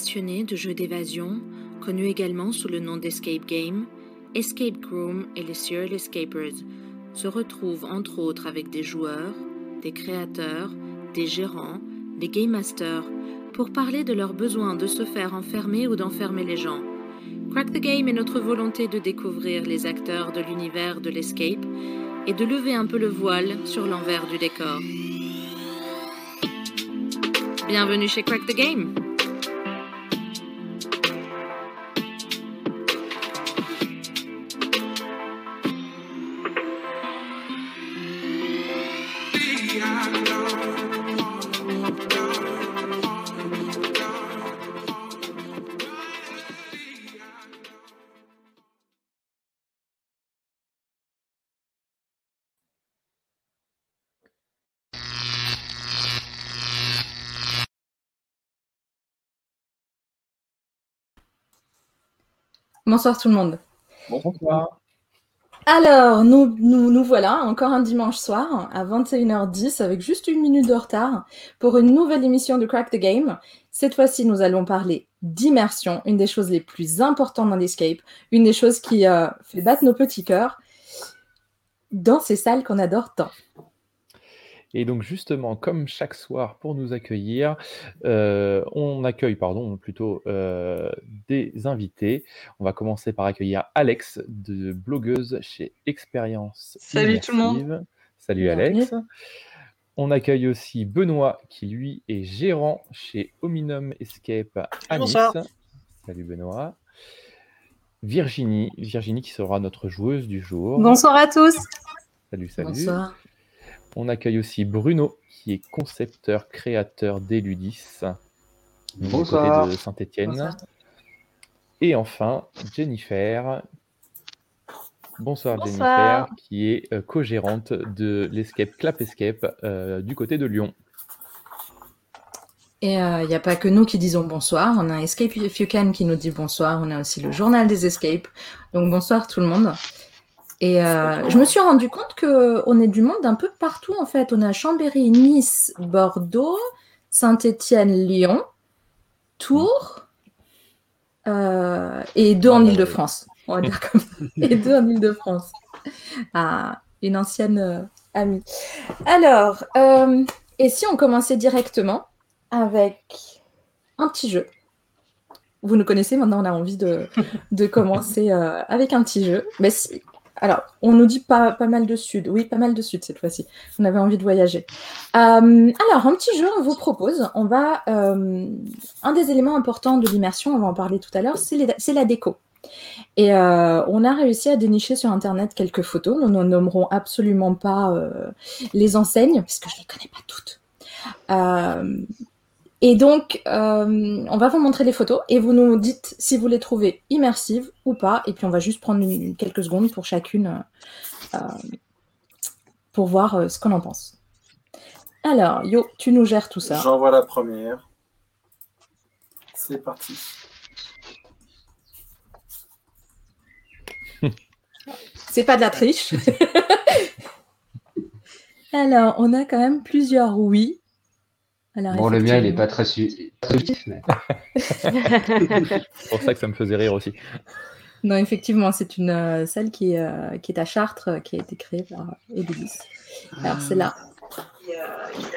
passionnés de jeux d'évasion, connus également sous le nom d'Escape Game, Escape Groom et les Serial Escapers se retrouvent entre autres avec des joueurs, des créateurs, des gérants, des game masters pour parler de leur besoin de se faire enfermer ou d'enfermer les gens. Crack the Game est notre volonté de découvrir les acteurs de l'univers de l'escape et de lever un peu le voile sur l'envers du décor. Bienvenue chez Crack the Game. Bonsoir tout le monde. Bonsoir. Alors, nous, nous, nous voilà encore un dimanche soir à 21h10 avec juste une minute de retard pour une nouvelle émission de Crack the Game. Cette fois-ci, nous allons parler d'immersion, une des choses les plus importantes dans l'escape, une des choses qui euh, fait battre nos petits cœurs dans ces salles qu'on adore tant. Et donc justement, comme chaque soir pour nous accueillir, euh, on accueille, pardon, plutôt euh, des invités. On va commencer par accueillir Alex, de blogueuse chez Expérience. Salut tout le monde. Salut Alex. On accueille aussi Benoît, qui lui est gérant chez Ominum Escape à Nice. Bonsoir. Salut Benoît. Virginie, Virginie qui sera notre joueuse du jour. Bonsoir à tous. Salut, salut. Bonsoir. On accueille aussi Bruno, qui est concepteur, créateur d'Eludis, du Bonsoir. côté de Saint-Étienne. Et enfin, Jennifer. Bonsoir, Bonsoir. Jennifer, qui est euh, co-gérante de l'Escape Clap Escape euh, du côté de Lyon. Et il n'y a pas que nous qui disons bonsoir, on a Escape If You Can qui nous dit bonsoir, on a aussi le journal des escapes. Donc bonsoir tout le monde. Et euh, je me suis rendu compte qu'on est du monde d'un peu partout en fait. On a Chambéry, Nice, Bordeaux, Saint-Étienne, Lyon, Tours euh, et deux en Ah, Ile-de-France. On va dire comme ça. Et deux en Ile-de-France. Ah, une ancienne euh, amie. Alors, euh, et si on commençait directement avec un petit jeu? Vous nous connaissez, maintenant on a envie de, de commencer euh, avec un petit jeu. Mais si- alors, on nous dit pas, mal de sud. Oui, pas mal de sud cette fois-ci. On avait envie de voyager. Euh, alors, un petit jeu, on vous propose. On va. euh, un des éléments importants de l'immersion, on va en parler tout à l'heure, c'est la déco. Et euh, on a réussi à dénicher sur Internet quelques photos. Nous ne nommerons absolument pas les enseignes, parce que je ne les connais pas toutes. Et donc, euh, on va vous montrer les photos et vous nous dites si vous les trouvez immersives ou pas. Et puis, on va juste prendre une- quelques secondes pour chacune euh, pour voir euh, ce qu'on en pense. Alors, Yo, tu nous gères tout ça. J'envoie la première. C'est parti. C'est pas de la triche. Alors, on a quand même plusieurs oui. Alors, Bon, le mien, il n'est pas très su- très subtif, mais C'est pour ça que ça me faisait rire aussi. Non, effectivement, c'est une euh, salle qui, est, euh, qui est à Chartres, euh, qui a été créée par Émilis. Alors, c'est là.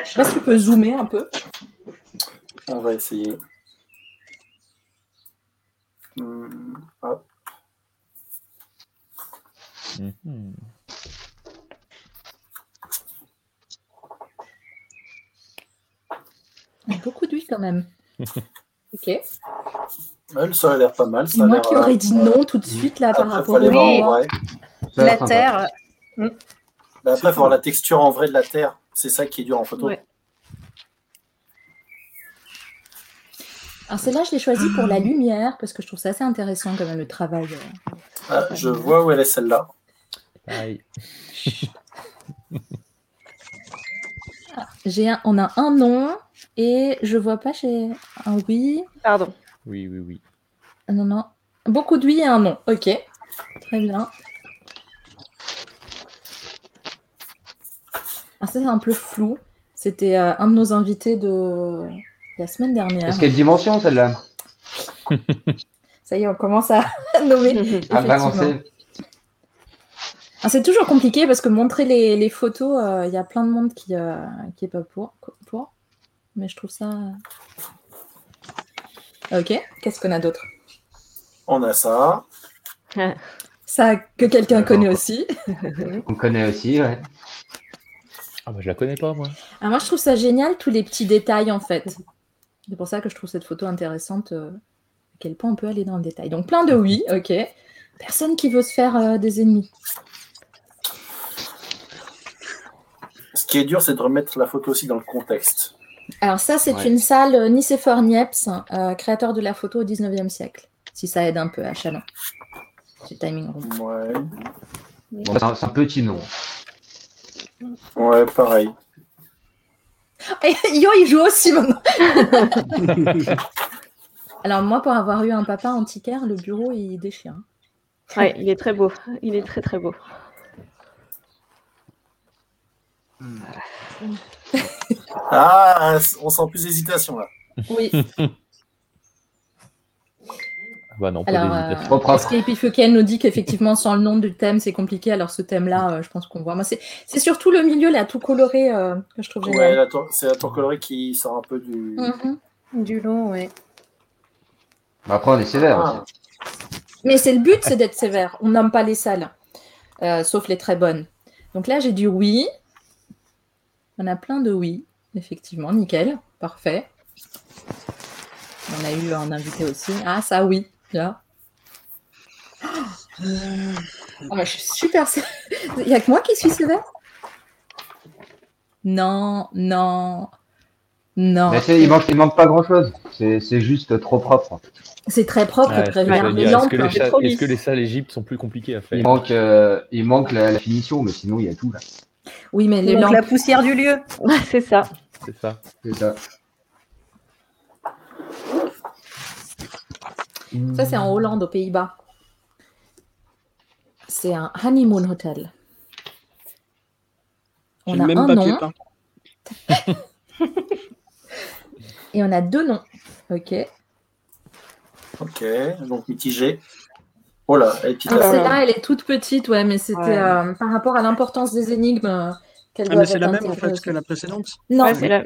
Je sais pas si tu peux zoomer un peu? on va essayer. Hmm, hop. Mhm. Il y a beaucoup d'huile quand même. Ok. Ouais, ça a l'air pas mal. Ça moi qui euh, aurais dit non tout de suite là par rapport l'air La terre. Mais après, il faut voir la texture en vrai de la terre. C'est ça qui est dur en photo. Ouais. Alors celle-là, je l'ai choisie pour la lumière parce que je trouve ça assez intéressant quand même le travail. euh. Ah, je vois où elle est celle-là. Aïe. J'ai un, on a un non et je vois pas chez un oui. Pardon. Oui, oui, oui. Non, non. Beaucoup de oui et un non. Ok. Très bien. Ah, ça, c'est un peu flou. C'était euh, un de nos invités de la semaine dernière. Est-ce quelle dimension celle-là Ça y est, on commence à nommer. À balancer. Ah, C'est toujours compliqué parce que montrer les, les photos, euh, il y a plein de monde qui n'est qui est pas pour, pour. Mais je trouve ça. Ok, qu'est-ce qu'on a d'autre? On a ça. Ça que quelqu'un connaît aussi. On connaît aussi, ouais. Ah bah je la connais pas moi. Ah, moi, je trouve ça génial, tous les petits détails en fait. C'est pour ça que je trouve cette photo intéressante. euh, à quel point on peut aller dans le détail. Donc, plein de oui, ok. Personne qui veut se faire euh, des ennemis. Ce qui est dur, c'est de remettre la photo aussi dans le contexte. Alors, ça, c'est Ouais. une salle euh, Nicéphore Niepce, euh, créateur de la photo au 19e siècle. Si ça aide un peu à Chalon. C'est timing. Ouais. Bon, c'est un, c'est un petit nom. Ouais, pareil. Yo, il joue aussi maintenant. Alors, moi, pour avoir eu un papa antiquaire, le bureau, il déchire. hein. Ouais, il est très beau. Il est très très beau. Ah, on sent plus d'hésitation là. Oui. Ah bah non, pas Alors. Escape If You Can nous dit qu'effectivement, sans le nom du thème, c'est compliqué. Alors, ce thème-là, euh, je pense qu'on voit. Moi, c'est c'est surtout le milieu, là, tout coloré, euh, que je trouve génial. la tour- c'est la tour colorée qui sort un peu du. Mhm. Du long, ouais. Bah, Après, on est sévère Ah. aussi. Mais c'est le but, c'est d'être sévère. On nomme pas les salles, euh, sauf les très bonnes. Donc là, j'ai du oui. On a plein de oui, effectivement. Nickel. Parfait. On a eu un invité aussi. Ah, ça, oui. Là. Oh, mais je suis super Il n'y a que moi qui suis sévère? Non, non, non. Il, manque, il manque pas grand chose. C'est juste trop propre. C'est très propre, très bien. Est-ce que, les salles- trop est-ce lisse. que les salles Égypte sont plus compliquées à faire? Il manque, euh, il manque la, la finition, mais sinon, il y a tout là. Oui, mais les Donc lampes. la poussière du lieu. c'est ça. C'est ça. C'est ça. Ça, c'est en Hollande, aux Pays-Bas. C'est un honeymoon hotel. On le a même un papier nom peint. et on a deux noms. Ok. Ok, donc mitigé. Oh là, elle est petite. La- celle-là, elle est toute petite, ouais, mais c'était Ouais. euh, par rapport à l'importance des énigmes euh, qu'elle Ah, doit mais c'est la même en fait que la précédente. Non. Ouais, c'est la...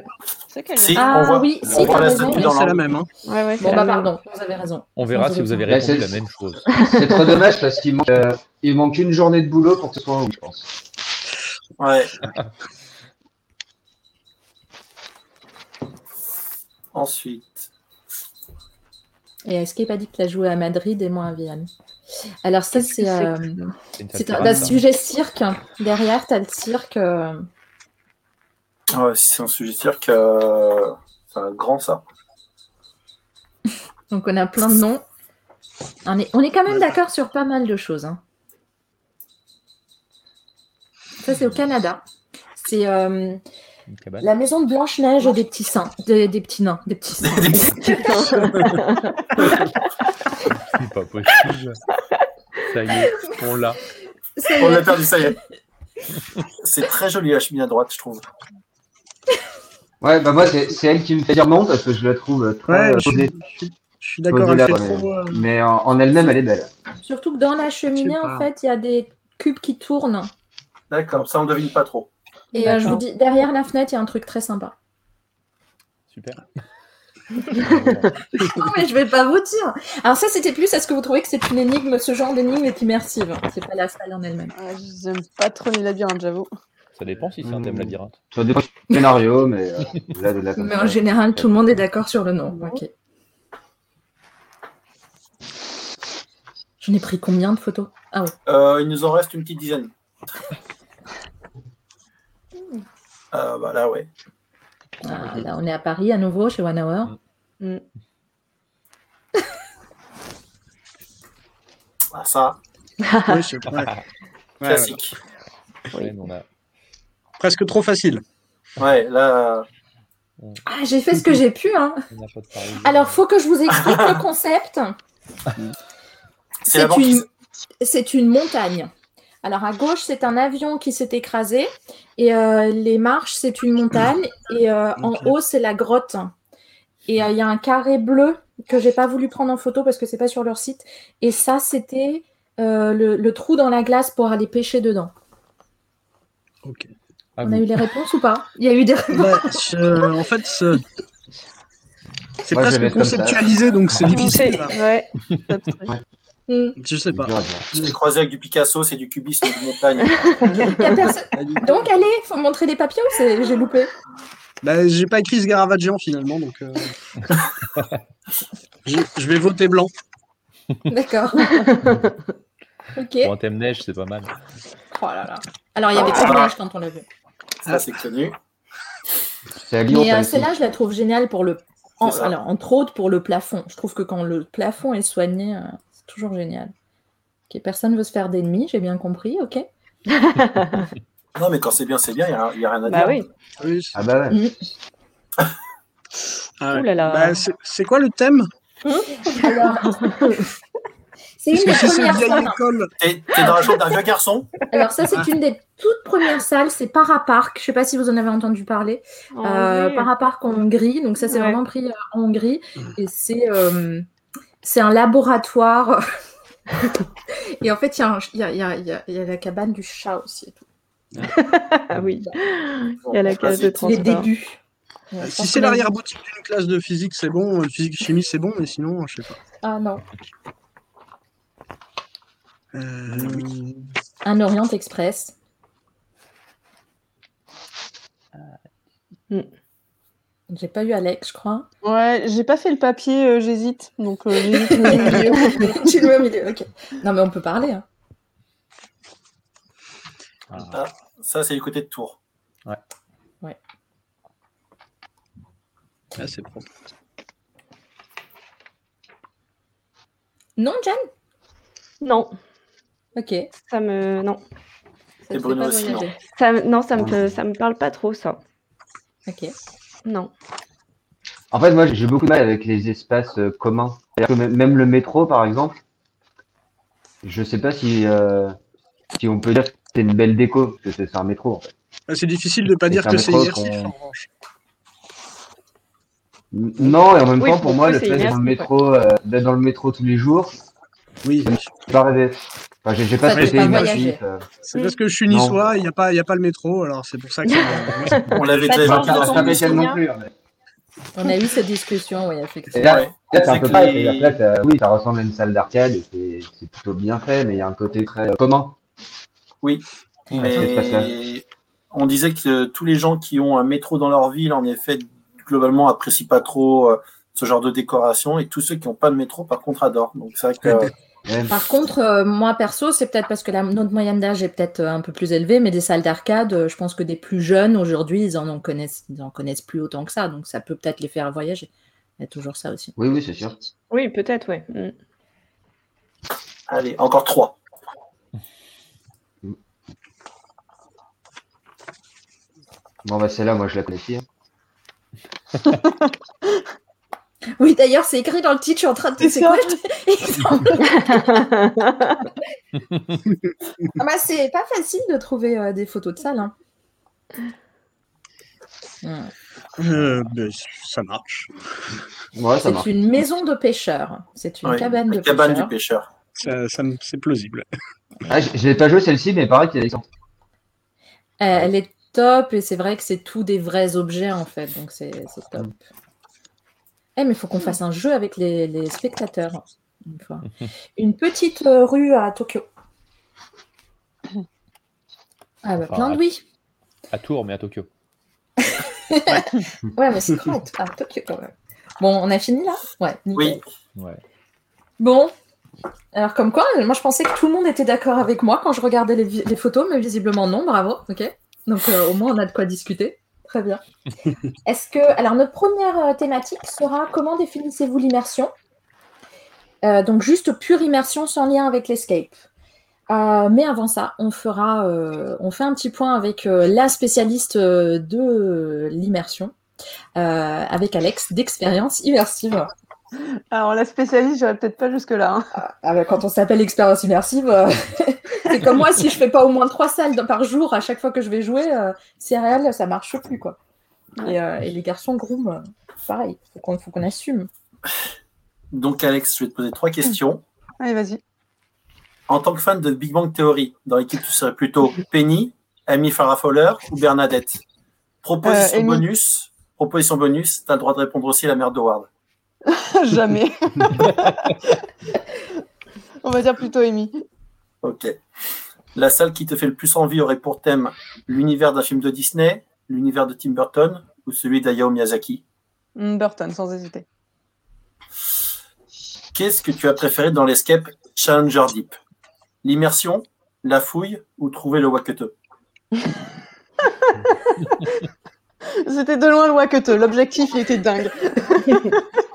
Si, Ah on voit, oui, on si, voit t'as la raison. c'est la même. Hein. Ouais, ouais, c'est Bon, la bah, même. pardon, vous avez raison. On verra si vous avez Bah, répondu c'est- la même chose. C'est trop dommage parce qu'il manque, euh, il manque une journée de boulot pour que ce soit un je pense. Ouais. Ensuite, Et Escape a dit qu'il a joué à Madrid et moi à Vienne? Alors, ça, c'est. euh, C'est un, sujet cirque. Derrière, tu as le cirque. ouais, c'est un sujet cirque. euh, C'est un grand ça. Donc, on a plein de noms. On est, on est quand même d'accord sur pas mal de choses. hein. Ça, c'est au Canada. C'est euh, la maison de Blanche-Neige des petits seins. Des, des petits nains. Des petits seins. C'est pas possible. Ça y est, on l'a. On l'a perdu, ça y est. C'est très joli la cheminée à droite, je trouve. Ouais, bah moi, c'est elle qui me fait dire non parce que je la trouve très Ouais, euh, je posée. suis, je suis- d'accord, là, fait mais- trop. euh, Mais en, en elle-même, elle est belle. Surtout que dans la cheminée, en fait, il y a des cubes qui tournent. D'accord, ça on devine pas trop. Et euh, je vous dis, derrière la fenêtre, il y a un truc très sympa. Super. Non, mais je vais pas vous dire. Alors ça, c'était plus, est-ce que vous trouvez que c'est une énigme, ce genre d'énigme est immersive C'est pas la salle en elle-même. Ah, J'aime pas trop les labyrinthes, j'avoue. Ça dépend si c'est un thème Mmh. labyrinthe. Ça dépend du scénario, mais euh, là, de Mais en général, tout le monde est d'accord sur le nom. Ok. J'en ai pris combien de photos? Ah oui. Euh, il nous en reste une petite dizaine. Euh, bah là, ouais. Ah, là, on est à Paris à nouveau, chez One Hour. Ah, ça, oui, c'est ouais. Classique. Ouais, a- Presque trop facile. Ouais, là, Ah, j'ai fait ce que j'ai pu. Hein. Alors, faut que je vous explique le concept. une, c'est une montagne. Alors à gauche, c'est un avion qui s'est écrasé et euh, les marches, c'est une montagne et euh, en haut, c'est la grotte. Et euh, il y a un carré bleu que j'ai pas voulu prendre en photo parce que c'est pas sur leur site. Et ça, c'était euh, le, le trou dans la glace pour aller pêcher dedans. Ok. À On a eu les réponses ou pas? Il y a eu des réponses. Bah, en fait, ce- c'est presque conceptualisé, donc c'est difficile. Ouais. Hmm. Je sais pas. Je l'ai croisé avec du Picasso, c'est du cubisme de montagne. Donc, allez, faut montrer ou c'est- j'ai loupé Bah, j'ai pas écrit ce Garavaggian finalement, donc euh, je, je vais voter blanc. D'accord. ok. Pour un thème neige, c'est pas mal. Oh là là. Alors, il y avait pas de neige quand on l'a vu. Ça, c'est connu. C'est à Lyon, Mais euh, celle-là, je la trouve géniale pour le. en- alors, entre autres, pour le plafond. Je trouve que quand le plafond est soigné, euh, toujours génial. Ok, personne veut se faire d'ennemis, j'ai bien compris, ok. Non, mais quand c'est bien, c'est bien, il n'y a, rien à Bah dire. oui. Oui. Ah bah ouais. Ouais. Ouh là là. Bah, c'est quoi le thème? Alors, c'est une des premières salles. T'es dans la chambre d'un vieux garçon? Alors, ça, c'est une des toutes premières salles. C'est Parapark. Je sais pas si vous en avez entendu parler. En Euh. Parapark en Hongrie. Donc, ça, c'est Ouais. vraiment pris euh, en Hongrie. Et c'est euh, c'est un laboratoire. et en fait, il y, y, a, y, y la cabane du chat aussi. Et tout. Ah oui. Il y a la vas-y. case de Les transport. débuts. Ouais, je Si c'est l'arrière-boutique d'une classe de physique, c'est bon. euh, Physique chimie, c'est bon, mais sinon, je sais pas. Ah non. Euh, Un Orient Express. Hmm. J'ai pas eu Alex, je crois. Ouais, j'ai pas fait le papier, euh, j'hésite. Donc euh, j'hésite. au milieu. Tu le mets au milieu, ok. Non, mais on peut parler. Hein. Ah. Ça, c'est du côté de Tours. ah, c'est propre. Non, Jen Non, Ok. ça me non, Ça Et te fait Bruno aussi, voyager. ça non, ça me ça me parle pas trop ça. Ok. Non. En fait, moi, j'ai beaucoup de mal avec les espaces euh, communs. C'est-à-dire que même- le métro, par exemple, je sais pas si, euh, si on peut dire que c'est une belle déco, parce que c'est un métro, en fait. Ah, c'est difficile de pas Et dire c'est un que c'est métro immersif, en revanche. Non, et en même Oui, temps, pour moi, le fait d'être dans le métro, euh, d'être dans le métro tous les jours, Oui, je peux pas rêver. Enfin, j'ai j'ai pas ce côté pas immersif. euh. c'est parce que je suis niçois, il n'y a, pas- il y a pas le métro, alors c'est pour ça que. On l'avait Ça te déjà de la ton non plus. hein, mais- On a eu cette discussion, oui, Et effectivement. là, Ouais. là, c'est C'est un peu que pareil. les- c'est-à-dire que là, t'as- oui, ça ressemble à une salle d'arcade et c'est c'est plutôt bien fait, mais il y a un côté très euh, commun. Oui, mais on disait que tous les gens qui ont un métro dans leur ville, en effet, globalement, apprécient pas trop euh, ce genre de décoration, et tous ceux qui n'ont pas de métro, par contre, adorent. Donc c'est vrai que euh, Ouais. Par contre, euh, moi perso, c'est peut-être parce que la, notre moyenne d'âge est peut-être euh, un peu plus élevée, mais des salles d'arcade, euh, je pense que des plus jeunes aujourd'hui, ils en, en connaissent, ils en connaissent plus autant que ça, donc ça peut peut-être les faire voyager. Il y a toujours ça aussi. Oui, oui, c'est sûr. Oui, peut-être, ouais. Mm. allez, encore trois. Bon, bah, celle-là, moi, je la hein. Oui, d'ailleurs, c'est écrit dans le titre, je suis en train de quoi Exemple. ah bah, c'est pas facile de trouver euh, des photos de salles. hein. Euh, ben, ça marche. Ouais, ça C'est marche. une maison de pêcheurs. C'est une Ouais, cabane de cabane pêcheurs. du pêcheur. Ça, c'est plausible. Ah, je l'ai pas joué celle-ci, mais pareil qu'il y a des Euh, elle est top et c'est vrai que c'est tout des vrais objets en fait, donc c'est c'est top. Eh, mais il faut qu'on fasse un jeu avec les, les spectateurs. Une, fois. une petite euh, rue à Tokyo. Ah bah Enfin, plein de oui. À Tours, mais à Tokyo. Ouais, mais c'est correct. À Tokyo quand même. Bon, on a fini là? Ouais. nickel. Oui, Ouais. Bon. Alors comme quoi, moi je pensais que tout le monde était d'accord avec moi quand je regardais les photos, mais visiblement non, bravo, ok. Donc euh, au moins on a de quoi discuter. Très bien. Est-ce que alors notre première euh, thématique sera comment définissez-vous l'immersion? Euh, Donc juste pure immersion sans lien avec l'escape. Euh, mais avant ça, on fera, euh, on fait un petit point avec la spécialiste de l'immersion, avec Alex d'expérience immersive. Alors la spécialiste, j'irai peut-être pas jusque-là. hein. Ah bah, quand on s'appelle expérience immersive, c'est comme moi, si je fais pas au moins trois salles par jour à chaque fois que je vais jouer, euh, c'est réel, ça marche plus, quoi. Et, euh, et les garçons groom, euh, pareil, faut qu'on faut qu'on assume. Donc, Alex, je vais te poser trois questions. Allez, vas-y. En tant que fan de Big Bang Theory, dans l'équipe, tu serais plutôt Penny, Amy Farrah Fowler ou Bernadette? Proposition Euh, bonus. Proposition bonus, tu as le droit de répondre aussi à la mère d'Howard. Jamais. On va dire plutôt Amy. Ok. La salle qui te fait le plus envie aurait pour thème l'univers d'un film de Disney, l'univers de Tim Burton ou celui d'Hayao Miyazaki? Mm, Burton, sans hésiter. Qu'est-ce que tu as préféré dans l'escape Challenger Deep? L'immersion, la fouille ou trouver le Wakete C'était de loin le Wakete. L'objectif, il était dingue.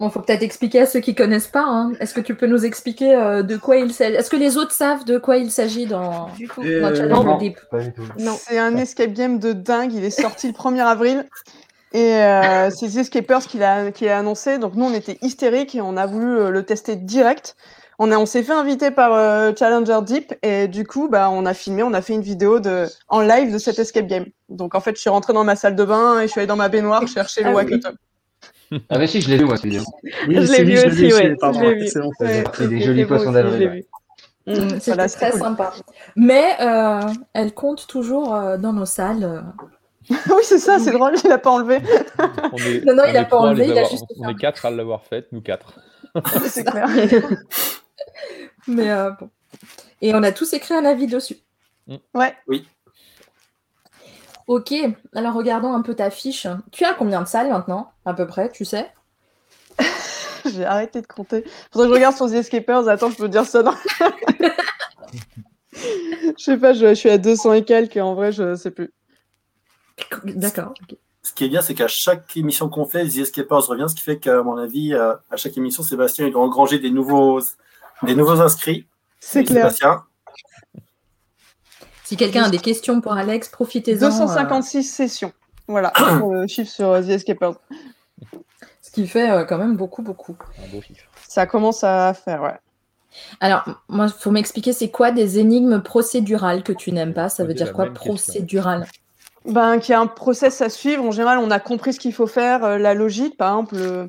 Bon, faut peut-être expliquer à ceux qui connaissent pas. hein. Est-ce que tu peux nous expliquer euh, de quoi il s'agit? Est-ce que les autres savent de quoi il s'agit dans, Du coup, Euh, dans Challenger non. Deep? Pas du tout. non. C'est un escape game de dingue. Il est sorti le 1er avril. Et euh, c'est The Escapers qui l'a qui l'a annoncé. Donc nous, on était hystériques et on a voulu euh, le tester direct. On, a- on s'est fait inviter par euh, Challenger Deep et du coup, bah, on a filmé, on a fait une vidéo de, en live de cet escape game. Donc en fait, je suis rentrée dans ma salle de bain et je suis allée dans ma baignoire chercher le Ah oui. Ah, mais si, je l'ai vu, moi, cette vidéo. Oui, Je l'ai c'est vu je l'ai aussi, vu, ouais, c'est- pardon, excellent. Ouais. C'est des jolis c'est poissons d'avril. l'ai ouais. vu. Mm, Mm. C'était Voilà, très cool. sympa. Mais euh, elle compte toujours euh, dans nos salles. euh. oui, c'est ça, c'est drôle, il a pas enlevé. Est, Non, non, il on a est pas enlevé, il a juste On est quatre à l'avoir faite, nous quatre. c'est clair. Mais euh, bon. Et on a tous écrit un avis dessus. Ouais. Ok, alors regardons un peu ta fiche. Tu as combien de salles maintenant, à peu près, tu sais? J'ai arrêté de compter. Faudrait que je regarde sur The Escapers. Attends, je peux dire ça. dans- je sais pas, je, je suis à 200 et quelques. et En vrai, je sais plus. D'accord. Ce qui est bien, c'est qu'à chaque émission qu'on fait, The Escapers revient, ce qui fait qu'à mon avis, à chaque émission, Sébastien il doit engranger des nouveaux, des nouveaux inscrits. C'est clair. Sébastien, Si quelqu'un a des questions pour Alex, profitez-en. euh, 256 sessions. Voilà, pour le chiffre sur euh, The Escapers. ce qui fait euh, quand même beaucoup, beaucoup. Un beau chiffre. Ça commence à faire, ouais. Alors, moi, il faut m'expliquer, c'est quoi des énigmes procédurales que tu n'aimes pas? Ça veut dire quoi, procédural? Ben, qu'il y a un process à suivre. En général, on a compris ce qu'il faut faire, euh, la logique, par exemple, euh,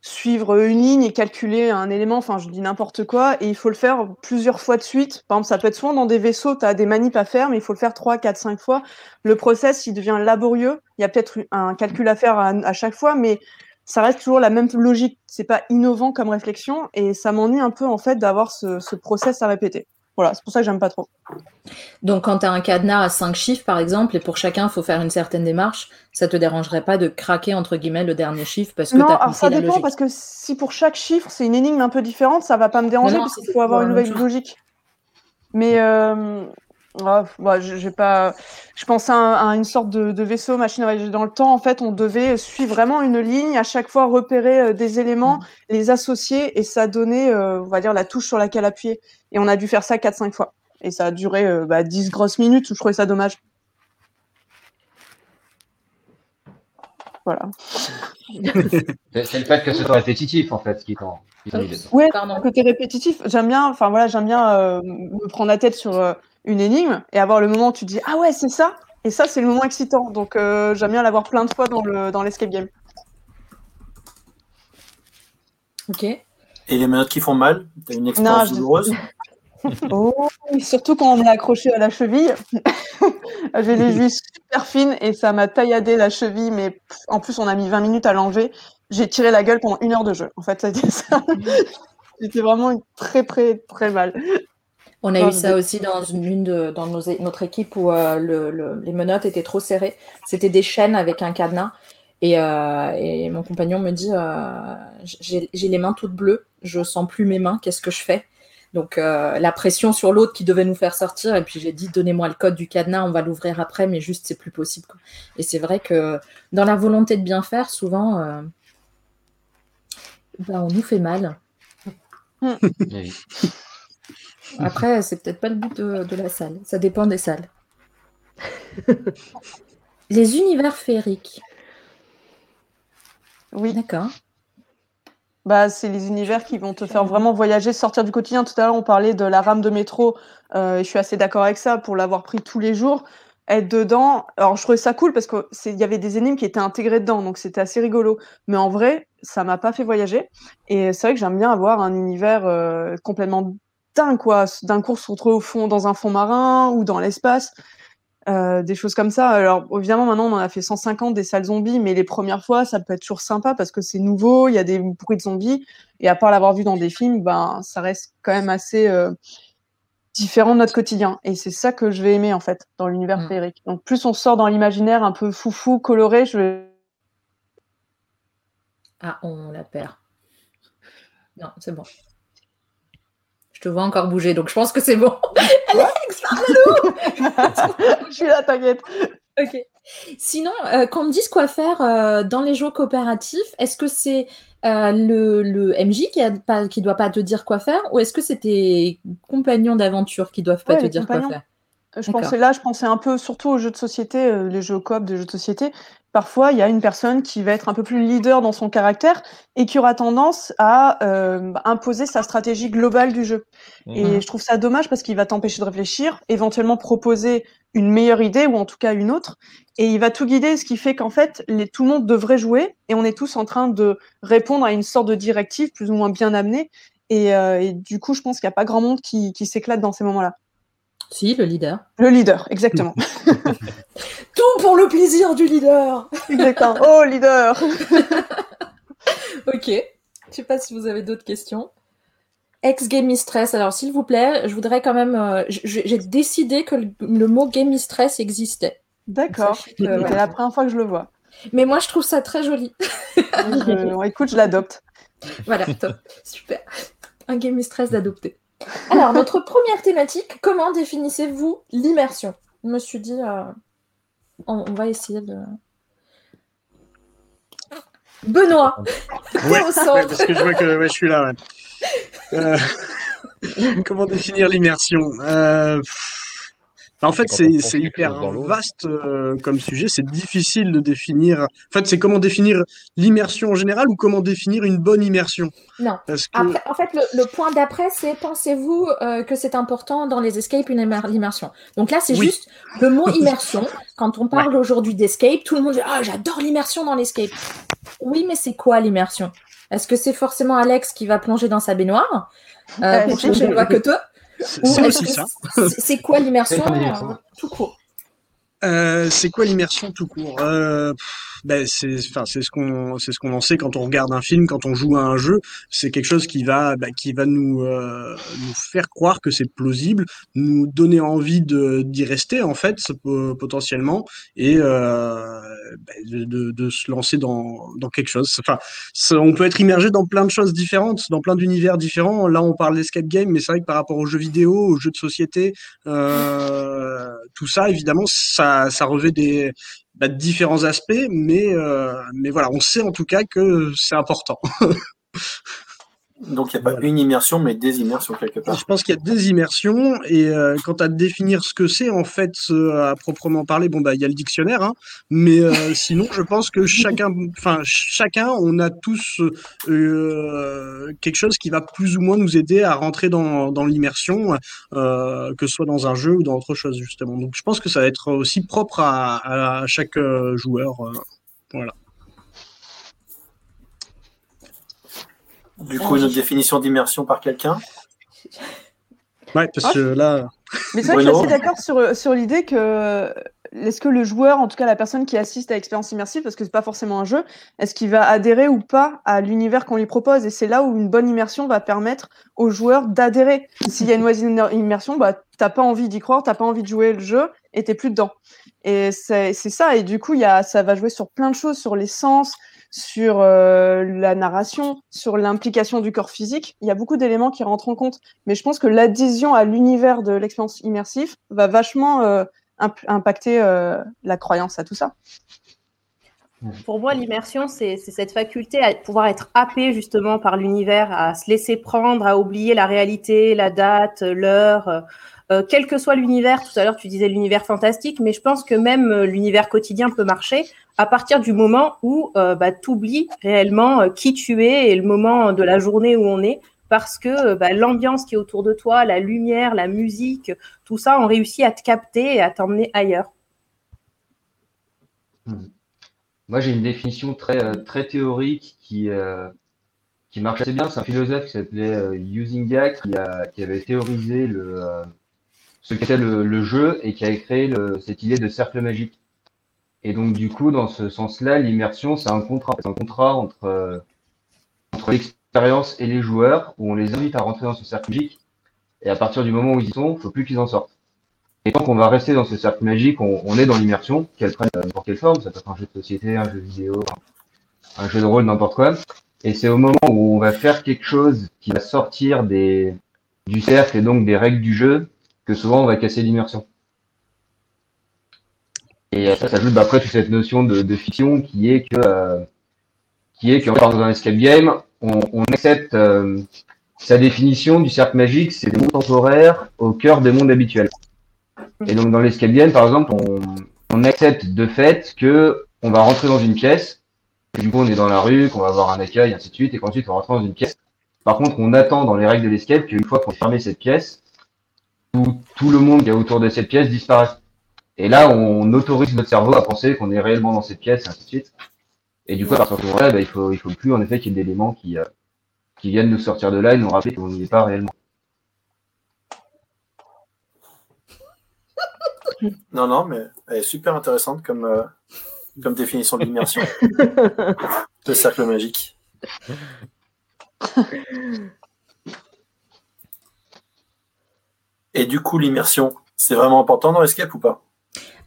suivre une ligne et calculer un élément, enfin, je dis n'importe quoi, et il faut le faire plusieurs fois de suite. Par exemple, ça peut être souvent dans des vaisseaux, tu as des manips à faire, mais il faut le faire 3, 4, 5 fois. Le process, il devient laborieux. Il y a peut-être un calcul à faire à, chaque fois, mais ça reste toujours la même logique. C'est pas innovant comme réflexion, et ça m'ennuie un peu, en fait, d'avoir ce, ce process à répéter. Voilà, c'est pour ça que j'aime pas trop. Donc, quand tu as un cadenas à 5 chiffres, par exemple, et pour chacun, il faut faire une certaine démarche, ça te dérangerait pas de craquer, entre guillemets, le dernier chiffre parce que tu Non, alors ça la dépend logique parce que si pour chaque chiffre c'est une énigme un peu différente, ça va pas me déranger Non, parce qu'il faut avoir une nouvelle logique. Mais euh, ah, bah, je, j'ai pas. Je pensais à, un- à une sorte de, de vaisseau machine à voyager dans le temps. En fait, on devait suivre vraiment une ligne, à chaque fois repérer euh, des éléments, les associer et ça donnait, euh, on va dire, la touche sur laquelle appuyer. Et on a dû faire ça 4-5 fois. Et ça a duré euh, bah, 10 grosses minutes. Je trouvais ça dommage. Voilà. C'est le fait que ce soit répétitif, en fait, qui t'en. Ouais, Pardon. côté répétitif, j'aime bien, enfin voilà, j'aime bien euh, me prendre la tête sur euh, une énigme et avoir le moment où tu te dis ah ouais c'est ça et ça c'est le moment excitant donc euh, j'aime bien l'avoir plein de fois dans le dans l'escape game. Ok. Et les menottes qui font mal, tu as une expérience je- douloureuse? Oh, surtout quand on est accroché à la cheville, j'ai les vis super fines et ça m'a tailladé la cheville mais en plus on a mis 20 minutes à l'enlever. J'ai tiré la gueule pendant une heure de jeu. En fait, ça a été ça. J'étais vraiment très très très mal. On a eu ça aussi dans une, une de dans nos notre équipe où euh, le- le- les menottes étaient trop serrées. C'était des chaînes avec un cadenas. Et, euh, et mon compagnon me dit euh, j'ai les mains toutes bleues, je sens plus mes mains, qu'est-ce que je fais? Donc euh, la pression sur l'autre qui devait nous faire sortir. Et puis j'ai dit donnez-moi le code du cadenas, on va l'ouvrir après, mais juste c'est plus possible. quoi. Et c'est vrai que dans la volonté de bien faire, souvent, euh, ben, on nous fait mal. Oui. Après, c'est peut-être pas le but de, de la salle. Ça dépend des salles. Les univers féeriques. Oui. D'accord. Bah, c'est les univers qui vont te faire vraiment voyager, sortir du quotidien. Tout à l'heure, on parlait de la rame de métro. euh, et je suis assez d'accord avec ça pour l'avoir pris tous les jours. être dedans. Alors, je trouvais ça cool parce qu'il y avait des énigmes qui étaient intégrées dedans, donc c'était assez rigolo. Mais en vrai, ça m'a pas fait voyager. Et c'est vrai que j'aime bien avoir un univers euh, complètement dingue, quoi. D'un coup, on se retrouve au fond, dans un fond marin ou dans l'espace. Euh, des choses comme ça. Alors, évidemment, maintenant, on en a fait 150 des salles zombies, mais les premières fois, ça peut être toujours sympa parce que c'est nouveau, il y a des bruits de zombies. Et à part l'avoir vu dans des films, ben, ça reste quand même assez euh, différent de notre quotidien. Et c'est ça que je vais aimer, en fait, dans l'univers Mm. féerique. Donc, plus on sort dans l'imaginaire un peu foufou, coloré, je vais. Ah, on la perd. Non, c'est bon. Je te vois encore bouger, donc je pense que c'est bon. Alex, parle-nous je suis là, t'inquiète. Ok. Sinon, euh, qu'on me dise quoi faire euh, dans les jeux coopératifs, est-ce que c'est euh, le, le MJ qui ne pas, qui doit pas te dire quoi faire ou est-ce que c'est tes compagnons d'aventure qui doivent pas Ouais, te dire quoi faire? Je pensais là, je pensais un peu surtout aux jeux de société, euh, les jeux coop de jeux de société. Parfois, il y a une personne qui va être un peu plus leader dans son caractère et qui aura tendance à euh, imposer sa stratégie globale du jeu. Et Mhm. je trouve ça dommage parce qu'il va t'empêcher de réfléchir, éventuellement proposer une meilleure idée ou en tout cas une autre. Et il va tout guider, ce qui fait qu'en fait, les, tout le monde devrait jouer et on est tous en train de répondre à une sorte de directive plus ou moins bien amenée. Et, euh, et du coup, je pense qu'il n'y a pas grand monde qui, qui s'éclate dans ces moments-là. Si, le leader. Le leader, exactement. Tout pour le plaisir du leader exactement. Oh, leader Ok. Je sais pas si vous avez d'autres questions. Ex-game mistress. Alors, s'il vous plaît, je voudrais quand même. euh, J'ai décidé que le, le mot game mistress existait. D'accord. Que, C'est la première fois que je le vois. Mais moi, je trouve ça très joli. Je- écoute, je l'adopte. Voilà, top. Super. Un game mistress d'adopter. Alors, notre première thématique, comment définissez-vous l'immersion? Je me suis dit, euh, on, on va essayer de. Benoît, Ouais, au centre. ouais, parce que je vois que ouais, je suis là. Euh, comment définir l'immersion? Euh, pff, En fait, C'est hyper vaste euh, comme sujet. C'est difficile de définir. En fait, c'est comment définir l'immersion en général ou comment définir une bonne immersion? non. Parce que Après, en fait, le, le point d'après, c'est pensez-vous euh, que c'est important dans les escapes une immer- l'immersion? Donc là, c'est Oui. juste le mot immersion. Quand on parle aujourd'hui d'escape, tout le monde dit Ah, j'adore l'immersion dans l'escape. Oui, mais c'est quoi l'immersion? Est-ce que c'est forcément Alex qui va plonger dans sa baignoire euh, Euh, pour chercher le c'est Ou c'est aussi ça. quoi l'immersion euh, tout court? Euh, c'est quoi l'immersion tout court? Euh, ben c'est enfin c'est ce qu'on c'est ce qu'on en sait quand on regarde un film quand on joue à un jeu. C'est quelque chose qui va bah, qui va nous euh, nous faire croire que c'est plausible nous donner envie de d'y rester en fait po- potentiellement et euh, ben, de, de, de se lancer dans dans quelque chose. Enfin on peut être immergé dans plein de choses différentes dans plein d'univers différents. Là on parle d'escape game mais c'est vrai que par rapport aux jeux vidéo aux jeux de société euh, tout ça, évidemment, ça, revêt des bah, différents aspects, mais, euh, mais voilà, on sait en tout cas que c'est important. Donc il n'y a pas Voilà. une immersion, mais des immersions quelque part. Je pense qu'il y a des immersions, et euh, quant à définir ce que c'est, en fait, euh, à proprement parler, bon, bah, il y a le dictionnaire, hein, mais euh, sinon, je pense que chacun, enfin, chacun, on a tous euh, quelque chose qui va plus ou moins nous aider à rentrer dans, dans l'immersion, que ce soit dans un jeu ou dans autre chose, justement. Donc, je pense que ça va être aussi propre à, à chaque joueur. voilà. Du coup, une autre définition d'immersion par quelqu'un. Ouais, parce Ah, que là, Mais c'est vrai que je suis assez d'accord sur, sur l'idée que est-ce que le joueur, en tout cas la personne qui assiste à l'expérience immersive, parce que c'est pas forcément un jeu, est-ce qu'il va adhérer ou pas à l'univers qu'on lui propose? Et c'est là où une bonne immersion va permettre aux joueurs d'adhérer. S'il y a une mauvaise immersion, bah t'as pas envie d'y croire, t'as pas envie de jouer le jeu et t'es plus dedans. Et c'est c'est ça. Et du coup, il y a, ça va jouer sur plein de choses, sur les sens, sur euh, la narration, sur l'implication du corps physique. Il y a beaucoup d'éléments qui rentrent en compte. Mais je pense que l'adhésion à l'univers de l'expérience immersive va vachement euh, imp- impacter euh, la croyance à tout ça. Pour moi, l'immersion, c'est cette faculté à pouvoir être happé justement par l'univers, à se laisser prendre, à oublier la réalité, la date, l'heure, euh, quel que soit l'univers. Tout à l'heure, tu disais l'univers fantastique, mais je pense que même euh, l'univers quotidien peut marcher à partir du moment où euh, bah, tu oublies réellement euh, qui tu es et le moment de la journée où on est. Parce que bah, l'ambiance qui est autour de toi, la lumière, la musique, tout ça, on réussit à te capter et à t'emmener ailleurs. Moi, j'ai une définition très, très théorique qui, qui marche assez bien. C'est un philosophe qui s'appelait Huizinga qui, avait théorisé le, ce qu'était le, le jeu et qui a créé le, cette idée de cercle magique. Et donc, du coup, dans ce sens-là, l'immersion, c'est un contrat. C'est un contrat entre, euh, entre l'expérience et les joueurs où on les invite à rentrer dans ce cercle magique. Et à partir du moment où ils y sont, il faut plus qu'ils en sortent. Et tant qu'on va rester dans ce cercle magique, on, on est dans l'immersion, qu'elle prenne euh, n'importe quelle forme, ça peut être un jeu de société, un jeu vidéo, un jeu de rôle, n'importe quoi. Et c'est au moment où on va faire quelque chose qui va sortir des, du cercle et donc des règles du jeu que souvent on va casser l'immersion. Et euh, ça s'ajoute bah, après toute cette notion de, de fiction qui est que euh, qui est que dans un escape game, on, on accepte euh, sa définition du cercle magique, c'est des mondes temporaires au cœur des mondes habituels. Et donc dans l'escape game, par exemple, on, on accepte de fait que on va rentrer dans une pièce, et du coup on est dans la rue, qu'on va avoir un accueil, ainsi de suite, et qu'ensuite on rentre dans une pièce. Par contre, on attend dans les règles de l'escape qu'une fois qu'on a fermé cette pièce, tout, tout le monde qui est autour de cette pièce disparaisse. Et là, on autorise notre cerveau à penser qu'on est réellement dans cette pièce, et ainsi de suite. Et du coup, à partir de ce moment-là, bah, il faut, il faut plus en effet qu'il y ait d'éléments qui, euh, qui viennent nous sortir de là et nous rappeler qu'on n'y est pas réellement. Non, non, mais elle est super intéressante comme, euh, comme définition de l'immersion. Le cercle magique. Et du coup, l'immersion, c'est vraiment important dans Escape ou pas?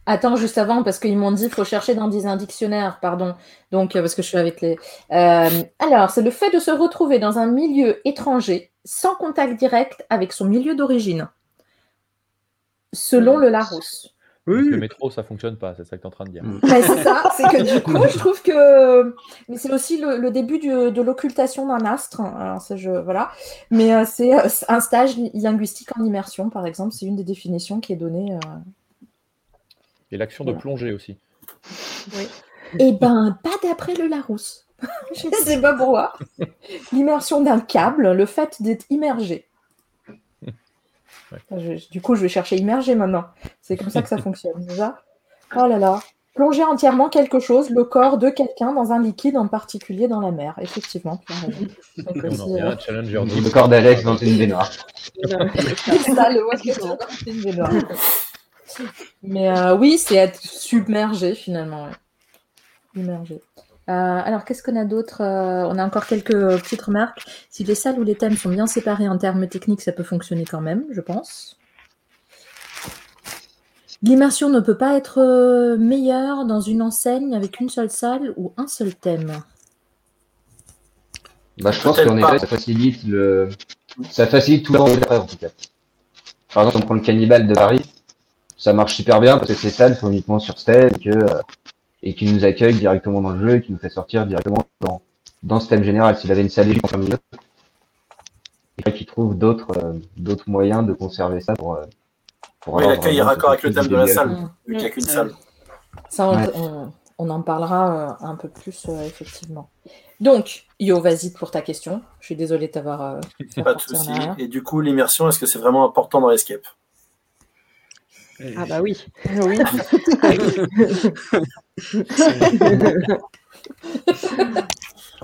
Attends, juste avant, parce qu'ils m'ont dit qu'il faut chercher dans un dictionnaire, pardon. Donc, euh, parce que je suis avec les. Euh, alors, c'est le fait de se retrouver dans un milieu étranger, sans contact direct avec son milieu d'origine, selon le Larousse. Donc, Oui, Le métro, ça fonctionne pas, c'est ça que tu es en train de dire. Mais c'est ça, c'est que du coup, je trouve que. Mais c'est aussi le, le début du- de l'occultation d'un astre. Alors, ça, je. Voilà. Mais euh, c'est euh, un stage li- linguistique en immersion, par exemple. C'est une des définitions qui est donnée. euh. Et l'action de plongée aussi. Eh ben, pas d'après le Larousse. je ne sais pas pourquoi. L'immersion d'un câble, le fait d'être immergé. Je- du coup, je vais chercher immergé maintenant. C'est comme ça que ça fonctionne. Déjà. Oh là là. Plonger entièrement quelque chose, le corps de quelqu'un dans un liquide, en particulier dans la mer. Effectivement. Donc, on aussi, euh, Le 2. corps d'Alex dans une baignoire. c'est ça, le c'est une baignoire. Mais euh, oui, c'est être submergé finalement. ouais. Immergé. Euh, alors, qu'est-ce qu'on a d'autre Euh, On a encore quelques petites remarques. Si les salles ou les thèmes sont bien séparés en termes techniques, ça peut fonctionner quand même, je pense. L'immersion ne peut pas être euh, meilleure dans une enseigne avec une seule salle ou un seul thème. Bah, je pense qu'en effet, ça facilite le, ça facilite tout le en tout cas. Par exemple, on prend le cannibale de Paris, ça marche super bien parce que ces salles sont uniquement sur scène et que, euh, et qui nous accueille directement dans le jeu et qui nous fait sortir directement dans, dans ce thème général. S'il avait une salle en milieu, il faudrait qu'il trouve d'autres, euh, d'autres moyens de conserver ça pour, euh, pour Oui, l'accueil est raccord avec le thème de la salle, vu qu'il n'y a qu'une salle. Ça, on, Ouais. on- on en parlera euh, un peu plus, euh, effectivement. Donc, Yo, vas-y pour ta question. Je suis désolée de t'avoir euh, Pas de souci. Et du coup, l'immersion, est-ce que c'est vraiment important dans Ah bah oui. Oui.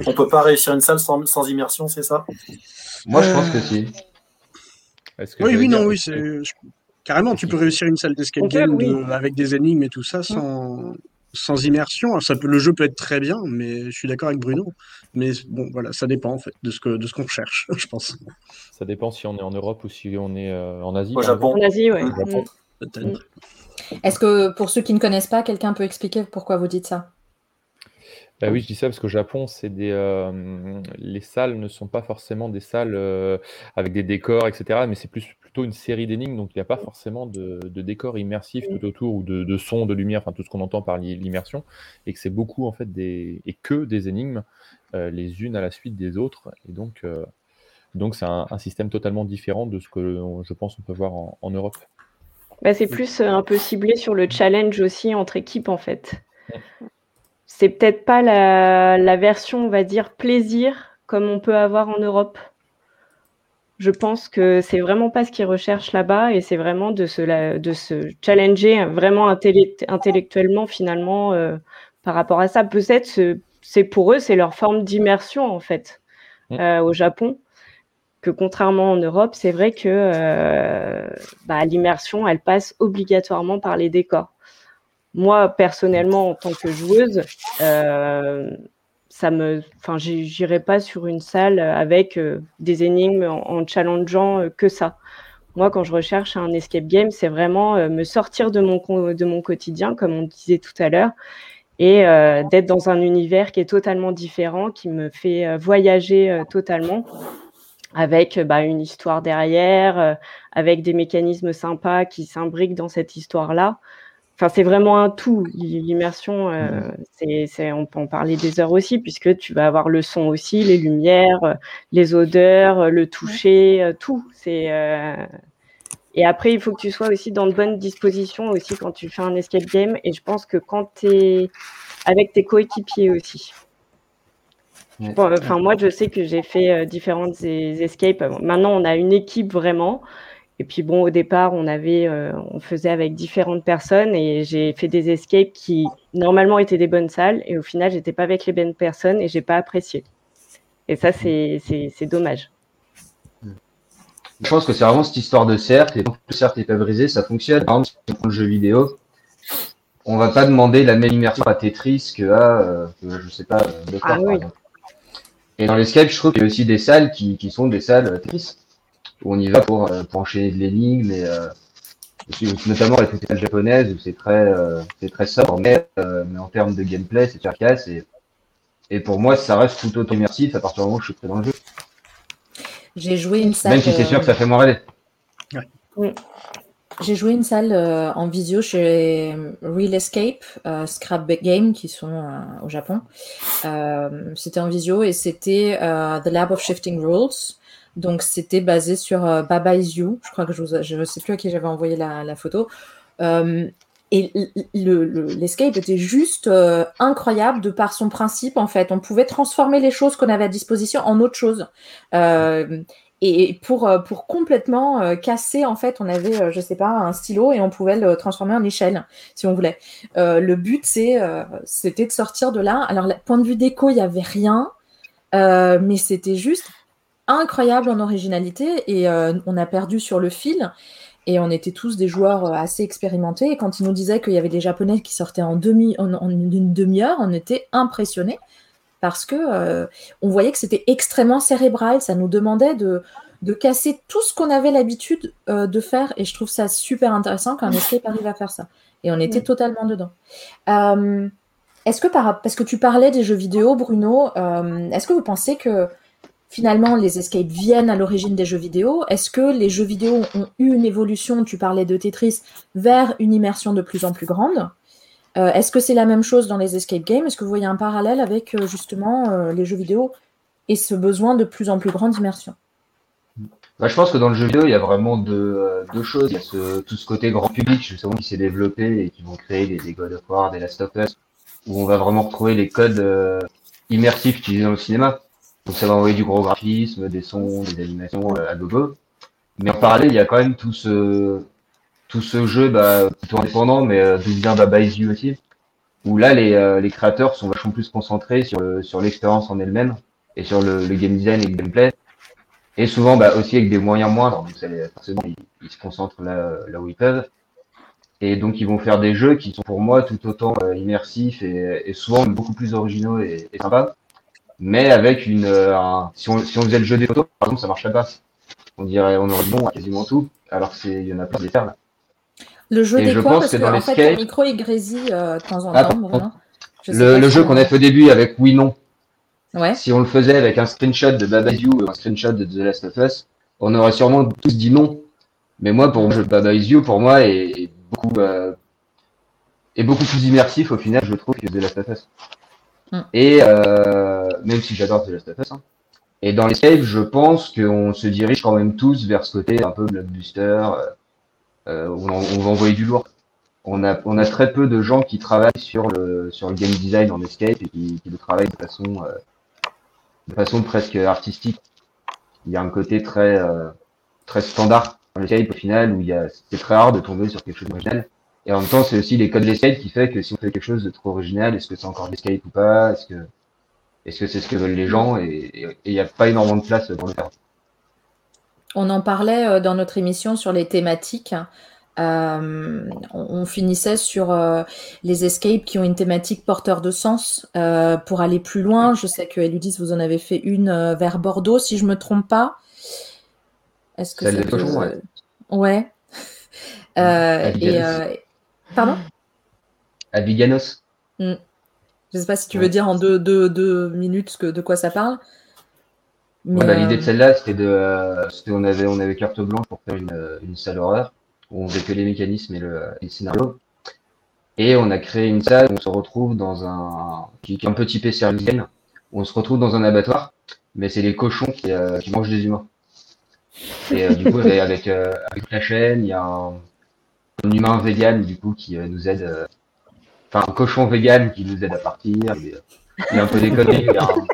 On peut pas réussir une salle sans, sans immersion, c'est ça? Moi, je pense que si. Est-ce que oui, oui, non, oui, c'est carrément. Tu peux réussir une salle d'escape game oui. de- avec des énigmes et tout ça sans sans immersion. Ça peut, le jeu peut être très bien, mais je suis d'accord avec Bruno. Mais bon, voilà, ça dépend en fait de ce que de ce qu'on recherche, je pense. Ça dépend si on est en Europe ou si on est euh, en Asie. Au Japon. En Asie, ouais. Au Japon. Peut-être. Est-ce que pour ceux qui ne connaissent pas, quelqu'un peut expliquer pourquoi vous dites ça? Bah oui, je dis ça parce qu'au Japon, c'est des, euh, les salles ne sont pas forcément des salles euh, avec des décors, etc. Mais c'est plus plutôt une série d'énigmes, donc il n'y a pas forcément de, de décors immersifs tout autour ou de, de sons, de lumière, enfin tout ce qu'on entend par l'i- l'immersion, et que c'est beaucoup en fait des et que des énigmes, euh, les unes à la suite des autres, et donc euh, donc c'est un, un système totalement différent de ce que je pense on peut voir en, en Europe. Bah, c'est plus euh, un peu ciblé sur le challenge aussi entre équipes en fait. C'est peut-être pas la, la version, on va dire, plaisir comme on peut avoir en Europe. Je pense que c'est vraiment pas ce qu'ils recherchent là-bas et c'est vraiment de se, de se challenger vraiment intellectuellement finalement euh, par rapport à ça. Peut-être c'est pour eux, c'est leur forme d'immersion en fait mm. euh, au Japon. Que contrairement en Europe, c'est vrai que euh, bah, l'immersion, elle passe obligatoirement par les décors. Moi, personnellement, en tant que joueuse, ça me, enfin, j'irai pas sur une salle avec euh, des énigmes en, challengeant euh, que ça. Moi, quand je recherche un escape game, c'est vraiment euh, me sortir de mon, de mon quotidien, comme on disait tout à l'heure, et d'être dans un univers qui est totalement différent, qui me fait voyager totalement, avec bah, une histoire derrière, avec des mécanismes sympas qui s'imbriquent dans cette histoire-là. Enfin, c'est vraiment un tout. L'immersion, euh, c'est, on peut en parler des heures aussi, puisque tu vas avoir le son aussi, les lumières, euh, les odeurs, euh, le toucher, tout. C'est et après, il faut que tu sois aussi dans de bonnes dispositions aussi quand tu fais un escape game. Et je pense que quand tu es avec tes coéquipiers aussi. Enfin, moi, je sais que j'ai fait différentes escapes. Maintenant, on a une équipe vraiment. Et puis bon, au départ, on avait, euh, on faisait avec différentes personnes et j'ai fait des escapes qui normalement étaient des bonnes salles et au final, j'étais pas avec les bonnes personnes et j'ai pas apprécié. Et ça, c'est dommage. Je pense que c'est vraiment cette histoire de cercle et donc le cercle est pas brisé, ça fonctionne. Par exemple, si on prend le jeu vidéo, on va pas demander la même immersion à Tetris que à, euh, je sais pas, euh, ah, oui. Et dans l'escape, je trouve qu'il y a aussi des salles qui, qui sont des salles Tetris où on y va pour, euh, pour enchaîner de l'énigme et euh, notamment la festival japonaise où c'est très euh, c'est très sobre mais, mais en termes de gameplay c'est efficace et et pour moi ça reste tout autant immersif à partir du moment où je suis prêt dans le jeu. J'ai joué une salle. Même si c'est sûr que ça fait moins rêver. J'ai joué une salle en visio chez Real Escape, Scrap Game, qui sont au Japon. c'était en visio et c'était The Lab of Shifting Rules. Donc c'était basé sur euh, Baba Is You. Je crois que je ne sais plus à qui j'avais envoyé la, photo. Euh, et l'escape était juste euh, incroyable de par son principe en fait. On pouvait transformer les choses qu'on avait à disposition en autre chose. Et pour, pour complètement casser, en fait, on avait, je sais pas, un stylo et on pouvait le transformer en échelle, si on voulait. le but, c'est, c'était de sortir de là. Alors, point de vue déco, il n'y avait rien, mais c'était juste incroyable en originalité et euh, on a perdu sur le fil. Et on était tous des joueurs euh, assez expérimentés. Et quand ils nous disaient qu'il y avait des Japonais qui sortaient en, demi, en, une demi-heure, on était impressionnés parce que euh, on voyait que c'était extrêmement cérébral. Ça nous demandait de, de casser tout ce qu'on avait l'habitude de faire. Et je trouve ça super intéressant quand un escape arrive à faire ça. Et on était totalement dedans. est-ce que par, parce que tu parlais des jeux vidéo, Bruno, est-ce que vous pensez que finalement les escapes viennent à l'origine des jeux vidéo? Est-ce que les jeux vidéo ont eu une évolution, tu parlais de Tetris, vers une immersion de plus en plus grande? Euh, Est-ce que c'est la même chose dans les escape games? Est-ce que vous voyez un parallèle avec euh, justement euh, les jeux vidéo et ce besoin de plus en plus grande immersion bah, je pense que dans le jeu vidéo, il y a vraiment deux, choses. Il y a tout ce côté grand public, justement, qui s'est développé et qui vont créer des, God of War, des Last of Us, où on va vraiment retrouver les codes immersifs utilisés dans le cinéma. Donc ça va envoyer du gros graphisme, des sons, des animations à gogo. Mais en parallèle, il y a quand même tout ce tout ce jeu bah, plutôt indépendant, mais euh, d'où vient Baba Is You aussi, où là les, euh, les créateurs sont vachement plus concentrés sur sur l'expérience en elle-même et sur le, le, game design et le gameplay. Et souvent bah, aussi avec des moyens moindres, donc ça, forcément ils, se concentrent là, là où ils peuvent. Et donc ils vont faire des jeux qui sont pour moi tout autant euh, immersifs et, et, souvent beaucoup plus originaux et, et sympas mais avec une. Euh, si, on, si on faisait le jeu des photos, par exemple, ça marcherait pas. On dirait, on aurait bon à quasiment tout, alors qu'il y en a pas des perles. Le jeu des quoi Parce que, dans en fait, le micro il grésille euh, de temps en temps. le, le jeu qu'on a fait au début avec oui non. Ouais. Si on le faisait avec un screenshot de Baba You ou un screenshot de The Last of Us, on aurait sûrement tous dit non. Mais moi, pour le jeu Baba Is You, pour moi, est, beaucoup, euh, est beaucoup plus immersif au final, je trouve, que The Last of Us. Mm. Et euh, même si j'adore The Last of Us. Hein. Et dans l'escape, je pense qu'on se dirige quand même tous vers ce côté un peu blockbuster, euh, où on, va envoyer du lourd. On a, on a très peu de gens qui travaillent sur le, sur le game design en escape et qui, qui le travaillent de façon, euh, de façon presque artistique. il y a un côté très, euh, très standard dans l'escape au final, où c'est très rare de tomber sur quelque chose d'original. Et en même temps, c'est aussi les codes de l'escape qui fait que si on fait quelque chose de trop original, est-ce que c'est encore l'escape ou pas? Est-ce que est-ce c'est ce que veulent les gens? Et il n'y a pas énormément de place pour le faire. On en parlait euh, dans notre émission sur les thématiques. Euh, on, finissait sur euh, les escapes qui ont une thématique porteur de sens. Euh, pour aller plus loin, je sais que Eludis, vous en avez fait une vers Bordeaux, si je me trompe pas. Est-ce que ça te- cochons, ouais. Ouais. Et, euh, pardon? À Biganos. Hmm. Je sais pas si tu Ouais. veux dire en deux, deux, deux minutes que, de quoi ça parle. Bah, euh, L'idée de celle-là, c'était de, euh, c'était on avait, on avait carte blanche pour faire une, euh, une salle horreur où on faisait que les mécanismes et le, et le scénario. Et on a créé une salle où on se retrouve dans un, qui est un peu typé service game, où on se retrouve dans un abattoir, mais c'est les cochons qui, euh, qui mangent des humains. Et euh, du coup, avec, euh, avec la chaîne, il y a un, un humain vegan, du coup, qui euh, nous aide, euh, enfin, un cochon vegan qui nous aide à partir. Il y a- il y a un peu des conneries, il y a un-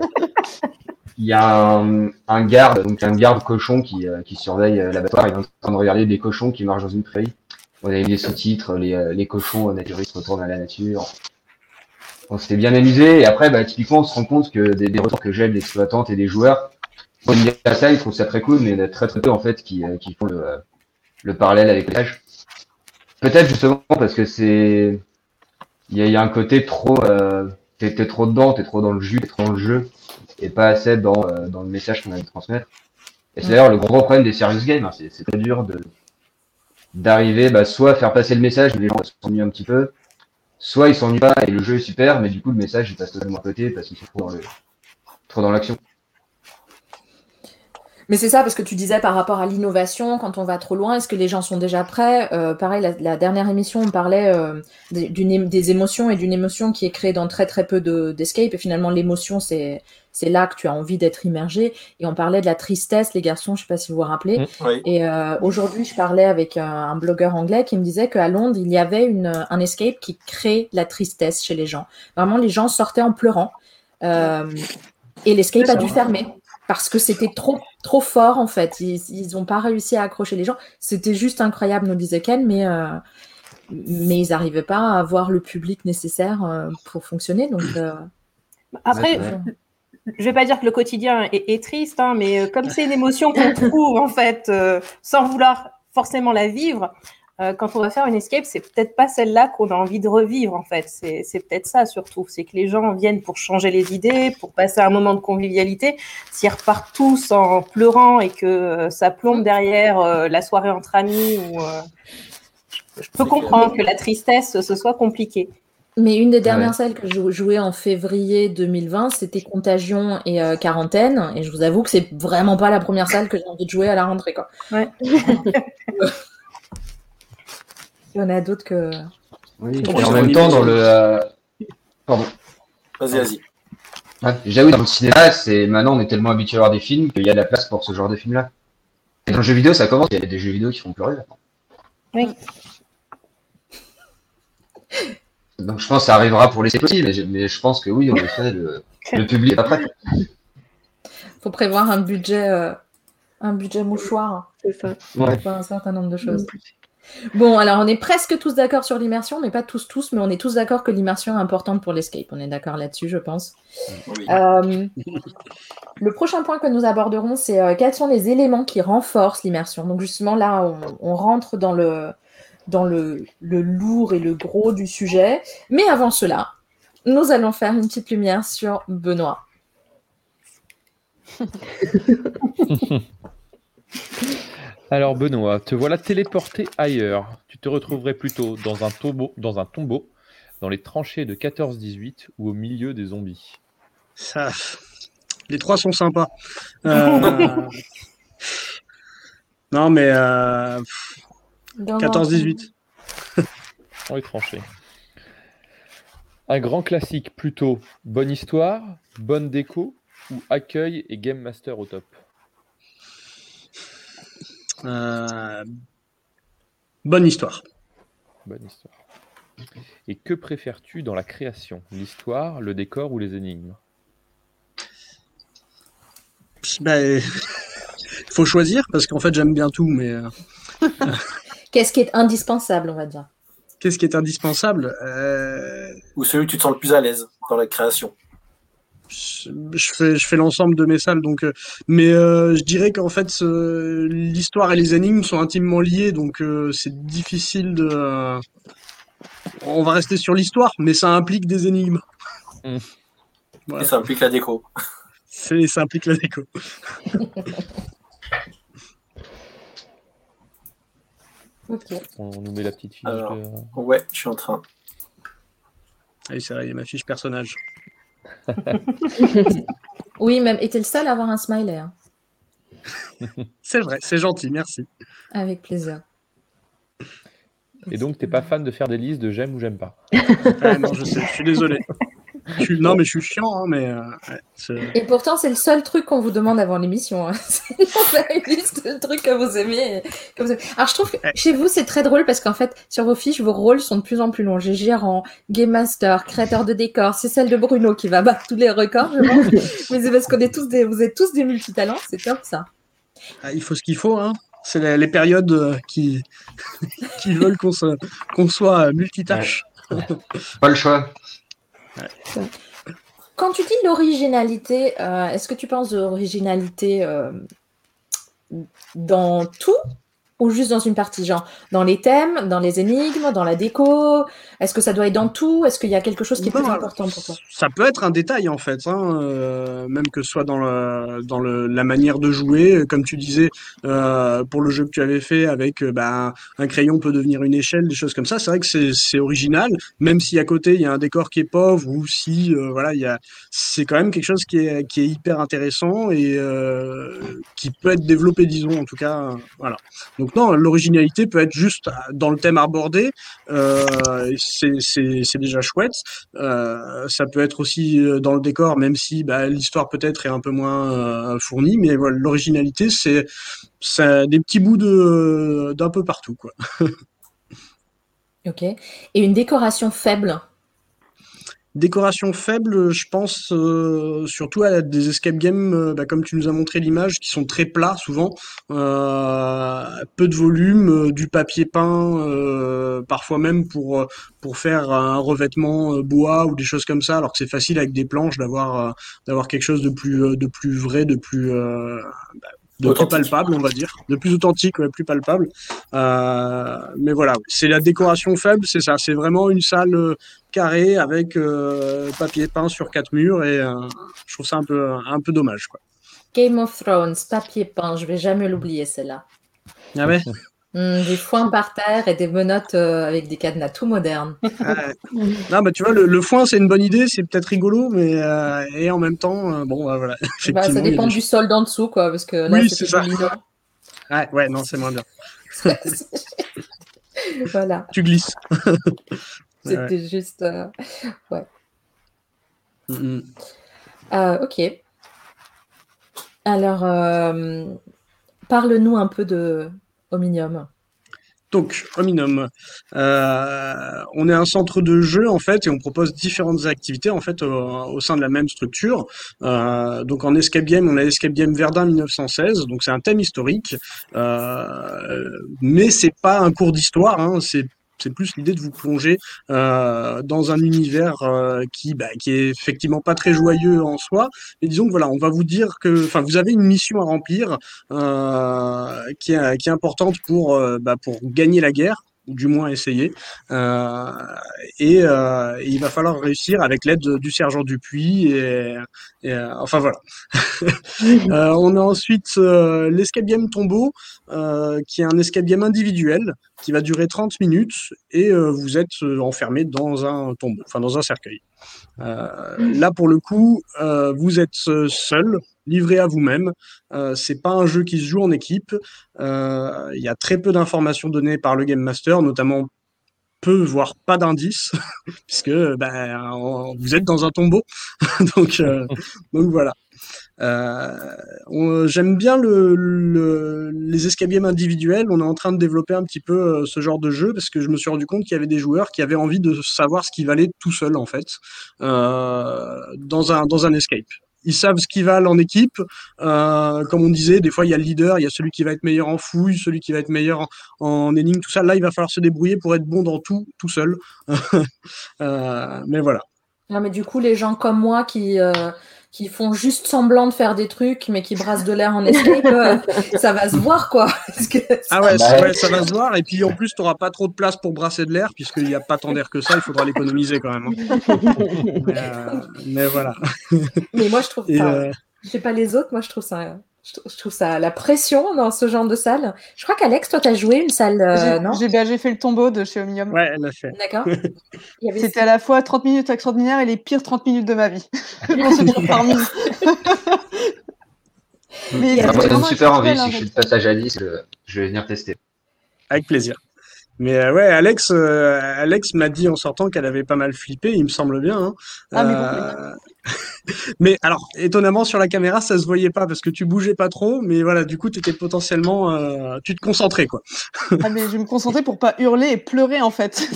il y a un, un garde, donc un garde cochon qui, euh, qui surveille euh, l'abattoir. Il est en train de regarder des cochons qui marchent dans une prairie. On a mis des sous-titres, les, euh, les cochons naturistes retournent à la nature. On s'était bien amusé. Et après, bah, typiquement, on se rend compte que des, des retours que j'ai de l'exploitante et des joueurs, quand ils disent ça, ils trouvent ça très cool, mais il y en a très très peu en fait qui, qui font le, le parallèle avec stage. Peut-être justement parce que c'est, il y y a un côté trop, euh, t'es t'es trop dedans, t'es trop dans le jus, t'es trop dans le jeu et pas assez dans, euh, dans le message qu'on a de transmettre. Et c'est d'ailleurs le gros problème des serious games, hein, c'est très dur de d'arriver, bah, soit à faire passer le message, mais les gens s'ennuient un petit peu, soit ils s'ennuient pas et le jeu est super, mais du coup le message il passe totalement à côté parce qu'ils sont trop dans le trop dans l'action. Mais c'est ça, parce que tu disais par rapport à l'innovation, quand on va trop loin, est-ce que les gens sont déjà prêts? Euh, Pareil, la, la dernière émission, on parlait euh, des- émotions et d'une émotion qui est créée dans très très peu de- d'escape. et finalement, l'émotion, c'est c'est là que tu as envie d'être immergé. Et on parlait de la tristesse, les garçons, je sais pas si vous vous rappelez. Mm. Oui. Et euh, aujourd'hui, je parlais avec un, un blogueur anglais qui me disait qu'à Londres, il y avait une, un escape qui crée la tristesse chez les gens. Vraiment, les gens sortaient en pleurant. Euh, et l'escape a dû fermer parce que c'était trop, trop fort en fait. Ils n'ont pas réussi à accrocher les gens. C'était juste incroyable, nous disait Ken, mais, euh, mais ils n'arrivaient pas à avoir le public nécessaire euh, pour fonctionner. Donc, euh, Après. Je vais pas dire que le quotidien est, est triste, hein, mais euh, comme c'est une émotion qu'on trouve en fait euh, sans vouloir forcément la vivre, euh, quand on va faire une escape, c'est peut-être pas celle-là qu'on a envie de revivre en fait. C'est c'est peut-être ça surtout, c'est que les gens viennent pour changer les idées, pour passer un moment de convivialité. S'ils repartent tous en pleurant et que euh, ça plombe derrière euh, la soirée entre amis, ou, euh, je peux comprendre que la tristesse ce soit compliqué. Mais une des dernières Ouais. celles que je jouais en février 2020, c'était Contagion et euh, Quarantaine. Et je vous avoue que c'est vraiment pas la première salle que j'ai envie de jouer à la rentrée. Quoi. Ouais. Il y en a d'autres que. Oui. Et en même temps, dans le, euh, pardon. Vas-y, vas-y. Ouais, J'avoue, dans le cinéma, c'est maintenant on est tellement habitué à voir des films qu'il y a de la place pour ce genre de film-là. Et dans le jeu vidéo, ça commence. Il y a des jeux vidéo qui font pleurer. maintenant. Oui. Donc je pense que ça arrivera pour les aussi, mais je, mais je pense que oui, en effet, le, le public est pas prêt. faut prévoir un budget, euh, un budget mouchoir C'est ça. Ouais. pour un certain nombre de choses. Bon, alors on est presque tous d'accord sur l'immersion, mais pas tous tous, mais on est tous d'accord que l'immersion est importante pour l'escape. On est d'accord là-dessus, je pense. Oui. Euh, le prochain point que nous aborderons, c'est euh, quels sont les éléments qui renforcent l'immersion. Donc justement là, on, on rentre dans le dans le, le lourd et le gros du sujet. Mais avant cela, nous allons faire une petite lumière sur Benoît. Alors Benoît, te voilà téléporté ailleurs. Tu te retrouverais plutôt dans un tombeau, dans un tombeau, dans les tranchées de 14-18 ou au milieu des zombies. Ça, les trois sont sympas. Euh, Non, mais euh, 14-18. Dans les tranchées. Un grand classique plutôt bonne histoire, bonne déco ou accueil et game master au top? Euh, Bonne histoire. Bonne histoire. Et que préfères-tu dans la création? L'histoire, le décor ou les énigmes? Ben, Faut choisir parce qu'en fait j'aime bien tout, mais euh, Qu'est-ce qui est indispensable, on va dire qu'est-ce qui est indispensable Euh, Ou celui où tu te sens le plus à l'aise dans la création. je fais, je fais l'ensemble de mes salles, donc, euh, mais euh, je dirais qu'en fait, euh, l'histoire et les énigmes sont intimement liés, donc euh, c'est difficile de. euh, on va rester sur l'histoire, mais ça implique des énigmes. Mm. Voilà. Et ça implique la déco. C'est, ça implique la déco. Ok. On nous met la petite fiche. Alors. de- Ouais, je suis en train. Ah oui, c'est vrai, il y a ma fiche personnage. Oui, même. Et t'es le seul à avoir un smiley. hein? C'est vrai, c'est gentil, merci. Avec plaisir. Et donc, t'es pas fan de faire des listes de j'aime ou j'aime pas? Ah, non, je sais, je suis désolé. Je suis- non, mais je suis chiant, hein, mais euh, ouais, Et pourtant, c'est le seul truc qu'on vous demande avant l'émission. hein. C'est une liste de trucs que vous aimez. et que vous aimez. Alors, je trouve que chez vous, c'est très drôle parce qu'en fait, sur vos fiches, vos rôles sont de plus en plus longs. J'ai gérant, game master, créateur de décor. C'est celle de Bruno qui va battre tous les records, je pense. Mais c'est parce qu'on est tous des, vous êtes tous des multitalents. C'est top, ça. Ah, il faut ce qu'il faut, hein. C'est les, les périodes euh, qui, qui veulent qu'on se- qu'on soit multitâche. Pas le choix. Quand tu dis l'originalité, euh, est-ce que tu penses de l'originalité euh, dans tout ou juste dans une partie? Genre dans les thèmes, dans les énigmes, dans la déco? Est-ce que ça doit être dans tout? Est-ce qu'il y a quelque chose qui est Non, plus important pour toi? Ça peut être un détail en fait, hein, euh, même que ce soit dans, le, dans le, la manière de jouer, comme tu disais euh, pour le jeu que tu avais fait avec euh, bah, un crayon peut devenir une échelle, des choses comme ça. C'est vrai que c'est c'est original, même si à côté il y a un décor qui est pauvre ou si euh, voilà il y a, c'est quand même quelque chose qui est, qui est hyper intéressant et qui peut être développé, disons en tout cas, voilà. Donc non, l'originalité peut être juste dans le thème abordé, euh, c'est- déjà chouette. Euh, ça peut être aussi euh, dans le décor, même si bah, l'histoire peut-être est un peu moins euh, fournie, mais voilà, l'originalité, c'est des petits bouts d'un peu partout, quoi. Ok. Et une décoration faible? Décoration faible, je pense euh, surtout à des escape games, euh, bah, comme tu nous as montré l'image, qui sont très plats souvent, euh, peu de volume, du papier peint, parfois même pour pour faire un revêtement bois ou des choses comme ça, alors que c'est facile avec des planches d'avoir d'avoir quelque chose de plus de plus vrai, de plus bah, de plus Authentique. palpable, on va dire, de plus authentique, ouais, plus palpable. Euh, mais voilà, c'est la décoration faible, c'est ça, c'est vraiment une salle euh, carrée avec euh, papier peint sur quatre murs et euh, je trouve ça un peu un peu dommage quoi. Game of Thrones, papier peint, je vais jamais l'oublier celle-là. Ah ouais? Hmm, des foins par terre et des menottes euh, avec des cadenas tout modernes. Ouais. Non bah tu vois le, le foin c'est une bonne idée, c'est peut-être rigolo mais euh, et en même temps euh, bon bah, voilà. Bah, ça dépend des du sol en dessous, quoi, parce que là, Oui, c'est ça. du. Ouais, ouais, non, c'est moins bien. voilà, Tu glisses. Ouais, c'était juste. euh, Ouais. Mm, ok. Alors, euh, parle-nous un peu de Donc, Hominum, euh, on est un centre de jeu en fait et on propose différentes activités en fait au, sein de la même structure. Euh, donc en escape game, on a l'escape game Verdun 1916, donc c'est un thème historique, euh, mais c'est pas un cours d'histoire, hein, c'est plus l'idée de vous plonger euh, dans un univers euh, qui, bah, qui est effectivement pas très joyeux en soi. Mais disons que voilà, on va vous dire que, enfin, vous avez une mission à remplir euh, qui, est, qui est importante pour, euh, bah, pour gagner la guerre ou du moins essayer. Euh, et, euh, et il va falloir réussir avec l'aide du sergent Dupuis. Et, et, euh, enfin voilà. On a ensuite l'escape game tombeau, qui est un escape game individuel qui va durer 30 minutes et vous êtes enfermé dans un tombeau, enfin dans un cercueil. Euh, là pour le coup, vous êtes seul, livré à vous-même. Euh, c'est pas un jeu qui se joue en équipe. Euh, Il y a très peu d'informations données par le game master, notamment peu voire pas d'indices puisque ben, on- vous êtes dans un tombeau donc euh, donc voilà euh, J'aime bien le, le- les games individuels. On est en train de développer un petit peu euh, ce genre de jeu parce que je me suis rendu compte qu'il y avait des joueurs qui avaient envie de savoir ce qui valait tout seul en fait dans un dans un escape. Ils savent ce qu'ils valent en équipe. Euh, comme on disait, des fois il y a le leader, il y a celui qui va être meilleur en fouille, celui qui va être meilleur en, en tout ça. Là, il va falloir se débrouiller pour être bon dans tout, tout seul. Euh, mais voilà. Non, mais du coup, les gens comme moi qui, euh, qui font juste semblant de faire des trucs, mais qui brassent de l'air en escape, euh, ça va se voir, quoi. Que Ah ouais, Bah ça va se voir. Et puis en plus, tu n'auras pas trop de place pour brasser de l'air, puisqu'il n'y a pas tant d'air que ça, il faudra l'économiser quand même. hein. mais, euh, mais voilà. Mais moi, je trouve. Euh, Je sais pas les autres, moi, je trouve ça. Je trou- je trouve ça la pression dans ce genre de salle. Je crois qu'Alex, toi, t'as joué une salle, euh, J'ai- non? J'ai j'ai fait le tombeau de chez Omnium. ouais, elle l'a fait. D'accord. C'était à la fois 30 minutes extraordinaires et les pires 30 minutes de ma vie. Parmi. Mais Ça me donne super envie. Si je suis de passage à Nice, je, je vais venir tester. Avec plaisir. Mais euh, ouais, Alex, euh, Alex m'a dit en sortant qu'elle avait pas mal flippé, il me semble bien. hein. Ah, mais Euh, mais alors, étonnamment, sur la caméra, ça se voyait pas parce que tu bougeais pas trop, mais voilà, du coup, tu étais potentiellement, euh, tu te concentrais, quoi. Ah, mais je me concentrer pour pas hurler et pleurer en fait.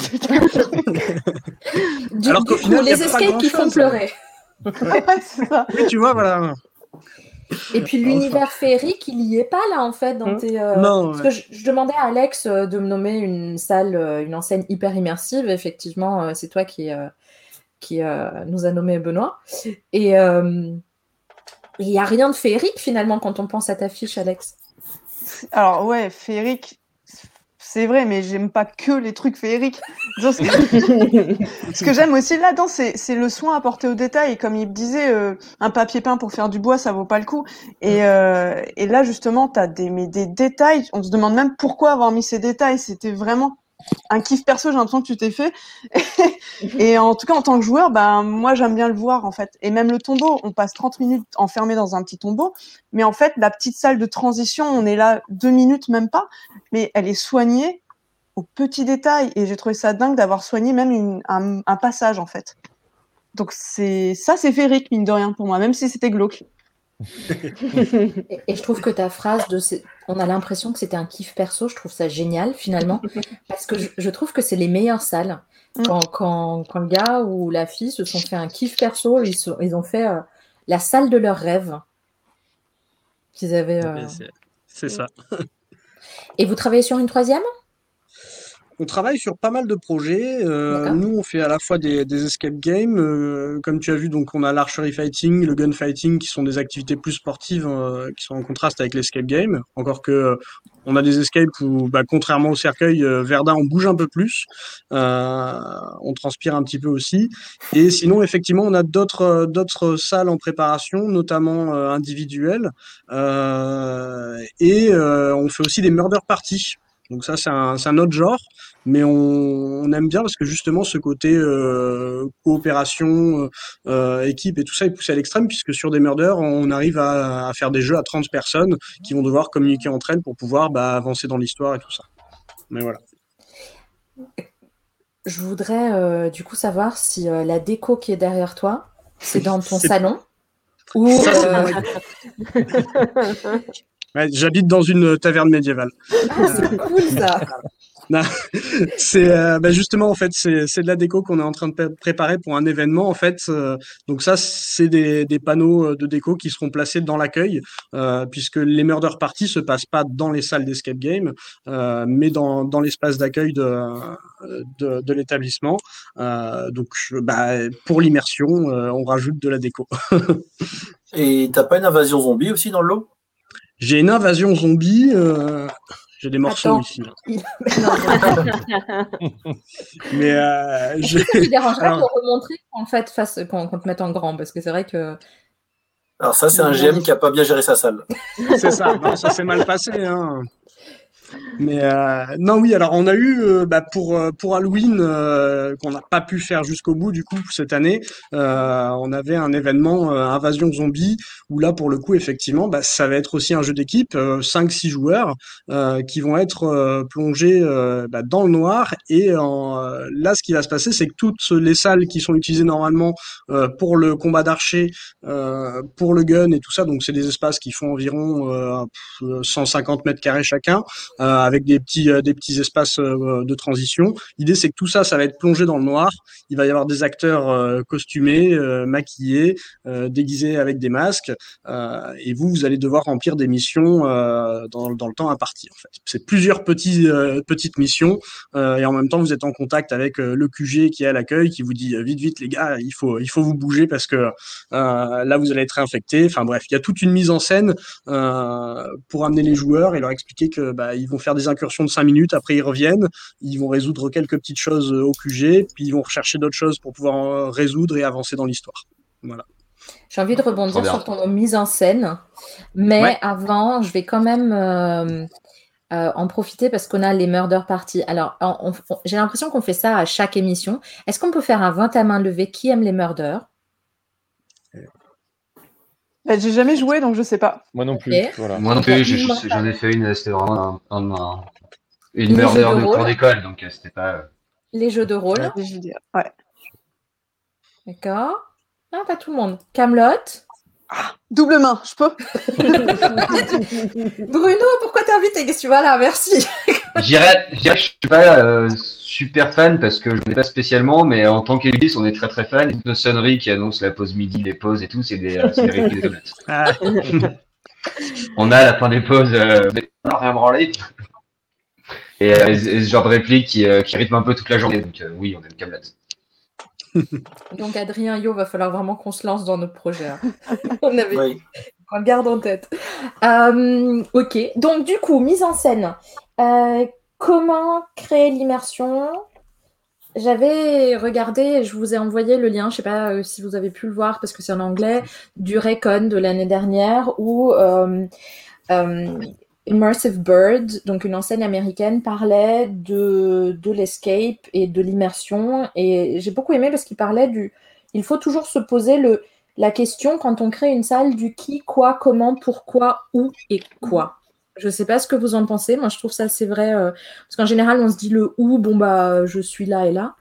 Du, Alors qu'au final, les escapes qui font grand-chose. pleurer. ouais, c'est ça. Mais tu vois, voilà. Et puis l'univers féerique, il y est pas là en fait dans Hmm. tes. euh, Non, Parce que je, je demandais à Alex euh, de me nommer une salle, euh, une enseigne hyper immersive. Effectivement, euh, c'est toi qui, euh, qui euh, nous a nommé Benoît. Et euh, il n'y a rien de féerique finalement quand on pense à ta fiche, Alex. Alors ouais, féerique, c'est vrai, mais j'aime pas que les trucs féeriques. Ce que, j'aime aussi là-dedans, c'est le soin apporté au détail. Et comme il me disait, euh, un papier peint pour faire du bois, ça vaut pas le coup. Et, euh, et là, justement, t'as des, mais des détails. On se demande même pourquoi avoir mis ces détails. C'était vraiment un kiff perso. J'ai l'impression que tu t'es fait. et en tout cas, en tant que joueur, ben moi, j'aime bien le voir en fait. Et même le tombeau, on passe 30 minutes enfermé dans un petit tombeau. Mais en fait, la petite salle de transition, on est là deux minutes, même pas. Mais elle est soignée aux petits détails. Et j'ai trouvé ça dingue d'avoir soigné même une- un, un passage, en fait. Donc c'est ça, c'est féerique, mine de rien, pour moi, même si c'était glauque. Et, et je trouve que ta phrase de on a l'impression que c'était un kiff perso, je trouve ça génial finalement. Parce que je, je trouve que c'est les meilleures salles. Mm. Quand, quand, quand le gars ou la fille se sont fait un kiff perso, ils, sont- ils ont fait euh, la salle de leurs rêves. Qu'ils avaient. euh, C'est ça. Et vous travaillez sur une troisième? On travaille sur pas mal de projets. Euh, nous, on fait à la fois des, des escape games, euh, comme tu as vu, donc on a l'archery fighting, le gunfighting, qui sont des activités plus sportives, euh, qui sont en contraste avec l'escape game. Encore que euh, on a des escapes où, bah, contrairement au cercueil, euh, Verdun, on bouge un peu plus, euh, on transpire un petit peu aussi. Et sinon, effectivement, on a d'autres d'autres salles en préparation, notamment euh, individuelles, Euh, et euh, on fait aussi des murder parties. Donc ça, c'est un, autre genre, mais on, on aime bien parce que justement, ce côté euh, coopération, euh, équipe et tout ça est poussé à l'extrême, puisque sur des murders, on arrive à, à faire des jeux à 30 personnes qui vont devoir communiquer entre elles pour pouvoir bah, avancer dans l'histoire et tout ça. Mais voilà. Je voudrais euh, du coup savoir si euh, la déco qui est derrière toi, c'est dans ton C'est- salon ou Euh, Ouais, J'habite dans une taverne médiévale. ah, c'est cool ça. C'est euh, bah, justement en fait c'est c'est de la déco qu'on est en train de pré- préparer pour un événement en fait. euh, donc ça c'est des, des panneaux euh, de déco qui seront placés dans l'accueil euh, puisque les murder parties se passent pas dans les salles d'escape game euh, mais dans dans l'espace d'accueil de de, de l'établissement. Euh, donc bah, pour l'immersion euh, on rajoute de la déco. Et t'as pas une invasion zombie aussi dans le lot? J'ai une invasion zombie. euh, j'ai des morceaux Attends. ici. Mais euh, je- ça te dérangerait Alors- de le remontrer en fait face qu'on qu'on te mette en grand? Parce que c'est vrai que Alors ça, c'est un GM qui a pas bien géré sa salle. C'est ça, non, ça s'est mal passé. Hein. Mais euh, non, oui, alors on a eu euh, bah, pour, euh, pour Halloween, euh, qu'on n'a pas pu faire jusqu'au bout du coup cette année, euh, on avait un événement Invasion Zombie, où là pour le coup, effectivement, bah, ça va être aussi un jeu d'équipe, euh, 5-6 joueurs, qui vont être plongés bah, dans le noir. Et en, là, ce qui va se passer, c'est que toutes les salles qui sont utilisées normalement pour le combat d'archer, pour le gun et tout ça, donc c'est des espaces qui font environ euh, pff, 150 mètres carrés chacun, avec des petits, euh, des petits espaces euh, de transition. L'idée, c'est que tout ça, ça va être plongé dans le noir. Il va y avoir des acteurs euh, costumés, maquillés, déguisés avec des masques, et vous, vous allez devoir remplir des missions dans, le temps imparti. En c'est plusieurs petites missions, et en même temps, vous êtes en contact avec le QG qui est à l'accueil, qui vous dit vite, vite, les gars, il faut, il faut vous bouger parce que là, vous allez être infecté. Enfin bref, il y a toute une mise en scène pour amener les joueurs et leur expliquer que bah, ils vont faire des incursions de 5 minutes, après ils reviennent, ils vont résoudre quelques petites choses au QG, puis ils vont rechercher d'autres choses pour pouvoir résoudre et avancer dans l'histoire. Voilà. J'ai envie de rebondir sur ton mise en scène, mais avant, je vais quand même euh, euh, en profiter parce qu'on a les murder parties. Alors, j'ai l'impression qu'on fait ça à chaque émission. Est-ce qu'on peut faire un 20 à main levée? Qui aime les murders? Bah, j'ai jamais joué, donc je sais pas. Moi non plus. Moi non plus, j'en ai, fait une, c'était vraiment un, une murder de, cours d'école, donc euh, c'était pas. Euh, Les jeux de rôle. Ouais. D'accord. Ah, pas tout le monde. Camelot. Ah, double main, je peux. Bruno, pourquoi t'es invité Qu'est-ce que tu vas là Merci. J'irais, je suis pas euh, super fan parce que je ne pas spécialement, mais en tant qu'élite, on est très très fan. Nos sonneries qui annoncent la pause midi, les pauses et tout, c'est des, euh, des ah. on a à la fin des pauses, euh, rien branlé. Et, et, ce genre de réplique qui, qui rythme un peu toute la journée. Donc oui, on aime Camelot. Donc Adrien Yo, va falloir vraiment qu'on se lance dans notre projet. Hein. on avait, on garde en tête. Euh, ok, donc du coup, mise en scène. Euh, comment créer l'immersion? J'avais regardé, je vous ai envoyé le lien, je ne sais pas euh, si vous avez pu le voir parce que c'est en anglais, du Recon de l'année dernière où Immersive Bird, donc une enseigne américaine, parlait de, l'escape et de l'immersion. Et j'ai beaucoup aimé parce qu'il parlait du. Il faut toujours se poser la question quand on crée une salle du qui, quoi, comment, pourquoi, où et quoi. Je ne sais pas ce que vous en pensez. Moi, je trouve ça c'est vrai. Euh, parce qu'en général, on se dit le où, bon, bah, je suis là et là.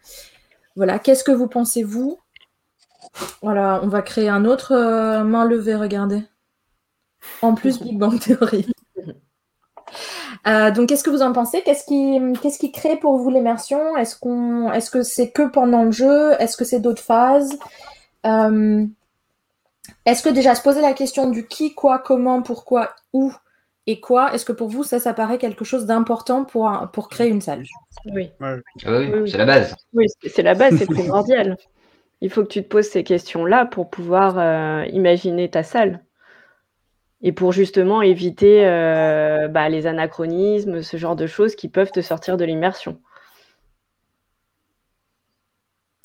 Voilà. Qu'est-ce que vous pensez, vous? Voilà, on va créer un autre euh, main levée, regardez. En plus, Big Bang Theory. Euh, donc, qu'est-ce que vous en pensez? Qu'est-ce qui, qu'est-ce qui crée pour vous l'immersion? Est-ce qu'on, est-ce que c'est que pendant le jeu? Est-ce que c'est d'autres phases? Euh, Est-ce que déjà se poser la question du qui, quoi, comment, pourquoi, où? Et quoi Est-ce que pour vous ça, ça paraît quelque chose d'important pour pour créer une salle? Oui. Ah oui, c'est la base. Oui, c'est la base, c'est primordial. Il faut que tu te poses ces questions-là pour pouvoir euh, imaginer ta salle et pour justement éviter euh, bah, les anachronismes, ce genre de choses qui peuvent te sortir de l'immersion.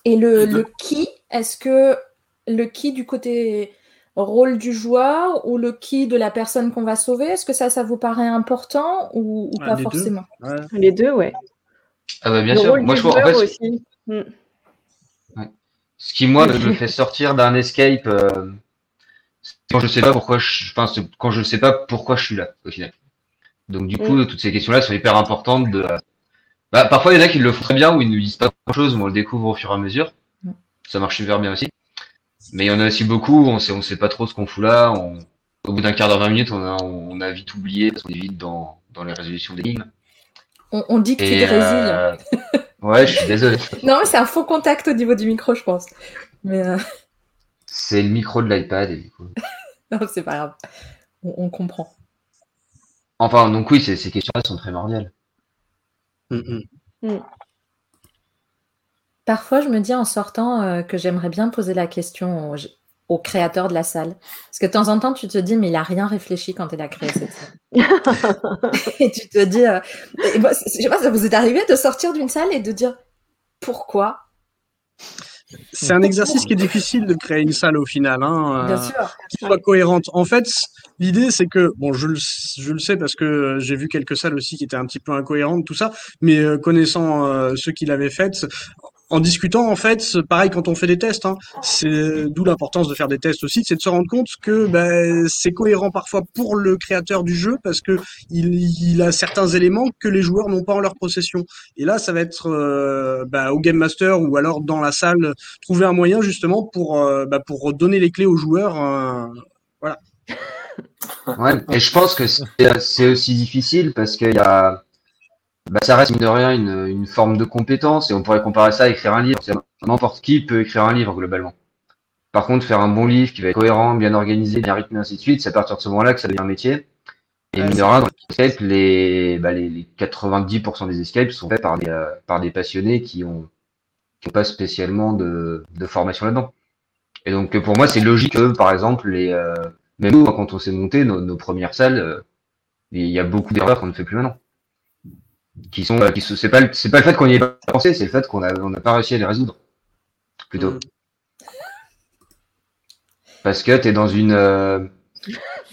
Et le, qui, est-ce que le qui du côté rôle du joueur ou le qui de la personne qu'on va sauver, est-ce que ça, ça vous paraît important ou, pas forcément? Les deux, ouais. Ah bah bien sûr. Moi, je vois, en fait, aussi. Hmm. Ce qui, moi, me fait sortir d'un escape, euh, quand je sais pas pourquoi je, enfin, quand je sais pas pourquoi je suis là au final. Donc du coup, mm. toutes ces questions-là sont hyper importantes. De, bah, parfois, il y en a qui le font très bien ou ils ne disent pas grand-chose, mais on le découvre au fur et à mesure. Mm. Ça marche super bien aussi. Mais il y en a aussi beaucoup, on sait, on sait pas trop ce qu'on fout là. On, au bout d'un quart d'heure, 20 minutes, on a, on a vite oublié parce qu'on est vite dans, dans les résolutions d'énigmes. On, on dit que tu es euh... Ouais, je suis désolé. non, mais c'est un faux contact au niveau du micro, je pense. Mais euh... C'est le micro de l'iPad et du coup. non, c'est pas grave. On, comprend. Enfin, donc oui, ces, questions-là sont primordiales. Mm. Parfois, je me dis en sortant euh, que j'aimerais bien poser la question au, créateur de la salle. Parce que de temps en temps, tu te dis, mais il n'a rien réfléchi quand il a créé cette salle. et tu te dis, euh, je sais pas, ça vous est arrivé de sortir d'une salle et de dire, pourquoi? C'est un exercice qui est difficile de créer une salle au final, hein, euh, qui soit cohérente. En fait, l'idée c'est que, bon, je le, je le sais parce que j'ai vu quelques salles aussi qui étaient un petit peu incohérentes, tout ça, mais euh, connaissant euh, ceux qui l'avaient faites, en discutant, en fait, pareil quand on fait des tests, hein, c'est d'où l'importance de faire des tests aussi, c'est de se rendre compte que ben, c'est cohérent parfois pour le créateur du jeu parce que il, il, a certains éléments que les joueurs n'ont pas en leur possession. Et là, ça va être euh, ben, au game master ou alors dans la salle trouver un moyen justement pour euh, ben, pour donner les clés aux joueurs. Euh, voilà. Ouais, et je pense que c'est aussi difficile parce qu'il y a bah, ça reste mine de rien une, une forme de compétence et on pourrait comparer ça à écrire un livre. C'est- N'importe qui peut écrire un livre globalement. Par contre, faire un bon livre qui va être cohérent, bien organisé, bien rythmé, ainsi de suite, c'est à partir de ce moment-là que ça devient un métier. Et mine de rien, dans l'escape, les, bah, les, les 90% des escapes sont faits par des, euh, par des passionnés qui ont, qui ont pas spécialement de, de formation là-dedans. Et donc, pour moi, c'est logique que, par exemple, les, euh, même nous, quand on s'est monté nos, nos premières salles, euh, il y a beaucoup d'erreurs qu'on ne fait plus maintenant. Qui sont, qui sont- c'est pas, le- c'est pas le fait qu'on y ait pas pensé, c'est le fait qu'on a, on n'a pas réussi à les résoudre. Plutôt. Mm. Parce que t'es dans une, euh,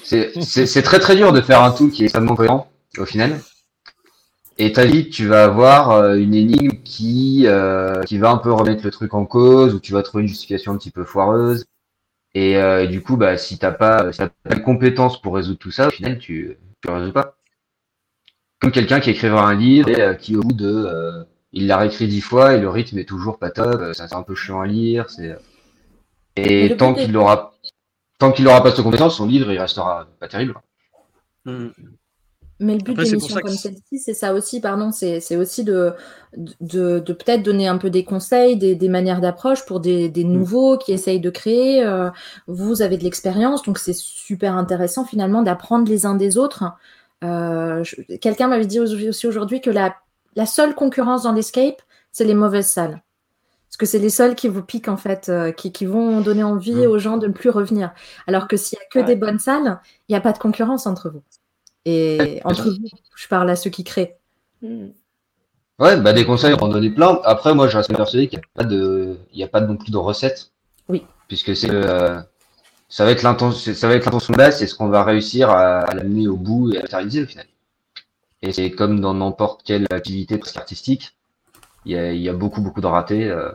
c'est, c'est, c'est très très dur de faire un tout qui est extrêmement cohérent, au final. Et ta vie, tu vas avoir euh, une énigme qui, euh, qui va un peu remettre le truc en cause, ou tu vas trouver une justification un petit peu foireuse. Et, euh, et du coup, bah, si t'as pas, si t'as pas de compétences pour résoudre tout ça, au final, tu, tu le résous pas. Comme quelqu'un qui écrira un livre et euh, qui, au bout de, euh, il l'a réécrit dix fois et le rythme est toujours pas top, euh, ça c'est un peu chiant à lire, c'est, euh, et tant qu'il aura, tant qu'il aura pas cette compétence, son livre, il restera pas terrible. Mm. Mais le but d'émissions comme c'est- celle-ci, c'est ça aussi, pardon, c'est c'est aussi de, de, de peut-être donner un peu des conseils, des, des manières d'approche pour des, des nouveaux qui essayent de créer. euh, vous avez de l'expérience, donc c'est super intéressant finalement d'apprendre les uns des autres. Euh, Quelqu'un m'avait dit aussi aujourd'hui que la, la seule concurrence dans l'escape, c'est les mauvaises salles. Parce que c'est les seuls qui vous piquent en fait, euh, qui, qui vont donner envie Mm. aux gens de ne plus revenir. Alors que s'il n'y a que Ouais. des bonnes salles, il n'y a pas de concurrence entre vous. Et entre vous, je parle à ceux qui créent. Mm. Ouais, bah des conseils, on en donner plein. Après, moi, je reste persuadé qu'il n'y a pas de, il y a pas non plus de recette. Oui. Puisque c'est, euh, ça va être l'intention, ça va être l'intention de base, c'est ce qu'on va réussir à, à l'amener au bout et à matérialiser au final. Et c'est comme dans n'importe quelle activité presque artistique, il y a, y a beaucoup, beaucoup de ratés, euh,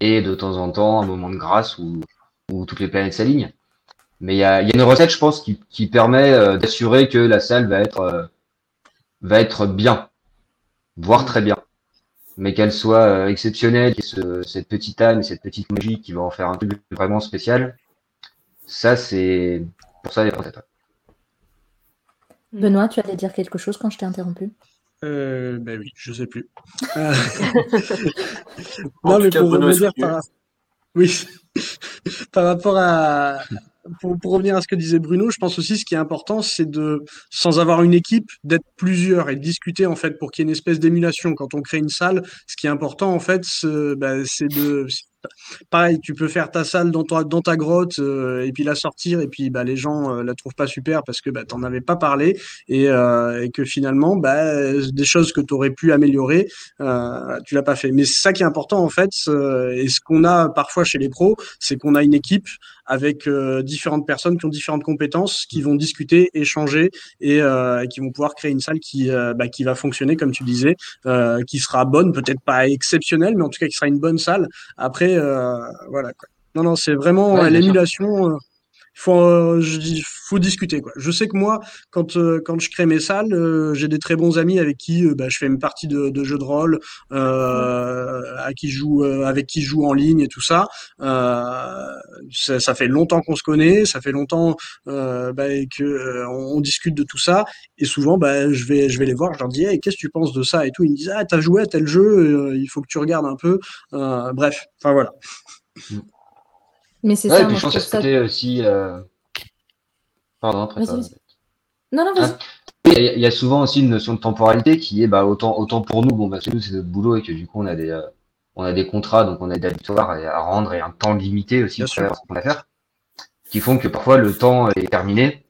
et de temps en temps, un moment de grâce où, où toutes les planètes s'alignent. Mais il y a, y a une recette, je pense, qui, qui permet euh, d'assurer que la salle va être, euh, va être bien, voire très bien mais qu'elle soit euh, exceptionnelle, qu'il y ait ce- cette petite âme et cette petite magie qui va en faire un truc vraiment spécial, ça c'est pour ça les recettes. Benoît, tu allais dire quelque chose quand je t'ai interrompu? Euh, ben oui, je sais plus. En non, mais cas, pour soutenu. par... Oui, par rapport à... Pour, pour revenir à ce que disait Bruno, je pense aussi ce qui est important, c'est de, sans avoir une équipe, d'être plusieurs et de discuter en fait pour qu'il y ait une espèce d'émulation. Quand on crée une salle, ce qui est important en fait, c'est bah, c'est de, pareil, tu peux faire ta salle dans ta, grotte euh, et puis la sortir et puis bah, les gens euh, la trouvent pas super parce que bah, t'en avais pas parlé et, euh, que finalement bah, des choses que tu aurais pu améliorer, euh, tu l'as pas fait. Mais c'est ça qui est important en fait euh, et ce qu'on a parfois chez les pros, c'est qu'on a une équipe avec euh, différentes personnes qui ont différentes compétences, qui vont discuter, échanger et euh, qui vont pouvoir créer une salle qui, euh, bah, qui va fonctionner comme tu disais, euh, qui sera bonne, peut-être pas exceptionnelle, mais en tout cas qui sera une bonne salle. Après, euh, voilà. Quoi. Non, non, c'est vraiment Ouais, l'émulation. Faut, euh, je faut discuter quoi. Je sais que moi, quand euh, quand je crée mes salles, euh, j'ai des très bons amis avec qui euh, bah, je fais une partie de, de jeux de rôle, à qui joue, avec qui je joue en ligne et tout ça. Ça, fait longtemps qu'on se connaît, ça fait longtemps bah, que on, discute de tout ça. Et souvent, bah, je vais je vais les voir, je leur dis, hey, qu'est-ce que tu penses de ça? et tout. Ils me disent, ah, t'as joué à tel jeu, il faut que tu regardes un peu. Bref, enfin voilà. Mais c'est Ouais, ça, et puis je pense ça. côté aussi. Euh... Pardon, après Vas-y, toi. vas-y. Non, non, vas-y. Ah. Il y, a, il y a souvent aussi une notion de temporalité qui est bah, autant, autant pour nous, bon, parce que nous c'est notre boulot et que du coup on a des, euh, on a des contrats, donc on a des victoires à à rendre et un temps limité aussi Bien pour sûr. faire ce qu'on a à faire, qui font que parfois le temps est terminé,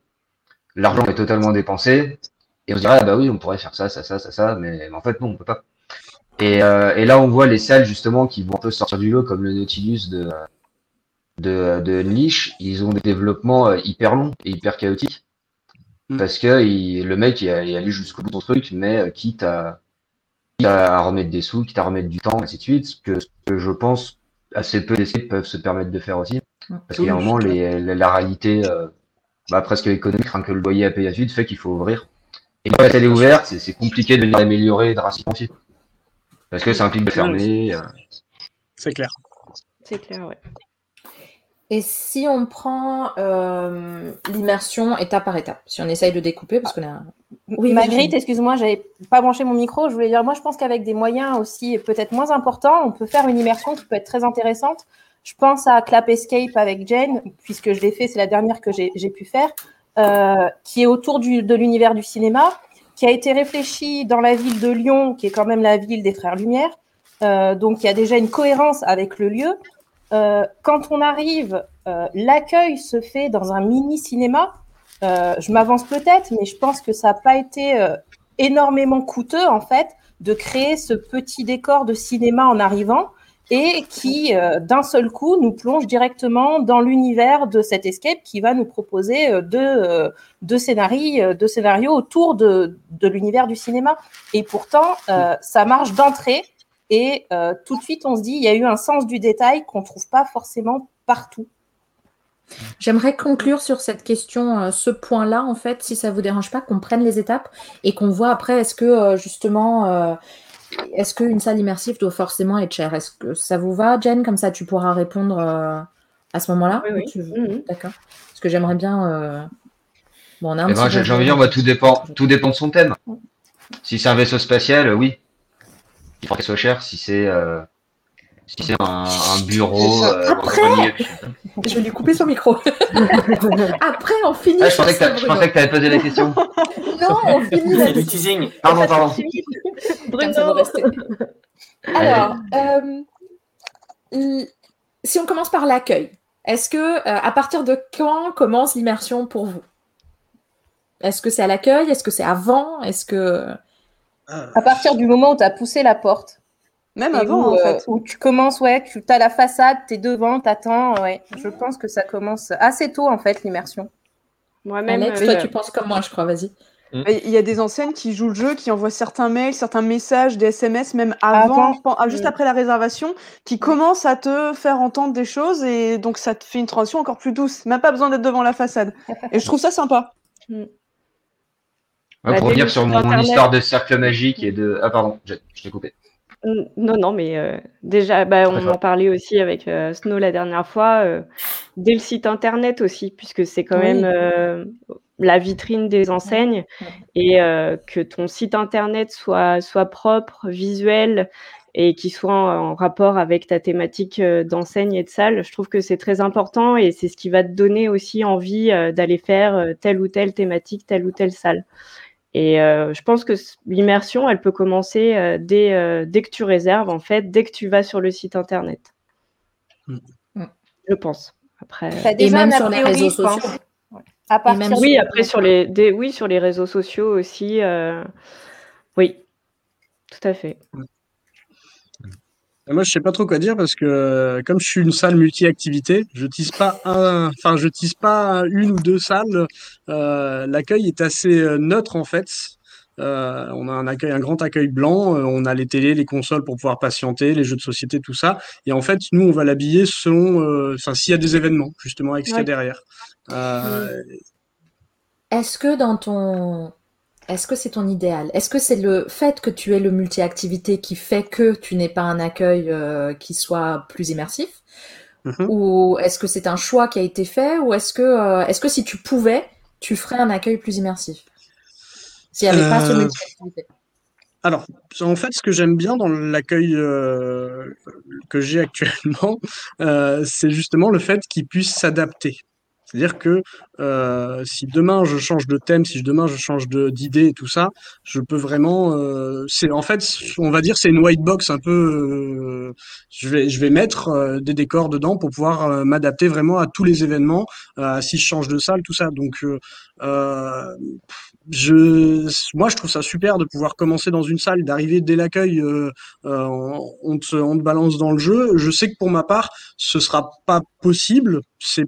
l'argent est totalement dépensé, et on se dirait, ah bah oui, on pourrait faire ça, ça, ça, ça, ça, mais, mais en fait non, on peut pas. Et, euh, et là on voit les salles justement qui vont un peu sortir du lot, comme le Nautilus de, de, de Unleash, ils ont des développements euh, hyper longs et hyper chaotiques. Mm. Parce que il- le mec il est allé jusqu'au bout de son truc, mais euh, quitte à, quitte à remettre des sous, quitte à remettre du temps, ainsi de suite, ce que, ce que je pense assez peu d'essais peuvent se permettre de faire aussi. Parce qu'il y a un moment, c'est les, la, la réalité euh, bah, presque économique, rien que le loyer à payer à suite, fait qu'il faut ouvrir. Et quand la est ouverte, c'est compliqué de venir l'améliorer drastiquement aussi. Parce que ça implique de fermer. euh, C'est clair. C'est clair, ouais. Et si on prend euh, l'immersion étape par étape, si on essaye de découper, parce qu'on a Oui, Virginie. excuse-moi, j'avais pas branché mon micro. Je voulais dire, moi, je pense qu'avec des moyens aussi peut-être moins importants, on peut faire une immersion qui peut être très intéressante. Je pense à Clap Escape avec Jane, puisque je l'ai fait, c'est la dernière que j'ai pu faire, euh, qui est autour du- de l'univers du cinéma, qui a été réfléchi dans la ville de Lyon, qui est quand même la ville des Frères Lumière. Euh, donc, il y a déjà une cohérence avec le lieu. Euh, quand on arrive, euh, l'accueil se fait dans un mini cinéma. Euh, je m'avance peut-être, mais je pense que ça n'a pas été euh, énormément coûteux en fait de créer ce petit décor de cinéma en arrivant et qui euh, d'un seul coup nous plonge directement dans l'univers de cet escape qui va nous proposer deux, deux, scénarii, deux scénarios autour de, de l'univers du cinéma. Et pourtant, ça marche d'entrée et euh, tout de suite on se dit il y a eu un sens du détail qu'on trouve pas forcément partout. J'aimerais conclure sur cette question, euh, ce point-là, en fait, si ça vous dérange pas, qu'on prenne les étapes et qu'on voit après, est-ce que euh, justement, est-ce qu'une salle immersive doit forcément être chère? Est-ce que ça vous va, Jen? Comme ça, tu pourras répondre à ce moment-là? Oui, Ou oui. tu-. D'accord. Parce que j'aimerais bien. Bon, on a un Eh ben, petit j'ai envie de dire, bah, tout dépend, tout dépend de son thème. Si c'est un vaisseau spatial, oui. Il faut qu'il soit cher. Si c'est euh, si c'est un, un bureau, euh, Après Je vais lui couper son micro. Après, on finit. Ah, je pensais que que t'avais posé la question. Non, on finit C'est du teasing. Pardon, pardon. Ça rester. Alors, euh, si on commence par l'accueil, est-ce que euh, à partir de quand commence l'immersion pour vous? Est-ce que c'est à l'accueil? Est-ce que c'est avant? Est-ce que À partir du moment où tu as poussé la porte. Même avant, où, en euh, fait. où tu commences, ouais, tu as la façade, tu es devant, t'attends, ouais. Je pense que ça commence assez tôt, en fait, l'immersion. Moi-même, Alex, euh, toi tu penses comme moi, je crois. Vas-y. Et Il y a des anciennes qui jouent le jeu, qui envoient certains mails, certains messages, des SMS, même avant, Avant. ah, juste Mm. après la réservation, qui commencent à te faire entendre des choses et donc ça te fait une transition encore plus douce. Même pas besoin d'être devant la façade. Et je trouve ça sympa. Pour revenir sur mon, internet- histoire de cercle magique et de. Ah, pardon, je, je t'ai coupé. Non, non, mais euh, déjà, bah, on en parlait aussi avec euh, Snow la dernière fois, euh, dès le site internet aussi, puisque c'est quand Oui. même euh, la vitrine des enseignes, et euh, que ton site internet soit, soit propre, visuel, et qui soit en, en rapport avec ta thématique euh, d'enseigne et de salle, je trouve que c'est très important, et c'est ce qui va te donner aussi envie euh, d'aller faire euh, telle ou telle thématique, telle ou telle salle. Et euh, je pense que l'immersion, elle peut commencer euh, dès, euh, dès que tu réserves, en fait, dès que tu vas sur le site internet. Mm. Je pense. Après, T'as Et déjà même sur les réseaux je pense. sociaux. Ouais. À partir même oui, après sur les, des, oui, sur les réseaux sociaux aussi. euh, oui, tout à fait. Moi, je sais pas trop quoi dire parce que euh, comme je suis une salle multi-activité, je tisse pas un, enfin, je tisse pas une ou deux salles. Euh, L'accueil est assez euh, neutre en fait. Euh, on a un accueil, un grand accueil blanc. euh, on a les télés, les consoles pour pouvoir patienter, les jeux de société, tout ça. Et en fait, nous, on va l'habiller selon, enfin, s'il y a des événements justement avec ce qu'il y a derrière. Est-ce que dans ton est-ce que c'est ton idéal? Est-ce que c'est le fait que tu aies le multi-activité qui fait que tu n'aies pas un accueil euh, qui soit plus immersif? mhm. Ou est-ce que c'est un choix qui a été fait? Ou est-ce que, euh, est-ce que si tu pouvais, tu ferais un accueil plus immersif? S'il n'y avait pas ce Euh, multi-activité. Alors, en fait, ce que j'aime bien dans l'accueil que j'ai actuellement, c'est justement le fait qu'il puisse s'adapter. C'est-à-dire que euh, si demain je change de thème, si demain je change d'idée et tout ça, je peux vraiment. euh, c'est en fait, on va dire, c'est une white box un peu. euh, je vais je vais mettre euh, des décors dedans pour pouvoir euh, m'adapter vraiment à tous les événements, euh, si je change de salle, tout ça. Donc euh, je, moi, je trouve ça super de pouvoir commencer dans une salle, d'arriver dès l'accueil, euh, euh, on, te, on te balance dans le jeu. Je sais que pour ma part, ce sera pas possible,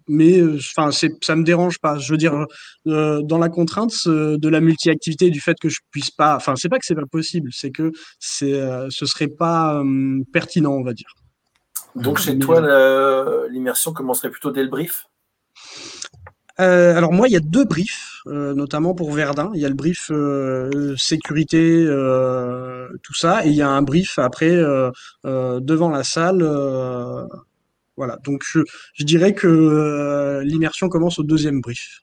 mais enfin, ça me dérange pas. Je veux dire, euh, dans la contrainte euh, de la multi-activité, et du fait que je puisse pas, enfin, c'est pas que c'est pas possible, c'est que c'est, euh, ce serait pas euh, pertinent, on va dire. Donc chez toi, l'immersion commencerait plutôt dès le brief? Euh, alors moi, il y a deux briefs, euh, notamment pour Verdun. Il y a le brief euh, sécurité, euh, tout ça, et il y a un brief après euh, euh, devant la salle. euh, voilà. Donc je, je dirais que euh, l'immersion commence au deuxième brief.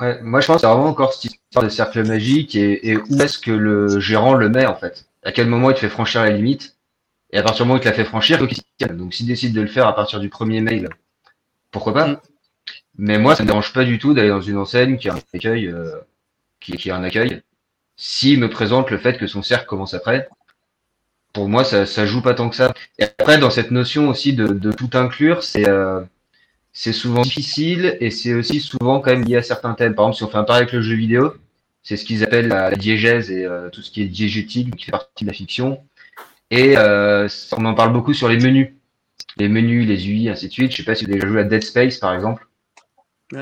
Ouais, moi je pense que c'est vraiment encore cette histoire de cercle magique et, et où est-ce que le gérant le met en fait? À quel moment il te fait franchir la limite? Et à partir du moment où il te la fait franchir. Donc s'il décide de le faire à partir du premier mail, pourquoi pas? Mm. Mais moi ça me dérange pas du tout d'aller dans une enseigne qui a un accueil, euh, qui, qui a un accueil. S'il me présente le fait que son cercle commence après, pour moi ça, ça joue pas tant que ça. Et après dans cette notion aussi de, de tout inclure, c'est euh, c'est souvent difficile et c'est aussi souvent quand même lié à certains thèmes. Par exemple, si on fait un parallèle avec le jeu vidéo, c'est ce qu'ils appellent la, la diégèse et euh, tout ce qui est diégétique, qui fait partie de la fiction. Et euh, on en parle beaucoup sur les menus. Les menus, les UI, ainsi de suite. Je sais pas si vous avez déjà joué à Dead Space, par exemple.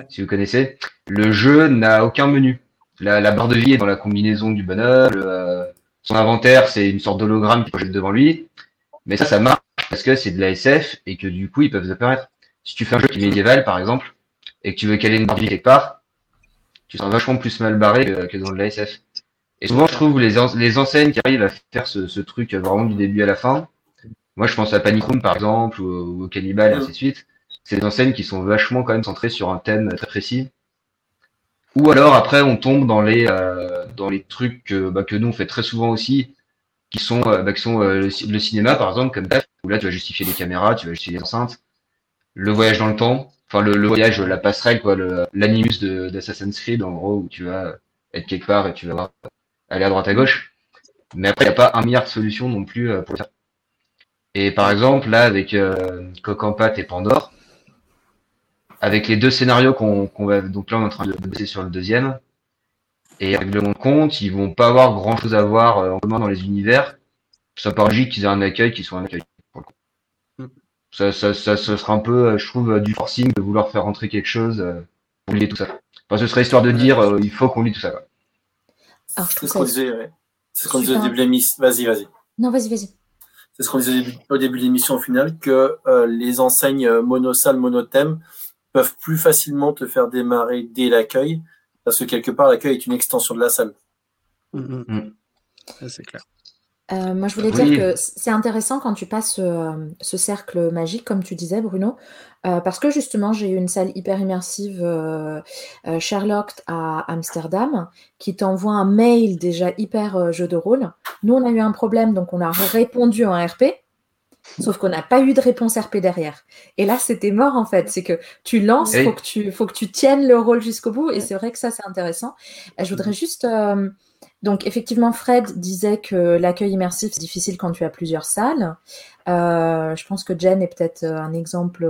Si vous connaissez. Le jeu n'a aucun menu. La, la barre de vie est dans la combinaison du bonhomme. euh, son inventaire, c'est une sorte d'hologramme qui projette devant lui. Mais ça, ça marche parce que c'est de la SF et que du coup, ils peuvent apparaître. Si tu fais un jeu qui est médiéval, par exemple, et que tu veux caler une barre de vie quelque part, tu seras vachement plus mal barré que, dans de la SF. Et souvent, je trouve les, en- les enseignes qui arrivent à faire ce, ce truc vraiment du début à la fin, moi je pense à Panic Room par exemple, ou, ou au Cannibal, et ainsi de suite, c'est des enseignes qui sont vachement quand même centrées sur un thème très précis. Ou alors après on tombe dans les euh, dans les trucs que, bah, que nous on fait très souvent aussi, qui sont, euh, bah, qui sont euh, le, ci- le cinéma par exemple, comme DAF, où là tu vas justifier les caméras, tu vas justifier les enceintes, le voyage dans le temps, enfin le, le voyage, la passerelle, quoi, le- l'animus d'Assassin's Creed en gros, où tu vas être quelque part et tu vas aller à droite à gauche. Mais après, il n'y a pas un milliard de solutions non plus euh, pour ça. Et par exemple, là, avec euh, et Pandore, avec les deux scénarios qu'on qu'on va. Donc là, on est en train de bosser sur le deuxième. Et avec le monde compte, ils vont pas avoir grand chose à voir euh, en commun dans les univers. Ça paraît logique qu'ils aient un accueil qui soit un accueil. pour le coup. Mm. Ça, ça, ça, ce sera un peu, euh, je trouve, euh, du forcing de vouloir faire rentrer quelque chose euh, pour lier tout ça. Enfin, ce serait histoire de dire, euh, il faut qu'on lie tout ça. Quoi. Alors, je C'est trouve ce qu'on ça... disait, ouais. C'est ce qu'on disait au début de l'émission. Vas-y, vas-y. Non, vas-y, vas-y. C'est ce qu'on disait au début, de l'émission au final, que euh, les enseignes monosalles, monothèmes peuvent plus facilement te faire démarrer dès l'accueil, parce que quelque part, l'accueil est une extension de la salle. Mm, mm. Mm. C'est clair. Euh, moi, je voulais Oui. dire que c'est intéressant quand tu passes euh, ce cercle magique, comme tu disais, Bruno, euh, parce que justement, j'ai eu une salle hyper immersive, euh, euh, Sherlock à Amsterdam, qui t'envoie un mail déjà hyper euh, jeu de rôle. Nous, on a eu un problème, donc on a répondu en RP, sauf qu'on n'a pas eu de réponse RP derrière. Et là, c'était mort en fait. C'est que tu lances, Oui. faut que tu, faut que tu tiennes le rôle jusqu'au bout, et c'est vrai que ça, c'est intéressant. Euh, Je voudrais juste euh, donc effectivement, Fred disait que l'accueil immersif, c'est difficile quand tu as plusieurs salles. Euh, je pense que Jen est peut-être un exemple.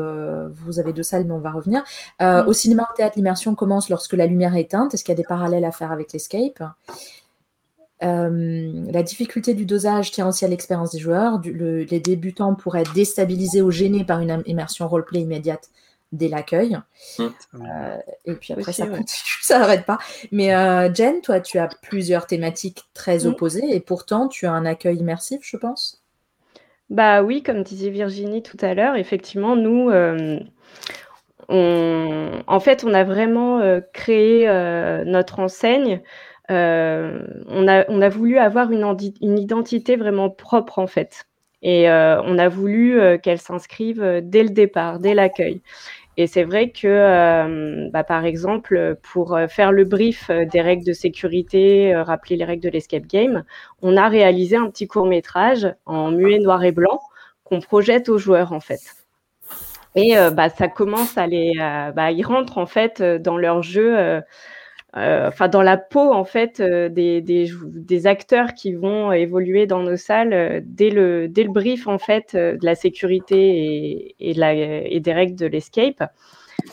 vous avez deux salles, mais on va revenir. Euh, Mm. Au cinéma, au théâtre, l'immersion commence lorsque la lumière est éteinte. Est-ce qu'il y a des parallèles à faire avec l'escape? Euh, la difficulté du dosage tient aussi à l'expérience des joueurs. Du- le- les débutants pourraient être déstabilisés ou gênés par une im- immersion roleplay immédiate dès l'accueil. Euh, et puis après, Aussi, ça ouais. continue, ça n'arrête pas. Mais euh, Jen, toi, tu as plusieurs thématiques très Mm. opposées et pourtant, tu as un accueil immersif, je pense? Bah oui, comme disait Virginie tout à l'heure, effectivement, nous, euh, on, en fait, on a vraiment euh, créé euh, notre enseigne. Euh, on a, on a voulu avoir une, identité vraiment propre, en fait. Et euh, on a voulu euh, qu'elle s'inscrive dès le départ, dès l'accueil. Et c'est vrai que, bah, par exemple, pour faire le brief des règles de sécurité, rappeler les règles de l'escape game, on a réalisé un petit court métrage en muet noir et blanc qu'on projette aux joueurs en fait. Et bah, ça commence à les, bah, ils rentrent en fait dans leur jeu, enfin dans la peau en fait euh, des, des, acteurs qui vont évoluer dans nos salles euh, dès le dès le brief en fait euh, de la sécurité et, et, de des règles de l'escape.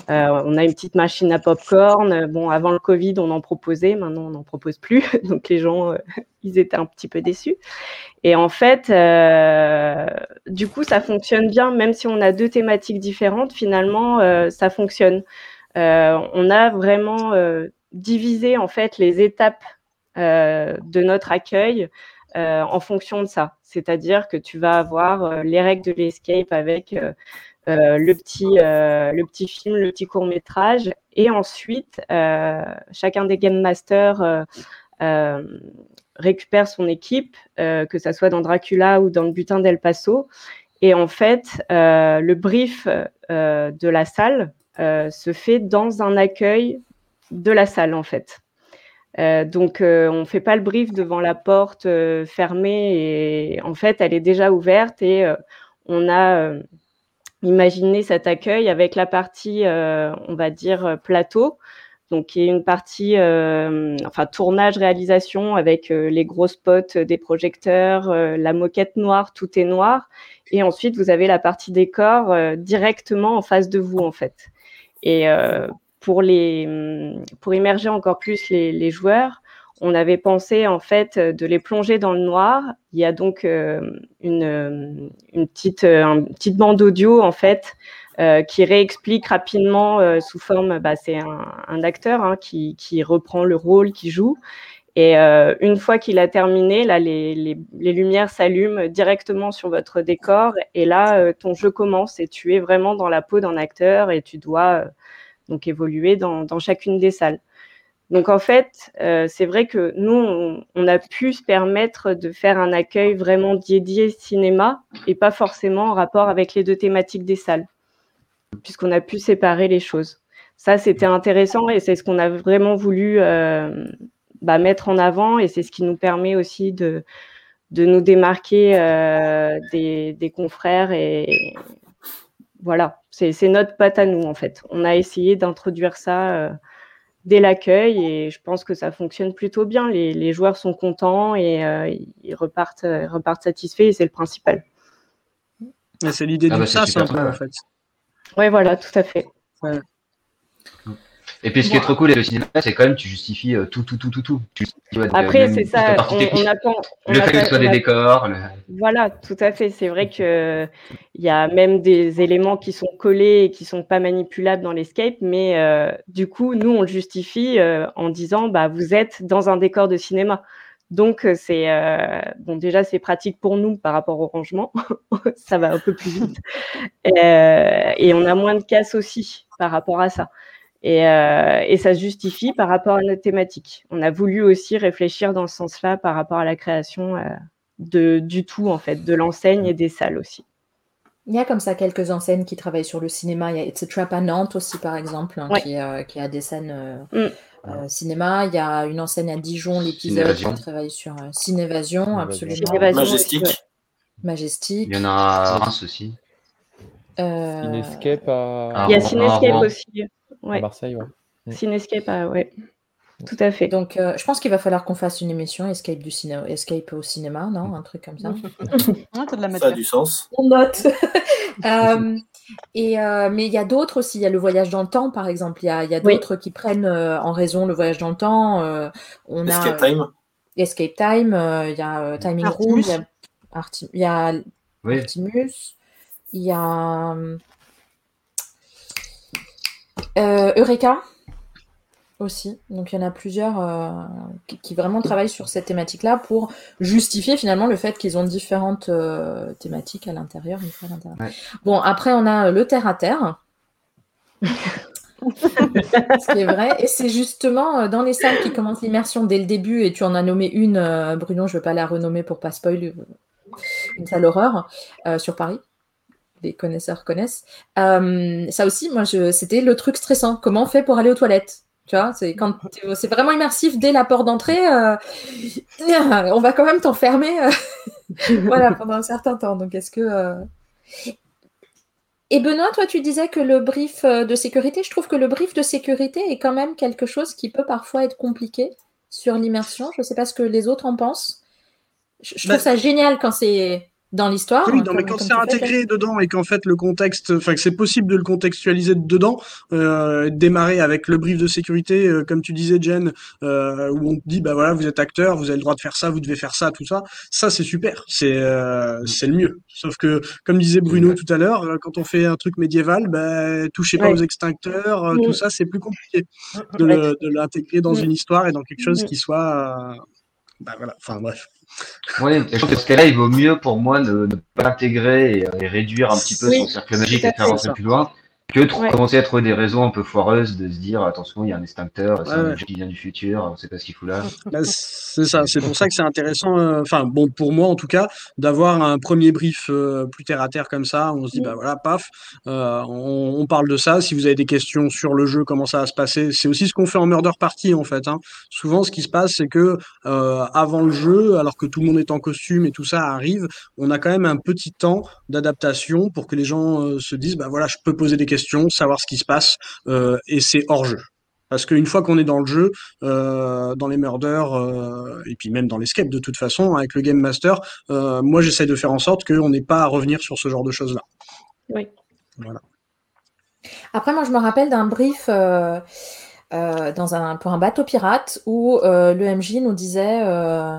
Euh, on a une petite machine à popcorn. Bon, avant le Covid, on en proposait, maintenant on n'en propose plus. Donc les gens, euh, ils étaient un petit peu déçus. Et en fait, euh, du coup, ça fonctionne bien, même si on a deux thématiques différentes. Finalement, euh, ça fonctionne. Euh, on a vraiment divisé en fait les étapes euh, de notre accueil euh, en fonction de ça. C'est-à-dire que tu vas avoir euh, les règles de l'escape avec le, petit, le petit film, le petit court métrage, et ensuite chacun des game masters récupère son équipe, que ça soit dans Dracula ou dans le butin d'El Paso, et en fait le brief de la salle se fait dans un accueil de la salle en fait. Euh, donc, euh, on ne fait pas le brief devant la porte euh, fermée et en fait, elle est déjà ouverte et on a imaginé cet accueil avec la partie, on va dire, plateau, donc qui est une partie, enfin, tournage, réalisation avec les gros spots des projecteurs, la moquette noire, tout est noir. Et ensuite, vous avez la partie décor directement en face de vous, en fait. Et pour, les, hum, pour immerger encore plus les, joueurs, on avait pensé en fait de les plonger dans le noir. Il y a donc euh, une, euh, une, petite, euh, une petite bande audio en fait euh, qui réexplique rapidement euh, sous forme, bah, c'est un, acteur hein, qui, qui, reprend le rôle, qui joue. Et euh, une fois qu'il a terminé, là, les, les, les lumières s'allument directement sur votre décor. Et là, ton jeu commence et tu es vraiment dans la peau d'un acteur et tu dois donc évoluer dans, chacune des salles. Donc en fait, euh, c'est vrai que nous, on, a pu se permettre de faire un accueil vraiment dédié cinéma et pas forcément en rapport avec les deux thématiques des salles, puisqu'on a pu séparer les choses. Ça, c'était intéressant et c'est ce qu'on a vraiment voulu euh, bah, mettre en avant et c'est ce qui nous permet aussi de, de nous démarquer euh, des, des confrères et, voilà, c'est notre patte à nous en fait. On a essayé d'introduire ça euh, dès l'accueil et je pense que ça fonctionne plutôt bien. Les, les joueurs sont contents et euh, ils repartent, euh, repartent satisfaits et c'est le principal. C'est l'idée ah du bah, SAS un peu, en fait. Oui, voilà, tout à fait. Ouais. Et puis ce qui est trop cool avec le cinéma, c'est quand même tu justifies euh, tout, tout, tout, tout, tout. Après, c'est ça. On, attend. Le fait que ce soit des décors. Voilà, tout à fait. C'est vrai que il y a même des éléments qui sont collés et qui sont pas manipulables dans l'escape, mais euh, du coup, nous, on le justifie euh, en disant, bah, vous êtes dans un décor de cinéma. Donc, c'est euh, bon. Déjà, c'est pratique pour nous par rapport au rangement. ça va un peu plus vite. Euh, et on a moins de casse aussi par rapport à ça. Et, euh, et, ça se justifie par rapport à notre thématique. On a voulu aussi réfléchir dans ce sens-là par rapport à la création euh, de, du tout, en fait, de l'enseigne et des salles aussi. Il y a comme ça quelques enseignes qui travaillent sur le cinéma. Il y a It's a Trap à Nantes aussi, par exemple, hein, ouais. qui, euh, qui, a des scènes euh, mm. cinéma. Il y a une enseigne à Dijon, l'épisode, qui travaille sur Cinévasion, absolument. Cinévasion, Majestic. Majestic. Il y en a à Reims aussi. Cinescape à... Il y a Cinescape aussi. Ouais. À Marseille, ouais. Mm. Cinescape, ah, ouais. Tout à fait. Donc, euh, je pense qu'il va falloir qu'on fasse une émission Escape, du ciné Escape au cinéma, non Un truc comme ça. ça a du sens. On note. euh, et, euh, mais il y a d'autres aussi. Il y a le voyage dans le temps, par exemple. Il y a, y a d'autres oui. qui prennent euh, en raison le voyage dans le temps. Euh, on Escape a, Time. Escape Time. Il y a Timing Artimus. Room. Il y a, Arti il y a Oui. Artimus. Il y a euh, Eureka aussi. Donc il y en a plusieurs euh, qui, qui, vraiment travaillent sur cette thématique-là pour justifier finalement le fait qu'ils ont différentes euh, thématiques à l'intérieur. Ouais. Bon, après on a le terre à terre. Ce qui est vrai. Et c'est justement euh, dans les salles qui commencent l'immersion dès le début, et tu en as nommé une, euh, Bruno, je ne veux pas la renommer pour pas spoiler, une salle horreur euh, sur Paris les connaisseurs connaissent. Euh, ça aussi, moi, c'était le truc stressant. Comment on fait pour aller aux toilettes? Tu vois, c'est quand c'est vraiment immersif dès la porte d'entrée. Euh, on va quand même t'enfermer, euh, voilà, pendant un certain temps. Donc, est-ce que et Benoît, toi, tu disais que le brief de sécurité, je trouve que le brief de sécurité est quand même quelque chose qui peut parfois être compliqué sur l'immersion. Je ne sais pas ce que les autres en pensent. Je, je trouve bah, ça génial quand c'est dans l'histoire. Oui, non, mais quand c'est intégré dedans et qu'en fait le contexte, enfin que c'est possible de le contextualiser dedans, euh, démarrer avec le brief de sécurité, euh, comme tu disais, Jen, euh, où on te dit bah voilà, vous êtes acteur, vous avez le droit de faire ça, vous devez faire ça, tout ça, ça c'est super, c'est euh, c'est le mieux. Sauf que comme disait Bruno tout à l'heure, euh, quand on fait un truc médiéval, bah touchez pas aux extincteurs, euh, Mm. tout ça c'est plus compliqué de le- de l'intégrer dans Mm. une histoire et dans quelque chose Mm. qui soit, euh, bah voilà, enfin bref. Oui, et je trouve que ce cas-là, il vaut mieux pour moi ne, ne pas l'intégrer et, et réduire un petit peu Oui, son cercle magique et faire avancer plus loin que Ouais. commencer à trouver des raisons un peu foireuses de se dire attention, il y a un extincteur, c'est Ouais, un ouais. objet qui vient du futur, on sait pas ce qu'il fout là. Bah, c'est ça, c'est pour ça que c'est intéressant, euh, enfin bon pour moi en tout cas, d'avoir un premier brief euh, plus terre à terre comme ça. On se dit bah voilà, paf, euh, on, on parle de ça. Si vous avez des questions sur le jeu, comment ça va se passer, c'est aussi ce qu'on fait en murder party en fait. hein. Souvent, ce qui se passe, c'est que euh, avant le jeu, alors que tout le monde est en costume et tout ça arrive, on a quand même un petit temps d'adaptation pour que les gens euh, se disent bah voilà, je peux poser des questions, savoir ce qui se passe euh, et c'est hors jeu. Parce qu'une fois qu'on est dans le jeu, euh, dans les murders euh, et puis même dans l'escape de toute façon avec le game master, euh, moi j'essaie de faire en sorte qu'on n'ait pas à revenir sur ce genre de choses là. Oui. Voilà. Après, moi, je me rappelle d'un brief euh, euh, dans un, pour un bateau pirate où euh, le MJ nous disait euh,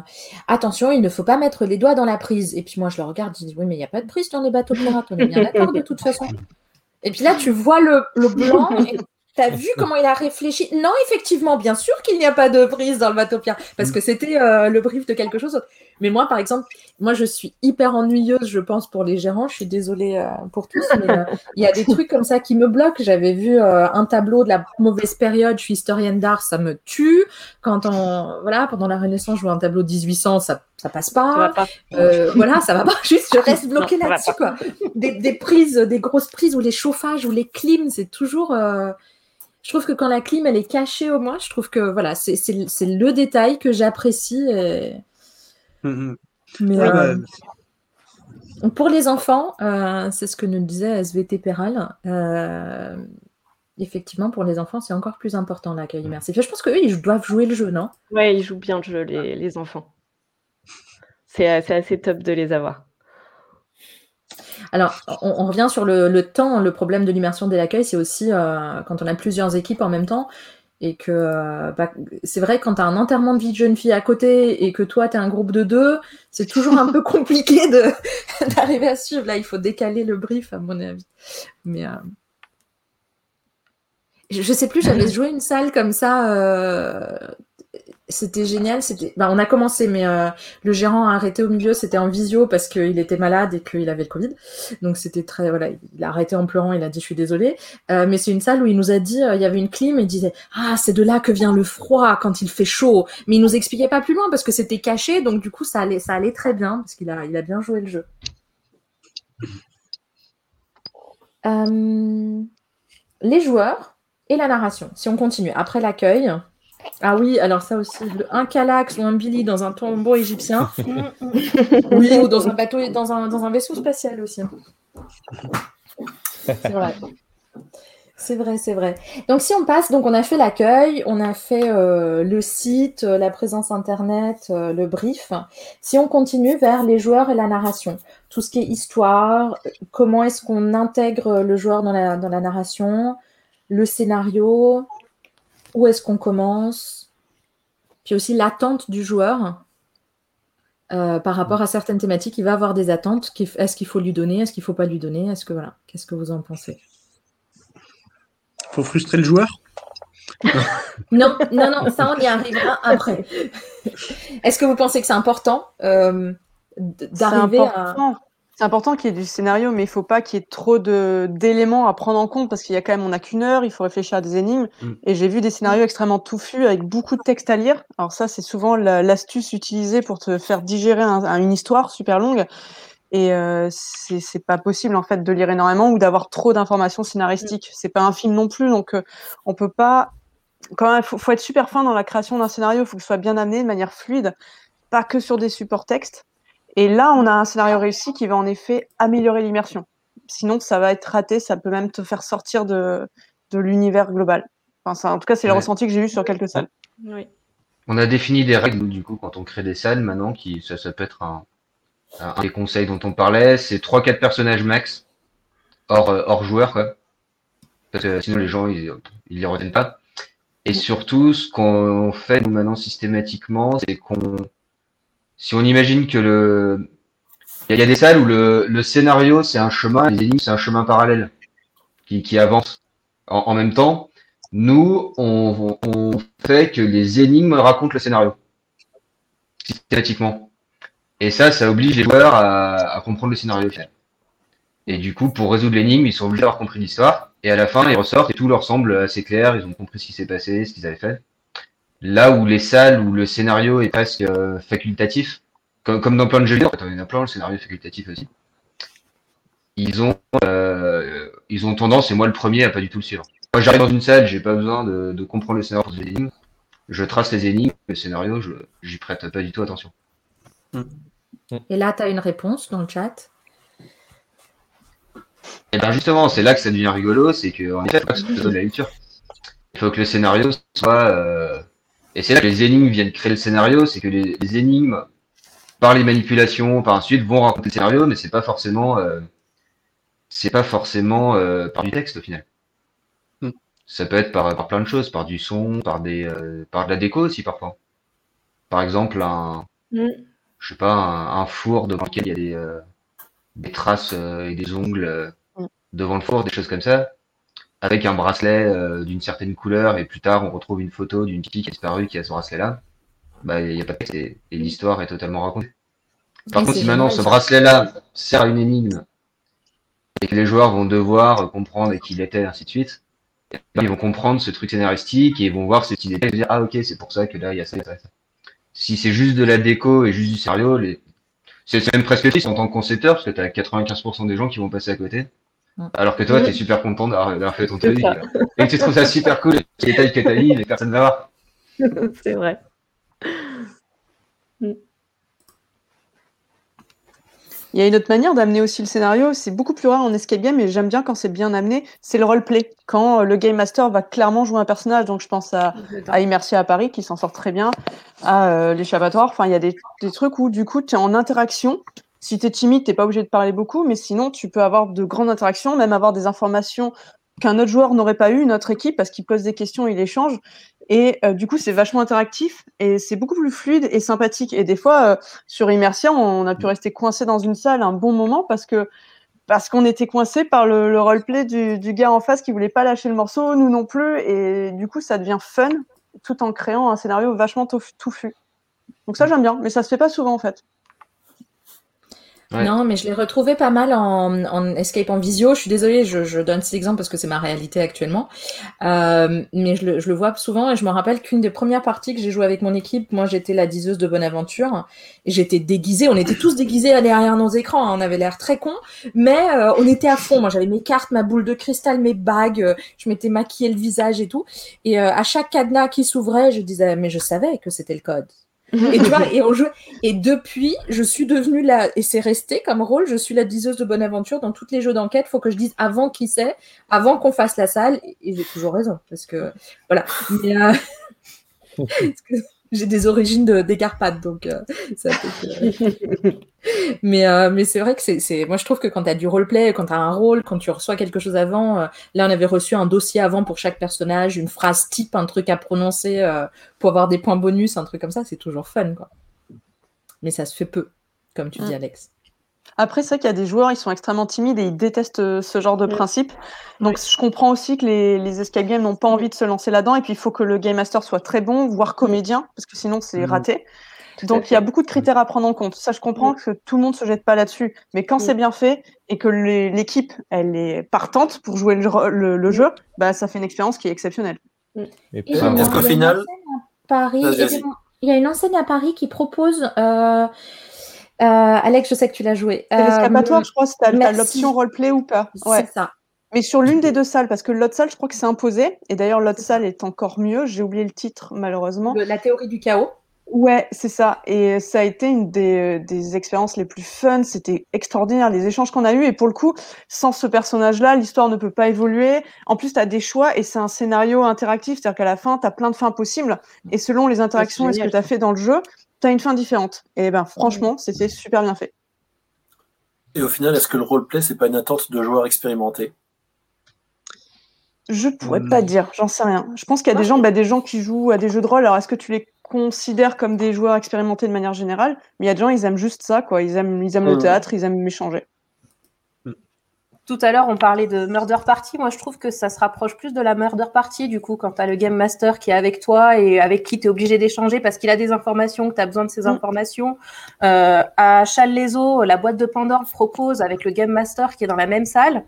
Attention, il ne faut pas mettre les doigts dans la prise. Et puis moi, je le regarde, je dis Oui, mais il n'y a pas de prise dans les bateaux pirates, on est bien d'accord de toute façon. Et puis là, tu vois le, le blanc. Et... T'as vu comment il a réfléchi? Non, effectivement, bien sûr qu'il n'y a pas de prise dans le pirate, parce que c'était euh, le brief de quelque chose. d'autre. Mais moi, par exemple, moi, je suis hyper ennuyeuse, je pense, pour les gérants. Je suis désolée euh, pour tous, mais euh, il y a des trucs comme ça qui me bloquent. J'avais vu euh, un tableau de la mauvaise période. Je suis historienne d'art, ça me tue. Quand on, voilà, pendant la Renaissance, je vois un tableau de 1800, ça, ça passe Ça va pas. pas. Euh, voilà, ça va pas. Juste, je reste bloquée ça va là-dessus, quoi. Des, des prises, des grosses prises ou les chauffages ou les clims, c'est toujours. Je trouve que quand la clim elle est cachée au moins, je trouve que voilà, c'est le détail que j'apprécie. et- Mais Ouais, euh, bah, pour les enfants, euh, c'est ce que nous disait SVT Péral. euh, effectivement, pour les enfants, c'est encore plus important l'accueil immersif. Je pense qu'eux, ils doivent jouer le jeu, non? Ouais, ils jouent bien le jeu, les, les enfants. C'est assez top de les avoir. Alors, on, on revient sur le, le temps. Le problème de l'immersion de l'accueil, c'est aussi euh, quand on a plusieurs équipes en même temps. Et que euh, bah, c'est vrai, quand tu as un enterrement de vie de jeune fille à côté et que toi, tu es un groupe de deux, c'est toujours un peu compliqué de- d'arriver à suivre. Là, il faut décaler le brief, à mon avis. Mais euh, je, je sais plus, j'avais joué une salle comme ça. C'était génial. C'était, bah, on a commencé, mais euh, le gérant a arrêté au milieu. C'était en visio parce qu'il était malade et qu'il avait le Covid. Donc c'était très, voilà, il a arrêté en pleurant. Il a dit, je suis désolé. Euh, mais c'est une salle où il nous a dit, euh, il y avait une clim et il disait, ah, c'est de là que vient le froid quand il fait chaud. Mais il nous expliquait pas plus loin parce que c'était caché. Donc du coup, ça allait, ça allait très bien parce qu'il a, il a bien joué le jeu. Les joueurs et la narration. Si on continue après l'accueil. Ah oui, alors ça aussi, un calax ou un billy dans un tombeau égyptien. oui, ou dans un bateau, dans un, dans un vaisseau spatial aussi. C'est vrai. C'est vrai, c'est vrai. Donc si on passe, donc on a fait l'accueil, on a fait euh, le site, euh, la présence internet, euh, le brief. Si on continue vers les joueurs et la narration, tout ce qui est histoire, comment est-ce qu'on intègre le joueur dans la, dans la narration, le scénario, où est-ce qu'on commence, puis aussi l'attente du joueur euh, par rapport à certaines thématiques. Il va avoir des attentes. Est-ce qu'il faut lui donner? Est-ce qu'il faut pas lui donner? Est-ce que voilà Qu'est-ce que vous en pensez? Faut frustrer le joueur? Non, non, non, ça on y arrivera après. Est-ce que vous pensez que c'est important euh, d'arriver à... C'est important qu'il y ait du scénario, mais il faut pas qu'il y ait trop de d'éléments à prendre en compte parce qu'il y a quand même, on a qu'une heure, il faut réfléchir à des énigmes. Mm. Et j'ai vu des scénarios extrêmement touffus avec beaucoup de texte à lire. Alors ça, c'est souvent la- l'astuce utilisée pour te faire digérer un- un- une histoire super longue. Et euh, c'est pas possible en fait de lire énormément ou d'avoir trop d'informations scénaristiques. C'est pas un film non plus, donc euh, on peut pas. Quand même, faut, faut être super fin dans la création d'un scénario. Il faut que ce soit bien amené de manière fluide, pas que sur des supports texte. Et là, on a un scénario réussi qui va en effet améliorer l'immersion. Sinon, ça va être raté. Ça peut même te faire sortir de, de l'univers global. Enfin, ça, en tout cas, c'est le Ouais. ressenti que j'ai eu sur quelques salles. Oui. On a défini des règles, du coup, quand on crée des salles, maintenant, qui, ça, ça peut être un, un des conseils dont on parlait, c'est 3-4 personnages max, hors, euh, hors joueur, quoi. Parce que sinon, les gens, ils, ils les retiennent pas. Et surtout, ce qu'on fait, nous, maintenant, systématiquement, c'est qu'on, si on imagine que le, il y, a- des salles où le, le scénario, c'est un chemin, les énigmes, c'est un chemin parallèle, qui, qui avance en, en même temps. Nous, on, fait que les énigmes racontent le scénario. Systématiquement. Et ça, ça oblige les joueurs à, à comprendre le scénario. Et du coup, pour résoudre l'énigme, ils sont obligés d'avoir compris l'histoire. Et à la fin, ils ressortent et tout leur semble assez clair. Ils ont compris ce qui s'est passé, ce qu'ils avaient fait. Là où les salles, où le scénario est presque euh, facultatif, comme, comme dans plein de jeux vidéo, il en a plein, le scénario est facultatif aussi. Ils ont, euh, ils ont tendance, et moi le premier, à pas du tout le suivre. Moi, j'arrive dans une salle, j'ai pas besoin de, de comprendre le scénario pour les énigmes. Je trace les énigmes, le scénario, je, j'y prête pas du tout attention. Et là, tu as une réponse dans le chat? Et ben justement, c'est là que ça devient rigolo, c'est que en effet, faut pas que ce soit de la lecture. Il faut que le scénario soit. euh, Et c'est là que les énigmes viennent créer le scénario, c'est que les, les énigmes, par les manipulations, par ensuite, vont raconter le scénario, mais c'est pas forcément. euh, C'est pas forcément euh, par du texte au final. Hmm. Ça peut être par, par plein de choses, par du son, par des, euh, par de la déco aussi parfois. Par exemple, un, Mm. je sais pas, un, un four devant lequel il y a des, euh, des traces euh, et des ongles euh, Mm. devant le four, des choses comme ça, avec un bracelet euh, d'une certaine couleur, et plus tard on retrouve une photo d'une fille qui a disparu qui a ce bracelet-là, bah il n'y a pas de texte et, et l'histoire est totalement racontée. Par contre, si maintenant ce bracelet-là sert à une énigme et que les joueurs vont devoir comprendre et qui il était, ainsi de suite, ils vont comprendre ce truc scénaristique et ils vont voir ce petit détail et dire ah ok c'est pour ça que là il y a ça et. Si c'est juste de la déco et juste du sérieux, les... c'est c'est même presque triste en tant que concepteur parce que tu as 95% des gens qui vont passer à côté. Mm. Alors que toi, tu es super content d'avoir fait ton ça. et que tu trouves ça super cool, les détails que tu as mis, mais personne ne va voir. c'est vrai. Il y a une autre manière d'amener aussi le scénario, c'est beaucoup plus rare en escape game, et j'aime bien quand c'est bien amené, c'est le roleplay. Quand euh, le game master va clairement jouer un personnage, donc je pense à, à Immersia à Paris qui s'en sort très bien, à euh, l'échappatoire, enfin il y a des, des trucs où du coup tu es en interaction. Si tu es timide, t'es pas obligé de parler beaucoup, mais sinon tu peux avoir de grandes interactions, même avoir des informations qu'un autre joueur n'aurait pas eu, une autre équipe, parce qu'il pose des questions, il échange. Et euh, du coup, c'est vachement interactif et c'est beaucoup plus fluide et sympathique. Et des fois, euh, sur Immersia, on a pu rester coincé dans une salle un bon moment parce que parce qu'on était coincé par le, le roleplay du, du gars en face qui voulait pas lâcher le morceau, nous non plus. Et du coup, ça devient fun tout en créant un scénario vachement touf- touffu. Donc ça, j'aime bien, mais ça se fait pas souvent en fait. Non, mais je l'ai retrouvé pas mal en, en escape en visio. Je suis désolée, je, je donne cet exemple parce que c'est ma réalité actuellement. Euh, mais je le, je le vois souvent et je me rappelle qu'une des premières parties que j'ai joué avec mon équipe, moi j'étais la diseuse de Bonaventure j'étais déguisée. On était tous déguisés derrière nos écrans. hein. On avait l'air très con, mais euh, on était à fond. Moi j'avais mes cartes, ma boule de cristal, mes bagues. euh, je m'étais maquillé le visage et tout. Et euh, à chaque cadenas qui s'ouvrait, je disais mais je savais que c'était le code. Et tu vois, et on jouait. Et depuis, je suis devenue la, et c'est resté comme rôle, je suis la diseuse de Bonaventure dans tous les jeux d'enquête. Faut que je dise avant qui c'est, avant qu'on fasse la salle. Et j'ai toujours raison, parce que, voilà. Mais, euh, j'ai des origines de, des Carpates, donc, euh, ça fait que- mais, euh, mais c'est vrai que c'est, c'est, moi je trouve que quand tu as du roleplay, quand tu as un rôle, quand tu reçois quelque chose avant, euh, là on avait reçu un dossier avant pour chaque personnage, une phrase type, un truc à prononcer euh, pour avoir des points bonus, un truc comme ça, c'est toujours fun quoi. Mais ça se fait peu, comme tu dis. Alex. Après, c'est vrai qu'il y a des joueurs, ils sont extrêmement timides et ils détestent euh, ce genre de Mm. principe. Donc, je comprends aussi que les, les escape games n'ont pas envie de se lancer là-dedans. Et puis, il faut que le game master soit très bon, voire comédien, parce que sinon, c'est Mm. raté. Donc, il y a beaucoup de critères à prendre en compte. Ça, je comprends que tout le monde se jette pas là-dessus. Mais quand Mm. c'est bien fait et que l'équipe, elle est partante pour jouer le, ro- le- le jeu, bah, ça fait une expérience qui est exceptionnelle. Est-ce a qu'au une final- enseigne à Paris, Vas-y, il y a une- enseigne à Paris qui propose. euh, Alex, je sais que tu l'as joué. C'est l'escapatoire, Euh, je crois, si merci. l'option roleplay ou pas. Ouais. C'est ça. Mais sur l'une des deux salles, parce que l'autre salle, je crois que c'est imposé. Et d'ailleurs, l'autre salle est encore mieux. J'ai oublié le titre, malheureusement. Le- la théorie du chaos. Ouais, c'est ça. Et ça a été une des, des expériences les plus fun. C'était extraordinaire, les échanges qu'on a eus. Et pour le coup, sans ce personnage-là, l'histoire ne peut pas évoluer. En plus, tu as des choix et c'est un scénario interactif. C'est-à-dire qu'à la fin, tu as plein de fins possibles. Et selon les interactions et ce que tu as fait dans le jeu, tu as une fin différente. Et ben, franchement, c'était super bien fait. Et au final, est-ce que le roleplay, c'est pas une attente de joueurs expérimentés? Je pourrais Hmm. pas dire, j'en sais rien. Je pense qu'il y a des je gens, bah, des gens qui jouent à des jeux de rôle. Alors, est-ce que tu les considères comme des joueurs expérimentés de manière générale? Mais il y a des gens, ils aiment juste ça, quoi. Ils aiment, ils aiment le Mhm. théâtre, ils aiment échanger. Tout à l'heure, on parlait de Murder Party. Moi, je trouve que ça se rapproche plus de la Murder Party, du coup, quand tu as le Game Master qui est avec toi et avec qui tu es obligé d'échanger parce qu'il a des informations, que tu as besoin de ces Mm. informations. Euh, à Challes-les-Eaux, la boîte de Pandore propose avec le Game Master qui est dans la même salle.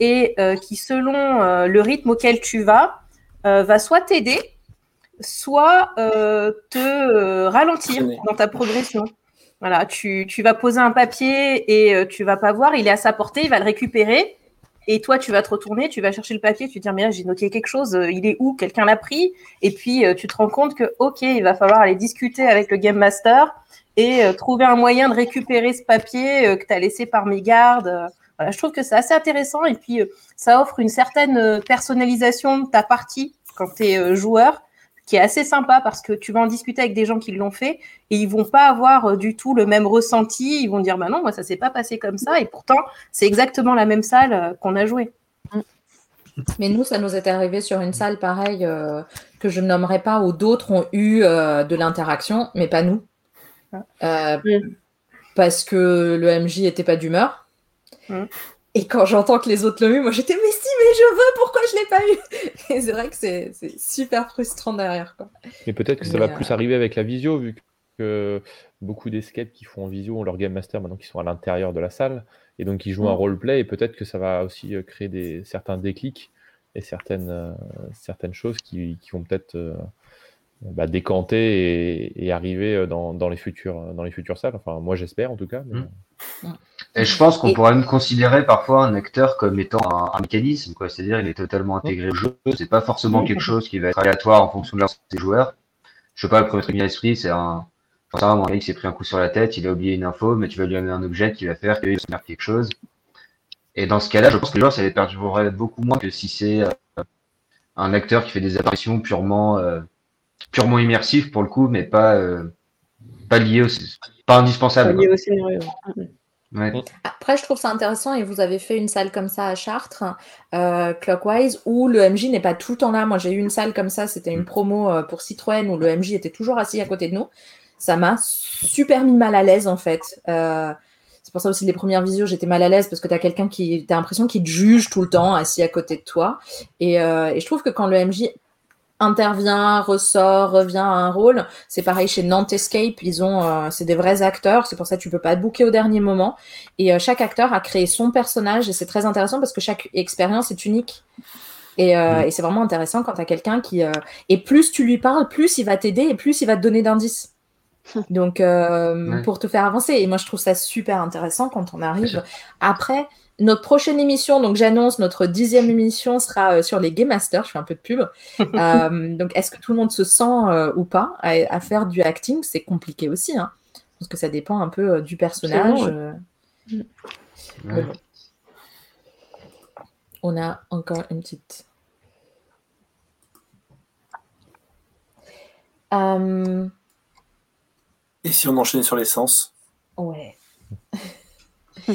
et euh, qui, selon euh, le rythme auquel tu vas, euh, va soit t'aider, soit euh, te ralentir dans ta progression. Voilà, tu, tu vas poser un papier et euh, tu vas pas voir, il est à sa portée, il va le récupérer. Et toi, tu vas te retourner, tu vas chercher le papier, tu te dis, mais j'ai noté quelque chose, euh, il est où Quelqu'un l'a pris Et puis, euh, tu te rends compte que, OK, il va falloir aller discuter avec le Game Master et trouver un moyen de récupérer ce papier que tu as laissé par mégarde. Voilà, je trouve que c'est assez intéressant et puis ça offre une certaine personnalisation de ta partie quand tu es joueur qui est assez sympa parce que tu vas en discuter avec des gens qui l'ont fait et ils vont pas avoir euh, du tout le même ressenti. Ils vont dire bah non, moi ça s'est pas passé comme ça et pourtant c'est exactement la même salle euh, qu'on a joué. Mais nous, ça nous est arrivé sur une salle pareille euh, que je ne nommerai pas, où d'autres ont eu euh, de l'interaction, mais pas nous. Euh, Mm. Parce que le MJ était pas d'humeur. Mm. Et quand j'entends que les autres l'ont eu, moi j'étais mais si, mais je veux, pourquoi je l'ai pas eu? Et c'est vrai que c'est c'est super frustrant derrière. Quoi. Mais peut-être que ça Mais, va euh, plus arriver avec la visio, vu que beaucoup d'escape qui font en visio ont leur game master maintenant qui sont à l'intérieur de la salle, et donc ils jouent un Mm. roleplay, et peut-être que ça va aussi euh, créer des, certains déclics et certaines, euh, certaines choses qui, qui vont peut-être euh, bah, décanter et, et arriver dans, dans les futures, dans les futures salles. Enfin, moi j'espère en tout cas. mais- Mm. Et je pense qu'on Et- pourrait même considérer parfois un acteur comme étant un, un mécanisme, quoi. C'est-à-dire, il est totalement intégré au jeu. C'est pas forcément quelque chose qui va être aléatoire en fonction de l'avancée des joueurs. Je sais pas, le premier truc à l'esprit, c'est un, rien, un mec qui s'est pris un coup sur la tête, il a oublié une info, mais tu vas lui donner un objet qui va faire qu'il va se faire quelque chose. Et dans ce cas-là, je pense que les joueurs, ça les perturberait beaucoup moins que si c'est euh, un acteur qui fait des apparitions purement, euh, purement immersives pour le coup, mais pas, euh, pas lié au, pas indispensable. lié quoi. au scénario. Ouais. Après, je trouve ça intéressant et vous avez fait une salle comme ça à Chartres, euh, Clockwise, où le MJ n'est pas tout le temps là. Moi, j'ai eu une salle comme ça, c'était une promo euh, pour Citroën où le MJ était toujours assis à côté de nous. Ça m'a super mis mal à l'aise en fait. Euh, c'est pour ça aussi les premières visios, j'étais mal à l'aise parce que tu as quelqu'un qui, t'as l'impression qu'il te juge tout le temps assis à côté de toi. Et, euh, et je trouve que quand le MJ intervient, ressort, revient à un rôle. C'est pareil chez Nantes Escape, ils ont, euh, c'est des vrais acteurs, c'est pour ça que tu peux pas booker au dernier moment. Et euh, chaque acteur a créé son personnage et c'est très intéressant parce que chaque expérience est unique. Et, euh, et c'est vraiment intéressant quand tu as quelqu'un qui. Et plus tu lui parles, plus il va t'aider et plus il va te donner d'indices. Donc, Ouais. pour te faire avancer. Et moi, je trouve ça super intéressant quand on arrive. Après, notre prochaine émission, donc j'annonce, notre dixième émission sera euh, sur les Game Masters. Je fais un peu de pub. Euh, donc, est-ce que tout le monde se sent euh, ou pas à, à faire du acting? C'est compliqué aussi. Hein, parce que ça dépend un peu euh, du personnage. Ouais. Ouais. On a encore une petite. Euh, Et si on enchaînait sur l'essence Ouais.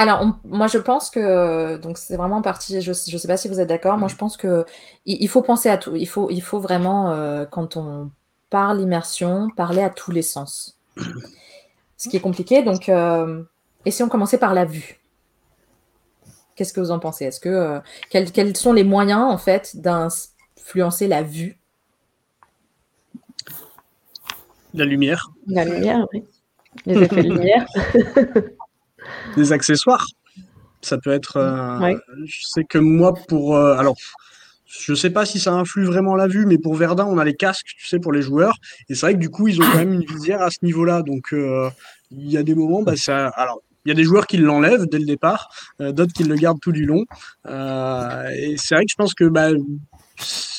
Alors, on- moi, je pense que donc c'est vraiment parti. Je ne sais pas si vous êtes d'accord. Moi, je pense que il, il faut penser à tout. Il faut, il faut vraiment, euh, quand on parle immersion, parler à tous les sens. Ce qui est compliqué. Donc, euh, et si on commençait par la vue? Qu'est-ce que vous en pensez? Est-ce que euh, quels, quels sont les moyens en fait d'influencer la vue? La lumière, La lumière, oui. Les effets de lumière. des accessoires. Ça peut être. euh, Ouais. Je sais que moi, pour. euh, alors, je sais pas si ça influe vraiment la vue, mais pour Verdun, on a les casques, tu sais, pour les joueurs. Et c'est vrai que du coup, ils ont quand même une visière à ce niveau-là. Donc, euh, il y a des moments, bah, ça. Alors, il y a des joueurs qui l'enlèvent dès le départ, euh, d'autres qui le gardent tout du long. Euh, et c'est vrai que je pense que bah,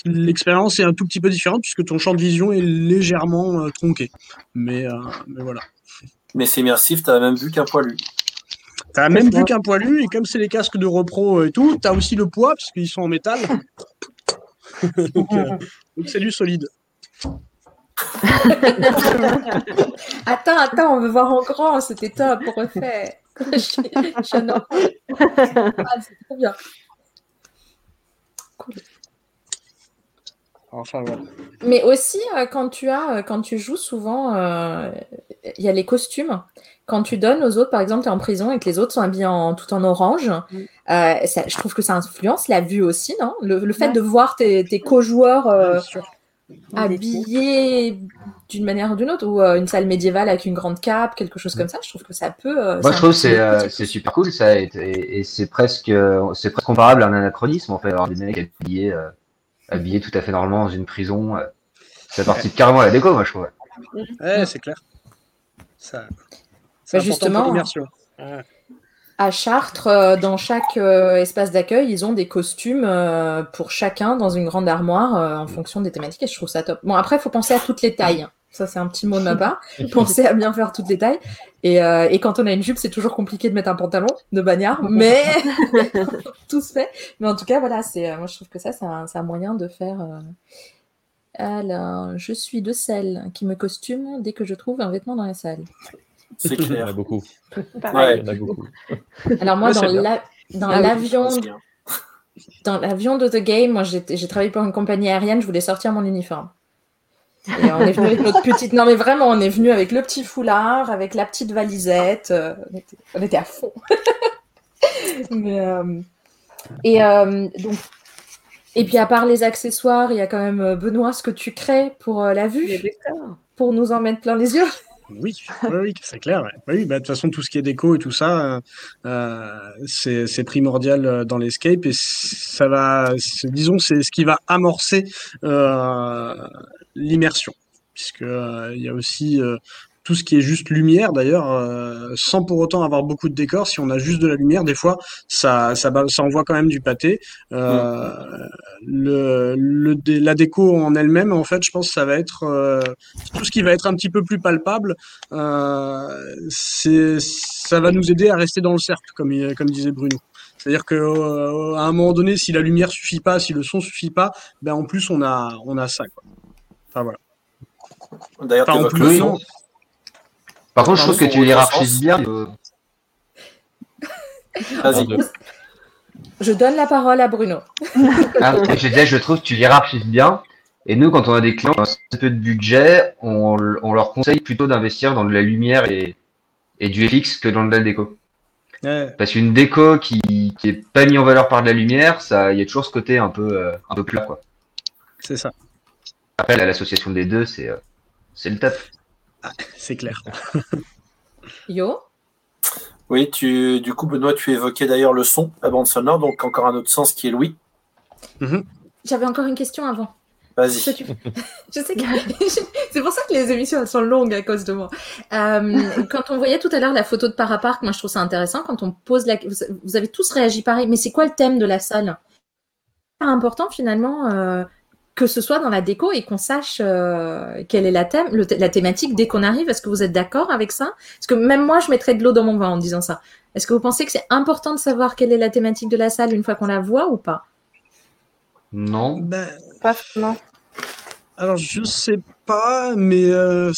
l'expérience est un tout petit peu différente puisque ton champ de vision est légèrement euh, tronqué. Mais, euh, mais voilà. Mais c'est immersif, t'as la même vue qu'un poilu. T'as même vu qu'un poilu, et comme c'est les casques de repro et tout, t'as aussi le poids, parce qu'ils sont en métal. donc, euh, donc c'est du solide. Attends, attends, on veut voir en grand, c'était top, refait. J'adore. Ah, c'est trop bien. Enfin, voilà. Mais aussi, euh, quand tu as, euh, quand tu joues souvent, euh, il y a les costumes. Quand tu donnes aux autres, par exemple, tu es en prison et que les autres sont habillés en, tout en orange, euh, ça- je trouve que ça influence la vue aussi, non? Le, le fait Ouais. de voir tes, tes co-joueurs euh, habillés d'une manière ou d'une autre, ou euh, une salle médiévale avec une grande cape, quelque chose comme ça. Je trouve que ça peut. euh, Moi, je trouve que c'est euh, super cool ça, et, et- et c'est presque euh, c'est presque comparable à un anachronisme en fait, avoir des mecs habillés euh, habillés tout à fait normalement dans une prison. euh, ça participe carrément à la déco, moi je trouve. Ouais, c'est clair. Ça, c'est Bah, justement, pour l'immersion. Ouais. À Chartres, euh, dans chaque euh, espace d'accueil, ils ont des costumes euh, pour chacun dans une grande armoire en fonction des thématiques et je trouve ça top. Bon, après, il faut penser à toutes les tailles. Ça, c'est un petit mot de ma part. Penser à bien faire toutes les tailles. Et, euh, et quand on a une jupe, c'est toujours compliqué de mettre un pantalon de bagnard, mais tout se fait. Mais en tout cas, voilà, c'est, moi, je trouve que ça, c'est un, moyen de faire. euh, Alors, je suis de celles qui me costument dès que je trouve un vêtement dans la salle. C'est Il y en clair. a beaucoup. Il y en a beaucoup. Alors moi, Ouais, dans la- dans Ah l'avion, dans l'avion de The Game, moi j'étais- j'ai travaillé pour une compagnie aérienne, je voulais sortir mon uniforme. Et on est venu avec notre petite. Non mais vraiment, on est venu avec le petit foulard, avec la petite valisette. euh, on, était, on était à fond. Mais, euh, Et euh, donc. Et puis à part les accessoires, il y a quand même Benoît, ce que tu crées pour euh, la vue, pour nous en mettre plein les yeux. Oui, oui, c'est clair. Oui, bah, de toute façon, tout ce qui est déco et tout ça, euh, euh, c'est primordial euh, dans l'escape et ça va, disons, c'est ce qui va amorcer l'immersion, puisque il y a aussi tout ce qui est juste lumière. D'ailleurs, euh, sans pour autant avoir beaucoup de décors, si on a juste de la lumière, des fois, ça, ça, envoie quand même du pâté. Euh, le, le, la déco en elle-même, en fait, je pense que ça va être euh, tout ce qui va être un petit peu plus palpable. Euh, c'est, ça va nous aider à rester dans le cercle, comme, disait Bruno. C'est-à-dire que euh, à un moment donné, si la lumière suffit pas, si le son suffit pas, ben en plus on a on a ça. Quoi. Enfin voilà. D'ailleurs, Enfin, en plus, le son. Par contre, je trouve que tu hiérarchises bien. euh, Vas-y. Je donne la parole à Bruno. Ah, je disais, je trouve que tu hiérarchises bien. Et nous, quand on a des clients qui ont un peu de budget, on, on leur conseille plutôt d'investir dans de la lumière et, et du FX que dans de la déco. Ouais, Parce qu'une déco qui, qui est pas mise en valeur par de la lumière, ça, il y a toujours ce côté un peu, euh, un peu plat, quoi. c'est ça, Après, l'association des deux, c'est, euh, c'est le top. C'est clair. Yo. Oui, tu, du coup, Benoît, tu évoquais d'ailleurs le son, la bande sonore, donc encore un autre sens qui est Louis. J'avais encore une question avant. Vas-y. Tu- Je sais que c'est pour ça que les émissions elles sont longues à cause de moi. Euh, quand on voyait tout à l'heure la photo de Parapark, moi je trouve ça intéressant quand on pose la. Vous vous avez tous réagi pareil, mais c'est quoi le thème de la salle? C'est important finalement euh, que ce soit dans la déco et qu'on sache euh, quelle est la thème, le thé- la thématique dès qu'on arrive. Est-ce que vous êtes d'accord avec ça? Parce que même moi je mettrais de l'eau dans mon vin en disant ça. Est-ce que vous pensez que c'est important de savoir quelle est la thématique de la salle une fois qu'on la voit ou pas? Non. Ben, Pas non. alors je sais pas, mais euh,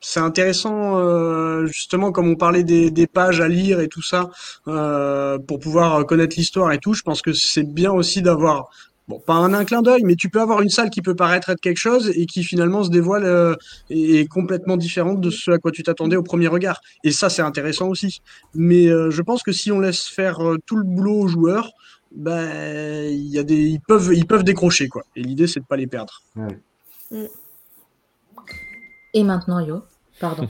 c'est intéressant euh, justement comme on parlait des, des pages à lire et tout ça euh, pour pouvoir connaître l'histoire et tout. Je pense que c'est bien aussi d'avoir Bon, pas un, un clin d'œil, mais tu peux avoir une salle qui peut paraître être quelque chose et qui finalement se dévoile euh, et est complètement différente de ce à quoi tu t'attendais au premier regard. Et ça, c'est intéressant aussi. Mais euh, je pense que si on laisse faire euh, tout le boulot aux joueurs, ben, il y a des, ils peuvent, ils peuvent décrocher quoi. Et l'idée, c'est de pas les perdre. Et maintenant, Yo, pardon.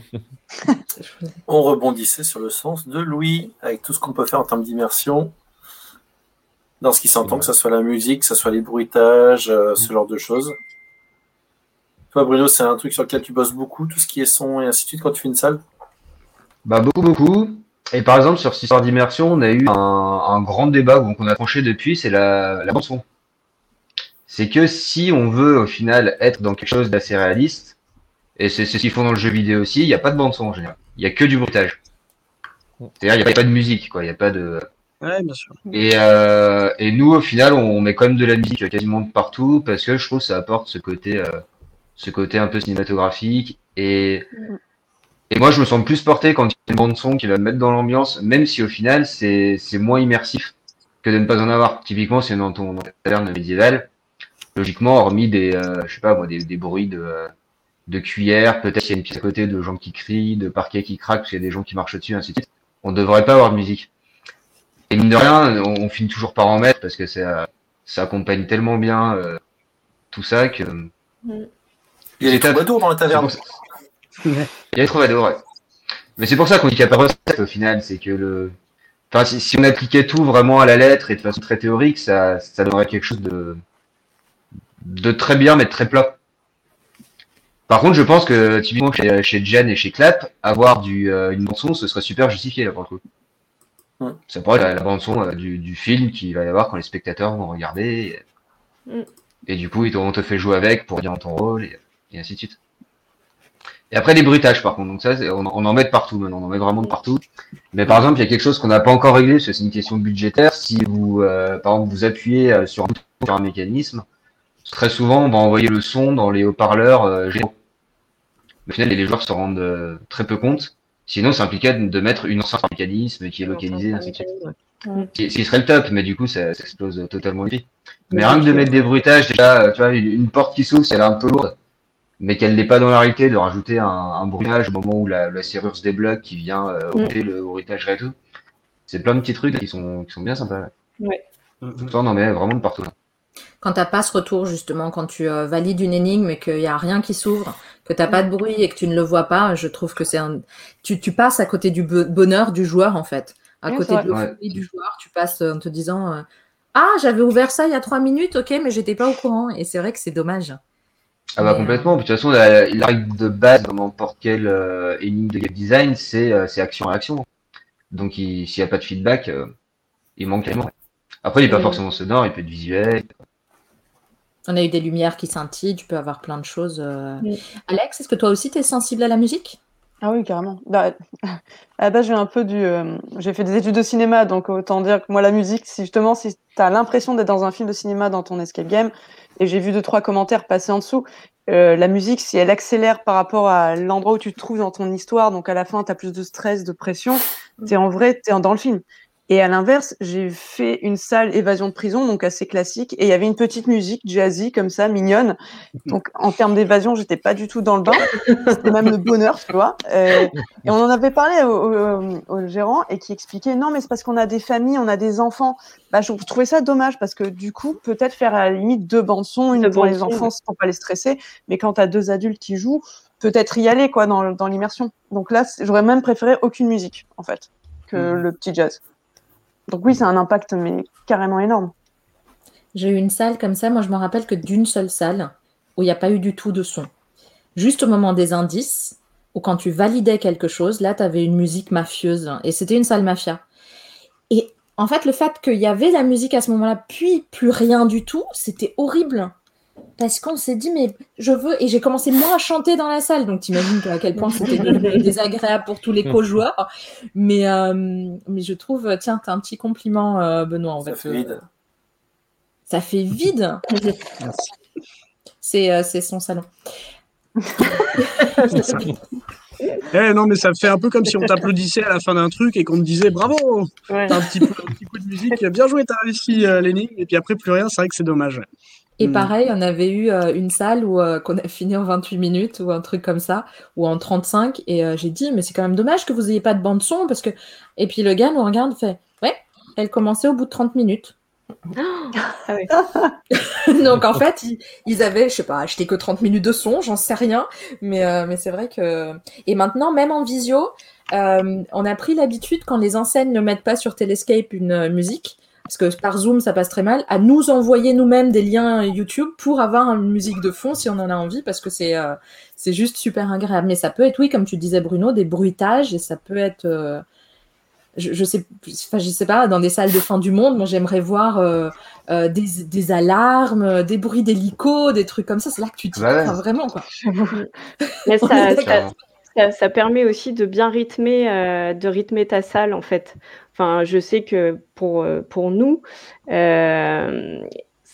On rebondissait sur le sens de Louis, avec tout ce qu'on peut faire en termes d'immersion, dans ce qui s'entend, que ce soit la musique, que ce soit les bruitages, euh, ce genre de choses. Toi, Bruno, c'est un truc sur lequel tu bosses beaucoup, tout ce qui est son et ainsi de suite, quand tu fais une salle? Bah beaucoup beaucoup. Et par exemple sur cette histoire d'immersion, on a eu un, un grand débat donc on a tranché depuis, c'est la, la bande son. C'est que si on veut au final être dans quelque chose d'assez réaliste, et c'est ce qu'ils font dans le jeu vidéo aussi, il n'y a pas de bande son en général. Il y a que du bruitage. C'est-à-dire il n'y a pas de musique, quoi. Il n'y a pas de. Ouais, bien sûr. Et, euh, et nous au final on met quand même de la musique quasiment de partout parce que je trouve que ça apporte ce côté, euh, ce côté un peu cinématographique et et moi, je me sens plus porté quand il y a une bande son qui va me mettre dans l'ambiance, même si au final, c'est c'est moins immersif que de ne pas en avoir. Typiquement, si on est dans ton dans ta taverne médiévale, logiquement, hormis des, euh, je sais pas moi, des, des bruits de, de cuillère, peut-être qu'il y a une pièce à côté de gens qui crient, de parquets qui craquent, parce qu'il y a des gens qui marchent dessus, ainsi de suite. On devrait pas avoir de musique. Et mine de rien, on, on finit toujours par en mettre parce que ça, ça accompagne tellement bien euh, tout ça que Il y a les troubadours dans la taverne. Il y a les troubadours, ouais. Mais c'est pour ça qu'on dit qu'il n'y a pas de recette au final, c'est que le. Enfin, si, si on appliquait tout vraiment à la lettre et de façon très théorique, ça, ça donnerait quelque chose de, de très bien, mais de très plat. Par contre, je pense que typiquement chez, chez Jen et chez Clap, avoir du, euh, une bande son, ce serait super justifié là pour le coup. Ouais. Ça pourrait être la, la bande son euh, du, du film qu'il va y avoir quand les spectateurs vont regarder. Et, Mm. et du coup, ils te- on te fait jouer avec pour dire ton rôle et, et ainsi de suite. Et après les bruitages par contre, donc ça on, on en met de partout maintenant, on en met vraiment de partout. Mais par exemple, il y a quelque chose qu'on n'a pas encore réglé, parce que c'est une question budgétaire. Si vous, euh, par exemple, vous appuyez euh, sur un bouton sur un mécanisme, très souvent on va envoyer le son dans les haut-parleurs euh, généraux. Au final, les joueurs se rendent euh, très peu compte. Sinon, ça impliquait de de mettre une enceinte mécanisme qui est localisée, suite. Ce qui serait le top, mais du coup, ça, ça explose totalement. Mais rien que de mettre des bruitages, déjà, tu vois, une, une porte qui s'ouvre, si elle est un peu lourde, mais qu'elle n'est pas dans la réalité, de rajouter un, un bruitage au moment où la, la serrure se débloque, qui vient euh, Mm. ôter le bruitage et tout. C'est plein de petits trucs qui sont, qui sont bien sympas. Ouais. Ça, on en met vraiment de partout. Quand t'as pas ce retour, justement, quand tu euh, valides une énigme et qu'il y a rien qui s'ouvre, que t'as pas de bruit et que tu ne le vois pas, je trouve que c'est un... Tu, tu passes à côté du bo- bonheur du joueur, en fait. À côté de du joueur, tu passes euh, en te disant euh, Ah, j'avais ouvert ça il y a trois minutes, ok, mais j'étais pas au courant. Et c'est vrai que c'est dommage. Ah bah Mais, complètement. De toute façon, la, la règle de base dans n'importe quel euh, énigme de game design, c'est euh, action-réaction. Donc il- s'il n'y a pas de feedback, euh, il manque tellement. Après, il n'est pas forcément sonore, il peut être visuel. On a eu des lumières qui scintillent, tu peux avoir plein de choses. euh. Oui. Alex, est-ce que toi aussi tu es sensible à la musique? Ah oui, carrément. Bah, à la j'ai un peu du. euh, j'ai fait des études de cinéma, donc autant dire que moi, la musique, si justement, si tu as l'impression d'être dans un film de cinéma dans ton escape game, et j'ai vu deux, trois commentaires passer en dessous, euh, la musique, si elle accélère par rapport à l'endroit où tu te trouves dans ton histoire, donc à la fin, tu as plus de stress, de pression, tu en vrai, tu es dans le film. Et à l'inverse, j'ai fait une salle évasion de prison, donc assez classique, et il y avait une petite musique jazzy comme ça, mignonne. Donc en termes d'évasion, j'étais pas du tout dans le bain. C'était même le bonheur, tu vois. Euh, et on en avait parlé au, au- au gérant et qui expliquait non, mais c'est parce qu'on a des familles, on a des enfants. Bah, je trouvais ça dommage parce que du coup, peut-être faire à la limite deux bandes son, une Deux pour les enfants pour pas les stresser, mais quand tu as deux adultes qui jouent, peut-être y aller quoi dans, dans l'immersion. Donc là, j'aurais même préféré aucune musique en fait que Mhm. le petit jazz. Donc oui, c'est un impact mais carrément énorme. J'ai eu une salle comme ça, moi je me rappelle que d'une seule salle où il n'y a pas eu du tout de son. Juste au moment des indices, ou quand tu validais quelque chose, là tu avais une musique mafieuse, et c'était une salle mafia. Et en fait, le fait qu'il y avait la musique à ce moment-là, puis plus rien du tout, c'était horrible. Parce qu'on s'est dit, mais je veux. Et j'ai commencé moi à chanter dans la salle. Donc t'imagines à quel point c'était désagréable pour tous les co-joueurs. Mais, euh, mais je trouve, tiens, t'as un petit compliment, euh, Benoît. En Ça fait, fait vide. ça fait vide. Merci. C'est euh, c'est son salon. Eh non, mais ça fait un peu comme si on t'applaudissait à la fin d'un truc et qu'on te disait bravo, Ouais. t'as un petit, peu, un petit coup de musique, bien joué, t'as réussi euh, l'énigme, et puis après plus rien, c'est vrai que c'est dommage. Et Mm. pareil, on avait eu euh, une salle où euh, qu'on a fini en 28 minutes ou un truc comme ça, ou en 35. Et euh, j'ai dit, mais c'est quand même dommage que vous ayez pas de bande son parce que. Et puis le gars nous regarde, fait, ouais, elle commençait au bout de 30 minutes. Ah. Donc en fait, ils, ils avaient, je sais pas, acheté que 30 minutes de son, j'en sais rien, mais, euh, mais c'est vrai que. Et maintenant, même en visio, euh, on a pris l'habitude quand les enseignes ne mettent pas sur Telescape une euh, musique, parce que par Zoom ça passe très mal, à nous envoyer nous-mêmes des liens YouTube pour avoir une musique de fond si on en a envie, parce que c'est euh, c'est juste super agréable. Mais ça peut être, oui, comme tu disais Bruno, des bruitages et ça peut être. euh, je, je sais, enfin, je sais pas, dans des salles de fin du monde, moi j'aimerais voir euh, euh, des, des alarmes, des bruits d'hélico, des trucs comme ça. C'est là que tu te dis, ouais. vraiment quoi. Mais On ça, ça, Clairement. ça, ça permet aussi de bien rythmer, euh, de rythmer ta salle en fait. Enfin, je sais que pour, euh, pour nous, euh,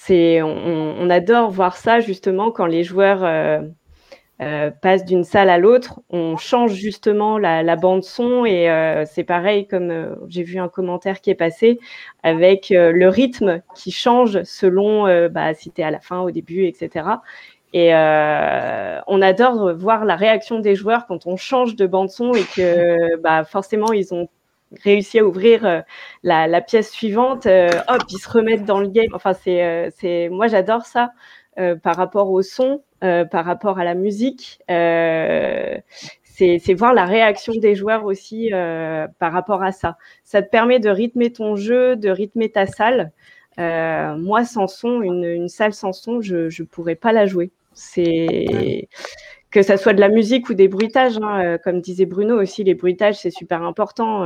on, adore voir ça justement quand les joueurs euh, passent d'une salle à l'autre. On change justement la, la bande son et c'est pareil comme j'ai vu un commentaire qui est passé avec le rythme qui change selon bah, si tu es à la fin, au début, etc. Et on adore voir la réaction des joueurs quand on change de bande son et que bah, forcément ils ont réussi à ouvrir euh, la, la pièce suivante. euh, hop, ils se remettent dans le game. Enfin, c'est, euh, c'est, moi j'adore ça. par rapport au son, par rapport à la musique. c'est voir la réaction des joueurs aussi par rapport à ça. Ça te permet de rythmer ton jeu, de rythmer ta salle. moi, sans son, une, une, salle sans son, je ne pourrais pas la jouer. C'est que ça soit de la musique ou des bruitages, hein, comme disait Bruno aussi, les bruitages c'est super important.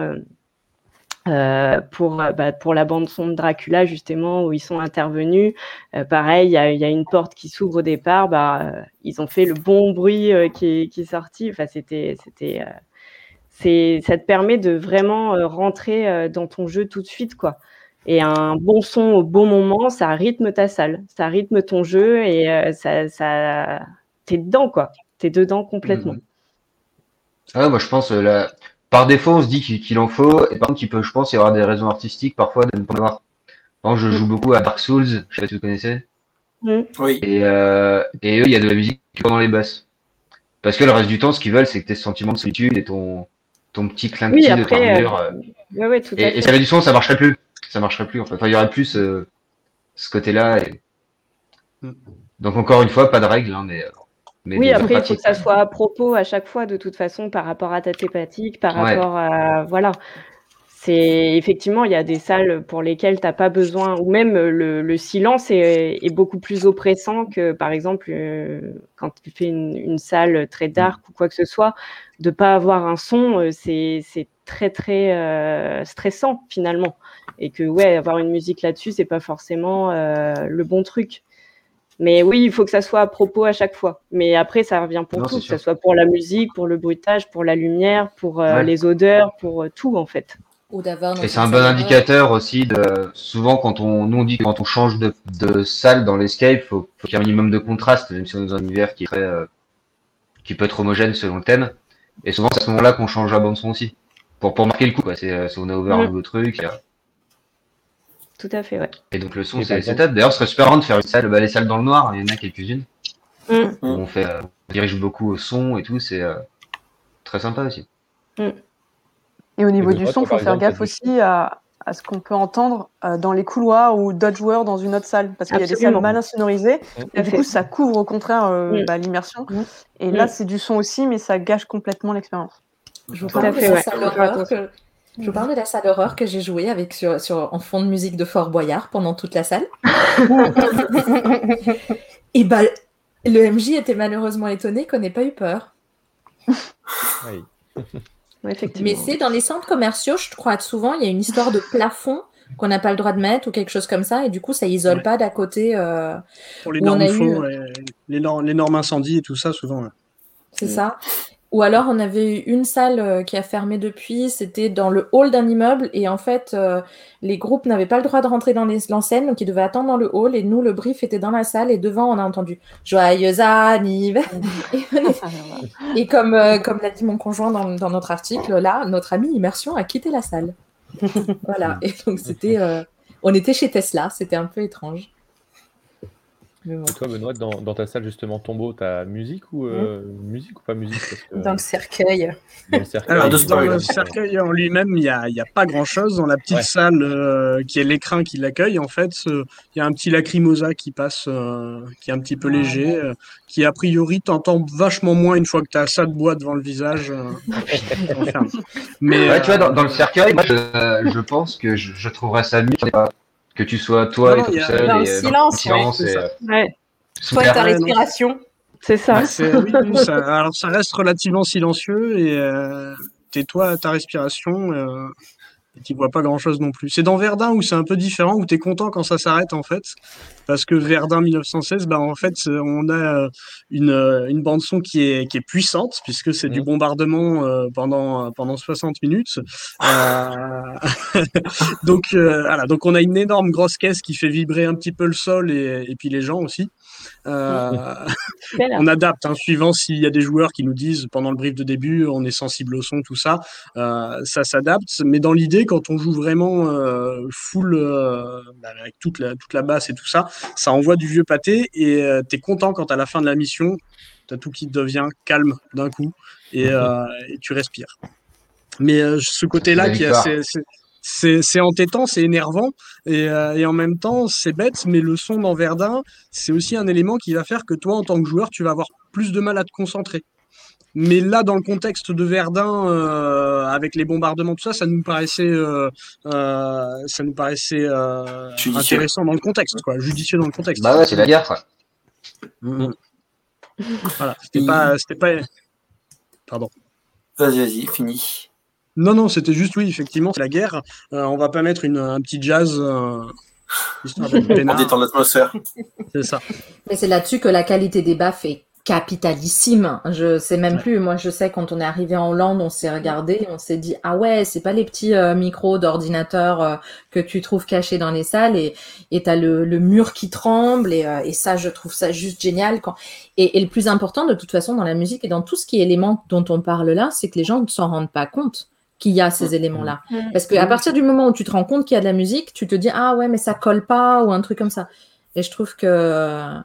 Euh, pour, euh, bah, pour la bande son de Dracula, justement, où ils sont intervenus. Euh, pareil, il y a, une porte qui s'ouvre au départ. Bah, ils ont fait le bon bruit qui est, sorti. Enfin, c'était, c'était, ça te permet de vraiment rentrer dans ton jeu tout de suite, quoi. Et un bon son au bon moment, ça rythme ta salle, ça rythme ton jeu et ça, ça, t'es dedans, quoi. T'es dedans complètement. Mmh. Ah, moi, je pense, là, par défaut, on se dit qu'il en faut, et par contre, il peut, je pense, y avoir des raisons artistiques parfois de ne pas avoir. Par exemple, je joue beaucoup à Dark Souls, je sais pas si vous connaissez. Mm. Oui. Et, euh, et eux, il y a de la musique pendant les basses. Parce que le reste du temps, ce qu'ils veulent, c'est que tes sentiments de solitude et ton, ton petit clin oui, de ta euh... ouais, ouais, tout et, à fait. et ça avait du son, ça marcherait plus. Ça marcherait plus, en fait. Enfin, il y aurait plus euh, ce côté-là. Et... Mm. Donc, encore une fois, pas de règles, hein, mais. Mais oui, après, il faut que ça soit à propos à chaque fois, de toute façon, par rapport à ta thématique, par Ouais. rapport à. Voilà. C'est effectivement, il y a des salles pour lesquelles tu n'as pas besoin, ou même le, le silence est, est beaucoup plus oppressant que, par exemple, euh, quand tu fais une, une salle très dark ou quoi que ce soit, de pas avoir un son, euh, c'est c'est très très euh, stressant finalement, et que ouais, avoir une musique là-dessus, c'est pas forcément euh, le bon truc. Mais oui, il faut que ça soit à propos à chaque fois. Mais après, ça revient pour Non, tout, que ce soit pour la musique, pour le bruitage, pour la lumière, pour euh, Ouais. les odeurs, pour euh, tout en fait. Ou Et c'est un bon salle indicateur aussi de souvent quand on nous on dit que quand on change de, de salle dans l'escape, faut, faut qu'il y ait un minimum de contraste, même si on est dans un univers qui est très euh, qui peut être homogène selon le thème. Et souvent c'est à ce moment-là qu'on change la bande son aussi. Pour, pour marquer le coup, quoi. C'est euh, on a ouvert un Mm. nouveau truc. euh, Tout à fait, ouais. Et donc le son c'est top. D'ailleurs ce serait super marrant de faire une salle, bah, les salles dans le noir, il y en a quelques-unes. Mm. où On fait euh, on dirige beaucoup au son et tout, c'est euh, très sympa aussi. Et au niveau Et du son, toi, faut faire exemple, gaffe aussi à, à ce qu'on peut entendre euh, dans les couloirs ou d'autres joueurs dans une autre salle. Parce qu'il y a des salles mal insonorisées. Tout Et du coup, ça couvre au contraire euh, Mm. bah, l'immersion. Mm. Et là, Mm. c'est du son aussi, mais ça gâche complètement l'expérience. Je vous Tout à fait, ouais. Je vous parle de la salle d'horreur que j'ai jouée avec sur, sur en fond de musique de Fort Boyard pendant toute la salle. Et bah le MJ était malheureusement étonné qu'on n'ait pas eu peur. Oui. Mais c'est dans les centres commerciaux, je crois que souvent il y a une histoire de plafond qu'on n'a pas le droit de mettre ou quelque chose comme ça, et du coup ça isole Ouais. pas d'à côté. euh, Pour les normes a faux, eu- et les, nor- les normes incendies et tout ça, souvent. ouais. C'est ça. Ou alors, on avait eu une salle euh, qui a fermé depuis, c'était dans le hall d'un immeuble, et en fait, euh, les groupes n'avaient pas le droit de rentrer dans l'enseigne, donc ils devaient attendre dans le hall, et nous, le brief était dans la salle, et devant, on a entendu Joyeux anniversaire est- et comme, euh, comme l'a dit mon conjoint dans, dans notre article, là, notre ami Immersion a quitté la salle. voilà, et donc c'était. euh, on était chez Tesla, c'était un peu étrange. Mais bon. Et toi, Benoît, dans, dans ta salle justement tombeau, t'as musique ou euh, musique ou pas musique? Parce que, Dans le cercueil. dans le cercle. Alors, de dans le cercueil en lui-même, il n'y a, y a pas grand-chose. Dans la petite Ouais. salle euh, qui est l'écran qui l'accueille, en fait, euh, il y a un petit lacrymosa qui passe, euh, qui est un petit peu léger, euh, qui a priori t'entend vachement moins une fois que tu as ça de bois devant le visage. euh. Mais Ouais, tu vois, dans, dans le cercueil, moi, je, je pense que je, je trouverais ça mieux y que tu sois toi Non, et tout il y a- seul. dans et, le euh, silence, le silence ouais, et, c'est euh, Ouais, Toi et ta respiration. c'est ça. oui, ça, alors ça reste relativement silencieux et euh, tais-toi à ta respiration. Euh, et tu vois pas grand-chose non plus. C'est dans Verdun où c'est un peu différent, où tu es content quand ça s'arrête en fait. Parce que Verdun 1916, bah, en fait, on a euh, une, euh, une bande-son qui est, qui est puissante, puisque c'est du Mhm. bombardement euh, pendant, pendant 60 minutes. Euh, donc, euh, voilà, donc on a une énorme grosse caisse qui fait vibrer un petit peu le sol et, et puis les gens aussi. Euh, on adapte, hein, suivant s'il y a des joueurs qui nous disent pendant le brief de début, on est sensible au son, tout ça, euh, ça s'adapte. Mais dans l'idée, quand on joue vraiment euh, full, euh, bah, avec toute la, toute la basse et tout ça, ça envoie du vieux pâté et euh, t'es content quand à la fin de la mission, t'as tout qui devient calme d'un coup et, euh, et tu respires. Mais euh, ce côté-là qui est assez, c'est- entêtant, c'est énervant et, euh, et en même temps c'est bête, mais le son dans Verdun, c'est aussi un élément qui va faire que toi en tant que joueur, tu vas avoir plus de mal à te concentrer. Mais là, dans le contexte de Verdun, euh, avec les bombardements, tout ça, ça nous paraissait, euh, euh, ça nous paraissait euh, intéressant dans le contexte, quoi, judicieux dans le contexte. Bah ouais, c'est la guerre, quoi. Mm. Voilà, c'était pas, c'était pas. Pardon. Vas-y, vas-y, fini. Non, non, c'était juste, oui, effectivement, c'est la guerre. Euh, on va pas mettre une, un petit jazz. euh, histoire On détend l'atmosphère. C'est ça. Mais c'est là-dessus que la qualité des baffes est capitalissime. Je sais même plus. Moi, je sais quand on est arrivé en Hollande, on s'est regardé, on s'est dit ah ouais, c'est pas les petits euh, micros d'ordinateur euh, que tu trouves cachés dans les salles et et t'as le, le mur qui tremble et, euh, et ça, je trouve ça juste génial. Quand et, et le plus important de toute façon dans la musique et dans tout ce qui est élément dont on parle là, c'est que les gens ne s'en rendent pas compte qu'il y a ces éléments-là. Parce que à partir du moment où tu te rends compte qu'il y a de la musique, tu te dis ah ouais mais ça colle pas ou un truc comme ça. Et je trouve que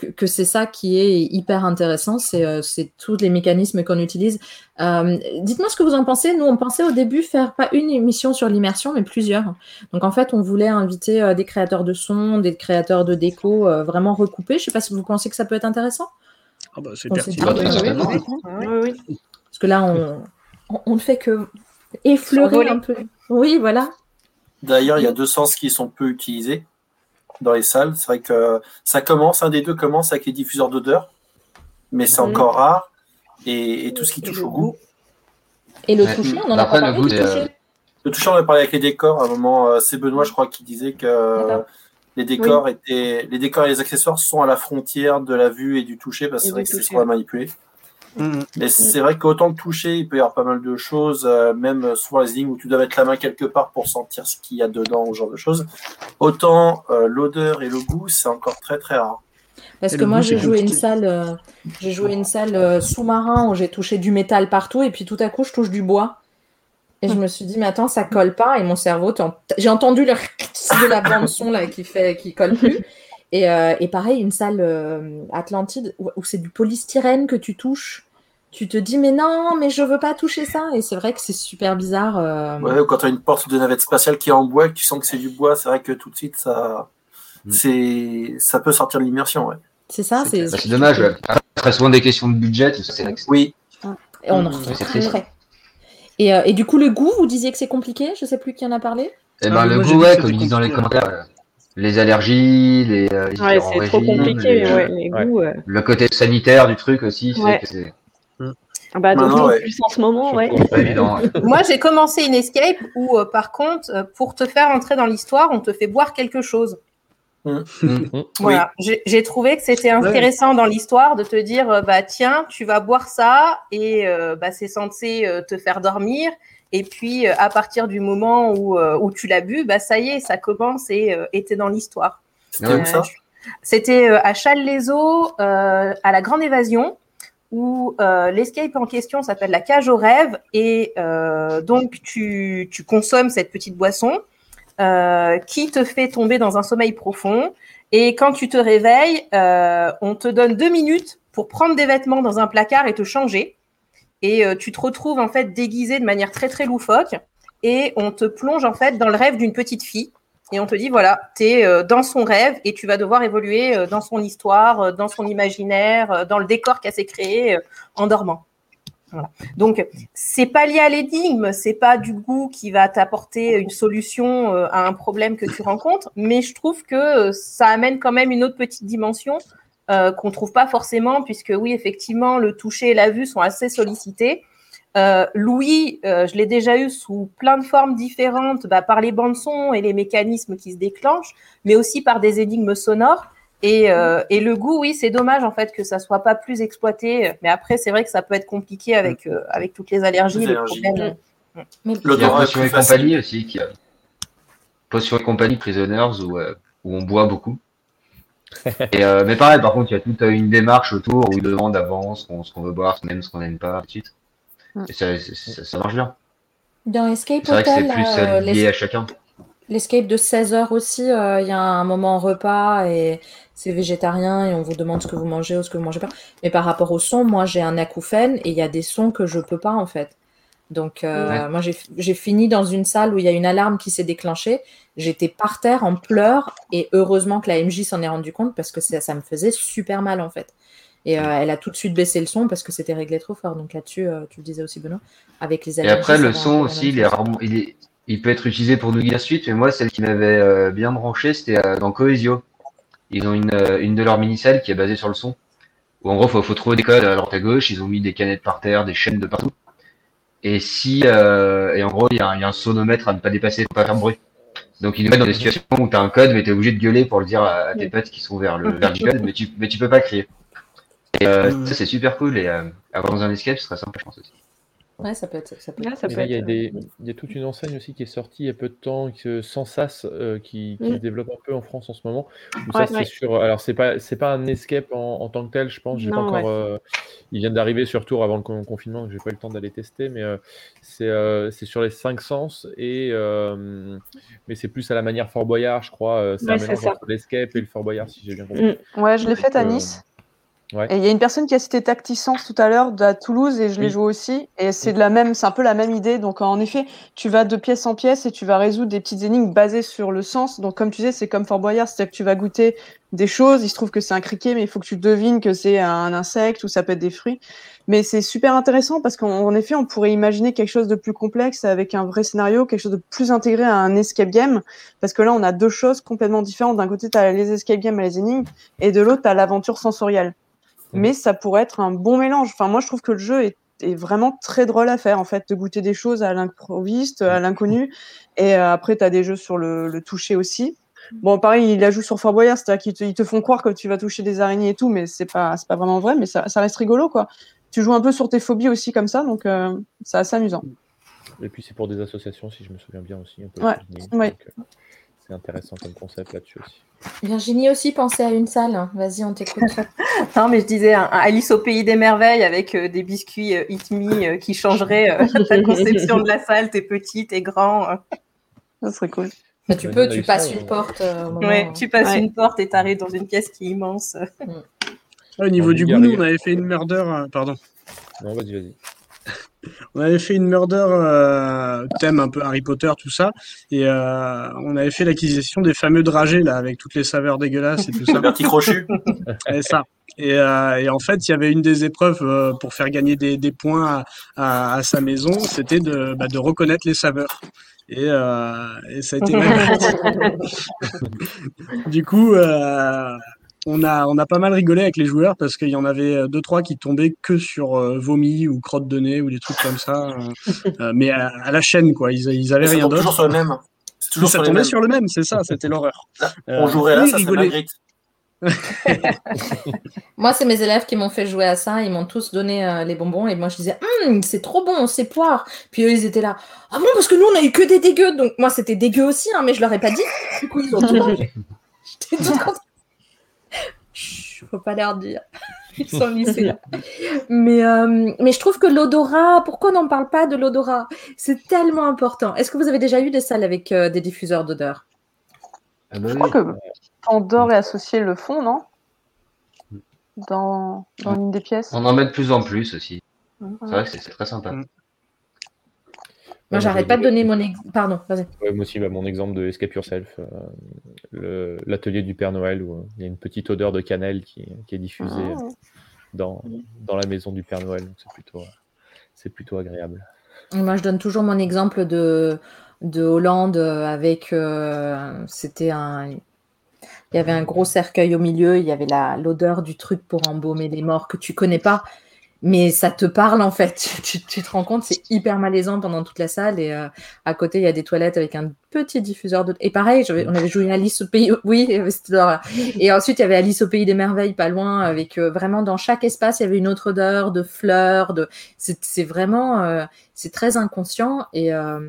que, que c'est ça qui est hyper intéressant, c'est euh, c'est tous les mécanismes qu'on utilise. Euh, Dites-moi ce que vous en pensez. Nous, on pensait au début faire pas une émission sur l'immersion, mais plusieurs. Donc en fait, on voulait inviter euh, des créateurs de son, des créateurs de déco, euh, vraiment recoupés. Je sais pas si vous pensez que ça peut être intéressant. Ah bah, c'est pertinent. dit, certainement. Oui, oui. Parce que là, on, on, on ne fait que effleurer un peu. Oui, voilà. D'ailleurs, il y a deux sens qui sont peu utilisés dans les salles. C'est vrai que ça commence, un des deux commence avec les diffuseurs d'odeur, mais c'est Mhm. encore rare. Et, et tout ce qui Et touche au goût. Et le toucher, on en a pas parlé euh, Le toucher, on a parlé avec les décors. À un moment, euh, c'est Benoît, je crois, qui disait que D'accord. les décors étaient, les décors et les accessoires sont à la frontière de la vue et du toucher, parce que c'est vrai que c'est ce qu'on va manipuler. Mm. Mais c'est vrai qu'autant le toucher, il peut y avoir pas mal de choses, euh, même souvent les énigmes où tu dois mettre la main quelque part pour sentir ce qu'il y a dedans, ou ce genre de choses. Autant euh, l'odeur et le goût, c'est encore très très rare. Parce Et que moi, j'ai joué une compliqué. salle, euh, j'ai joué une salle euh, sous-marin où j'ai touché du métal partout et puis tout à coup, je touche du bois. Et je me suis dit, mais attends, ça colle pas. Et mon cerveau, t'en- j'ai entendu le de la bande son là qui fait, qui colle plus. Et, euh, et pareil, une salle euh, Atlantide où, où c'est du polystyrène que tu touches. Tu te dis, mais non, mais je veux pas toucher ça. Et c'est vrai que c'est super bizarre. euh, Ouais, ou quand tu as une porte de navette spatiale qui est en bois, et que tu sens que c'est du bois, c'est vrai que tout de suite, ça, Mm. c'est, ça peut sortir de l'immersion. Ouais. C'est ça, C'est c'est Bah, dommage. ouais. Très souvent des questions de budget, ça, Oui, Et on en Mm. Et, euh, et du coup, le goût, vous disiez que c'est compliqué. Je sais plus qui en a parlé. Eh Ah, ben, mais le goût, ouais, comme ils disent dans les commentaires, les allergies, les, euh, les Ouais, c'est trop compliqué, les, euh, ouais, les ouais. goûts. euh. le côté sanitaire du truc aussi, c'est Ouais. que c'est Ah bah, d'autant ouais. plus en ce moment, ouais. pas évident. ouais. Moi, j'ai commencé une escape où, euh, par contre, euh, pour te faire entrer dans l'histoire, on te fait boire quelque chose. Voilà. J'ai j'ai trouvé que c'était intéressant dans l'histoire de te dire, euh, bah tiens, tu vas boire ça et euh, bah, c'est censé euh, te faire dormir. Et puis, euh, à partir du moment où, euh, où tu l'as bu, bah ça y est, ça commence et euh, et t'es dans l'histoire. c'était Ouais. où ça C'était euh, à Challes-les-Eaux, euh, à la Grande Évasion, où euh, l'escape en question s'appelle la cage au rêve. Et euh, donc, tu, tu consommes cette petite boisson euh, qui te fait tomber dans un sommeil profond. Et quand tu te réveilles, euh, on te donne deux minutes pour prendre des vêtements dans un placard et te changer. Et euh, tu te retrouves en fait déguisé de manière très très loufoque. Et on te plonge en fait dans le rêve d'une petite fille. Et on te dit, voilà, tu es dans son rêve et tu vas devoir évoluer euh, dans son histoire, euh, dans son imaginaire, euh, dans le décor qu'elle s'est créé euh, en dormant. Voilà. Donc, c'est pas lié à l'énigme, c'est pas du goût qui va t'apporter une solution euh, à un problème que tu rencontres, mais je trouve que euh, ça amène quand même une autre petite dimension euh, qu'on trouve pas forcément, puisque oui, effectivement, le toucher et la vue sont assez sollicités. Euh, Louis, euh, je l'ai déjà eu sous plein de formes différentes, bah, par les bandes son et les mécanismes qui se déclenchent, mais aussi par des énigmes sonores. Et, euh, et le goût, oui, c'est dommage en fait que ça soit pas plus exploité. Mais après, c'est vrai que ça peut être compliqué avec euh, avec toutes les allergies, Les les, allergies. problèmes. Mais Il y a L'odorat et compagnie aussi, qui a Potion et compagnie Prisoners où, euh, où on boit beaucoup. Et, euh, mais pareil, par contre, il y a toute euh, une démarche autour où ils demandent avant ce qu'on veut boire, ce qu'on aime, ce qu'on n'aime pas, ainsi de suite. Et ça, c'est- ça, ça marche bien. Dans Escape C'est vrai que c'est Hotel, plus euh, lié l'es- à chacun. l'escape de 16 heures aussi, euh, il y a un moment repas et c'est végétarien et on vous demande ce que vous mangez ou ce que vous mangez pas. Mais par rapport au son, moi j'ai un acouphène et il y a des sons que je peux pas en fait. Donc, euh, moi, j'ai fini dans une salle où il y a une alarme qui s'est déclenchée. J'étais par terre en pleurs et heureusement que la MJ s'en est rendu compte parce que ça, ça, me faisait super mal en fait. Et euh, elle a tout de suite baissé le son parce que c'était réglé trop fort. Donc là-dessus, euh, tu le disais aussi, Benoît, avec les Et après, le son aussi, il, est, il, est, il, peut être utilisé pour nous guider suite. Mais moi, celle qui m'avait bien branché, c'était dans Cohesio. Ils ont une, une de leurs mini-salles qui est basée sur le son. Où en gros, il faut, faut, trouver des codes à droite à gauche. Ils ont mis des canettes par terre, des chaînes de partout. Et si, euh, et en gros, il y, a un, il y, a un sonomètre à ne pas dépasser, pour pas faire de bruit. Donc, il nous met dans des situations où tu as un code, mais tu es obligé de gueuler pour le dire à, tes potes qui sont vers le, vers le code, mais tu, mais tu peux pas crier. Et euh, ça, c'est super cool. Et euh, avoir dans un escape, ce serait sympa, je pense aussi. Ouais, ça peut être. Ça peut Là, ça peut là, il, y a être- des, il y a toute une enseigne aussi qui est sortie il y a peu de temps, que, sans SAS, euh, qui, qui Mm. se développe un peu en France en ce moment. Ouais, ça, ouais. c'est sur. Alors, c'est pas, c'est pas un escape en, en tant que tel, je pense. J'ai pas Non, encore. ouais. euh, il vient d'arriver sur Tour avant le con- confinement, donc j'ai pas eu le temps d'aller tester, mais euh, c'est euh, c'est sur les cinq sens et euh, mais c'est plus à la manière Fort Boyard, je crois. euh, C'est Ouais, un mélange ça. entre l'escape et le Fort Boyard, si j'ai bien compris. Mm. Ouais, je l'ai faite à Euh, Nice. Ouais. Et il y a une personne qui a cité Tacticense tout à l'heure à Toulouse et je l'ai Oui. joué aussi. Et c'est de la même, c'est un peu la même idée. Donc en effet, tu vas de pièce en pièce et tu vas résoudre des petites énigmes basées sur le sens. Donc comme tu disais, c'est comme Fort Boyard, c'est-à-dire que tu vas goûter des choses. Il se trouve que c'est un criquet, mais il faut que tu devines que c'est un insecte ou ça peut être des fruits. Mais c'est super intéressant parce qu'en en effet, on pourrait imaginer quelque chose de plus complexe avec un vrai scénario, quelque chose de plus intégré à un escape game. Parce que là, on a deux choses complètement différentes. D'un côté, tu as les escape games et les énigmes, et de l'autre, tu as l'aventure sensorielle mais ça pourrait être un bon mélange. Enfin, moi, je trouve que le jeu est, est vraiment très drôle à faire, en fait, de goûter des choses à l'improviste, à l'inconnu. Et euh, après, tu as des jeux sur le, le toucher aussi. Bon, pareil, il la joue sur Fort Boyard, c'est-à-dire qu'ils te, ils te font croire que tu vas toucher des araignées et tout, mais c'est pas, pas vraiment vrai, mais ça, ça reste rigolo, quoi. Tu joues un peu sur tes phobies aussi, comme ça, donc euh, c'est assez amusant. Et puis c'est pour des associations, si je me souviens bien aussi. Un peu Ouais, donc, euh, c'est intéressant comme concept là-dessus aussi. Virginie aussi pensait à une salle. Vas-y, on t'écoute. Non, mais je disais un, un Alice au pays des merveilles avec euh, des biscuits euh, Eat Me euh, qui changeraient euh, ta conception de la salle. T'es petit, t'es grand. euh. Ça serait cool. Mais tu peux, tu ça, passes ouais. une porte. euh, Ouais, tu passes Ouais. une porte et t'arrives dans une pièce qui est immense. Au niveau du goût, on avait fait une murder. euh, pardon. Non, vas-y, vas-y. On avait fait une murder euh, thème un peu Harry Potter, tout ça. Et euh, on avait fait l'acquisition des fameux dragées, là, avec toutes les saveurs dégueulasses et tout ça. Bertie Crochu. Et ça. Et, euh, et en fait, il y avait une des épreuves euh, pour faire gagner des, des points à, à, à sa maison, c'était de, bah, de reconnaître les saveurs. Et, euh, et ça a été magnifique. du coup, euh, on a, on a pas mal rigolé avec les joueurs parce qu'il y en avait euh, deux, trois qui tombaient que sur euh, vomi ou crotte de nez ou des trucs comme ça. euh, euh, mais à, à la chaîne, quoi. Ils, ils avaient Ça rien tombe toujours d'autre. sur le même. Toujours ça sur tombait sur le même, c'est ça, c'était l'horreur. On jouerait là, ça. Magritte. Moi, c'est mes élèves qui m'ont fait jouer à ça. Ils m'ont tous donné euh, les bonbons et moi, je disais, Hum, c'est trop bon, c'est poire. Puis eux, ils étaient là. Ah bon, parce que nous, on a eu que des dégueux. Donc, moi, c'était dégueu aussi, hein, mais je leur ai pas dit. Du coup, ils ont tout mangé. J'étais toute contente. Chut, faut pas leur dire. Ils sont lycéens. Mais, euh, mais je trouve que l'odorat, pourquoi on n'en parle pas de l'odorat? C'est tellement important. Est-ce que vous avez déjà eu des salles avec euh, des diffuseurs d'odeur? Ah bah Je oui. crois que Pandore est associé le fond, non? Dans, dans l'une des pièces? On en met de plus en plus aussi. C'est vrai que c'est c'est très sympa. Moi, Ouais, j'arrête pas de donner mon exemple. Pardon, vas-y. Ouais, moi aussi, bah, mon exemple de Escape Yourself, euh, l'atelier du Père Noël, où euh, il y a une petite odeur de cannelle qui, qui est diffusée Ah. euh, dans, dans la maison du Père Noël. C'est plutôt, c'est plutôt agréable. Moi, je donne toujours mon exemple de, de Hollande avec. euh, C'était un. Il y avait un gros cercueil au milieu, il y avait la- l'odeur du truc pour embaumer les morts que tu connais pas, mais ça te parle en fait. Tu, te rends compte, c'est hyper malaisant pendant toute la salle. Et euh, à côté, il y a des toilettes avec un petit diffuseur de. Et pareil, on avait joué Alice au pays. Oui, l'horreur. Et ensuite, il y avait Alice au pays des merveilles, pas loin, avec euh, vraiment dans chaque espace, il y avait une autre odeur de fleurs. C'est vraiment. euh, c'est très inconscient. Et. euh,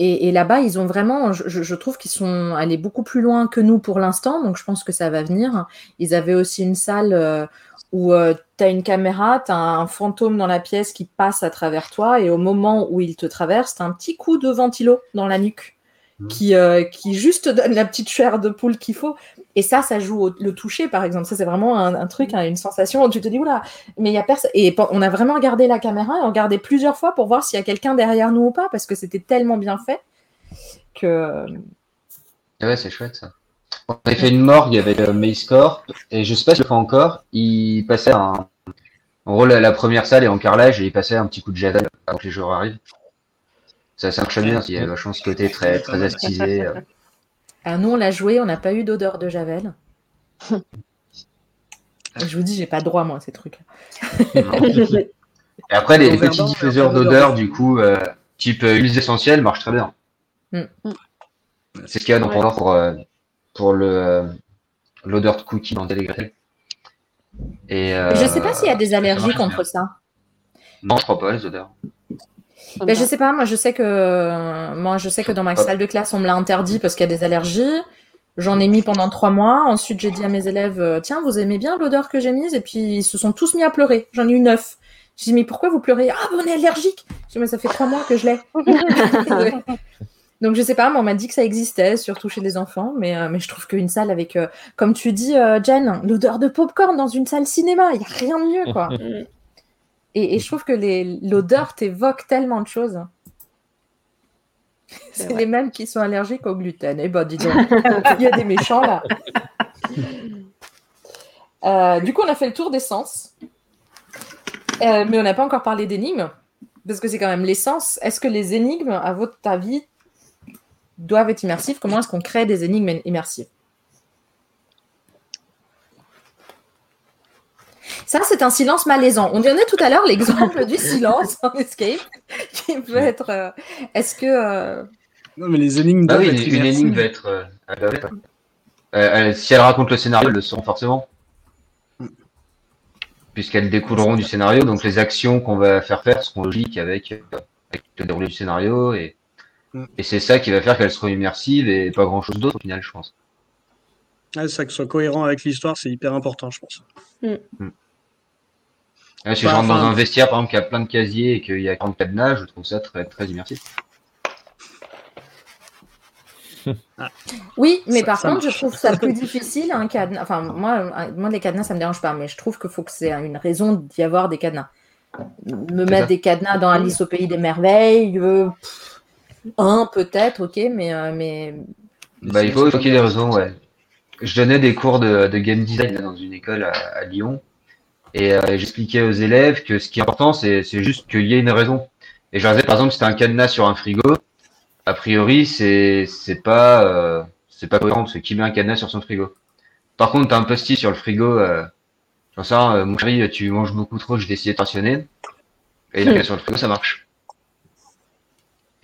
et, là-bas, ils ont vraiment, je trouve qu'ils sont allés beaucoup plus loin que nous pour l'instant, donc je pense que ça va venir. Ils avaient aussi une salle euh, où tu as une caméra, tu as un fantôme dans la pièce qui passe à travers toi, et au moment où il te traverse, tu as un petit coup de ventilo dans la nuque. qui, euh, qui juste donne la petite chair de poule qu'il faut. Et ça, ça joue au, le toucher, par exemple. Ça, c'est vraiment un, un truc, hein, une sensation où tu te dis, oula, mais il y a personne. Et on a vraiment regardé la caméra et on regardait plusieurs fois pour voir s'il y a quelqu'un derrière nous ou pas, parce que c'était tellement bien fait que. Ah Ouais, c'est chouette ça. On avait fait une morgue avec euh, Mace Corp, et je sais pas si le fait encore, il passait un. En gros, la, la première salle est en carrelage et il passait un petit coup de javel avant que les joueurs arrivent. Ça, ça marche bien, il y a vachement ce côté très, très astisé. euh. Alors, nous, on l'a joué, on n'a pas eu d'odeur de javel. Je vous dis, j'ai pas droit, moi, à ces trucs. Et après, les, petits diffuseurs d'odeur d'odeur, de- du coup, euh, type euh, huiles essentielles, marchent très bien. Mm. C'est ce qu'il y a dans Ouais. Pour, euh, pour le, euh, l'odeur de cookie dans Télégratel. Et, euh, je sais pas s'il y a des allergies contre bien. ça. Non, je crois pas, les odeurs. Ben, je sais pas, moi je sais que moi je sais que dans ma salle de classe on me l'a interdit parce qu'il y a des allergies. J'en ai mis pendant trois mois. Ensuite j'ai dit à mes élèves euh, tiens vous aimez bien l'odeur que j'ai mise? Et puis ils se sont tous mis à pleurer. J'en ai eu neuf. J'ai dit mais pourquoi vous pleurez? Ah ben, on est allergique. J'ai dit mais ça fait trois mois que je l'ai. Donc je sais pas, mais on m'a dit que ça existait, surtout chez les enfants, mais, euh, mais je trouve qu'une salle avec, euh, comme tu dis, euh, Jen, l'odeur de popcorn dans une salle cinéma, il n'y a rien de mieux, quoi. Mm. Et, et je trouve que les- l'odeur t'évoque tellement de choses. C'est les mêmes qui sont allergiques au gluten. Eh ben, dis donc, il y a des méchants là. Euh, du coup, on a fait le tour des sens. Euh, mais on n'a pas encore parlé d'énigmes, parce que c'est quand même l'essence. Est-ce que les énigmes, à votre avis, doivent être immersives Comment est-ce qu'on crée des énigmes immersives? Ça, c'est un silence malaisant. On donnait tout à l'heure l'exemple du silence en escape, qui peut être. euh, Est-ce que. euh, Non, mais les énigmes Ah doivent oui, être une, énigme va être. euh, elle Euh, si elle raconte le scénario, elles le seront forcément. Puisqu'elles découleront du scénario, donc les actions qu'on va faire faire seront logiques avec, avec le déroulé du scénario, et, Mm. et c'est ça qui va faire qu'elles seront immersives et pas grand chose d'autre au final, je pense. Ouais, ça, que ce soit cohérent avec l'histoire, c'est hyper important, je pense. Là, si Bah, je rentre dans un vestiaire, par exemple, qui a plein de casiers et qu'il y a 40 cadenas, je trouve ça très, très immersif. Oui, mais Ça- par ça contre, je trouve ça plus difficile un cadenas. Enfin, moi, moi, les cadenas, ça me dérange pas, mais je trouve qu'il faut que c'est une raison d'y avoir des cadenas. Me mettre ça. des cadenas dans Alice au pays des merveilles, euh, pff, un peut-être, ok, mais, euh, mais Bah, il faut, ait des raisons, ouais. Je donnais des cours de, game design dans une école à, Lyon et euh, j'expliquais aux élèves que ce qui est important, c'est juste qu'il y ait une raison. Et je leur disais, par exemple, si t'as un cadenas sur un frigo, a priori, c'est pas euh, c'est pas cohérent parce que qui met un cadenas sur son frigo? Par contre, t'as un post-it sur le frigo, euh, j'en sais euh, mon chéri, tu manges beaucoup trop, je vais essayer de te rationner. Et il sur le frigo, ça marche.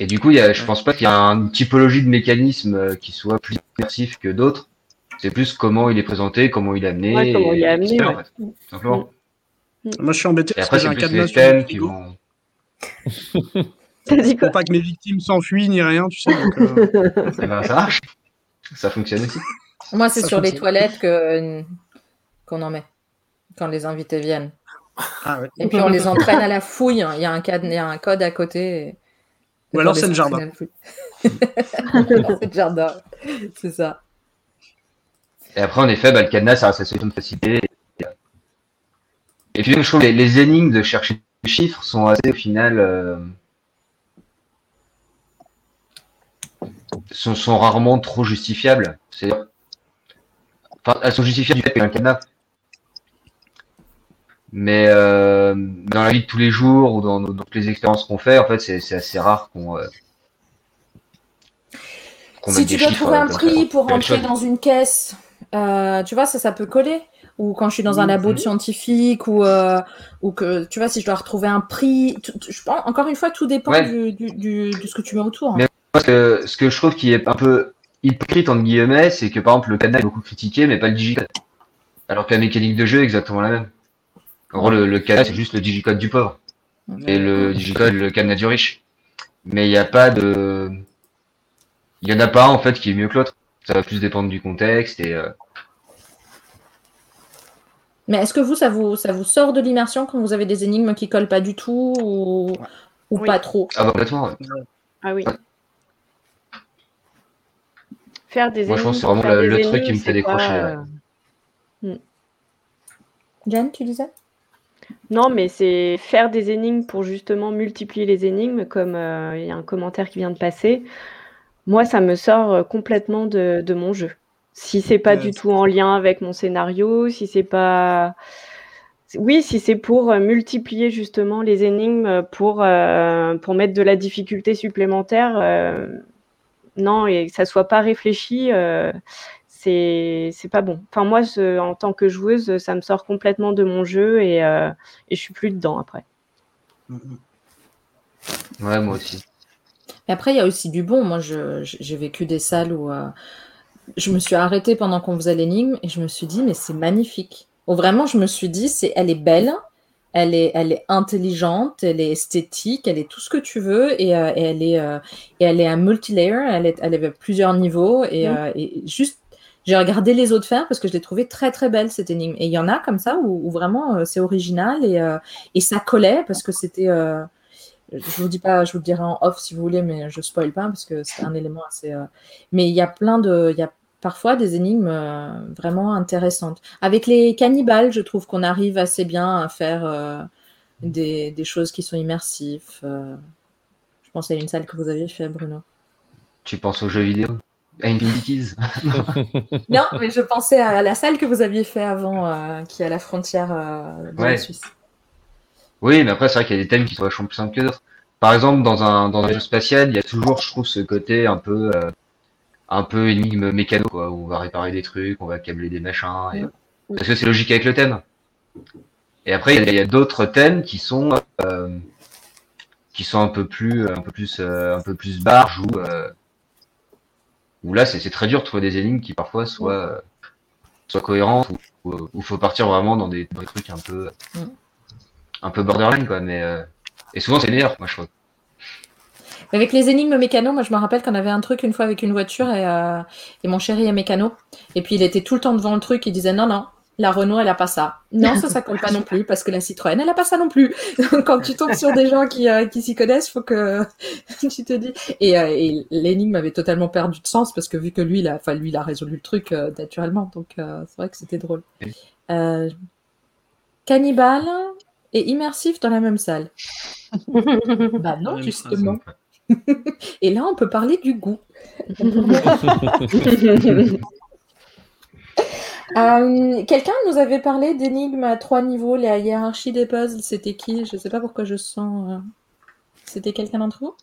Et du coup, il y a, je pense pas qu'il y a une typologie de mécanisme euh, qui soit plus immersif que d'autres. C'est plus comment il est présenté, comment il est amené. Ouais, comment et- il est amené, ouais. en fait, simplement. Moi, je suis embêté Et parce après, que j'ai c'est un plus cadenas les thèmes qui vont. T'as dit quoi pour pas que mes victimes s'enfuient ni rien, tu sais. donc, euh, Eh ben, ça marche. Ça fonctionne aussi. moi, c'est sur les toilettes que qu'on en met quand les invités viennent. Ah ouais. Et puis on les entraîne à la fouille. hein. Il y a un, il y a un code à côté. et- Ou alors c'est le jardin. c'est le jardin. C'est ça. Et après, en effet, bah, le cadenas, ça reste la solution de facilité. Et puis, je trouve que les, les énigmes de chercher des chiffres sont assez, au final, euh, sont, sont rarement trop justifiables. Enfin, elles sont justifiables du fait qu'il y a un cadenas. Mais euh, dans la vie de tous les jours ou dans, toutes les expériences qu'on fait, en fait, c'est assez rare qu'on euh, Si tu dois chiffres, trouver euh, un comme prix pour rentrer dans une caisse, euh, tu vois, ça, ça peut coller. Ou quand je suis dans un labo de scientifique, ou, euh, ou que, tu vois, si je dois retrouver un prix. tu- tu- je pense, encore une fois, tout dépend Ouais. du, du, du- de ce que tu mets autour. Mais- Parce que ce que je trouve qui est un peu hypocrite entre guillemets, c'est que par exemple le cadenas est beaucoup critiqué, mais pas le digicode. Alors que la mécanique de jeu est exactement la même. En gros, le, le cadenas c'est juste le digicode du pauvre et le digicode le cadenas du riche. Mais il n'y a pas de, il y en a pas un, en fait qui est mieux que l'autre. Ça va plus dépendre du contexte et euh, Mais est-ce que vous ça, vous, ça vous sort de l'immersion quand vous avez des énigmes qui collent pas du tout ou, ou Oui. pas trop? Ah bah complètement. ouais. Ah oui. Faire des Moi, je pense que c'est vraiment le, le truc qui me fait décrocher. euh, Jeanne, tu disais? Non, mais c'est faire des énigmes pour justement multiplier les énigmes, comme euh, il y a un commentaire qui vient de passer. Moi, ça me sort euh, complètement de, de mon jeu. Si c'est pas du tout en lien avec mon scénario, si c'est pas. Oui, si c'est pour euh, multiplier justement les énigmes, pour, pour mettre de la difficulté supplémentaire, non, et que ça soit pas réfléchi, c'est c'est pas bon. Enfin, moi, en tant que joueuse, ça me sort complètement de mon jeu et, euh, et je suis plus dedans après. Mhm. Ouais, moi aussi. Mais après, il y a aussi du bon. Moi, j'ai vécu des salles où euh, je me suis arrêtée pendant qu'on faisait l'énigme et je me suis dit, mais c'est magnifique. Où vraiment, je me suis dit, c'est, elle est belle, elle est, elle est intelligente, elle est esthétique, elle est tout ce que tu veux et, euh, et elle est, euh, et elle est un multilayer, elle est, elle avait plusieurs niveaux et, Mhm. euh, et juste, j'ai regardé les autres faire parce que je l'ai trouvée très très belle cette énigme. Et il y en a comme ça où, vraiment euh, c'est original et, euh, et ça collait parce que c'était. euh, je vous dis pas, je vous le dirai en off si vous voulez, mais je spoil pas parce que c'est un élément assez. Mais il y a plein de, il y a parfois des énigmes vraiment intéressantes. Avec les cannibales, je trouve qu'on arrive assez bien à faire des, des choses qui sont immersives. Je pense à une salle que vous aviez fait, Bruno. Tu penses aux jeux vidéo? À Non, mais je pensais à la salle que vous aviez fait avant, euh, qui est à la frontière euh, de la. Suisse. Oui, mais après, c'est vrai qu'il y a des thèmes qui sont vachement plus simples que d'autres. Par exemple, dans un, dans un jeu spatial, il y a toujours, je trouve, ce côté un peu, euh, un peu énigme mécano, quoi, où on va réparer des trucs, on va câbler des machins, et... parce que c'est logique avec le thème. Et après, il y a, a d'autres thèmes qui sont, euh, qui sont un peu plus, un peu plus, euh, un peu plus barges, où, euh, où là, c'est très dur de trouver des énigmes qui parfois soient, euh, soient cohérentes, ou où, où faut partir vraiment dans des, dans des trucs un peu, Mm. un peu borderline, quoi, mais, euh, et souvent c'est meilleur, moi je trouve. Avec les énigmes mécano, moi je me rappelle qu'on avait un truc une fois avec une voiture et, euh, et mon chéri est mécano. Et puis il était tout le temps devant le truc, il disait non, non, la Renault elle a pas ça. Non, ça, ça colle pas non plus parce que la Citroën elle a pas ça non plus. Donc, Quand tu tombes sur des gens qui, euh, qui s'y connaissent, faut que tu te dis. Et, euh, et l'énigme avait totalement perdu de sens parce que vu que lui, il a, enfin, lui, il a résolu le truc euh, naturellement. Donc euh, c'est vrai que c'était drôle. Euh, cannibale et immersif dans la même salle. bah non, justement. Et là, on peut parler du goût. Euh, Quelqu'un nous avait parlé d'énigmes à trois niveaux, la hiérarchie des puzzles. C'était qui? Je sais pas pourquoi je sens. euh, C'était quelqu'un d'entre vous?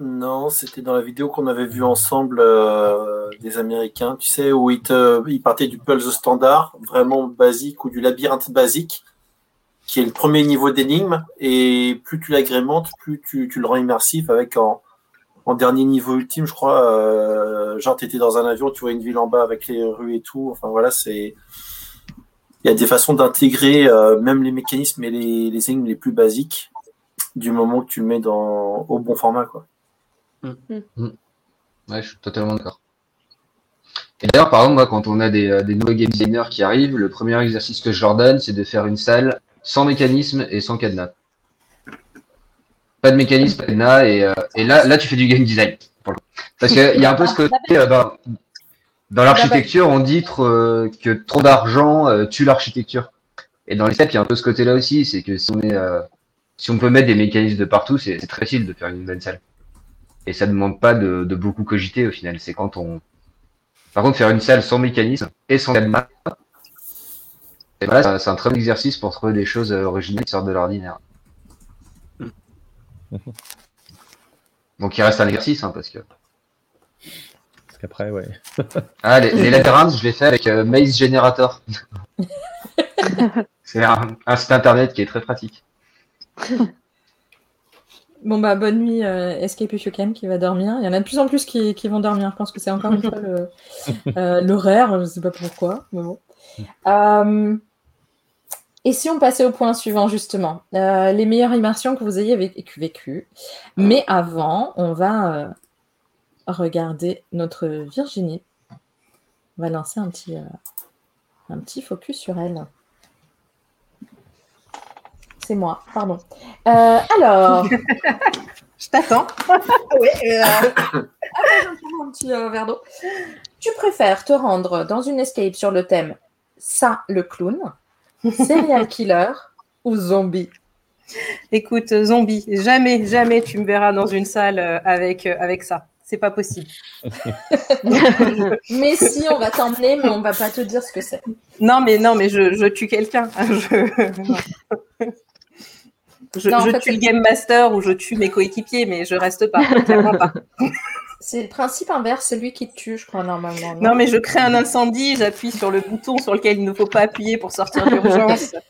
Non, c'était dans la vidéo qu'on avait vue ensemble euh, des Américains, tu sais, où ils partaient du puzzle standard, vraiment basique, ou du labyrinthe basique, qui est le premier niveau d'énigme, et plus tu l'agrémentes, plus tu, tu le rends immersif avec en, en dernier niveau ultime, je crois, euh, genre tu étais dans un avion, tu vois une ville en bas avec les rues et tout, enfin voilà, c'est... Il y a des façons d'intégrer euh, même les mécanismes et les, les énigmes les plus basiques du moment que tu le mets dans, au bon format, quoi. Ouais, je suis totalement d'accord. Et d'ailleurs, par exemple, moi, quand on a des, euh, des nouveaux game designers qui arrivent, le premier exercice que je leur donne, c'est de faire une salle sans mécanisme et sans cadenas. Pas de mécanisme, et, euh, et là, là, tu fais du game design. Parce qu'il y a un peu ce côté, euh, dans, dans l'architecture, on dit trop, euh, que trop d'argent tue l'architecture. Et dans les steps, il y a un peu ce côté-là aussi, c'est que si on est, euh, si on peut mettre des mécanismes de partout, c'est très facile de faire une bonne salle. Et ça ne demande pas de, de beaucoup cogiter au final. C'est quand on. Par contre, faire une salle sans mécanisme et sans voilà, c'est- un très bon exercice pour trouver des choses originales qui sortent de l'ordinaire. Donc il reste un exercice, hein, parce que. Parce qu'après, ouais. Ah, les, les je l'ai fait avec euh, Maze Generator. c'est un, un site internet qui est très pratique. Bon bah bonne nuit euh, Escape If You Can qui va dormir. Il y en a de plus en plus qui, qui vont dormir. Je pense que c'est encore une fois le- euh, l'horaire. Je sais pas pourquoi, mais bon. Et si on passait au point suivant justement, Euh, les meilleures immersions que vous ayez vécu. vécues. Mais avant, on va euh, regarder notre Virginie. On va lancer un petit, euh, un petit focus sur elle. C'est moi, pardon. Euh, alors. Je t'attends. oui, euh, un petit euh, verre d'eau. Tu préfères te rendre dans une escape sur le thème ça, le clown, serial killer ou zombie? Écoute, euh, zombie, jamais, jamais tu me verras dans une salle euh, avec, euh, avec ça. C'est pas possible. Mais si, on va t'emmener, mais on va pas te dire ce que c'est. Non, mais non, mais je, je tue quelqu'un. Je, je, Non, je fait, tue le game master ou je tue mes coéquipiers, mais je reste pas. clairement pas. C'est le principe inverse, c'est lui qui te tue, je crois, normalement. Non, mais je crée un incendie, j'appuie sur le bouton sur lequel il ne faut pas appuyer pour sortir d'urgence.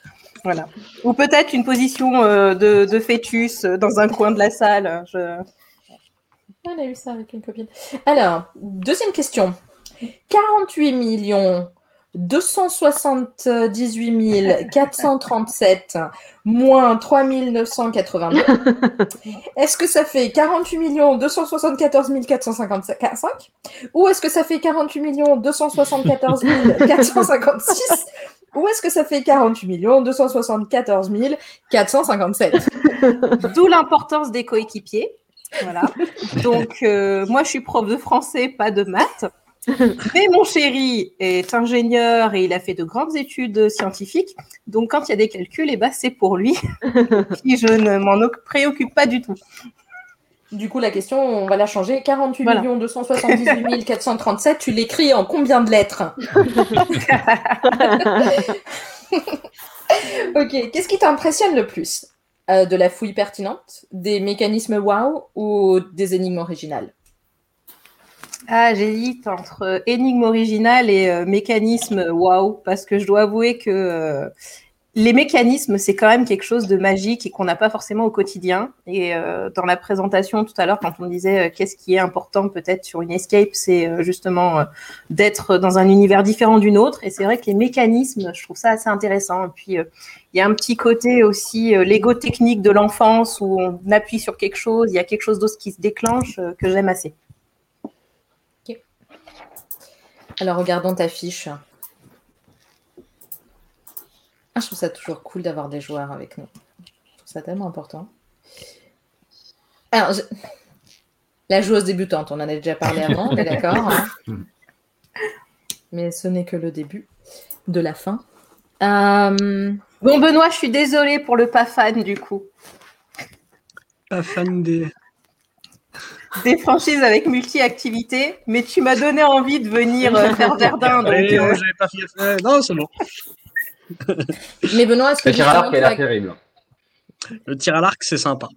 Voilà. Ou peut-être une position euh, de, de fœtus euh, dans un coin de la salle. Je... On a eu ça avec une copine. Alors, deuxième question. 48 millions 278 437 moins 3 982. Est-ce que ça fait 48 millions 274 455 Ou est-ce que ça fait 48 millions 274 456 Ou est-ce que ça fait 48 millions 274 457 D'où l'importance des coéquipiers. Voilà. Donc, euh, moi, je suis prof de français, pas de maths. Mais mon chéri est ingénieur et il a fait de grandes études scientifiques. Donc, quand il y a des calculs, eh ben, c'est pour lui. Je ne m'en oc- préoccupe pas du tout. Du coup, la question, on va la changer. 48 Voilà. 278 437, tu l'écris en combien de lettres? Ok, qu'est-ce qui t'impressionne le plus Euh, De la fouille pertinente, des mécanismes wow ou des énigmes originales? Ah, j'hésite entre énigme originale et euh, mécanisme waouh, parce que je dois avouer que euh, les mécanismes, c'est quand même quelque chose de magique et qu'on n'a pas forcément au quotidien. Et euh, dans la présentation tout à l'heure, quand on disait euh, qu'est-ce qui est important peut-être sur une escape, c'est euh, justement euh, d'être dans un univers différent d'une autre. Et c'est vrai que les mécanismes, je trouve ça assez intéressant. Et puis, euh, il y a un petit côté aussi, euh, l'ego technique de l'enfance où on appuie sur quelque chose, il y a quelque chose d'autre qui se déclenche euh, que j'aime assez. Alors, regardons ta fiche. Ah, je trouve ça toujours cool d'avoir des joueurs avec nous. Je trouve ça tellement important. Alors, je- la joueuse débutante, on en a déjà parlé avant, on est d'accord hein Mais ce n'est que le début de la fin. Euh, Bon, Benoît, je suis désolée pour le pas fan du coup. Pas fan des. Des franchises avec multi-activités, mais tu m'as donné envie de venir euh, faire Verdun. Donc, euh, non, j'avais pas fait. Non, c'est bon. Mais Benoît, est-ce que Le tir à l'arc a terrible. Le tir à l'arc, c'est sympa.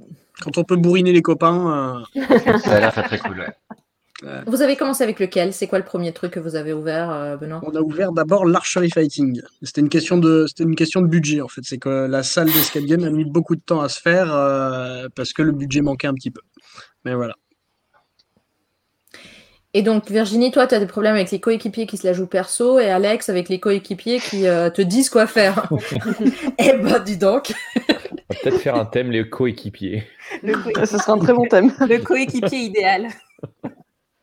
Quand on peut bourriner les copains. euh, Ça a l'air très très cool. ouais. vous avez commencé avec lequel? C'est quoi le premier truc que vous avez ouvert, Benoît? On a ouvert d'abord l'archery fighting. C'était une question de, c'était une question de budget en fait. C'est que la salle d'escape game a mis beaucoup de temps à se faire euh, parce que le budget manquait un petit peu. Mais voilà. Et donc, Virginie, toi, tu as des problèmes avec les coéquipiers qui se la jouent perso et Alex avec les coéquipiers qui euh, te disent quoi faire. eh ben, dis donc. On va peut-être faire un thème les coéquipiers. le, co- Ce sera un très bon thème. le coéquipier idéal.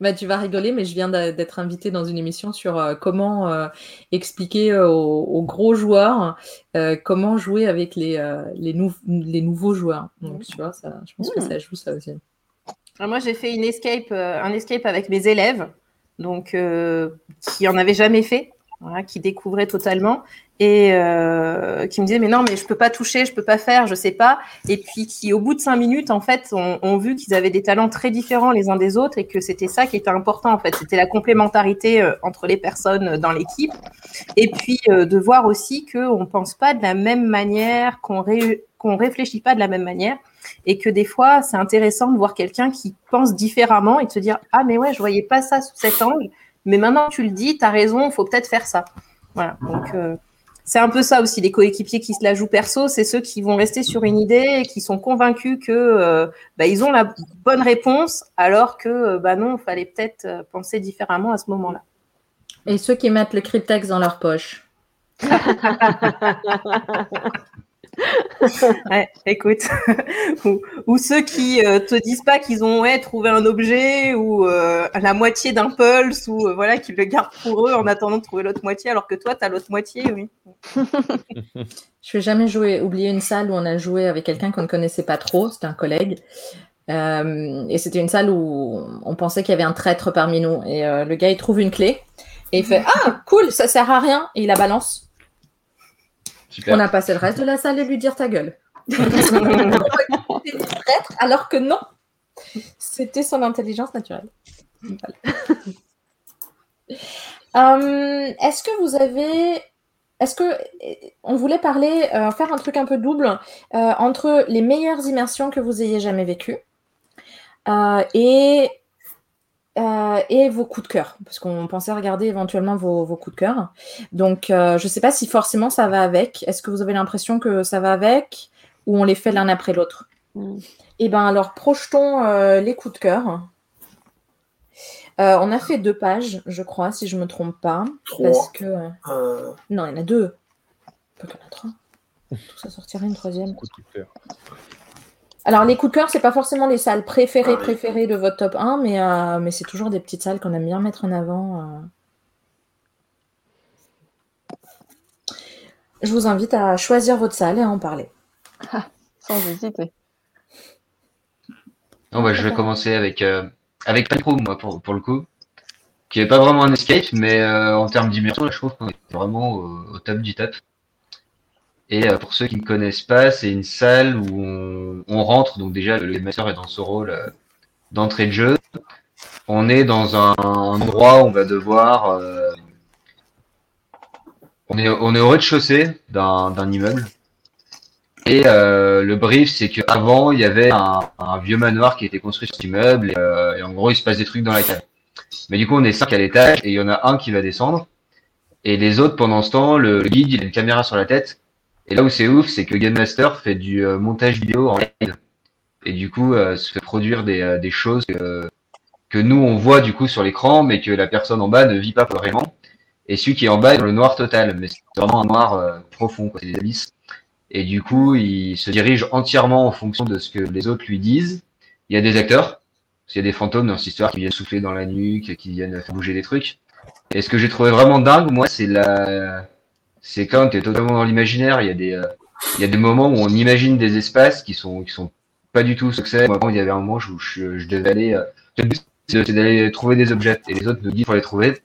Bah, tu vas rigoler, mais je viens d'être invitée dans une émission sur euh, comment euh, expliquer aux, aux gros joueurs euh, comment jouer avec les, euh, les, nou- les nouveaux joueurs. Donc, tu vois, ça, je pense que ça joue ça aussi. Alors, moi, j'ai fait une escape, euh, un escape avec mes élèves, donc euh, qui en avaient jamais fait, qui découvraient totalement et euh, qui me disaient mais non mais je peux pas toucher, je peux pas faire, je sais pas. Et puis qui au bout de cinq minutes en fait ont, vu qu'ils avaient des talents très différents les uns des autres et que c'était ça qui était important en fait, c'était la complémentarité euh, entre les personnes euh, dans l'équipe. Et puis de voir aussi que on pense pas de la même manière, qu'on ré- qu'on réfléchit pas de la même manière et que des fois, c'est intéressant de voir quelqu'un qui pense différemment et de se dire Ah, mais ouais, je voyais pas ça sous cet angle, mais maintenant tu le dis, tu as raison, il faut peut-être faire ça. Voilà, donc euh, c'est un peu ça aussi, les coéquipiers qui se la jouent perso, c'est ceux qui vont rester sur une idée et qui sont convaincus que euh, bah, ils ont la bonne réponse, alors que euh, bah non, il fallait peut-être penser différemment à ce moment-là. Et ceux qui mettent le cryptex dans leur poche. Ouais, ou, ceux qui euh, te disent pas qu'ils ont trouvé un objet ou euh, la moitié d'un pulse ou euh, voilà qu'ils le gardent pour eux en attendant de trouver l'autre moitié alors que toi tu as l'autre moitié, oui. Je vais jamais jouer, oublier une salle où on a joué avec quelqu'un qu'on ne connaissait pas trop, c'était un collègue. Et c'était une salle où on pensait qu'il y avait un traître parmi nous. Et le gars, il trouve une clé et il fait Ah, cool, ça sert à rien. Et il la balance. Super. On a passé le reste de la salle à lui dire ta gueule. Traître, alors que non, c'était son intelligence naturelle. Voilà. Euh, Est-ce que vous avez. Est-ce que on voulait parler, euh, faire un truc un peu double euh, entre les meilleures immersions que vous ayez jamais vécues euh, et, euh, et vos coups de cœur Parce qu'on pensait regarder éventuellement vos, vos coups de cœur. Donc, euh, je ne sais pas si forcément ça va avec. Est-ce que vous avez l'impression que ça va avec ou on les fait l'un après l'autre? Mm. Eh bien, alors, projetons euh, les coups de cœur. Euh, on a fait deux pages, je crois, si je ne me trompe pas. Trois. Parce que. Non, il y en a deux. Pas qu'il y en a trois. Tout ça sortirait une troisième. Coup de cœur. Alors, les coups de cœur, c'est pas forcément les salles préférées, Ah oui. préférées de votre top 1, mais, euh, mais c'est toujours des petites salles qu'on aime bien mettre en avant. euh. Je vous invite à choisir votre salle et à en parler. Sans hésiter. Non, bah, je vais commencer avec, euh, avec Panic Room, moi, pour, pour le coup. Qui est pas vraiment un escape, mais euh, en termes d'immersion, je trouve qu'on est vraiment au, au top du top. Et euh, pour ceux qui ne connaissent pas, c'est une salle où on, on rentre, donc déjà le Game Master est dans ce rôle euh, d'entrée de jeu. On est dans un, endroit où on va devoir. euh, on est, on est au rez-de-chaussée d'un d'un immeuble. Et euh, le brief, c'est qu'avant, il y avait un, un vieux manoir qui était construit sur cet immeuble, et, euh, et en gros, il se passe des trucs dans la cave. Mais du coup, on est cinq à l'étage, et il y en a un qui va descendre, et les autres, pendant ce temps, le guide, il a une caméra sur la tête, et là où c'est ouf, c'est que Game Master fait du euh, montage vidéo en live, et du coup, euh, se fait produire des, euh, des choses que, que nous, on voit du coup sur l'écran, mais que la personne en bas ne vit pas vraiment. Et celui qui est en bas est dans le noir total, mais c'est vraiment un noir profond, quoi, des abysses. Et du coup, il se dirige entièrement en fonction de ce que les autres lui disent. Il y a des acteurs, parce qu'il y a des fantômes dans cette histoire qui viennent souffler dans la nuque, qui viennent faire bouger des trucs. Et ce que j'ai trouvé vraiment dingue, moi, c'est la, c'est quand tu es totalement dans l'imaginaire. Il y a des, euh, il y a des moments où on imagine des espaces qui sont, qui sont pas du tout ce que c'est. Moi, il y avait un moment où je, devais aller, euh, c'est d'aller trouver des objets et les autres me disent pour les trouver.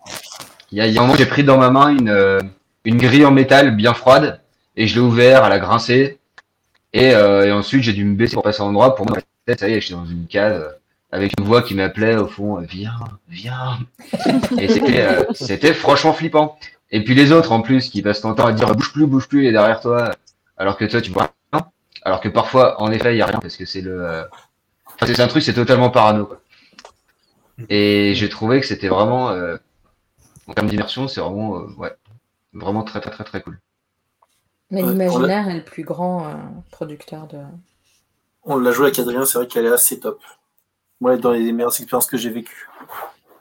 Il y a, un moment, j'ai pris dans ma main une, euh, une grille en métal bien froide et je l'ai ouvert, elle a grincé. Et, euh, et ensuite, j'ai dû me baisser pour passer à l'endroit. Pour moi, ça y est, je suis dans une cave euh, avec une voix qui m'appelait au fond, euh, viens, viens. Et c'était, euh, c'était franchement flippant. Et puis les autres, en plus, qui passent ton temps à dire, bouge plus, bouge plus, il est derrière toi. Alors que toi, tu vois rien. Alors que parfois, en effet, il y a rien parce que c'est le, enfin, c'est un truc, c'est totalement parano, quoi. Et j'ai trouvé que c'était vraiment, euh, en termes d'immersion, c'est vraiment, euh, ouais, vraiment très, très, très, très cool. Mais Ouais, l'imaginaire est le plus grand euh, producteur de. on l'a joué avec Adrien, c'est vrai qu'elle est assez top. Moi, dans les meilleures expériences que j'ai vécues.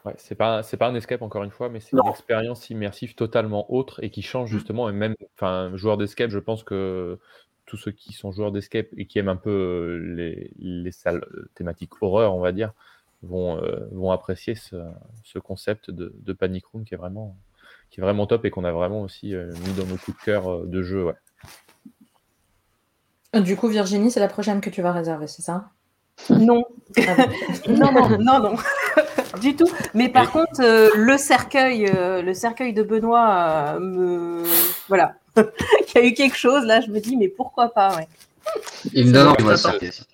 Ouais, c'est pas, c'est pas un escape encore une fois, mais c'est Non. une expérience immersive totalement autre et qui change justement. Et même, enfin, joueur d'escape, je pense que tous ceux qui sont joueurs d'escape et qui aiment un peu euh, les, les salles euh, thématiques horreur, on va dire, vont, euh, vont apprécier ce, ce concept de, de Panic Room qui est vraiment, qui est vraiment top et qu'on a vraiment aussi euh, mis dans nos coups de cœur de jeu. Ouais. Du coup, Virginie, c'est la prochaine que tu vas réserver, c'est ça? Non. Ah bon. non, non, non, non. du tout. Mais par contre, euh, le cercueil, euh, le cercueil de Benoît, euh, me... voilà, il y a eu quelque chose là. Je me dis, mais pourquoi pas, ouais. Il me donne envie, Attends. ça.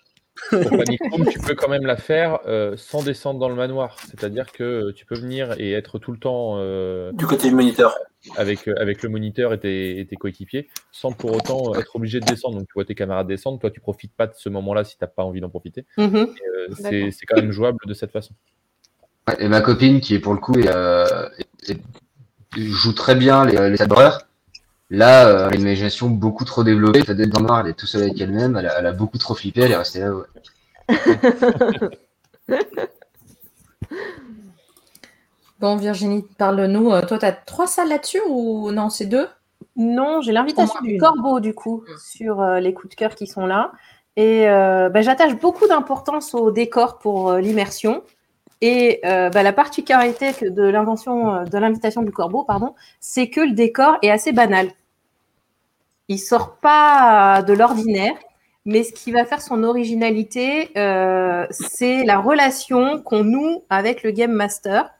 Pour Panic Room, tu peux quand même la faire euh, sans descendre dans le manoir. C'est-à-dire que tu peux venir et être tout le temps euh, Du côté du moniteur. avec, avec le moniteur et tes, et tes coéquipiers sans pour autant être obligé de descendre. Donc tu vois tes camarades descendre, toi tu profites pas de ce moment-là si tu n'as pas envie d'en profiter. Mhm. Euh, c'est quand même jouable de cette façon. Ouais, et ma copine, qui est pour le coup, est, euh, est- joue très bien les, les salles d'horreur. Là, euh, elle a une imagination beaucoup trop développée. Peut-être d'être dans le noir, elle est tout seule avec elle-même. Elle, a- elle a beaucoup trop flippé, elle est restée là. ouais. Bon, Virginie, parle-nous. Euh, Toi, tu as trois salles là-dessus ou non, c'est deux? Non, j'ai l'invitation du une. corbeau du coup sur euh, les coups de cœur qui sont là. Et euh, bah, j'attache beaucoup d'importance au décor pour euh, l'immersion. Et euh, bah, la particularité de l'invention euh, de l'invitation du corbeau, pardon, c'est que le décor est assez banal. Il sort pas de l'ordinaire. mais ce qui va faire son originalité, euh, c'est la relation qu'on noue avec le Game Master,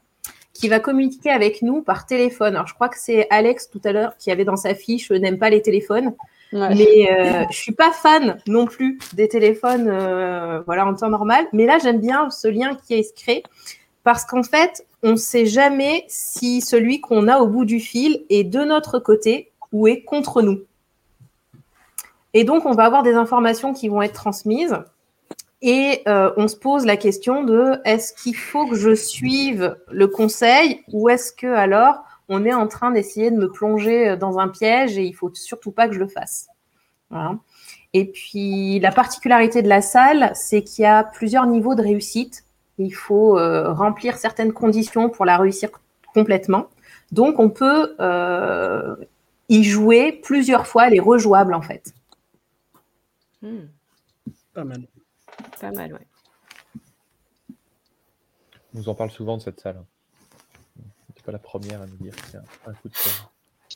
qui va communiquer avec nous par téléphone. Alors, je crois que c'est Alex tout à l'heure qui avait dans sa fiche n'aime pas les téléphones. Mais euh, je suis pas fan non plus des téléphones euh, voilà, en temps normal. Mais là, j'aime bien ce lien qui est créé parce qu'en fait, on ne sait jamais si celui qu'on a au bout du fil est de notre côté ou est contre nous. Et donc, on va avoir des informations qui vont être transmises. Et euh, on se pose la question de est-ce qu'il faut que je suive le conseil ou est-ce que alors on est en train d'essayer de me plonger dans un piège et il faut surtout pas que je le fasse. Voilà. Et puis la particularité de la salle, c'est qu'il y a plusieurs niveaux de réussite. Il faut euh, remplir certaines conditions pour la réussir complètement. Donc on peut euh, y jouer plusieurs fois, elle est rejouable en fait. Hmm. Pas mal. Pas mal, ouais. On nous en parle souvent de cette salle. Pas la première à nous dire que c'est un, un coup de cœur.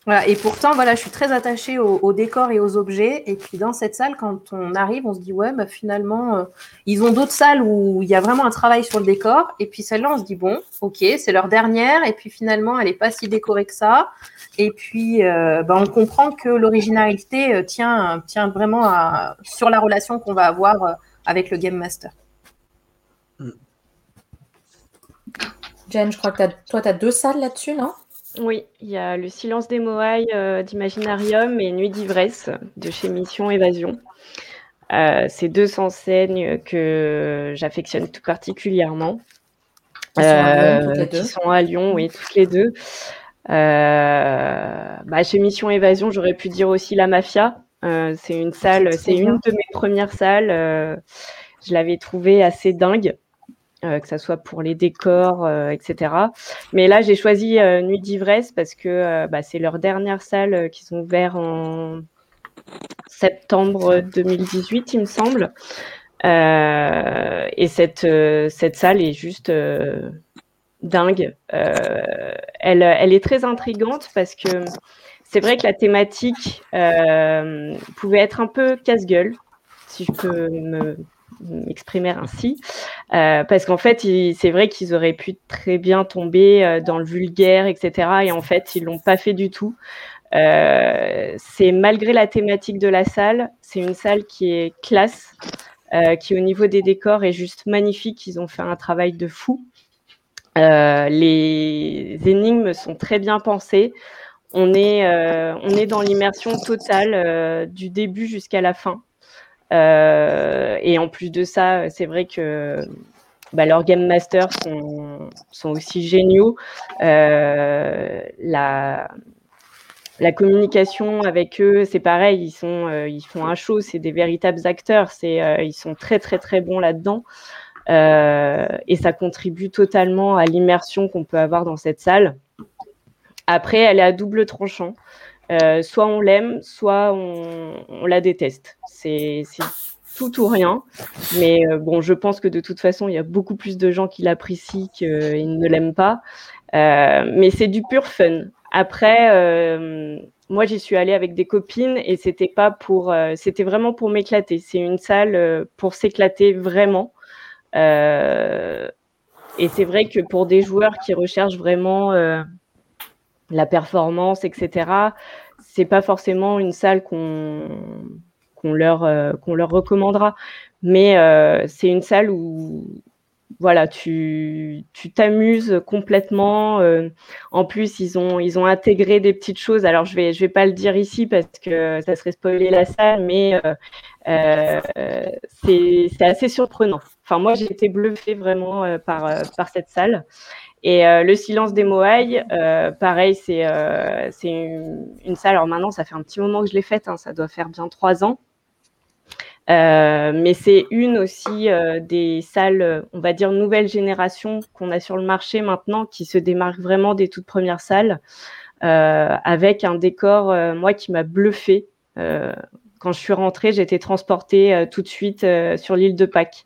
Voilà, et pourtant, voilà, je suis très attachée au, au décor et aux objets. Et puis dans cette salle, quand on arrive, on se dit ouais, bah, finalement, euh, ils ont d'autres salles où il y a vraiment un travail sur le décor. Et puis celle-là, on se dit bon, ok, c'est leur dernière. Et puis finalement, elle n'est pas si décorée que ça. Et puis, euh, bah, on comprend que l'originalité euh, tient, tient vraiment à- sur la relation qu'on va avoir euh, avec le game master. Jen, je crois que toi, tu as deux salles là-dessus, non? Oui, il y a Le silence des Moailles euh, d'Imaginarium et Nuit d'ivresse de chez Mission Évasion. Euh, ces deux enseignes que j'affectionne tout particulièrement. Sont à Lyon, Euh, qui sont à Lyon, oui, toutes les deux. Euh, bah, chez Mission Évasion, j'aurais pu dire aussi La Mafia. C'est une salle, C'est c'est une de mes premières salles. je l'avais trouvée assez dingue, que ça soit pour les décors, euh, etc. Mais là, j'ai choisi euh, Nuit d'ivresse parce que euh, bah, c'est leur dernière salle euh, qu'ils ont ouvert en septembre 2018, il me semble. Euh, et cette, euh, cette salle est juste euh, dingue. Euh, elle, elle est très intrigante parce que c'est vrai que la thématique euh, pouvait être un peu casse-gueule, si je peux me m'exprimer ainsi, Euh, parce qu'en fait, c'est vrai qu'ils auraient pu très bien tomber euh, dans le vulgaire, etc. Et en fait, ils l'ont pas fait du tout. Euh, c'est malgré la thématique de la salle, c'est une salle qui est classe, qui au niveau des décors est juste magnifique. Ils ont fait un travail de fou. Les énigmes sont très bien pensées. On est, on est dans l'immersion totale du début jusqu'à la fin. Euh, et en plus de ça, c'est vrai que bah, leurs game masters sont, sont aussi géniaux. Euh, la, la communication avec eux, c'est pareil, ils, sont, euh, ils font un show, c'est des véritables acteurs, ils sont très très très bons là-dedans. Et ça contribue totalement à l'immersion qu'on peut avoir dans cette salle. Après, elle est à double tranchant. Euh, soit on l'aime, soit on, on la déteste. C'est tout ou rien. Mais euh, bon, je pense que de toute façon, il y a beaucoup plus de gens qui l'apprécient qu'ils ne l'aiment pas. Euh, mais c'est du pur fun. Après, euh, moi, j'y suis allée avec des copines et c'était pas pour, euh, c'était vraiment pour m'éclater. C'est une salle pour s'éclater vraiment. Et c'est vrai que pour des joueurs qui recherchent vraiment la performance, etc., c'est pas forcément une salle qu'on qu'on leur, euh, qu'on leur recommandera. Mais euh, c'est une salle où voilà, tu tu t'amuses complètement. euh, en plus, ils ont, ils ont intégré des petites choses. Alors, je vais, je vais pas le dire ici parce que ça serait spoiler la salle, mais c'est c'est assez surprenant. Enfin, moi, j'ai été bluffée vraiment par, par cette salle. Et euh, le silence des Moailles, euh, pareil, c'est euh, une, une salle. Alors maintenant, ça fait un petit moment que je l'ai faite, hein, ça doit faire bien trois ans. Euh, mais c'est une aussi euh, des salles, on va dire nouvelle génération qu'on a sur le marché maintenant, qui se démarque vraiment des toutes premières salles, euh, avec un décor, moi, qui m'a bluffé. Quand je suis rentrée, été transportée tout de suite sur l'île de Pâques,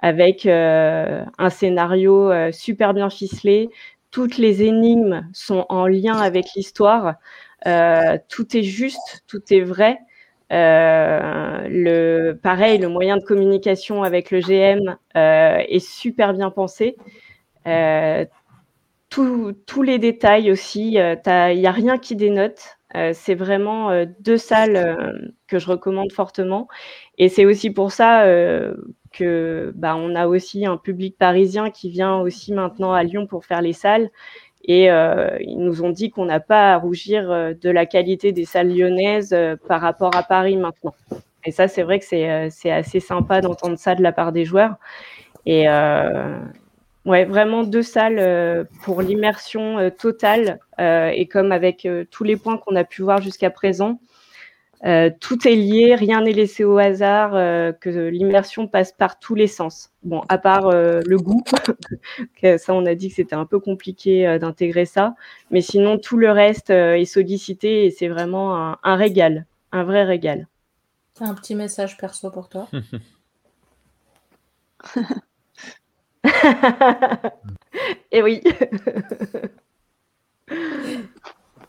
avec euh, un scénario euh, super bien ficelé. Toutes les énigmes sont en lien avec l'histoire. Euh, tout est juste, tout est vrai. le, pareil, le moyen de communication avec le GM est super bien pensé. tous les détails aussi, il n'y a rien qui dénote. c'est vraiment deux salles que je recommande fortement. Et c'est aussi pour ça bah, on a aussi un public parisien qui vient aussi maintenant à Lyon pour faire les salles. Et euh, ils nous ont dit qu'on n'a pas à rougir euh, de la qualité des salles lyonnaises euh, par rapport à Paris maintenant. Et ça, c'est vrai que c'est assez sympa d'entendre ça de la part des joueurs. Et ouais, vraiment deux salles pour l'immersion totale. et comme avec tous les points qu'on a pu voir jusqu'à présent, euh, tout est lié, rien n'est laissé au hasard, euh, que l'immersion passe par tous les sens. Bon, à part euh, le goût, ça on a dit que c'était un peu compliqué d'intégrer ça, mais sinon tout le reste est sollicité et c'est vraiment un, un, régal, un vrai régal. un petit message perso pour toi? et oui.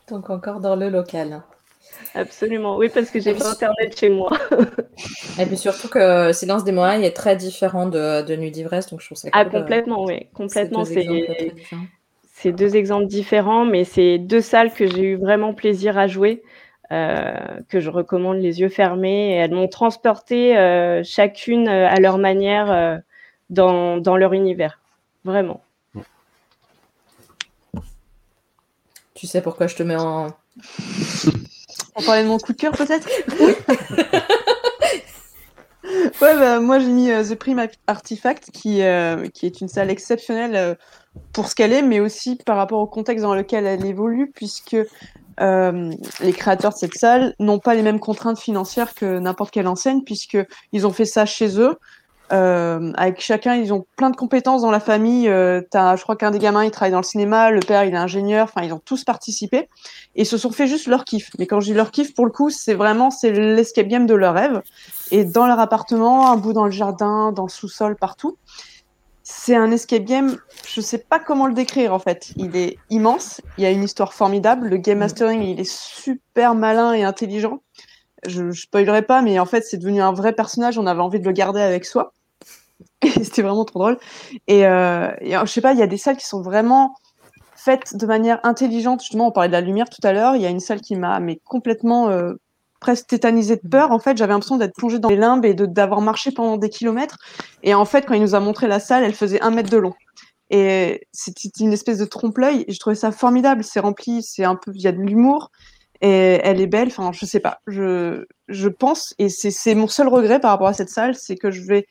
Donc encore dans le local. Absolument, oui, parce que j'ai pas internet chez moi. Et puis surtout que Silence des Moailles est très différent de, de Nuit d'ivresse, donc je trouve ça Ah, complètement, oui, complètement. C'est deux exemples différents, mais c'est deux salles que j'ai eu vraiment plaisir à jouer, euh, que je recommande les yeux fermés. Et elles m'ont transporté euh, chacune à leur manière dans, dans leur univers, vraiment. Tu sais pourquoi je te mets en. On parlait de mon coup de cœur peut-être Ouais, bah, moi j'ai mis euh, The Prime Artifact qui, euh, qui est une salle exceptionnelle euh, pour ce qu'elle est, mais aussi par rapport au contexte dans lequel elle évolue, puisque les créateurs de cette salle n'ont pas les mêmes contraintes financières que n'importe quelle enseigne, puisqu'ils ont fait ça chez eux. Euh, avec chacun, ils ont plein de compétences dans la famille. Euh, je crois qu'un des gamins, il travaille dans le cinéma, le père, il est ingénieur. Enfin, ils ont tous participé et se sont fait juste leur kiff. Mais quand je dis leur kiff, pour le coup, c'est vraiment c'est l'escape game de leur rêve. Et dans leur appartement, un bout dans le jardin, dans le sous-sol, partout. C'est un escape game. Je sais pas comment le décrire en fait. Il est immense. Il y a une histoire formidable. Le game mastering, il est super malin et intelligent. Je, je spoilerai pas, mais en fait, c'est devenu un vrai personnage. On avait envie de le garder avec soi. c'était vraiment trop drôle. Et, euh, je sais pas, il y a des salles qui sont vraiment faites de manière intelligente. Justement, on parlait de la lumière tout à l'heure. Il y a une salle qui m'a complètement euh, presque tétanisée de peur. En fait, j'avais l'impression d'être plongée dans les limbes et d'avoir marché pendant des kilomètres. Et en fait, quand il nous a montré la salle, elle faisait un mètre de long. Et c'était une espèce de trompe-l'œil. Et je trouvais ça formidable. C'est rempli, c'est un peu, il y a de l'humour. Et elle est belle. Enfin, je sais pas. Je, je pense, et c'est mon seul regret par rapport à cette salle, c'est que je vais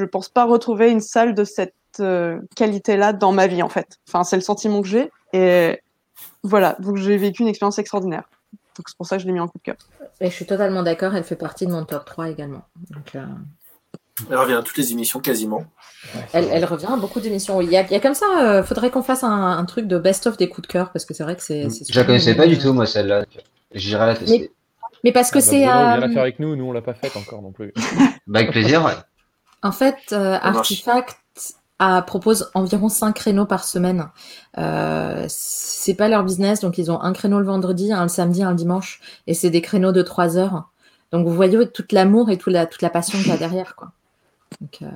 je pense pas retrouver une salle de cette euh, qualité-là dans ma vie en fait. Enfin, c'est le sentiment que j'ai et voilà. Donc j'ai vécu une expérience extraordinaire. Donc c'est pour ça que je l'ai mis en coup de cœur. Et je suis totalement d'accord. Elle fait partie de mon top 3 également. Euh, elle revient à toutes les émissions quasiment. Elle, revient à beaucoup d'émissions. Il, y a, comme ça, il euh, faudrait qu'on fasse un, truc de best-of des coups de cœur parce que c'est vrai que c'est. Je la connaissais pas du tout, moi, celle-là. J'irai la tester. Mais, parce que ah, bah, c'est. Bruno, la faire avec nous, nous on l'a pas faite encore non plus. bah, avec plaisir, ouais. En fait, euh, Artifact a, propose environ 5 créneaux par semaine. Euh, c'est pas leur business, donc ils ont un créneau le vendredi, un le samedi, un le dimanche, et c'est des créneaux de 3 heures. Donc vous voyez tout l'amour et toute la, toute la passion qu'il y a derrière. Quoi. Donc, euh,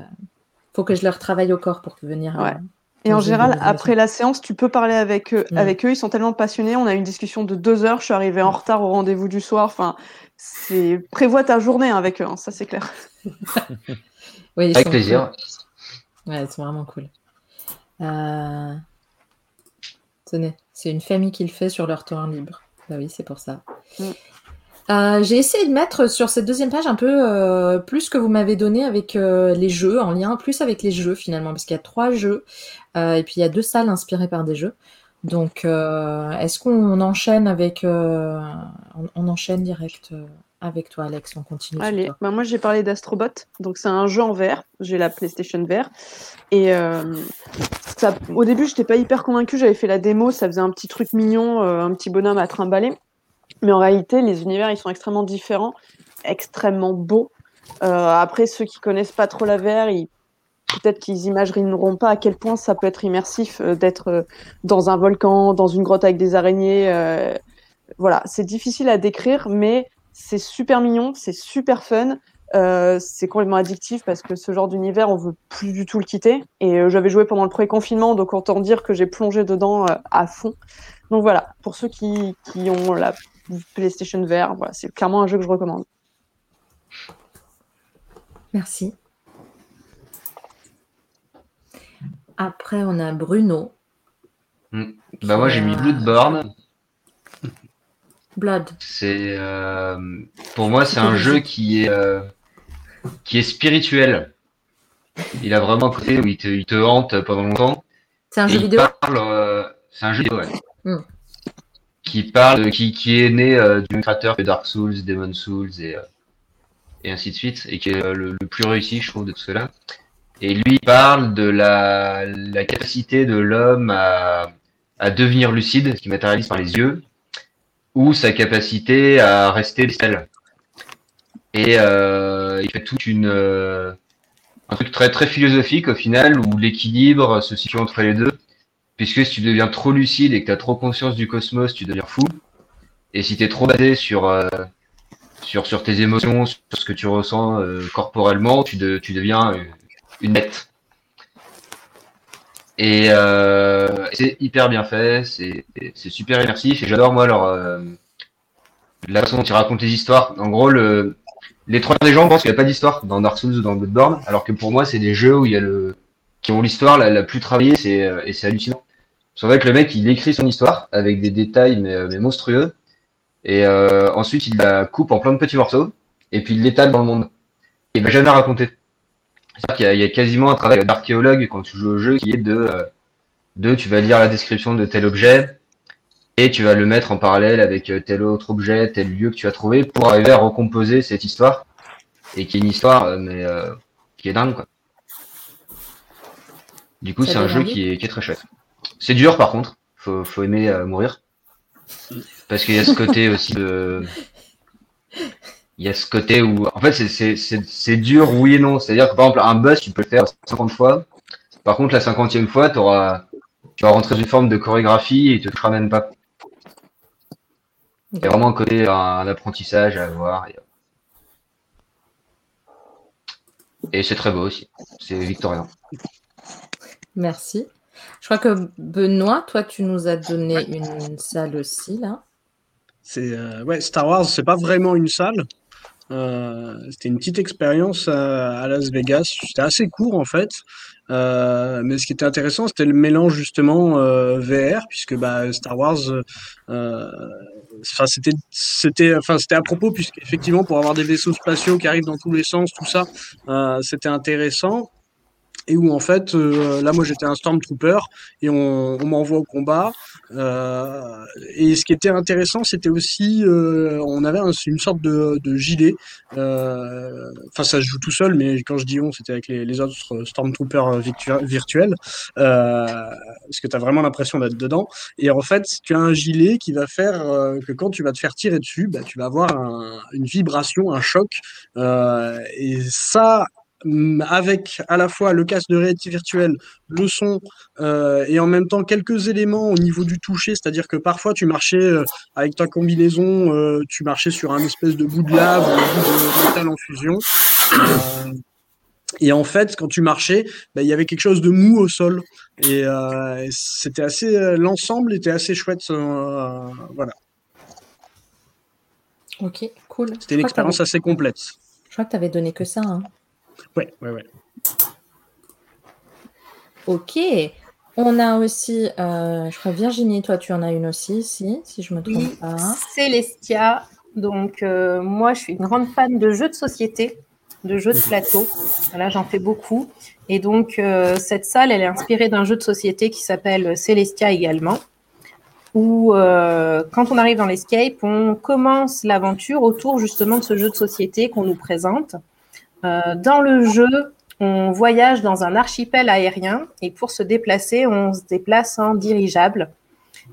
faut que je leur travaille au corps pour venir. Ouais. Et en général, après la séance, tu peux parler avec eux. Mm. Avec eux, ils sont tellement passionnés. On a eu une discussion de deux heures. Je suis arrivée en retard au rendez-vous du soir. Enfin, c'est prévois ta journée avec eux, hein, ça c'est clair. Avec plaisir. Ouais, c'est vraiment cool. Euh... Tenez, c'est une famille qui le fait sur leur temps libre. Bah oui, c'est pour ça. Mm. Euh, j'ai essayé de mettre sur cette deuxième page un peu euh, plus que vous m'avez donné avec euh, les jeux, en lien plus avec les jeux finalement, parce qu'il y a trois jeux et puis il y a deux salles inspirées par des jeux. Donc, est-ce qu'on enchaîne avec, on, on, enchaîne direct avec toi, Alex. On continue. Allez, bah, moi j'ai parlé d'Astrobot. Donc c'est un jeu en VR. J'ai la PlayStation VR. Et euh, ça, au début, je n'étais pas hyper convaincue. J'avais fait la démo. Ça faisait un petit truc mignon, euh, un petit bonhomme à trimballer. Mais en réalité, les univers, ils sont extrêmement différents, extrêmement beaux. Euh, après, ceux qui connaissent pas trop la VR, peut-être qu'ils imagineront pas à quel point ça peut être immersif d'être dans un volcan, dans une grotte avec des araignées. voilà, c'est difficile à décrire, mais c'est super mignon, c'est super fun. Euh, c'est complètement addictif parce que ce genre d'univers, on veut plus du tout le quitter. Et euh, j'avais joué pendant le pré-confinement, donc autant dire que j'ai plongé dedans euh, à fond. Donc voilà, pour ceux qui, qui ont la PlayStation VR, voilà, c'est clairement un jeu que je recommande. Merci. Après, on a Bruno. Hmm. Bah moi j'ai mis Bloodborne. Blood. C'est euh, pour moi c'est un jeu qui est euh, qui est spirituel. Il a vraiment un côté où il te, il te hante pendant longtemps. C'est un jeu vidéo euh, c'est un jeu vidéo. Hmm. Qui parle, qui, qui est né du créateur que Dark Souls, Demon Souls et, et ainsi de suite, et qui est le, le plus réussi, je trouve, de tout cela. Et lui, il parle de la, la capacité de l'homme à, à devenir lucide, ce qui matérialise par les yeux, ou sa capacité à rester bestial. Et euh, il fait toute une euh, un truc très très philosophique au final où l'équilibre se situe entre les deux. Puisque si tu deviens trop lucide et que tu as trop conscience du cosmos, tu deviens fou. Et si tu es trop basé sur, euh, sur, sur tes émotions, sur ce que tu ressens euh, corporellement, tu, de- tu deviens euh, une bête. Et euh, c'est hyper bien fait, c'est super immersif et j'adore moi leur euh, la façon dont ils racontent les histoires. En gros, le, les trois des gens pensent qu'il n'y a pas d'histoire dans Dark Souls ou dans Bloodborne, alors que pour moi, c'est des jeux où il y a le qui ont l'histoire la, la plus travaillée, c'est euh, et c'est hallucinant. C'est vrai que le mec, il écrit son histoire avec des détails mais, euh, mais monstrueux, et euh, ensuite il la coupe en plein de petits morceaux, et puis il l'étale dans le monde. Et il va jamais raconter. C'est-à-dire qu'il y, a- il y a quasiment un travail d'archéologue quand tu joues au jeu qui est de, euh, de tu vas lire la description de tel objet, et tu vas le mettre en parallèle avec euh, tel autre objet, tel lieu que tu as trouvé pour arriver à recomposer cette histoire et qui est une histoire euh, mais euh, qui est dingue quoi. Du coup, c'est un jeu qui est, qui est très chouette. C'est dur par contre, faut, faut aimer euh, mourir parce qu'il y a ce côté aussi de il y a ce côté où en fait c'est c'est c'est c'est dur oui et non, c'est-à-dire que par exemple un boss tu peux le faire 50 fois. Par contre la cinquantième fois, tu auras tu vas rentrer dans une forme de chorégraphie et tu te ramènes pas. Il y a vraiment un côté, un, un apprentissage à avoir. Et, et c'est très beau aussi. C'est victorien. Merci. Je crois que Benoît, toi, tu nous as donné une salle aussi, là. C'est euh, ouais, Star Wars, c'est pas vraiment une salle. Euh, c'était une petite expérience à, Las Vegas. C'était assez court en fait. Euh, mais ce qui était intéressant, c'était le mélange justement euh, VR, puisque bah, Star Wars, euh, enfin c'était c'était enfin c'était à propos puisque effectivement pour avoir des vaisseaux spatiaux qui arrivent dans tous les sens, tout ça, euh, c'était intéressant. Et où en fait, euh, là moi j'étais un Stormtrooper et on, m'envoie au combat. Euh, et ce qui était intéressant, c'était aussi, euh, on avait un- une sorte de, gilet. Enfin, ça se joue tout seul, mais quand je dis on, c'était avec les, autres Stormtroopers virtu- virtuels, parce que tu as vraiment l'impression d'être dedans. Et en fait, tu as un gilet qui va faire que quand tu vas te faire tirer dessus, bah, tu vas avoir un- une vibration, un choc. Et ça, avec à la fois le casque de réalité virtuelle, le son, euh, et en même temps quelques éléments au niveau du toucher, c'est-à-dire que parfois tu marchais euh, avec ta combinaison, euh, tu marchais sur un espèce de bout de lave ou un bout de métal en fusion. Et en fait, quand tu marchais, bah, il y avait quelque chose de mou au sol. Et c'était assez, l'ensemble était assez chouette. voilà, Ok, cool. c'était une expérience assez complète. Je crois que tu avais donné que ça. hein. Ouais, ouais, ouais. Ok. On a aussi, euh, je crois, Virginie, toi, tu en as une aussi, si, si je me trompe Oui, pas. Célestia. Donc, euh, moi, je suis une grande fan de jeux de société, de jeux de plateau. Là, j'en fais beaucoup. Et donc, euh, cette salle, elle est inspirée d'un jeu de société qui s'appelle Célestia également, où euh, quand on arrive dans l'escape, on commence l'aventure autour justement de ce jeu de société qu'on nous présente. Euh, dans le jeu, on voyage dans un archipel aérien et pour se déplacer, on se déplace en dirigeable.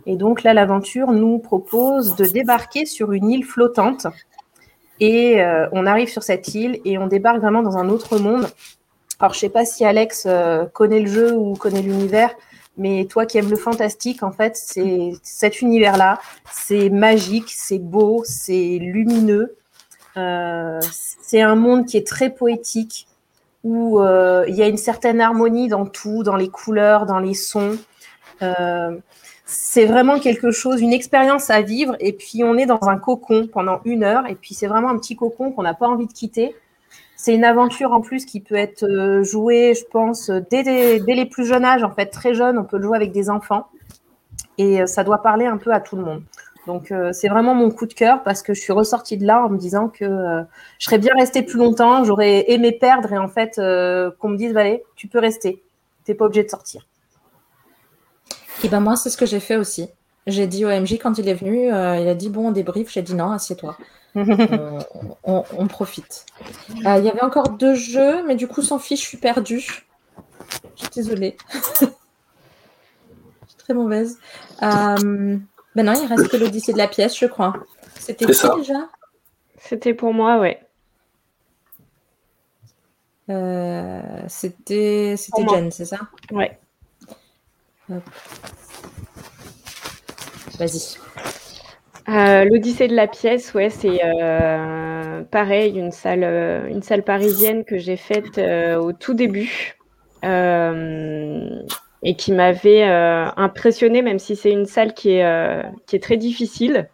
Et donc là, l'aventure nous propose de débarquer sur une île flottante. Et euh, on arrive sur cette île et on débarque vraiment dans un autre monde. Alors, je sais pas si Alex euh, connaît le jeu ou connaît l'univers, mais toi qui aimes le fantastique, en fait, c'est cet univers-là. C'est magique, c'est beau, c'est lumineux. Euh, c'est un monde qui est très poétique, où euh, il y a une certaine harmonie dans tout, dans les couleurs, dans les sons. Euh, c'est vraiment quelque chose, une expérience à vivre. Et puis on est dans un cocon pendant une heure. Et puis c'est vraiment un petit cocon qu'on n'a pas envie de quitter. C'est une aventure en plus qui peut être jouée, je pense, dès, les plus jeunes âges. En fait, très jeune, on peut le jouer avec des enfants. Et ça doit parler un peu à tout le monde. Donc euh, c'est vraiment mon coup de cœur parce que je suis ressortie de là en me disant que euh, je serais bien restée plus longtemps, j'aurais aimé perdre et en fait euh, qu'on me dise allez, tu peux rester, t'es pas obligé de sortir. Et ben moi c'est ce que j'ai fait aussi. J'ai dit au MJ quand il est venu, il a dit bon on débrief, j'ai dit non assieds-toi. on, on, on, profite. Il y avait encore deux jeux, mais du coup sans fiche je suis perdue. Je suis désolée. je suis très mauvaise. Ben non, il reste que l'Odyssée de la pièce, je crois. C'était qui déjà? C'était pour moi, ouais. Euh, c'était c'était Jen, c'est ça? Ouais. Vas-y. Euh, L'Odyssée de la pièce, ouais, c'est euh, pareil, une salle, une salle parisienne que j'ai faite au tout début et qui m'avait euh, impressionné, même si c'est une salle qui est, euh, qui est très difficile.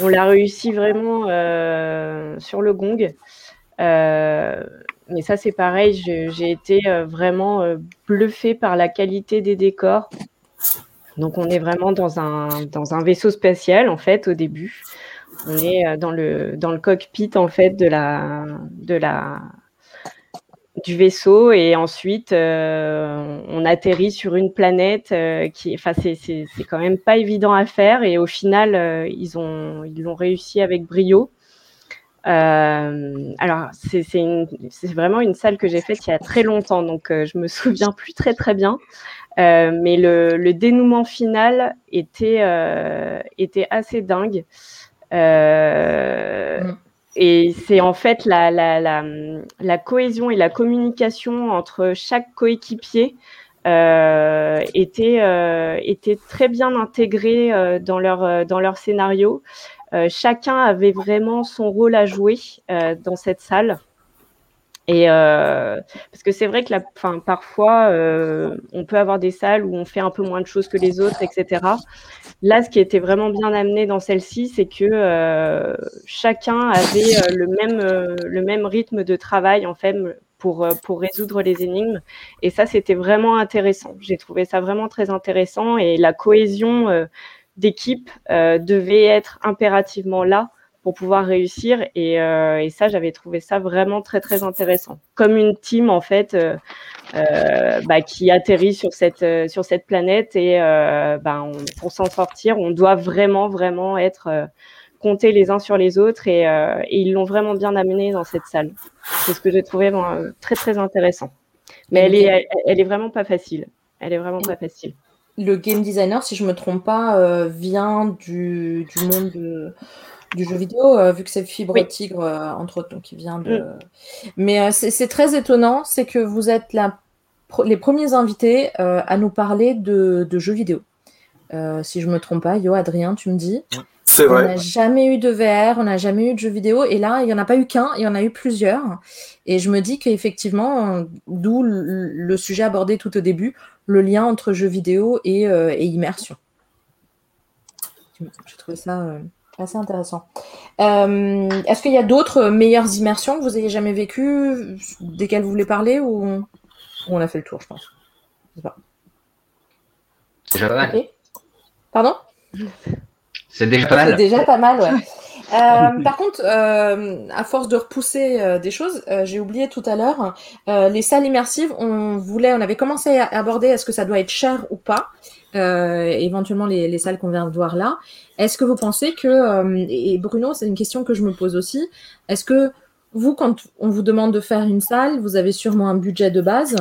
On l'a réussi vraiment euh, sur le gong. mais ça, c'est pareil, j'ai été vraiment bluffée par la qualité des décors. Donc, on est vraiment dans un, dans un vaisseau spatial, en fait, au début. On est dans le, dans le cockpit, en fait, de la, de la, du vaisseau et ensuite euh, on atterrit sur une planète euh, qui, enfin c'est quand même pas évident à faire et au final euh, ils ont ils l'ont réussi avec brio. alors c'est vraiment une salle que j'ai faite il y a très longtemps donc je me souviens plus très très bien. mais le, le, dénouement final était était assez dingue. Mm. Et c'est en fait la, la, la, cohésion et la communication entre chaque coéquipier euh, était, euh, était très bien intégrée euh, dans, leur, euh, dans leur scénario. Chacun avait vraiment son rôle à jouer dans cette salle. Et euh, parce que c'est vrai que la, parfois, euh, on peut avoir des salles où on fait un peu moins de choses que les autres, etc. Là, ce qui était vraiment bien amené dans celle-ci, c'est que euh, chacun avait euh, le même euh, le même rythme de travail en fait pour euh, pour résoudre les énigmes. Et ça, c'était vraiment intéressant. J'ai trouvé ça vraiment très intéressant et la cohésion d'équipe devait être impérativement là pour pouvoir réussir. Et, euh, et ça, j'avais trouvé ça vraiment très, très intéressant. Comme une team, en fait, euh, euh, bah, qui atterrit sur cette, sur cette planète. Et bah, on, pour s'en sortir, on doit vraiment, vraiment être comptés les uns sur les autres. Et, ils l'ont vraiment bien amené dans cette salle. C'est ce que j'ai trouvé très, très intéressant. Mais elle est, elle, est vraiment pas facile. Elle est vraiment pas facile le game designer, si je me trompe pas, vient du, du monde de, du jeu vidéo, euh, vu que c'est Fibre oui. Tigre, euh, entre autres, donc il vient de. Mm. Mais euh, c'est très étonnant, c'est que vous êtes la, les premiers invités à nous parler de, de jeux vidéo. si je me trompe pas, Yo, Adrien, tu me dis. C'est vrai. On n'a jamais eu de VR, on n'a jamais eu de jeux vidéo, et là, il n'y en a pas eu qu'un, il y en a eu plusieurs. Et je me dis qu'effectivement, d'où le, le, sujet abordé tout au début, le lien entre jeux vidéo et, et immersion. Je trouvais ça assez intéressant. Euh, Est-ce qu'il y a d'autres meilleures immersions que vous ayez jamais vécues, desquelles vous voulez parler, ou on a fait le tour, je pense? Je sais pas. Déjà pas mal. Okay. Pardon? C'est déjà pas mal. C'est déjà pas mal, ouais. Euh, par contre, euh, à force de repousser euh, des choses, j'ai oublié tout à l'heure, les salles immersives, on voulait, on avait commencé à aborder est-ce que ça doit être cher ou pas, éventuellement les, les salles qu'on vient de voir là. Est-ce que vous pensez que, et Bruno, c'est une question que je me pose aussi, est-ce que vous, quand on vous demande de faire une salle, vous avez sûrement un budget de base.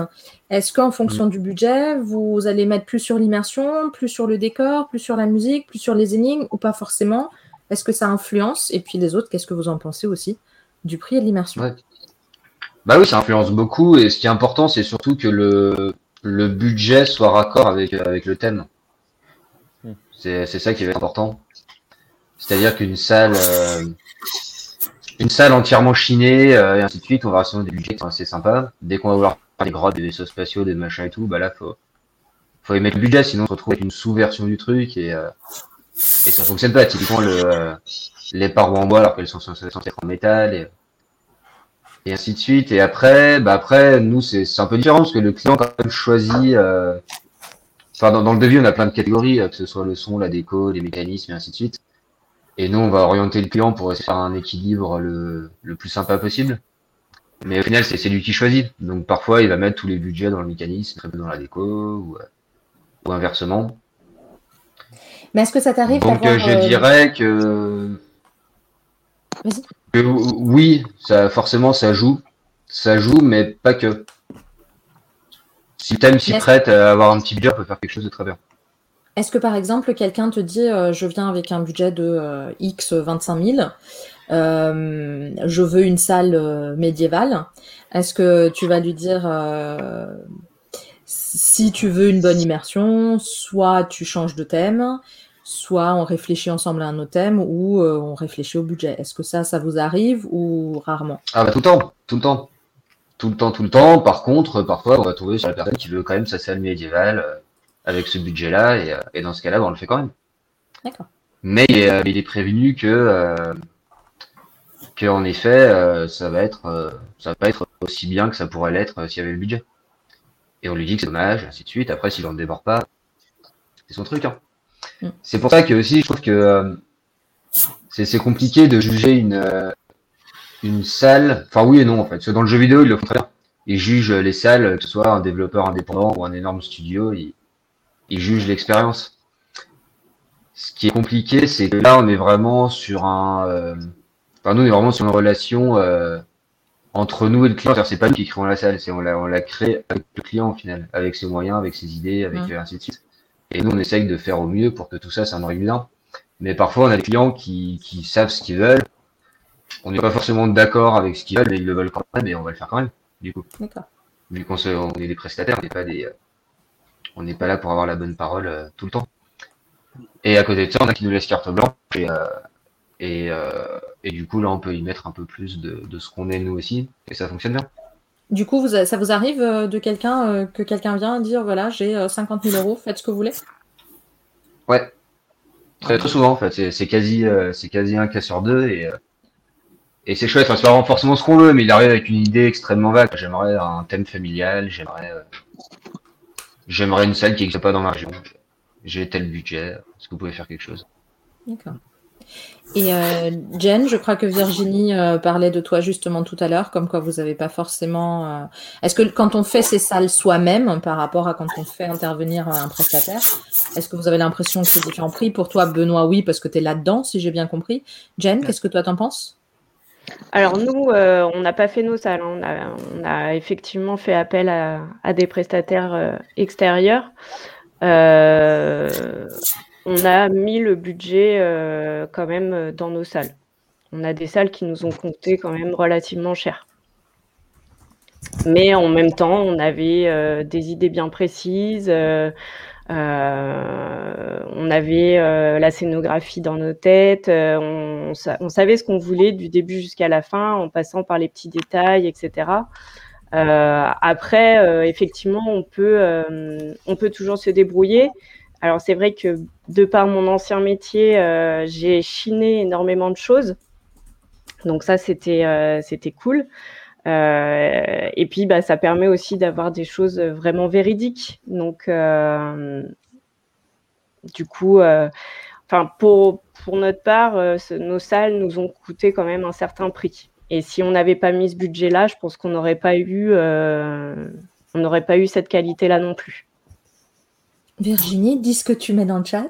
Est-ce qu'en fonction mmh. du budget, vous allez mettre plus sur l'immersion, plus sur le décor, plus sur la musique, plus sur les énigmes ou pas forcément? Est-ce que ça influence? Et puis les autres, qu'est-ce que vous en pensez aussi du prix et de l'immersion? Ouais. Bah oui, ça influence beaucoup. Et ce qui est important, c'est surtout que le, le budget soit raccord avec, avec le thème. C'est ça qui va être important. C'est-à-dire qu'une salle. Euh une salle entièrement chinée euh, et ainsi de suite, on va recevoir des budgets qui sont assez sympas. Dès qu'on va vouloir faire des grottes, des vaisseaux spatiaux, des machins et tout, bah là, faut, faut y mettre le budget, sinon on se retrouve avec une sous-version du truc et, euh, et ça fonctionne pas. Typiquement, le, euh, les parois en bois alors qu'elles sont censées censées être en métal et, et ainsi de suite. Et après, bah après, nous, c'est un peu différent parce que le client quand même choisit. Euh, enfin, dans, dans le devis, on a plein de catégories, euh, que ce soit le son, la déco, les mécanismes et ainsi de suite. Et nous, on va orienter le client pour essayer de faire un équilibre le, le plus sympa possible. Mais au final, c'est lui qui choisit. Donc parfois, il va mettre tous les budgets dans le mécanisme, très peu dans la déco, ou, euh, ou inversement. Mais est-ce que ça t'arrive Donc euh, je dirais que, Vas-y. Oui, ça forcément ça joue, ça joue, mais pas que. Si t'aimes s'y prête à avoir un petit budget, on peut faire quelque chose de très bien. Est-ce que par exemple quelqu'un te dit euh, je viens avec un budget de euh, X 25 000, euh, je veux une salle médiévale, est-ce que tu vas lui dire si tu veux une bonne immersion, soit tu changes de thème, soit on réfléchit ensemble à un autre thème ou euh, on réfléchit au budget. Est-ce que ça, ça vous arrive ou rarement? Ah bah tout le temps, tout le temps. Tout le temps, tout le temps. Par contre, parfois, on va tomber sur la personne qui veut quand même sa salle médiévale euh, avec ce budget-là, et, euh, et dans ce cas-là, bah, on le fait quand même. D'accord. Mais il est, euh, il est prévenu que, euh, que en effet, ça va être, ça va pas être aussi bien que ça pourrait l'être s'il y avait le budget. Et on lui dit que c'est dommage, ainsi de suite. Après, s'il en déborde pas, c'est son truc. Hein. Mm. C'est pour ça que aussi, je trouve que euh, c'est compliqué de juger une, euh, une salle. Enfin, oui et non, en fait. Parce que dans le jeu vidéo, ils le font très bien. Ils jugent les salles, que ce soit un développeur indépendant ou un énorme studio, ils, ils jugent l'expérience. Ce qui est compliqué, c'est que là, on est vraiment sur un. euh, Enfin, nous, on est vraiment sur une relation euh, entre nous et le client. C'est pas nous qui créons la salle, c'est on la, on la crée avec le client au final, avec ses moyens, avec ses idées, avec Mm. ainsi de suite. Et nous, on essaye de faire au mieux pour que tout ça s'imbrique bien. Mais parfois, on a des clients qui, qui savent ce qu'ils veulent. On n'est pas forcément d'accord avec ce qu'ils veulent, mais ils le veulent quand même, et on va le faire quand même, du coup. D'accord. Vu qu'on on est des prestataires, on n'est pas des, on n'est pas là pour avoir la bonne parole euh, tout le temps. Et à côté de ça, on a qui nous laisse carte blanche et, euh, et, euh, et du coup là, on peut y mettre un peu plus de, de ce qu'on est nous aussi, et ça fonctionne bien. Du coup, vous, ça vous arrive euh, de quelqu'un euh, que quelqu'un vient dire voilà, j'ai euh, 50 000 euros, faites ce que vous voulez? Ouais, très très souvent en fait, c'est quasi, euh, c'est quasi un cas sur deux et euh, et c'est chouette. Enfin, c'est pas forcément ce qu'on veut, mais il arrive avec une idée extrêmement vague. J'aimerais un thème familial, j'aimerais, euh, j'aimerais une salle qui n'existe pas dans ma région. J'ai tel budget, est-ce que vous pouvez faire quelque chose? D'accord. Et euh, Jen, je crois que Virginie euh, parlait de toi justement tout à l'heure, comme quoi vous n'avez pas forcément. euh, Est-ce que quand on fait ces salles soi-même par rapport à quand on fait intervenir un prestataire, est-ce que vous avez l'impression que c'est différent prix? Pour toi, Benoît, oui, parce que tu es là-dedans, si j'ai bien compris. Jen, qu'est-ce que toi t'en penses? Alors nous, euh, on n'a pas fait nos salles. hein. On, a, on a effectivement fait appel à, à des prestataires euh, extérieurs. Euh, on a mis le budget euh, quand même euh, dans nos salles. On a des salles qui nous ont coûté quand même relativement cher. Mais en même temps, on avait euh, des idées bien précises. on avait la scénographie dans nos têtes. on, on sa- on savait ce qu'on voulait du début jusqu'à la fin, en passant par les petits détails, etc. Après, effectivement, on peut toujours se débrouiller. Alors, c'est vrai que de par mon ancien métier, euh, j'ai chiné énormément de choses. Donc ça, c'était euh, cool. Euh, et puis, bah, ça permet aussi d'avoir des choses vraiment véridiques. Donc, du coup, pour, pour notre part, nos salles nous ont coûté quand même un certain prix. Et si on n'avait pas mis ce budget-là, je pense qu'on n'aurait pas eu, on n'aurait pas eu cette qualité-là non plus. Virginie, dis ce que tu mets dans le chat.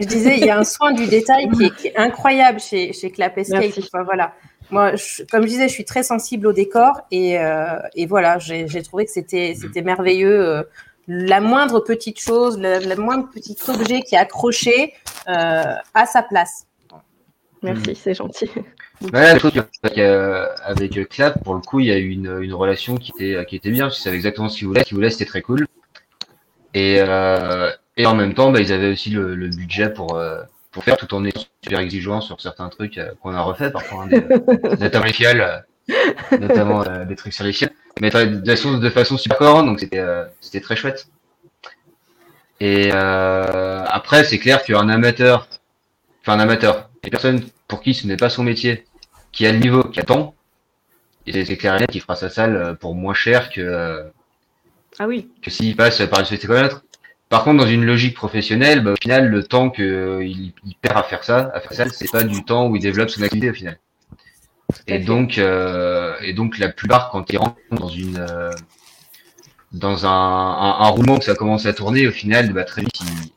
Je disais, il y a un soin du détail qui est, qui est incroyable chez, chez Clap Escape. Enfin, voilà. Moi, je- comme je disais, je suis très sensible au décor et, euh, et voilà, j'ai trouvé que c'était c'était merveilleux. euh, la moindre petite chose, le, le moindre petit objet qui est accroché euh, à sa place. Merci, c'est gentil. Ouais, je trouve qu'avec euh, avec euh, Clap, pour le coup, il y a eu une, une relation qui était, qui était bien, qu'ils savaient exactement ce qu'ils voulaient. Ce qu'ils voulaient, c'était très cool. Et, euh, et en même temps, bah, ils avaient aussi le, le budget pour, euh, pour faire tout en étant super exigeant sur certains trucs euh, qu'on a refait parfois, hein, des- notamment les fiales, euh, notamment euh, des trucs sur les fiales, mais de façon, de façon super cohérente, donc c'était euh, c'était très chouette. Et euh, après, c'est clair qu'un amateur, enfin un amateur, une personne pour qui ce n'est pas son métier, qui a le niveau, qui attend, et c'est- clair et net qu'il fera sa salle euh, pour moins cher que, euh, Ah oui, que s'il passe par une société comme la nôtre. Par contre, dans une logique professionnelle, bah, au final, le temps qu'il il perd à faire ça, à faire ça, c'est pas du temps où il développe son activité au final. Et donc, euh, et donc la plupart, quand ils rentrent dans une euh, dans un, un, un roulement que ça commence à tourner, au final, bah, très vite, ils,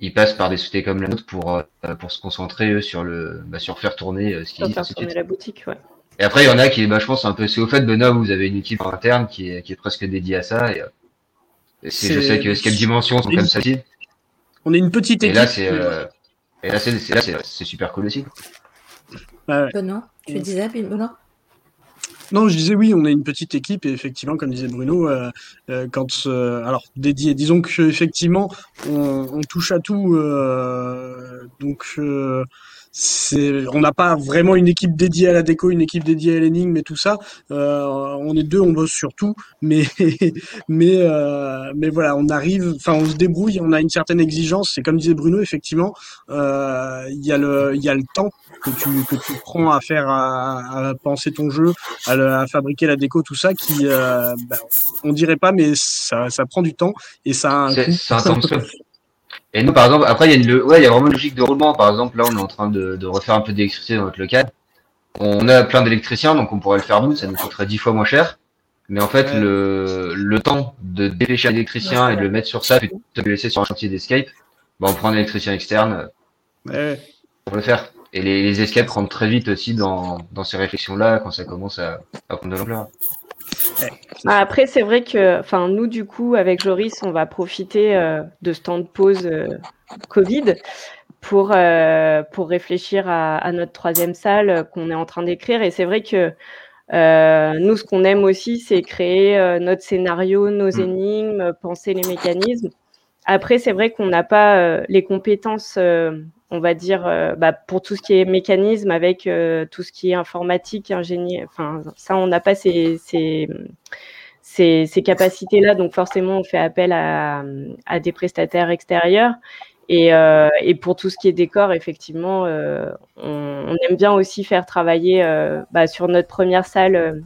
ils passent par des sociétés comme la nôtre pour euh, pour se concentrer eux, sur le bah, sur faire tourner euh, ce disent. faire tourner la boutique, ouais. Et après, il y en a qui, bah, je pense, un peu, c'est au fait, Benoît, vous avez une équipe interne qui est, qui est presque dédiée à ça. Et, euh, et c'est- je sais que Escape Dimension sont comme ça aussi. On est une petite Et équipe. là, c'est, euh, et là, c'est, c'est- là, c'est, c'est super cool aussi. Ouais. Benoît, tu Ouais. disais, Benoît? Non, je disais oui, on est une petite équipe et effectivement, comme disait Bruno, euh, euh, quand euh, alors dédié, disons que effectivement, on, on touche à tout, euh, donc euh, on n'a pas vraiment une équipe dédiée à la déco, une équipe dédiée à l'énigme et tout ça. Euh, on est deux, on bosse sur tout, mais mais euh, mais voilà, on arrive, enfin, on se débrouille, on a une certaine exigence. C'est comme disait Bruno, effectivement, euh, il y a le il y a le temps que tu que tu prends à faire à, à penser ton jeu à, le- à fabriquer la déco, tout ça, qui, euh, bah, on dirait pas, mais ça, ça prend du temps et ça a un. Et nous, par exemple, après, il y a une, ouais, il y a vraiment une logique de roulement. Par exemple, là, on est en train de, de refaire un peu d'électricité dans notre local. On a plein d'électriciens, donc on pourrait le faire nous, ça nous coûterait dix fois moins cher. Mais en fait, Ouais. le, le temps de dépêcher l'électricien et de le mettre sur ça, que de le laisser sur un chantier d'escape, bah, on prend un électricien externe Ouais. pour le faire. Et les, les escapes rentrent très vite aussi dans, dans ces réflexions-là quand ça commence à, à prendre de l'ampleur. Ah, Après, c'est vrai que, enfin, nous, du coup, avec Joris, on va profiter euh, de ce temps de pause euh, Covid pour, euh, pour réfléchir à, à notre troisième salle qu'on est en train d'écrire. Et c'est vrai que nous, ce qu'on aime aussi, c'est créer notre scénario, nos Mm. énigmes, penser les mécanismes. Après, c'est vrai qu'on n'a pas les compétences, on va dire, euh, bah, pour tout ce qui est mécanisme, avec euh, tout ce qui est informatique, ingénieur. Enfin, ça, on n'a pas ces, ces, ces, capacités-là. Donc, forcément, on fait appel à, à des prestataires extérieurs. Et, euh, et pour tout ce qui est décor, effectivement, on, on aime bien aussi faire travailler bah, sur notre première salle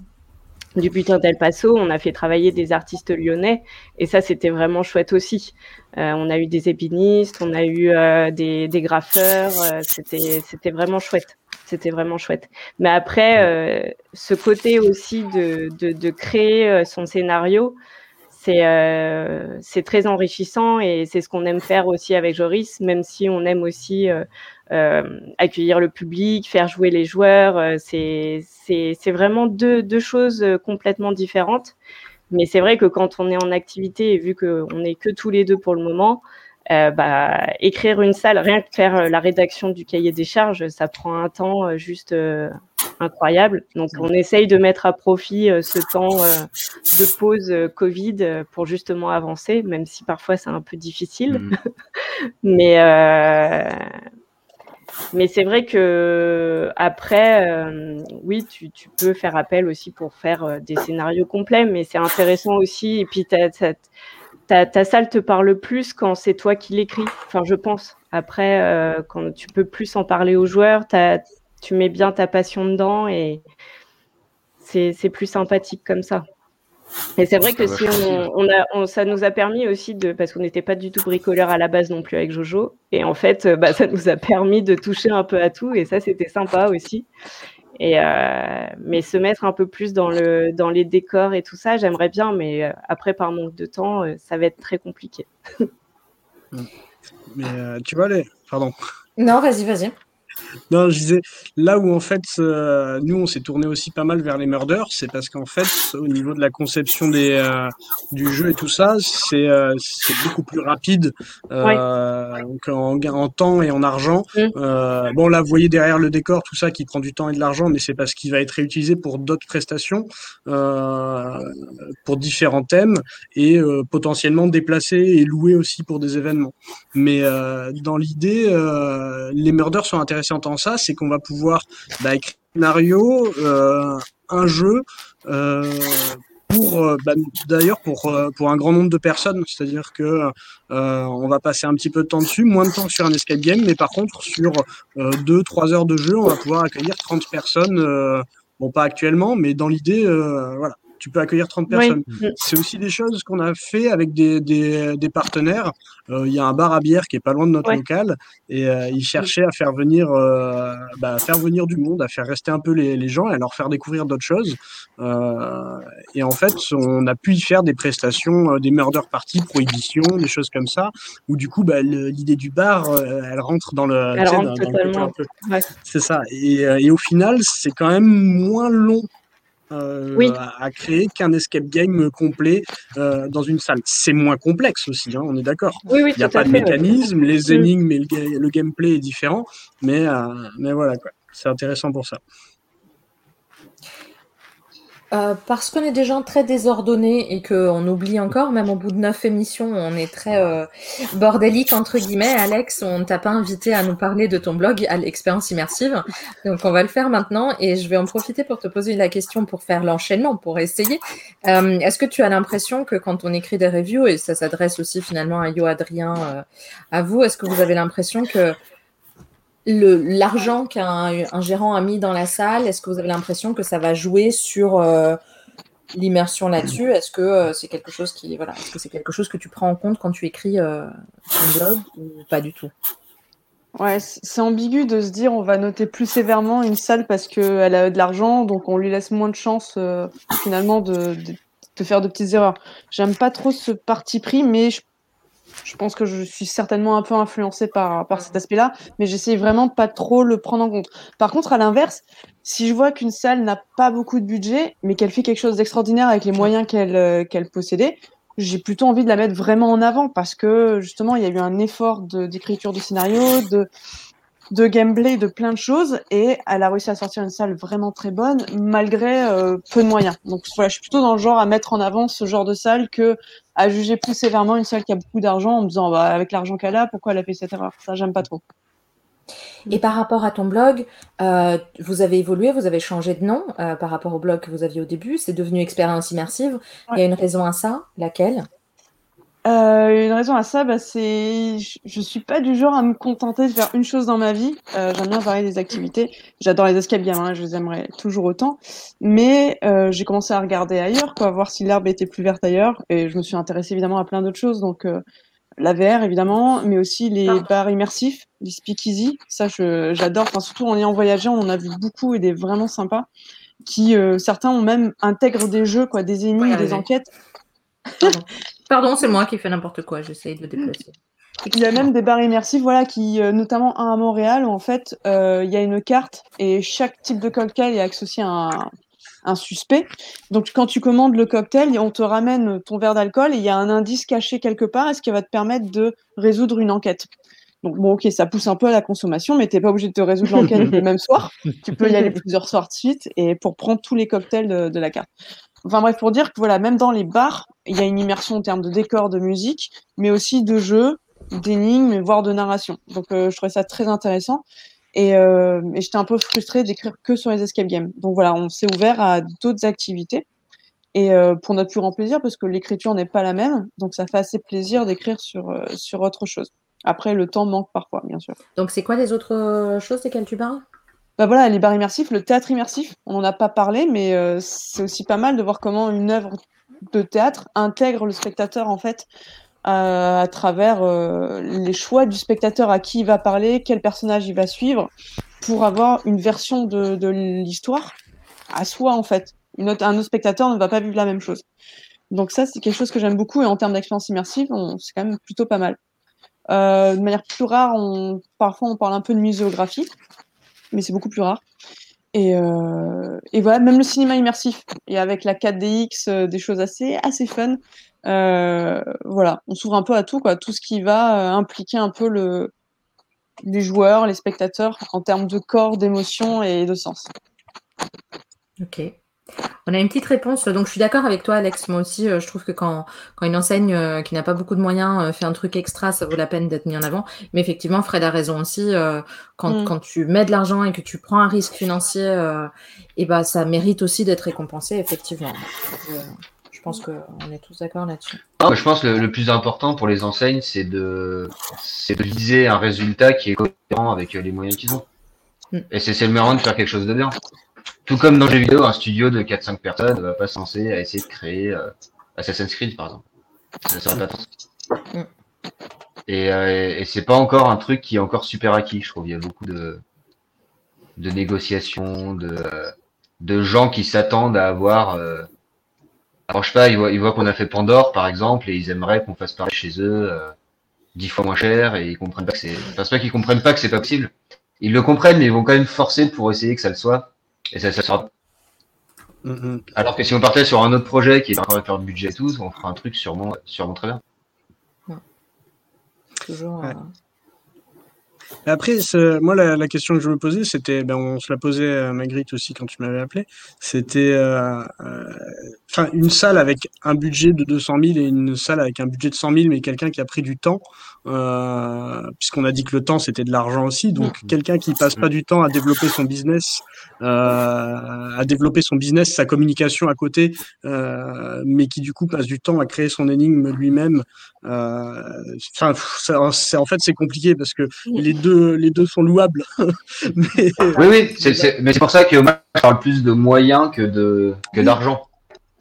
du Butin d'El Paso. On a fait travailler des artistes lyonnais et ça, c'était vraiment chouette aussi. Euh, on a eu des ébénistes, on a eu euh, des, graffeurs. euh, c'était, c'était vraiment chouette. C'était vraiment chouette. Mais après, ce côté aussi de, de, créer son scénario, c'est euh, très enrichissant et c'est ce qu'on aime faire aussi avec Joris, même si on aime aussi accueillir le public, faire jouer les joueurs. euh, c'est vraiment deux, deux choses euh, complètement différentes. Mais c'est vrai que quand on est en activité et vu qu'on n'est que tous les deux pour le moment, euh, bah, écrire une salle, rien que faire euh, la rédaction du cahier des charges, ça prend un temps euh, juste euh, incroyable. Donc on essaye de mettre à profit euh, ce temps euh, de pause euh, Covid euh, pour justement avancer, même si parfois c'est un peu difficile. Mhm. Mais euh, mais c'est vrai que après, euh, oui, tu, peux faire appel aussi pour faire euh, des scénarios complets, mais c'est intéressant aussi. Et puis ta, salle te parle plus quand c'est toi qui l'écris. Enfin, je pense. Après, euh, quand tu peux plus en parler aux joueurs, tu mets bien ta passion dedans et c'est plus sympathique comme ça. Et c'est vrai que Ça si on, on a, on- ça nous a permis aussi de, parce qu'on n'était pas du tout bricoleur à la base non plus avec Jojo, et en fait, euh, bah, ça nous a permis de toucher un peu à tout, et ça c'était sympa aussi. Et euh, mais se mettre un peu plus dans le, dans les décors et tout ça, j'aimerais bien, mais euh, après par manque de temps, ça va être très compliqué. Mais euh, tu vois, les... pardon. Non, vas-y, vas-y. Non, je disais, là où en fait, euh, nous, on s'est tourné aussi pas mal vers les murders, c'est parce qu'en fait, au niveau de la conception des, euh, du jeu et tout ça, c'est euh, beaucoup plus rapide donc en, en temps et en argent. Mm. Bon, là, vous voyez derrière le décor, tout ça qui prend du temps et de l'argent, mais c'est parce qu'il va être réutilisé pour d'autres prestations, pour différents thèmes et potentiellement déplacé et loué aussi pour des événements. Mais dans l'idée, les murders sont intéressants en ça, c'est qu'on va pouvoir bah, écrire un scénario, euh, un jeu. Euh, pour euh, bah, d'ailleurs pour euh, un grand nombre de personnes, c'est-à-dire que euh, on va passer un petit peu de temps dessus, moins de temps que sur un escape game, mais par contre sur euh, deux trois heures de jeu, on va pouvoir accueillir 30 personnes. euh, bon, pas actuellement, mais dans l'idée, euh, voilà, tu peux accueillir 30 personnes. Oui. C'est aussi des choses qu'on a fait avec des, des, des partenaires. Euh, Il y a un bar à bière qui est pas loin de notre Ouais. local et euh, ils cherchaient à faire venir, euh, bah, à faire venir du monde, à faire rester un peu les, les gens et à leur faire découvrir d'autres choses. Euh, et en fait, on a pu y faire des prestations, euh, des murder parties, prohibition, des choses comme ça, où du coup, bah, l'idée du bar, euh, elle rentre dans le, Elle rentre dans- totalement. Ouais. c'est ça. Et, euh, et au final, c'est quand même moins long euh, Oui. à, à créer qu'un escape game complet euh, dans une salle. C'est moins complexe aussi, hein, on est d'accord. Oui, Il n'y a pas de fait, ouais. mécanisme, les Mm. énigmes et le, ga- le gameplay est différent, mais, euh, mais voilà, quoi. C'est intéressant pour ça. Euh, parce qu'on est des gens très désordonnés et qu'on oublie encore, même au bout de neuf émissions, on est très euh, bordélique entre guillemets. Alex, on t'a pas invité à nous parler de ton blog à l'expérience immersive, donc on va le faire maintenant et je vais en profiter pour te poser la question pour faire l'enchaînement, pour essayer. Euh, Est-ce que tu as l'impression que quand on écrit des reviews et ça s'adresse aussi finalement à Yo Adrien, euh, à vous, est-ce que vous avez l'impression que l'argent qu'un un gérant a mis dans la salle, est-ce que vous avez l'impression que ça va jouer sur euh, l'immersion là-dessus? Est-ce que euh, c'est quelque chose qui voilà, est-ce que c'est quelque chose que tu prends en compte quand tu écris euh, ton blog ou pas du tout? Ouais, c'est ambigu de se dire on va noter plus sévèrement une salle parce qu'elle a de l'argent, donc on lui laisse moins de chance euh, finalement de, de, de faire de petites erreurs. J'aime pas trop ce parti pris, mais je, je pense que je suis certainement un peu influencée par, par cet aspect-là, mais j'essaie vraiment de pas trop le prendre en compte. Par contre, à l'inverse, si je vois qu'une salle n'a pas beaucoup de budget, mais qu'elle fait quelque chose d'extraordinaire avec les moyens qu'elle euh, qu'elle possédait, j'ai plutôt envie de la mettre vraiment en avant parce que justement il y a eu un effort de- d'écriture de, scénario, de, de gameplay, de plein de choses et elle a réussi à sortir une salle vraiment très bonne malgré euh, peu de moyens. Donc voilà, je suis plutôt dans le genre à mettre en avant ce genre de salle que à juger plus sévèrement une salle qui a beaucoup d'argent en me disant bah, avec l'argent qu'elle a, pourquoi elle a fait cette erreur? Ça, j'aime pas trop. Et par rapport à ton blog, euh, vous avez évolué, vous avez changé de nom euh, par rapport au blog que vous aviez au début. C'est devenu expérience immersive. Il y a une raison à ça. Laquelle? Euh, une raison à ça, bah, c'est je, je suis pas du genre à me contenter de faire une chose dans ma vie. Euh, J'aime bien varier des activités. J'adore les escape games, hein, je les aimerais toujours autant. Mais euh, j'ai commencé à regarder ailleurs, quoi, voir si l'herbe était plus verte ailleurs. Et je me suis intéressée évidemment à plein d'autres choses. Donc euh, la VR évidemment, mais aussi les bars immersifs, les speakeasy. Ça, j'adore. Enfin, surtout en ayant voyagé, on en a vu beaucoup et des vraiment sympas. Qui euh, certains ont même intègrent des jeux, quoi, des énigmes, Ouais, des ouais. enquêtes. Pardon, c'est moi qui fais n'importe quoi. J'essaye de déplacer. Il y a même des bars immersifs, voilà, qui, euh, notamment un à Montréal, où en fait, euh, il y a une carte et chaque type de cocktail est associé à un, un suspect. Donc, quand tu commandes le cocktail, on te ramène ton verre d'alcool et il y a un indice caché quelque part, et ce qui va te permettre de résoudre une enquête. Donc, bon, ok, ça pousse un peu à la consommation, mais t'es pas obligé de te résoudre l'enquête le même soir. Tu peux y aller plusieurs soirs de suite et pour prendre tous les cocktails de, de la carte. Enfin bref, pour dire que voilà, même dans les bars, il y a une immersion en termes de décor, de musique, mais aussi de jeux, d'énigmes, voire de narration. Donc euh, je trouvais ça très intéressant. Et, euh, et j'étais un peu frustrée d'écrire que sur les escape games. Donc voilà, on s'est ouvert à d'autres activités. Et euh, pour notre plus grand plaisir, parce que l'écriture n'est pas la même, donc ça fait assez plaisir d'écrire sur, sur autre chose. Après, le temps manque parfois, bien sûr. Donc c'est quoi les autres choses desquelles tu parles? Bah voilà, les bars immersifs, le théâtre immersif, on n'en a pas parlé, mais euh, c'est aussi pas mal de voir comment une œuvre de théâtre intègre le spectateur en fait euh, à travers euh, les choix du spectateur à qui il va parler, quel personnage il va suivre, pour avoir une version de, l'histoire à soi en fait. Un autre spectateur ne va pas vivre la même chose. Donc ça, c'est quelque chose que j'aime beaucoup et en termes d'expérience immersive, c'est quand même plutôt pas mal. Euh, de manière plus rare, parfois on parle un peu de muséographie. mais c'est beaucoup plus rare. Et, euh, et, voilà, même le cinéma immersif, et avec la 4DX, euh, des choses assez, assez fun. Euh, voilà, on s'ouvre un peu à tout, quoi, tout ce qui va impliquer un peu le, les joueurs, les spectateurs, en termes de corps, d'émotion et de sens. Ok. On a une petite réponse. Donc, je suis d'accord avec toi, Alex. Moi aussi, euh, je trouve que quand, quand une enseigne euh, qui n'a pas beaucoup de moyens euh, fait un truc extra, ça vaut la peine d'être mis en avant. Mais effectivement, Fred a raison aussi. quand, Mm. quand tu mets de l'argent et que tu prends un risque financier, et ben, ça mérite aussi d'être récompensé, effectivement. Je, je pense qu'on est tous d'accord là-dessus. Mais je pense que le, le plus important pour les enseignes, c'est de, c'est de viser un résultat qui est cohérent avec les moyens qu'ils ont. Mm. Et c'est c'est le meilleur moyen de faire quelque chose de bien. Tout comme dans les jeux vidéo, un studio de 4-5 personnes ne va pas se lancer à essayer de créer euh, Assassin's Creed, par exemple. Ça pas. Et, euh, et c'est pas encore un truc qui est encore super acquis, je trouve. Il y a beaucoup de, de négociations, de, euh, de gens qui s'attendent à avoir. Euh, alors, je sais pas, ils voient, voient qu'on a fait Pandore, par exemple, et ils aimeraient qu'on fasse pareil chez eux euh, dix fois moins cher, et ils comprennent pas que c'est. Enfin, pas qu'ils comprennent pas que c'est pas possible. Ils le comprennent, mais ils vont quand même forcer pour essayer que ça le soit. Et ça, ça sera. Mhm. Alors que si on partait sur un autre projet qui est encore avec leur budget et tout, on fera un truc sûrement, sûrement très bien. Toujours. Ouais. euh, Après, moi, la, la question que je me posais, c'était, ben, on se la posait à Magritte aussi quand tu m'avais appelé, c'était, euh, euh, enfin, une salle avec un budget de 200 000 et une salle avec un budget de 100 000, mais quelqu'un qui a pris du temps, euh, puisqu'on a dit que le temps c'était de l'argent aussi, donc quelqu'un qui passe pas du temps à développer son business, euh, à développer son business, sa communication à côté, euh, mais qui du coup passe du temps à créer son énigme lui-même. euh, Enfin, c'est en fait c'est compliqué parce que les deux les deux sont louables. mais Oui, oui, c'est, c'est- mais c'est pour ça que moi, je parle plus de moyens que de que d'argent.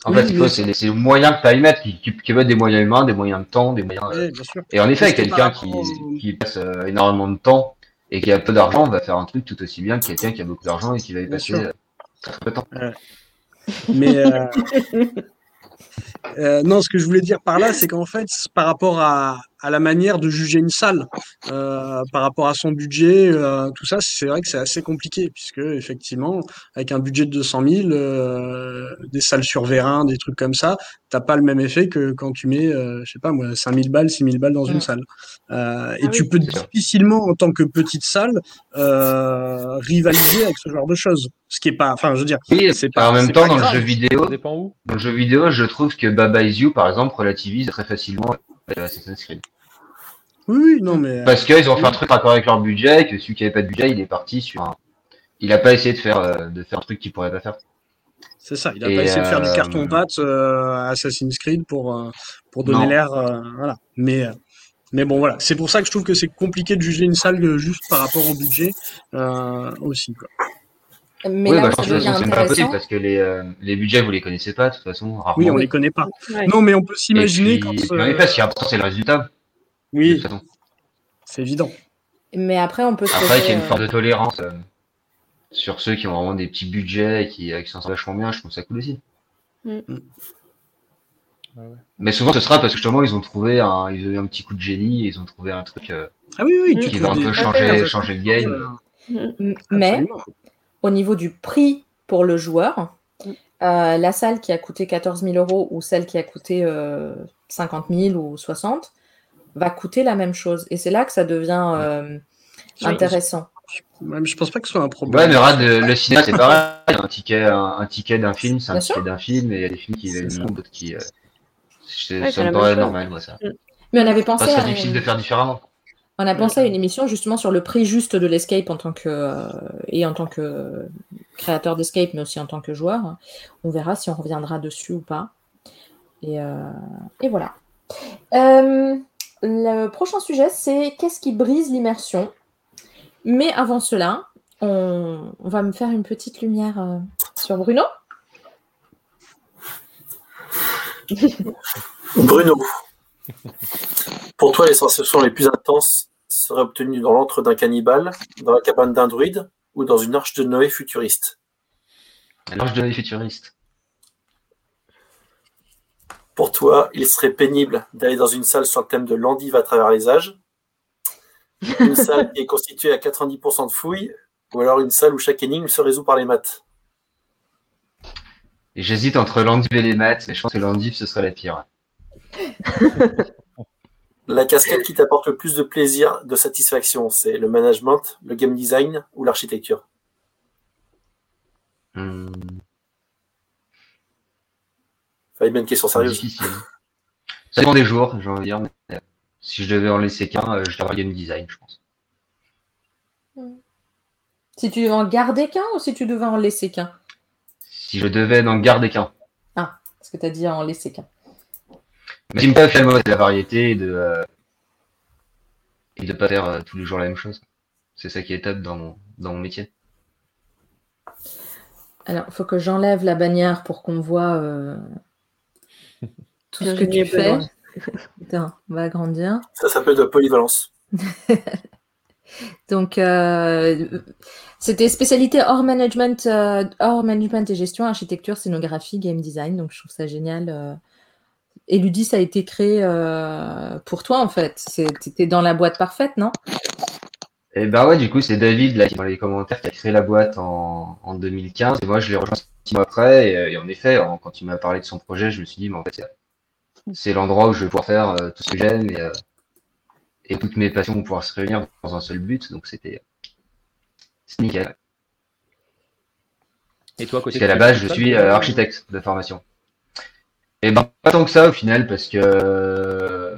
En Oui, fait, c'est, les moyens que tu as à y mettre qui, qui, qui veulent des moyens humains, des moyens de temps, des moyens. euh, Ouais, bien sûr. Et en effet, quelqu'un qui, passe euh, énormément de temps et qui a peu d'argent va faire un truc tout aussi bien que quelqu'un qui a beaucoup d'argent et qui va y passer euh, très peu de temps. Mais euh, non, ce que je voulais dire par là, c'est qu'en fait, par rapport à, à la manière de juger une salle, euh, par rapport à son budget, euh, tout ça, c'est vrai que c'est assez compliqué, puisque effectivement, avec un budget de 200 000, euh, des salles sur vérin, des trucs comme ça, t'as pas le même effet que quand tu mets, euh, je sais pas moi, 5 000 balles, 6 000 balles dans une salle. Euh, et Ah tu oui. peux difficilement, en tant que petite salle, euh, rivaliser avec ce genre de choses. Ce qui est pas, enfin, je veux dire, Oui, c'est et pas- en même c'est temps, pas dans le grave. jeu vidéo, Ça dépend où dans le jeu vidéo, je trouve que Baba Is You, par exemple, relativise très facilement Assassin's Creed. Oui, oui, non, mais. Parce qu'ils ont fait un truc raccord avec leur budget, et que celui qui avait pas de budget, il est parti sur un. Il a pas essayé de faire, euh, de faire un truc qu'il pourrait pas faire. C'est ça, il a Et, pas essayé de faire du euh, carton-pâte euh, à Assassin's Creed pour, euh, pour donner l'air. euh, voilà. Mais, euh, mais bon, voilà. C'est pour ça que je trouve que c'est compliqué de juger une salle euh, juste par rapport au budget euh, aussi. Quoi. Mais oui, là bah, ça pense que devient c'est même pas possible intéressant, parce que les, euh, les budgets, vous les connaissez pas, de toute façon, rarement. Oui, on les connaît pas. Ouais. Non, mais on peut s'imaginer quand. euh, est important, c'est le résultat. Oui, c'est évident. mais après, on peut se Après, qu'il y ait une euh, forme de tolérance euh, sur ceux qui ont vraiment des petits budgets et qui, qui s'en sortent vachement bien, je trouve ça cool aussi. Mm. Ouais, ouais. Mais souvent, ce sera parce que justement, ils ont trouvé un, ils ont eu un petit coup de génie, et ils ont trouvé un truc euh, Ah oui, oui, tu qui va un peu changer, fait, changer le game. Mais absolument. Au niveau du prix pour le joueur, Mm. euh, la salle qui a coûté 14 000 euros ou celle qui a coûté euh, 50 000 ou 60 va coûter la même chose. Et c'est là que ça devient euh, intéressant. Même, je pense pas que ce soit un problème. Ouais, mais le, cinéma, c'est pareil. Un ticket, un, un ticket d'un film, c'est un Bien ticket d'un film, et il y a des films qui C'est moins, d'autres qui. Euh, c'est- Ouais, c'est ça me paraît normal, moi, ça. Mais on avait Enfin, pensé ce à, serait difficile de faire différemment. On a pensé à une émission justement sur le prix juste de l'escape en tant que euh, et en tant que créateur d'escape, mais aussi en tant que joueur. On verra si on reviendra dessus ou pas. Et, euh, et voilà. Euh, le prochain sujet, c'est qu'est-ce qui brise l'immersion? Mais avant cela, on, on va me faire une petite lumière euh, sur Bruno. Bruno, pour toi, les sensations les plus intenses seraient obtenues dans l'antre d'un cannibale, dans la cabane d'un druide ou dans une arche de Noé futuriste L'ange de la futuriste. Pour toi, il serait pénible d'aller dans une salle sur le thème de l'endive à travers les âges, une salle qui est constituée à 90% de fouilles Ou alors une salle où chaque énigme se résout par les maths. J'hésite entre l'endive et les maths, mais je pense que l'endive, ce serait la pire. La casquette qui t'apporte le plus de plaisir, de satisfaction, c'est le management, le game design ou l'architecture? Hmm, Fallait bien une question sérieuse. difficile. Ça dépend des jours, j'ai envie de dire. mais, euh, si je devais en laisser qu'un, euh, je dirais game design, je pense. Si tu devais en garder qu'un ou si tu devais en laisser qu'un? Si je devais n'en garder qu'un. Ah, parce que tu as dit en laisser qu'un. Mais ce qui me fait moi, c'est la variété et de euh, et de pas faire euh, tous les jours la même chose. C'est ça qui est top dans mon dans mon métier. Alors, il faut que j'enlève la bannière pour qu'on voit euh, tout ce que tu fais. Putain, on va agrandir. Ça s'appelle de la polyvalence. Donc, euh, c'était spécialité hors management, euh, hors management et gestion, architecture, scénographie, game design. Donc, je trouve ça génial. Et Ludis a été créé euh, pour toi, en fait. C'était dans la boîte parfaite, non? Et bah ouais, du coup, c'est David là qui dans les commentaires qui a créé la boîte en, en 2015 et moi je l'ai rejoint six mois après et, euh, et en effet, en- quand il m'a parlé de son projet, je me suis dit mais en fait c'est- l'endroit où je vais pouvoir faire euh, tout ce que j'aime et, euh, et toutes mes passions vont pouvoir se réunir dans un seul but, donc c'était c'est nickel. Et toi, à Parce côté qu'à la base, je ça, suis euh, architecte de formation. Et ben pas tant que ça au final parce que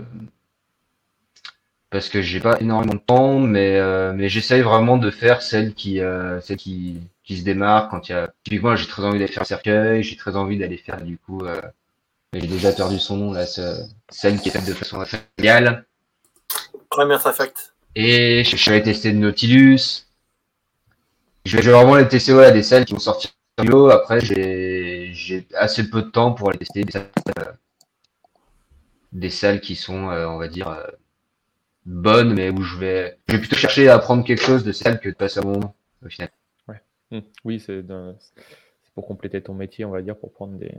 parce que j'ai pas énormément de temps, mais euh, mais j'essaye vraiment de faire celle qui euh, celle qui qui se démarque quand il y a typiquement j'ai très envie d'aller faire un cercueil, j'ai très envie d'aller faire du coup euh, j'ai déjà perdu son nom là, ce- celle qui est faite de façon familiale. Premier Fact. Et je, allé tester de Nautilus. Je vais, je vais vraiment les tester voilà, des salles qui vont sortir du lot. Après, j'ai j'ai assez peu de temps pour aller tester des salles, euh, des salles qui sont, euh, on va dire, euh, bonnes, mais où je vais, je vais plutôt chercher à apprendre quelque chose de ces salles que de passer un moment, au final. Hmm. Oui, c'est pour compléter ton métier, on va dire, pour prendre des.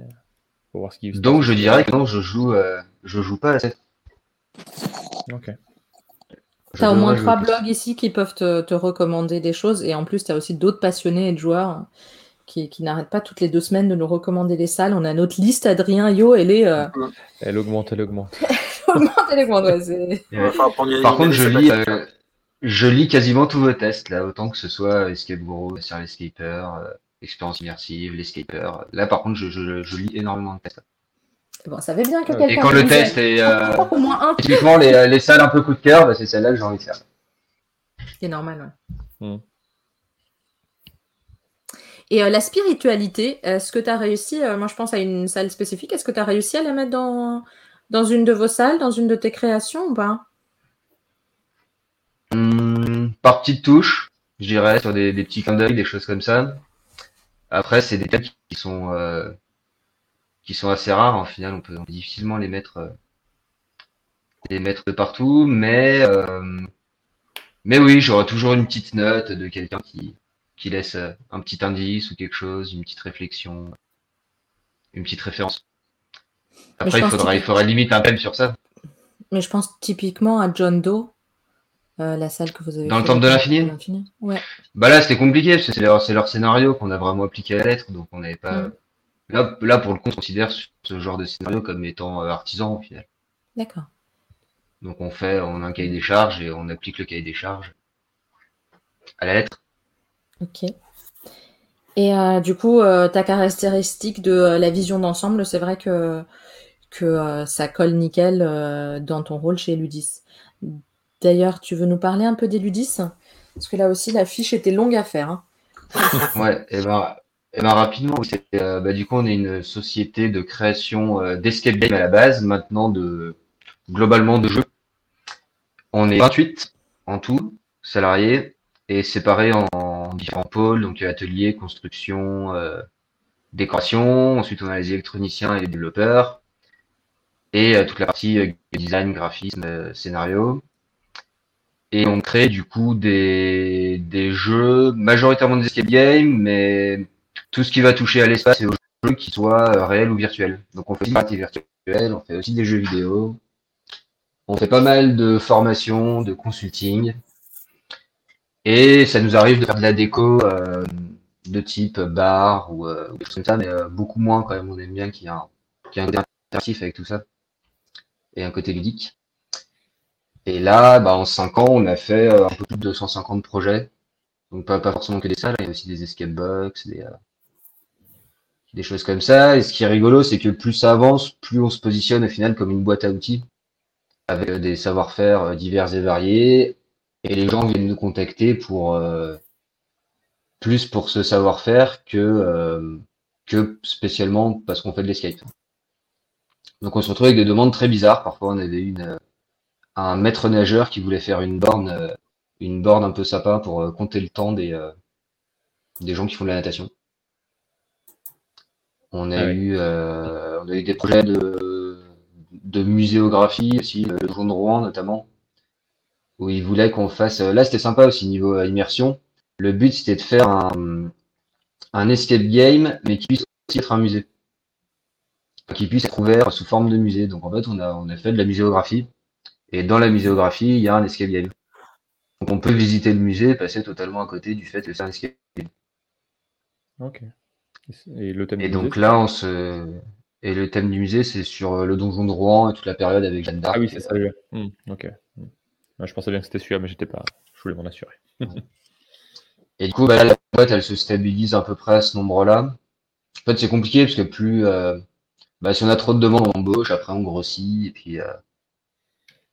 Pour voir ce qui Donc, je dirais que non, je joue, euh, je joue pas à cette. Ok. Tu as au moins trois blogs ici qui peuvent te, te recommander des choses. Et en plus, tu as aussi d'autres passionnés et de joueurs qui, qui n'arrêtent pas toutes les deux semaines de nous recommander des salles. On a notre liste, Adrien, Yo, elle est. Euh... Elle augmente, elle augmente. les commandes, ouais, c'est- Ouais. Par contre, je lis, euh, je lis quasiment tous vos tests, là, autant que ce soit Escape Guru, sur l'Escaper, euh, Expérience immersive, l'Escaper. Là, par contre, je, je, je lis énormément de tests. Bon, ça fait bien que Et quelqu'un. Et quand le test est, euh, Au moins un, typiquement, les, les salles un peu coup de cœur, bah, c'est celle-là que j'ai envie de faire. c'est normal. ouais. Hmm. Et euh, la spiritualité, est-ce que tu as réussi, euh, moi je pense à une salle spécifique, est-ce que tu as réussi à la mettre dans, dans une de vos salles, dans une de tes créations ou pas? Hum, par petites touches, je dirais, sur des, petits clins d'œil, des choses comme ça. Après, c'est des thèmes qui sont, euh, qui sont assez rares, en final, on peut, difficilement les mettre, les mettre de partout, mais, mais oui, j'aurai toujours une petite note de quelqu'un qui, qui laisse euh, un petit indice ou quelque chose, une petite réflexion, une petite référence. Après, il faudra, il faudra limite un thème sur ça. Mais je pense typiquement à John Doe, euh, la salle que vous avez Dans le Temple de l'Infini Ouais. Bah là, c'était compliqué, parce que c'est leur, c'est leur scénario qu'on a vraiment appliqué à la lettre, donc on n'avait pas. Mm. Là, là, pour le coup, on considère ce genre de scénario comme étant euh, artisan au final. D'accord. Donc on fait, on a un cahier des charges et on applique le cahier des charges à la lettre. Ok. Et euh, du coup, euh, ta caractéristique de euh, la vision d'ensemble, c'est vrai que, que ça colle nickel dans ton rôle chez Ludis. D'ailleurs, tu veux nous parler un peu des Ludis? Parce que là aussi, la fiche était longue à faire. hein. Ouais, et ben, et ben rapidement, bah, du coup, on est une société de création d'escape game à la base, maintenant de globalement de jeux. On est 28 en tout, salariés, et séparés en, en différents pôles, donc atelier, construction, euh, décoration. Ensuite, on a les électroniciens et les développeurs, et euh, toute la partie euh, design, graphisme, euh, scénario. Et on crée du coup des, des jeux, majoritairement des escape games, mais tout ce qui va toucher à l'espace et aux jeux qui soient euh, réels ou virtuels. Donc on fait aussi des parties virtuelles, on fait aussi des jeux vidéo. On fait pas mal de formations, de consulting. Et ça nous arrive de faire de la déco euh, de type bar ou, euh, des choses comme ça, mais euh, beaucoup moins quand même. On aime bien qu'il y ait un, ait un côté interactif avec tout ça et un côté ludique. Et là, bah, en 5 ans, on a fait euh, un peu plus de 250 projets. Donc pas, pas forcément que des salles, il y a aussi des escape box, des, euh, des choses comme ça. Et ce qui est rigolo, c'est que plus ça avance, plus on se positionne au final comme une boîte à outils avec euh, des savoir-faire divers et variés. Et les gens viennent nous contacter pour euh, plus pour ce savoir-faire que, euh, que spécialement parce qu'on fait de l'escape. Donc on se retrouve avec des demandes très bizarres. Parfois on avait une, euh, un maître nageur qui voulait faire une borne, euh, une borne un peu sympa pour euh, compter le temps des, euh, des gens qui font de la natation. On a Ah oui. eu, euh, on a eu des projets de, de muséographie aussi, le Donjon de Rouen notamment, où ils voulaient qu'on fasse. euh, Là, c'était sympa aussi niveau euh, immersion. Le but, c'était de faire un, un escape game, mais qui puisse aussi être un musée, qui puisse être ouvert sous forme de musée. Donc en fait, on a, on a fait de la muséographie, et dans la muséographie, il y a un escape game. Donc on peut visiter le musée et passer totalement à côté du fait que c'est un escape game. Ok. Et le thème Et du donc musée, là, on se. Et le thème du musée, c'est sur euh, le donjon de Rouen et toute la période avec Jeanne d'Arc. Ah oui, c'est ça. Hmm, ok. Je pensais bien que c'était celui-là, mais j'étais pas. Je voulais m'en assurer. Et du coup, bah, la boîte, elle se stabilise à peu près à ce nombre-là. En fait, c'est compliqué parce que plus, euh, bah, si on a trop de demandes, on embauche, après on grossit, et puis, euh,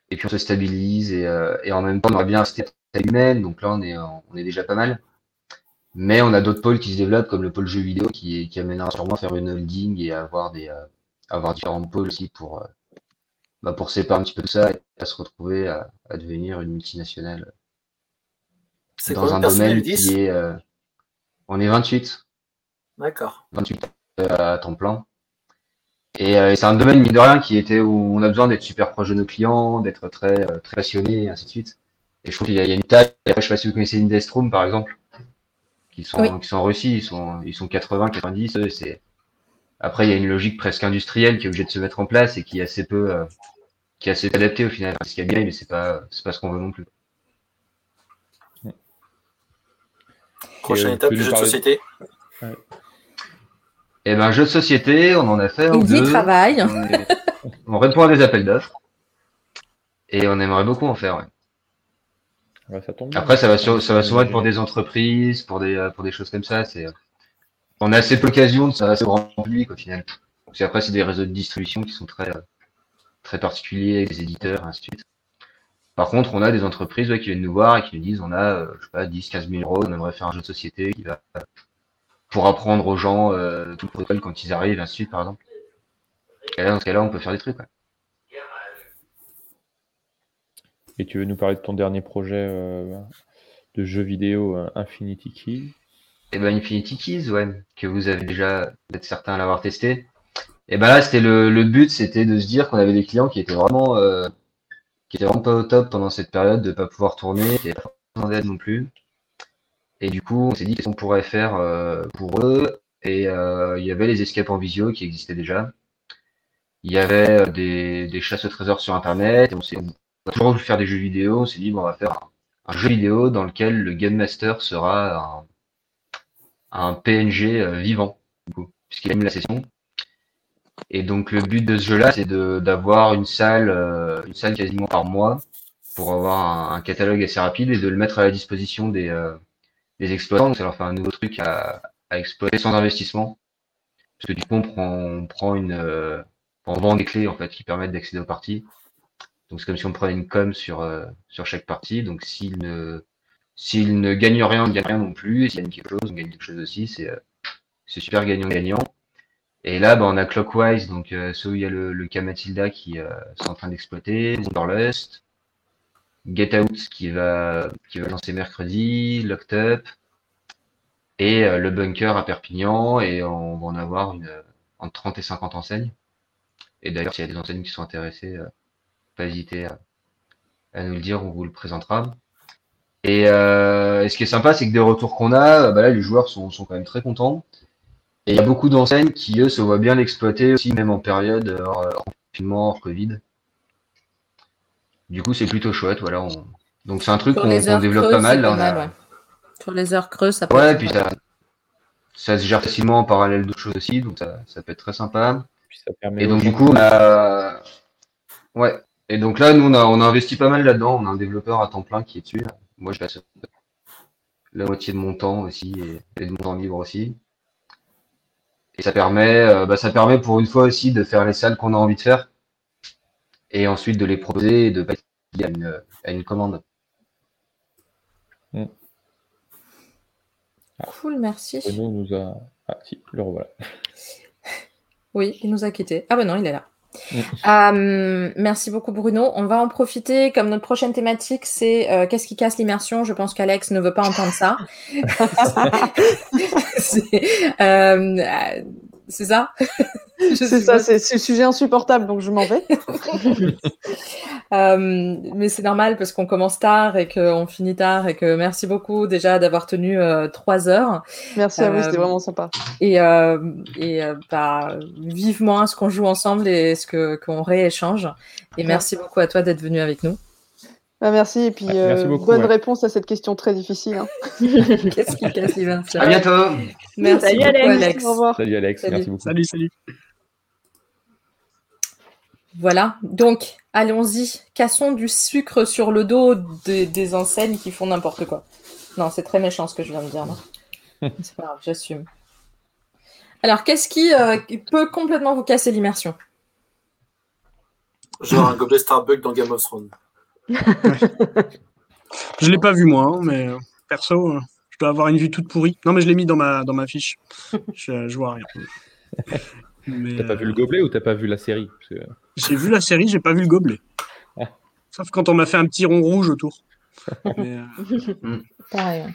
et puis on se stabilise, et, euh, en même temps, on aurait bien rester à humaine, donc là, on est, on est déjà pas mal. Mais on a d'autres pôles qui se développent, comme le pôle jeu vidéo, qui, amènera sûrement à faire une holding et à avoir des, avoir différents pôles aussi pour, bah, pour séparer un petit peu de ça et à se retrouver à, à devenir une multinationale C'est dans un domaine 10 qui est, euh, on est 28. D'accord. 28 à temps plein. Et, euh, et c'est un domaine, mine de rien, qui était où on a besoin d'être super proche de nos clients, d'être très, euh, très passionné, et ainsi de suite. Et je trouve qu'il y, a il y a une taille. Je sais pas si vous connaissez Indestroom, par exemple, qui sont, Oui. qui sont en Russie, ils sont, ils sont 80, 90. eux, c'est... Après, il y a une logique presque industrielle qui est obligée de se mettre en place et qui est assez peu, euh, qui est assez adaptée au final. Ce qui est bien, mais c'est pas, c'est pas ce qu'on veut non plus. Prochaine euh, étape, jeu de société. Et ben, jeu de société, on en a fait Il y travaille. On, est- on répond à des appels d'offres. Et on aimerait beaucoup en faire, ouais. Ouais, ça tombe bien. Après, ça va, sur- ça va souvent être pour des entreprises, pour des, euh, pour des choses comme ça. C'est, euh, on a assez peu l'occasion de s'adresser au grand public au final. Parce qu'après, c'est des réseaux de distribution qui sont très, très particuliers, avec des éditeurs, ainsi de suite. Par contre, on a des entreprises ouais, qui viennent nous voir et qui nous disent on a, euh, je sais pas, 10, 15 000 euros, on aimerait faire un jeu de société qui va, pour apprendre aux gens euh, tout le protocole quand ils arrivent, ainsi de suite, par exemple. Et là, dans ce cas-là, on peut faire des trucs. ouais. Et tu veux nous parler de ton dernier projet euh, de jeu vidéo euh, Infinity Key Et ben Infinity Keys, ouais, que vous avez déjà peut-être certains à l'avoir testé. Et ben là, c'était le, but, c'était de se dire qu'on avait des clients qui étaient vraiment, euh, qui étaient vraiment pas au top pendant cette période, de pas pouvoir tourner, qui n'avaient pas d'aide non plus. Et du coup, on s'est dit qu'est-ce qu'on pourrait faire euh, pour eux. Et euh, il y avait les escapes en visio qui existaient déjà. Il y avait des, chasses au trésor sur Internet. Et on s'est on toujours voulu faire des jeux vidéo. On s'est dit, bon, on va faire un, jeu vidéo dans lequel le Game Master sera un, PNG vivant, du coup, puisqu'il aime la session. Et donc le but de ce jeu-là, c'est d'avoir une salle, euh, une salle quasiment par mois, pour avoir un, catalogue assez rapide et de le mettre à la disposition des, euh, des exploitants. Donc ça leur fait un nouveau truc à, à exploiter sans investissement, parce que du coup on prend, on prend une, euh, on vend des clés en fait qui permettent d'accéder aux parties. Donc c'est comme si on prenait une com sur euh, sur chaque partie. Donc s'il ne s'il ne gagne rien, on ne gagne rien non plus. Et s'il gagne quelque chose, on gagne quelque chose aussi. C'est euh, c'est super gagnant-gagnant. Et là, bah, on a Clockwise, donc euh, ceux où il y a le, le Matilda qui euh, sont en train d'exploiter, Wanderlust, Get Out qui va qui va lancer mercredi, Locked Up, et euh, le Bunker à Perpignan, et on va en avoir une euh, entre 30 et 50 enseignes. Et d'ailleurs, s'il y a des enseignes qui sont intéressées, euh, pas hésiter à, à nous le dire, on vous le présentera. Et, euh, et ce qui est sympa, c'est que des retours qu'on a, bah là, les joueurs sont, sont quand même très contents. Et il y a beaucoup d'enseignes qui, eux, se voient bien l'exploiter aussi, même en période hors, hors confinement, hors Covid. Du coup, c'est plutôt chouette. Voilà, on, Donc c'est un truc qu'on développe pas mal. Là, pas on a- mal, ouais. Sur les heures creuses, ça peut Ouais, être puis sympa. ça, ça se gère facilement en parallèle d'autres choses aussi, donc ça, ça peut être très sympa. Puis ça permet Et donc du coup, on a, ouais. Et donc là, nous, on a, on a investi pas mal là-dedans. On a un développeur à temps plein qui est dessus. Moi, je passe la moitié de mon temps aussi et, et de mon temps libre aussi. Et ça permet, euh, bah, ça permet pour une fois aussi de faire les salles qu'on a envie de faire et ensuite de les proposer et de pas être lié à une, à une commande. Cool, merci. Renaud nous a. Ah, si, le revoilà. Oui, il nous a quittés. Ah ben non, il est là. Mm. Euh, merci beaucoup Bruno. On va en profiter comme notre prochaine thématique, c'est euh, qu'est-ce qui casse l'immersion? Je pense qu'Alex ne veut pas entendre ça. euh, c'est ça? C'est ça, c'est le sujet insupportable, donc je m'en vais. Euh, mais c'est normal parce qu'on commence tard et qu'on finit tard et que merci beaucoup déjà d'avoir tenu euh, trois heures. Merci à vous, Euh, c'était vraiment sympa. Et, euh, et euh, bah, vivement à ce qu'on joue ensemble et ce que qu'on rééchange. Et merci beaucoup à toi d'être venu avec nous. Bah, merci, et puis merci euh, beaucoup, bonne ouais. réponse à cette question très difficile. hein. Qu'est-ce qui casse l'immersion À bientôt! Merci Salut, beaucoup, Alex. Alex. Au revoir. Salut Alex, Salut. merci beaucoup. Salut, salut. Voilà, donc allons-y. Cassons du sucre sur le dos des, des enseignes qui font n'importe quoi. Non, c'est très méchant ce que je viens de dire. non c'est pas grave, j'assume. Alors, qu'est-ce qui euh, qui peut complètement vous casser l'immersion? Genre un gobelet Starbucks dans Game of Thrones. Je l'ai pas vu moi, hein, mais euh, perso, euh, je dois avoir une vue toute pourrie. Non, mais je l'ai mis dans ma, dans ma fiche. Je, je vois rien. Mais, T'as pas vu le euh, gobelet ou t'as pas vu la série? Que- J'ai vu la série, j'ai pas vu le gobelet. Ah. Sauf quand on m'a fait un petit rond rouge autour. Mais, euh, Pareil. ouais.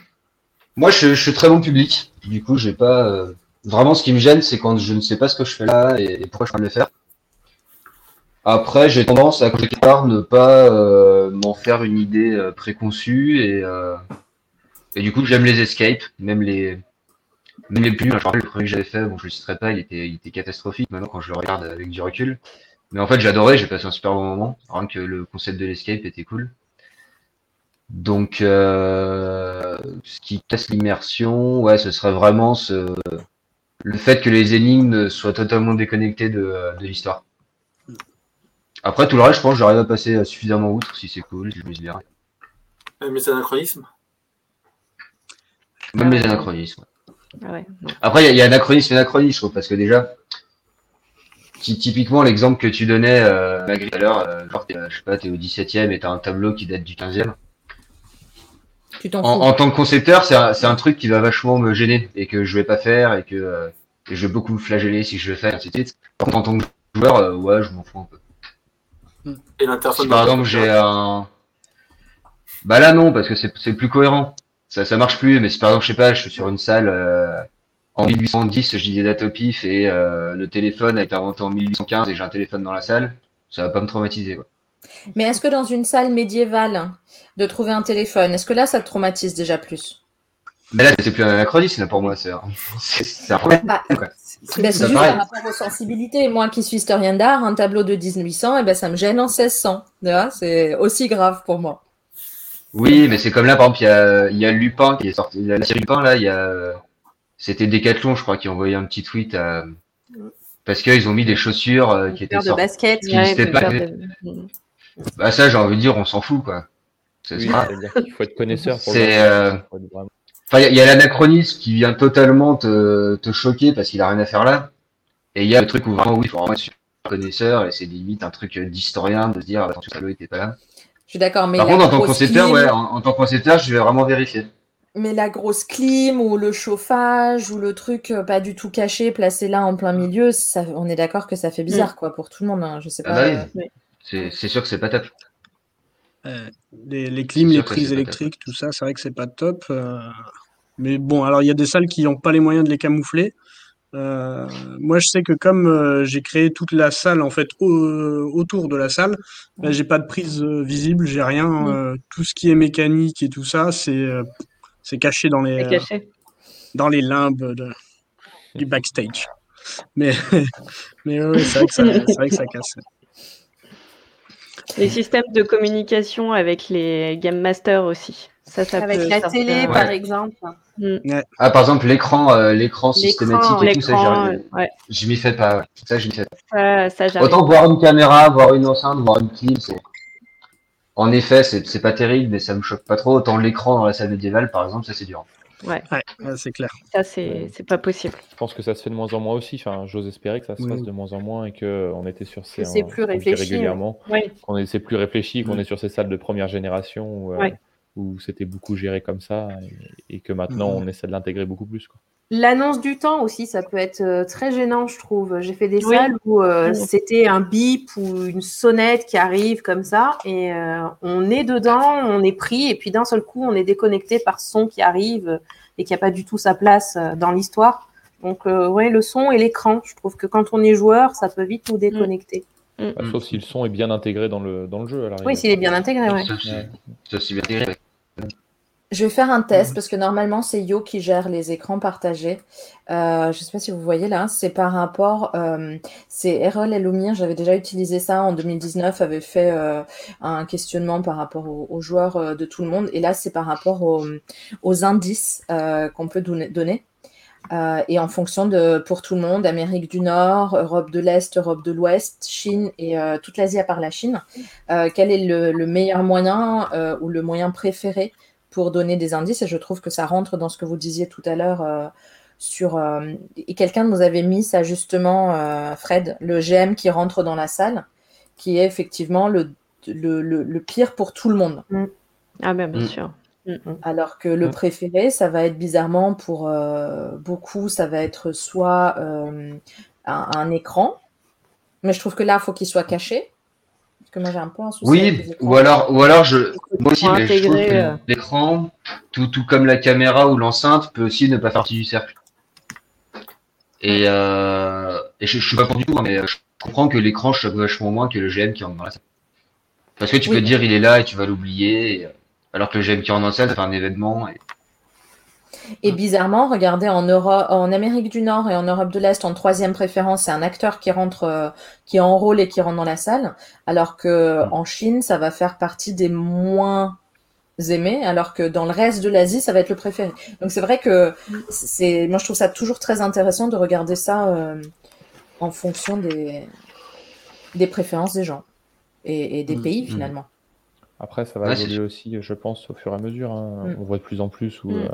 Moi, je, je suis très bon public. Du coup, j'ai pas. euh, Vraiment, ce qui me gêne, c'est quand je ne sais pas ce que je fais là et, et pourquoi je suis en train de le faire. Après, j'ai tendance à, quelque part, ne pas euh, m'en faire une idée euh, préconçue et, euh, et du coup, j'aime les escapes, même les, même les plus. Je le premier que j'avais fait, bon, je le citerai pas, il était, il était catastrophique maintenant quand je le regarde avec du recul. Mais en fait, j'adorais, j'ai passé un super bon moment. Rien que le concept de l'escape était cool. Donc, ce qui casse l'immersion, ouais, ce serait vraiment le fait que les énigmes soient totalement déconnectées de l'histoire. Après, tout le reste, je pense que j'arrive à passer suffisamment outre si c'est cool, si je me dis bien. Même les anachronismes? Même les anachronismes. Ah ouais. Après, il y a- il y, a anachronisme et anachronisme, je trouve, parce que déjà, ty- typiquement, l'exemple que tu donnais, euh, Magri, tout à l'heure, euh, genre, t'es, euh, je sais pas, t'es au 17e et t'as un tableau qui date du 15e. Tu t'en En, fous. en tant que concepteur, c'est un, truc qui va vachement me gêner et que je vais pas faire et que, euh, je vais beaucoup me flageller si je le fais, et ainsi de suite. Par contre, en tant que joueur, euh, ouais, je m'en fous un peu. Et l'interface. Si par exemple j'ai un. Bah là non, parce que c'est plus cohérent. Ça, ça marche plus, mais si par exemple, je sais pas, je suis sur une salle euh, en 1810, je dis des dates au pif et euh, le téléphone a été inventé en 1815 et j'ai un téléphone dans la salle, ça va pas me traumatiser. Quoi. Mais est-ce que dans une salle médiévale, de trouver un téléphone, est-ce que là, ça te traumatise déjà plus? Mais là, c'est plus un anachronisme pour moi, c'est un- problème. Bah, ben, c'est juste par rapport aux sensibilités. Moi qui suis historien d'art, un tableau de 1800, eh ben, ça me gêne en 1600. Tu vois, C'est aussi grave pour moi. Oui, mais c'est comme là, par exemple, il y a, il y a Lupin qui est sorti, il la série Lupin là, il y a, c'était Decathlon, je crois, qui a envoyé un petit tweet à, parce qu'ils ont mis des chaussures euh, qui étaient de sorties. basket. qui Ouais, pas. de- Bah ça, j'ai envie de dire, on s'en fout quoi. Oui, qu'il faut être connaisseur pour le euh, Enfin, il y a- l'anachronisme qui vient totalement te, te choquer parce qu'il a rien à faire là. Et il y a le truc où vraiment, oui, il faut vraiment être super connaisseur et c'est limite un truc d'historien de se dire, attention, ça était pas là. Je suis d'accord, mais Par contre, en tant concepteur, clim- ouais, en, en tant que concepteur, je vais vraiment vérifier. Mais la grosse clim ou le chauffage ou le truc euh, pas du tout caché, placé là en plein milieu, ça, on est d'accord que ça fait bizarre quoi pour tout le monde. hein. Je sais Ah pas. bah oui. euh, C'est sûr que c'est pas top. Euh, les, les clims, les prises électriques, tout ça, c'est vrai que c'est pas top. euh, mais bon, alors il y a des salles qui n'ont pas les moyens de les camoufler. Euh, moi, je sais que comme euh, j'ai créé toute la salle en fait au- autour de la salle, bah, j'ai pas de prise euh, visible, j'ai rien. euh, tout ce qui est mécanique et tout ça, c'est euh, c'est caché dans les euh, caché. dans les limbes de- du backstage. Mais mais ouais, c'est vrai vrai que ça casse. Les systèmes de communication avec les Game Masters aussi. Ça, ça Avec peut la sortir, télé, ouais. par exemple. Mm. Ah, par exemple, l'écran euh, l'écran systématique et tout, ça, l'écran, j'y- ouais. je m'y fais pas. Ça, je m'y fais pas. Ça, ça j'arrive. Autant voir une caméra, voir une enceinte, voir une clim, c'est. En effet, c'est pas terrible, mais ça me choque pas trop. Autant l'écran dans la salle médiévale, par exemple, ça c'est dur. Ouais, c'est clair. ça c'est c'est pas possible. Je pense que ça se fait de moins en moins aussi. Enfin, j'ose espérer que ça se Oui. fasse de moins en moins et qu'on était sur ces. c'est plus réfléchi, régulièrement. Ouais. Qu'on est c'est plus réfléchi, qu'on est sur ces salles de première génération où, euh, Ouais. Où c'était beaucoup géré comme ça et, et que maintenant on essaie de l'intégrer beaucoup plus. Quoi. L'annonce du temps aussi, ça peut être euh, très gênant, je trouve. J'ai fait des Oui. salles où euh, Mm. c'était un bip ou une sonnette qui arrive comme ça, et euh, on est dedans, on est pris, et puis d'un seul coup, on est déconnecté par son qui arrive et qui n'a pas du tout sa place dans l'histoire. Donc, euh, ouais, le son et l'écran, je trouve que quand on est joueur, ça peut vite nous déconnecter. Mm. Bah, Sauf si le son est bien intégré dans le, dans le jeu. À. Oui, s'il est bien intégré, ouais. Sauf si- Ouais. sauf si bien intégré. Je vais faire un test parce que normalement c'est Yo qui gère les écrans partagés. Euh, je ne sais pas si vous voyez là, c'est par rapport, euh, c'est Errol et Lumir, j'avais déjà utilisé ça en 2019, avait fait euh, un questionnement par rapport aux, aux joueurs euh, de tout le monde et là c'est par rapport aux, aux indices euh, qu'on peut donner. donner. Euh, et en fonction de, pour tout le monde, Amérique du Nord, Europe de l'Est, Europe de l'Ouest, Chine et euh, toute l'Asie à part la Chine, euh, quel est le, le meilleur moyen euh, ou le moyen préféré pour donner des indices et je trouve que ça rentre dans ce que vous disiez tout à l'heure euh, sur euh, et quelqu'un nous avait mis ça justement euh, Fred le GM qui rentre dans la salle qui est effectivement le, le, le, le pire pour tout le monde Ah ben bien Mm. sûr. alors que le Mm. préféré ça va être bizarrement pour euh, beaucoup ça va être soit euh, un, un écran mais je trouve que là il faut qu'il soit caché que moi j'ai un peu un souci avec les Oui, ou alors, ou alors je, moi aussi, mais je trouve que euh, l'écran, tout, tout comme la caméra ou l'enceinte, peut aussi ne pas faire partie du cercle. Et, euh, et je, je suis pas pour du tout, hein, mais je comprends que l'écran choque vachement moins que le GM qui rentre dans la salle. Parce que tu Oui. peux dire il est là et tu vas l'oublier, alors que le GM qui dans la salle, ça fait un événement. Et... Et bizarrement, regardez, en, Europe, en Amérique du Nord et en Europe de l'Est, en troisième préférence, c'est un acteur qui rentre, euh, qui est en rôle et qui rentre dans la salle, alors que en Chine, ça va faire partie des moins aimés, alors que dans le reste de l'Asie, ça va être le préféré. Donc c'est vrai que c'est, moi je trouve ça toujours très intéressant de regarder ça euh, en fonction des, des préférences des gens et, et des Mm. pays Mm. finalement. Après, ça va Ouais, évoluer aussi, je pense, au fur et à mesure. hein. Mm. On voit de plus en plus où, Mm. euh,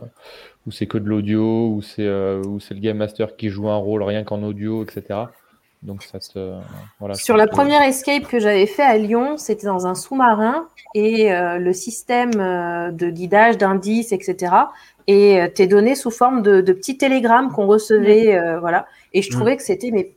où c'est que de l'audio, où c'est euh, où c'est le game master qui joue un rôle rien qu'en audio, etc. Donc ça te, voilà. Sur la première escape que j'avais fait à Lyon, c'était dans un sous-marin et euh, le système euh, de guidage, d'indices, etc. Et euh, t'es donné sous forme de, de petits télégrammes qu'on recevait, euh, voilà. Et je Mm. trouvais que c'était mais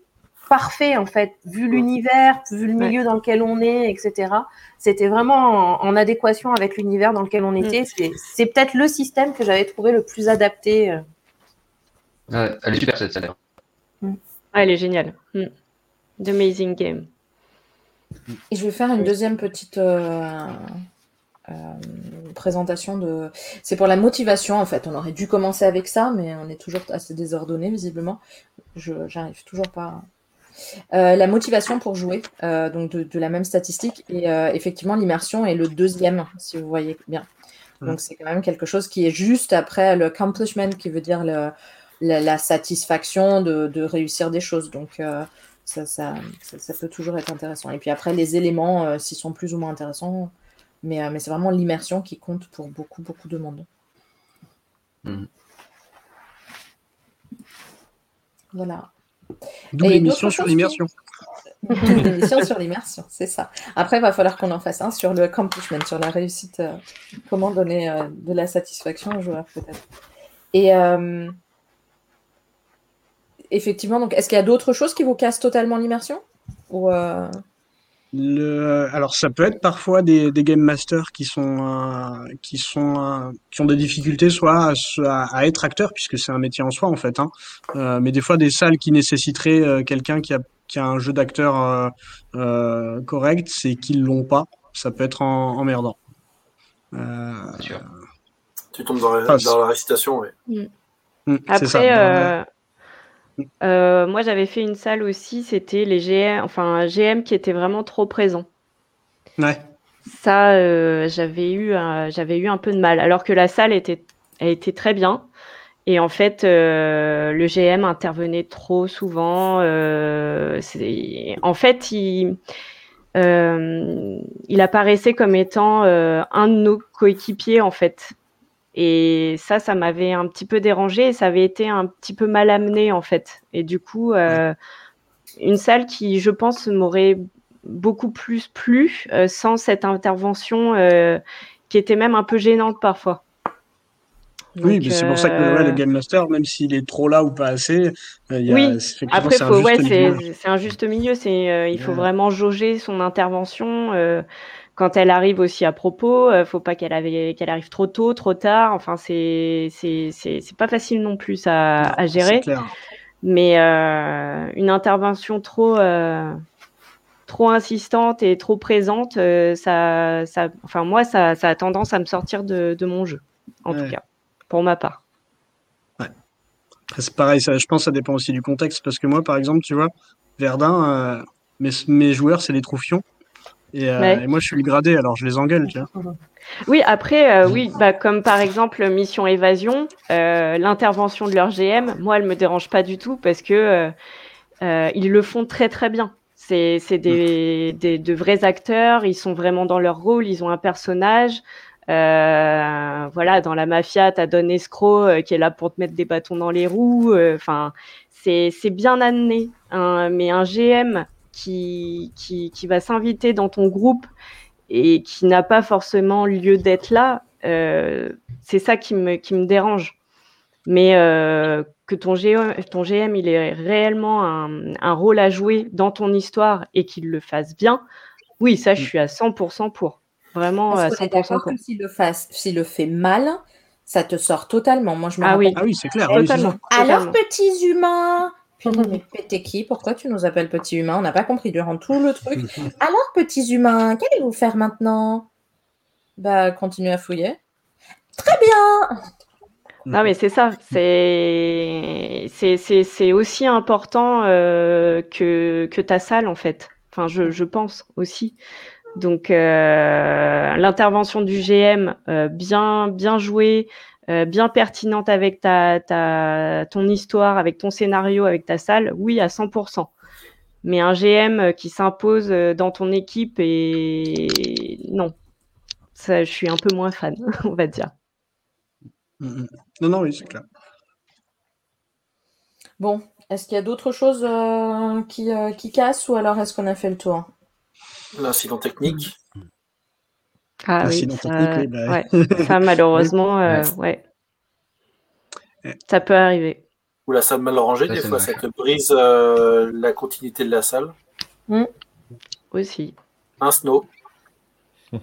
parfait en fait, vu l'univers, vu le Ouais. milieu dans lequel on est, etc. C'était vraiment en, en adéquation avec l'univers dans lequel on était. C'est- C'est peut-être le système que j'avais trouvé le plus adapté. euh. Ouais, elle est super cette salle. Ah, elle est géniale. Mm. The Amazing Game. Et je vais faire une deuxième petite euh, euh, présentation de. C'est pour la motivation en fait. On aurait dû commencer avec ça, mais on est toujours assez désordonné visiblement. Je j'arrive toujours pas. Euh, la motivation pour jouer, euh, donc de, de la même statistique. Et euh, effectivement, l'immersion est le deuxième, si vous voyez bien. Donc c'est quand même quelque chose qui est juste après le accomplishment, qui veut dire le, la, la satisfaction de, de réussir des choses. Donc ça, ça, ça, ça peut toujours être intéressant. Et puis après, les éléments, s'ils sont plus ou moins intéressants, mais, mais c'est vraiment l'immersion qui compte pour beaucoup, beaucoup de monde. Mhm. Voilà. D'où Et l'émission d'autres sur l'immersion. Une émission sur l'immersion, c'est ça. Après, il va falloir qu'on en fasse un sur le accomplishment, sur la réussite, euh, comment donner euh, de la satisfaction aux joueurs, peut-être. Et euh, effectivement, donc, est-ce qu'il y a d'autres choses qui vous cassent totalement l'immersion? Ou Le, alors ça peut être parfois des, des game masters qui sont euh, qui sont euh, qui ont des difficultés soit à, être acteur puisque c'est un métier en soi en fait hein. Euh, mais des fois des salles qui nécessiteraient euh, quelqu'un qui a qui a un jeu d'acteur euh, euh, correct c'est qu'ils l'ont pas ça peut être en, emmerdant euh. Tu tombes dans la, dans la récitation, oui. c'est ça. Après, Dans euh, moi j'avais fait une salle aussi, c'était les GM, enfin un GM qui était vraiment trop présent. Ouais. Ça, euh, j'avais eu, un- j'avais eu un peu de mal. Alors que la salle était, elle était très bien. Et en fait, euh, le GM intervenait trop souvent. c'est- en fait, il, il apparaissait comme étant un de nos coéquipiers, en fait. Et ça, ça m'avait un petit peu dérangé et ça avait été un petit peu mal amené, en fait. Et du coup, euh, une salle qui, je pense, m'aurait beaucoup plus plu euh, sans cette intervention euh, qui était même un peu gênante parfois. Oui, mais c'est pour ça que ouais, le Game Master, même s'il est trop là ou pas assez, il y a, Oui, Après, c'est ouais, un juste milieu. C'est, il faut Ouais. vraiment jauger son intervention. Quand elle arrive aussi à propos, euh, faut pas qu'elle arrive trop tôt, trop tard. Enfin, c'est c'est pas facile non plus à, à C'est gérer. Mais euh, une intervention trop euh, trop insistante et trop présente, euh, ça ça, enfin moi ça ça a tendance à me sortir de de mon jeu, en Ouais. tout cas, pour ma part. C'est pareil, ça, je pense que ça dépend aussi du contexte, parce que moi, par exemple, tu vois, Verdun, mes, mes joueurs, c'est les troufions. Et, euh, Ouais. et moi, je suis le gradé, alors je les engueule, tu vois. Oui, après, euh, oui, bah, comme par exemple Mission Évasion, euh, l'intervention de leur GM, moi, elle me dérange pas du tout parce que ils le font très très bien. C'est des, des de vrais acteurs, ils sont vraiment dans leur rôle, ils ont un personnage. Voilà, dans la mafia, t'as Don Escroc euh, qui est là pour te mettre des bâtons dans les roues. Enfin, c'est c'est bien amené. hein, mais un GM qui qui qui va s'inviter dans ton groupe et qui n'a pas forcément lieu d'être là, euh, c'est ça qui me, qui me dérange. Mais euh, que ton GM, ton GM, il ait réellement un, un rôle à jouer dans ton histoire et qu'il le fasse bien, oui, ça, je suis à 100% pour. Vraiment à Parce est 100% d'accord pour. que s'il le, fasse- s'il le fait mal, ça te sort totalement. Moi, je me Ah oui. Ah oui, c'est clair. ah Totalement. Alors, petits humains mais t'es qui? Pourquoi tu nous appelles petits humains? On n'a pas compris durant tout le truc. Alors, petits humains, qu'allez-vous faire maintenant? Bah, continuez à fouiller. Très bien Non, mais c'est ça. C'est c'est- c'est- c'est aussi important euh, que, que ta salle, en fait. Enfin, je, je pense aussi. Donc, euh, l'intervention du GM, euh, bien, bien jouée, euh, bien pertinente avec ta, ta, ton histoire, avec ton scénario, avec ta salle, oui, à 100%. Mais un GM qui s'impose euh, dans ton équipe, et non, ça, je suis un peu moins fan, on va dire. Mm, mm. Non, non, oui, c'est clair. Bon, est-ce qu'il y a d'autres choses euh, qui, euh, qui cassent ou alors est-ce qu'on a fait le tour? L'incident technique. Ah oui, ça, technique, bah ouais. ça malheureusement, euh, ouais. Ça peut arriver. Ou la salle mal rangée, Ça, des fois, ça te brise euh, la continuité de la salle. Aussi. Un snow.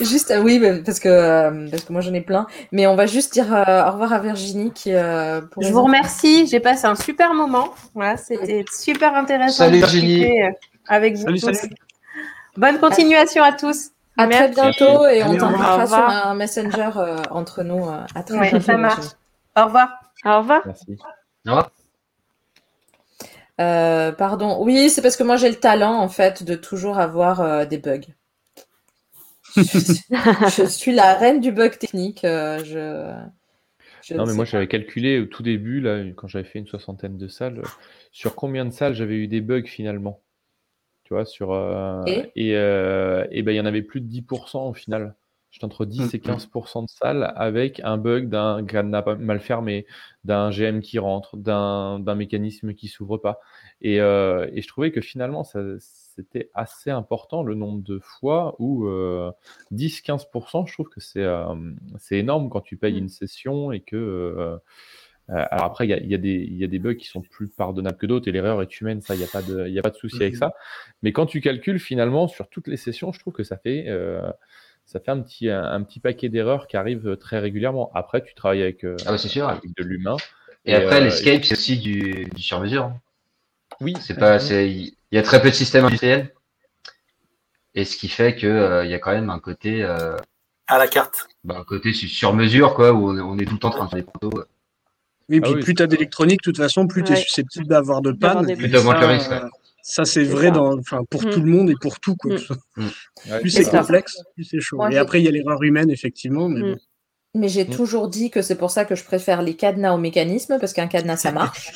Juste, euh, oui, parce que, euh, parce que moi j'en ai plein. Mais on va juste dire euh, au revoir à Virginie qui. euh, pour Je vous enfants. remercie. J'ai passé un super moment. Voilà, c'était super intéressant Salut, de avec vous Salut, tous. salut. Bonne continuation à tous. À très bientôt et on Allez, t'invitera sur un messenger euh, entre nous. euh, à très Ouais, bientôt. ça marche. Au revoir. Au revoir. Merci. Au revoir. Euh, pardon. Oui, c'est parce que moi j'ai le talent en fait de toujours avoir euh, des bugs. Je suis, je suis la reine du bug technique. euh, je, je Non, mais moi, j'avais calculé au tout début, là, quand j'avais fait une soixantaine de salles, euh, sur combien de salles j'avais eu des bugs finalement? Tu vois, sur. euh, Et et euh, et ben, il y en avait plus de 10% au final. J'étais entre 10 et Mhm. 15% de salles avec un bug d'un cadenas mal fermé, d'un GM qui rentre, d'un d'un mécanisme qui s'ouvre pas. Et, euh, et je trouvais que finalement, ça- c'était assez important le nombre de fois où euh, 10-15%, je trouve que c'est euh, c'est énorme quand tu payes Mm. une session et que. Euh, euh, alors après, il y a, il y a des- il y a des bugs qui sont plus pardonnables que d'autres et l'erreur est humaine, ça, il n'y a pas de, y a pas de souci avec Mhm. ça. Mais quand tu calcules finalement sur toutes les sessions, je trouve que ça fait, euh, ça fait un petit, un, un petit paquet d'erreurs qui arrivent très régulièrement. Après, tu travailles avec, euh, Ah bah, c'est sûr. avec de l'humain. Et après, euh, l'escape, c'est aussi du, du sur-mesure. hein. Oui, C'est pas, il y a très peu de systèmes industriels. Et ce qui fait que, euh, il y a quand même un côté, euh, À la carte. bah, un côté su- sur-mesure, quoi, où on, on est tout le temps en train de faire des protos. Oui, Ah puis oui. plus tu as d'électronique, de toute façon, plus tu es Ouais. susceptible d'avoir de panne. Plus le risque, ouais. euh, Ça, c'est vrai ça. dans, enfin, pour Mm. tout le monde et pour tout. Quoi. Mm. Ouais, Plus c'est complexe, plus c'est chaud. Moi, et après, il y a l'erreur humaine, effectivement. Mais Mm. bon. Mais j'ai Mm. toujours dit que c'est pour ça que je préfère les cadenas au mécanisme, parce qu'un cadenas, ça marche.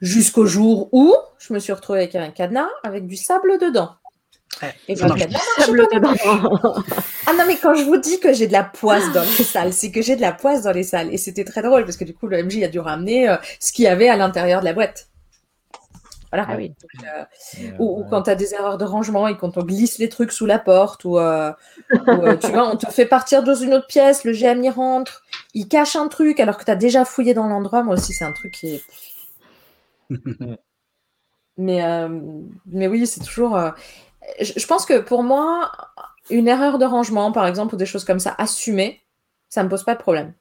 Jusqu'au jour où je me suis retrouvée avec un cadenas avec du sable dedans. Et ça marche. Ah non, mais quand je vous dis que j'ai de la poisse dans les salles, c'est que j'ai de la poisse dans les salles. Et c'était très drôle, parce que du coup, le MJ a dû ramener euh, ce qu'il y avait à l'intérieur de la boîte. Voilà. Ah oui. Donc, euh, euh, ou, ou ouais. quand tu as des erreurs de rangement et quand on glisse les trucs sous la porte, ou, euh, ou, euh, tu vois, on te fait partir dans une autre pièce, le GM y rentre, il cache un truc alors que tu as déjà fouillé dans l'endroit. Moi aussi, c'est un truc qui est. mais, euh, mais oui, c'est toujours. Je, je pense que pour moi, une erreur de rangement, par exemple, ou des choses comme ça, assumée, ça me pose pas de problème.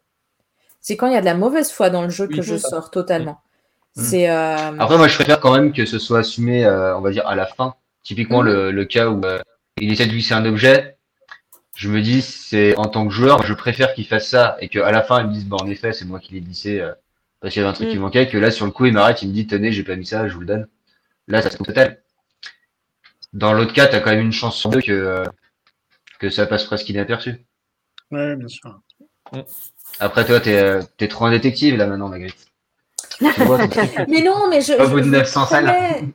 C'est quand il y a de la mauvaise foi dans le jeu Oui, que je sors totalement. Mm. C'est. euh, Après, moi, je préfère quand même que ce soit assumé, euh, on va dire, à la fin. Typiquement, Mhm. le, le cas où euh, il essaie de glisser un objet, je me dis, c'est en tant que joueur, je préfère qu'il fasse ça et qu'à la fin, il me dise, bon, en effet, c'est moi qui l'ai glissé euh, parce qu'il y avait un truc qui manquait, que là, sur le coup, il m'arrête, il me dit, tenez, j'ai pas mis ça, je vous le donne. Là, ça se trouve total. Dans l'autre cas, t'as quand même une chance sur deux que, euh, que ça passe presque inaperçu. Ouais, bien sûr. Après, toi, t'es euh, t'es trop un détective, là, maintenant. Tu truc. Mais non, mais je, Au je, bout de je 900 vous salles. promets,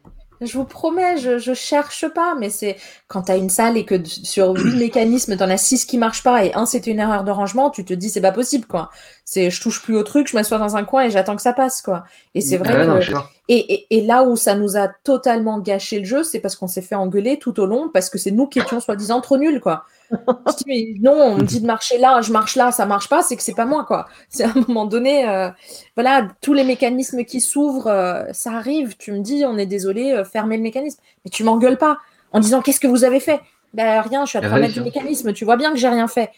je vous promets, je, je cherche pas, mais c'est quand tu as une salle et que sur huit mécanismes, tu en as six qui marchent pas et un c'était une erreur de rangement, tu te dis c'est pas possible quoi. C'est je touche plus au truc, je m'assois dans un coin et j'attends que ça passe quoi. Et c'est vrai Ah que non, je et, et, et là où ça nous a totalement gâché le jeu, c'est parce qu'on s'est fait engueuler tout au long parce que c'est nous qui étions soi-disant trop nuls quoi. Je dis, mais non, on me dit de marcher là, je marche là, ça marche pas, c'est que c'est pas moi quoi. C'est à un moment donné, euh, voilà, tous les mécanismes qui s'ouvrent, euh, ça arrive. Tu me dis, on est désolé, euh, fermez le mécanisme. Mais tu m'engueules pas en disant qu'est-ce que vous avez fait? Ben rien, je suis à Ah 3 ouais, mètres du mécanisme. Tu vois bien que j'ai rien fait.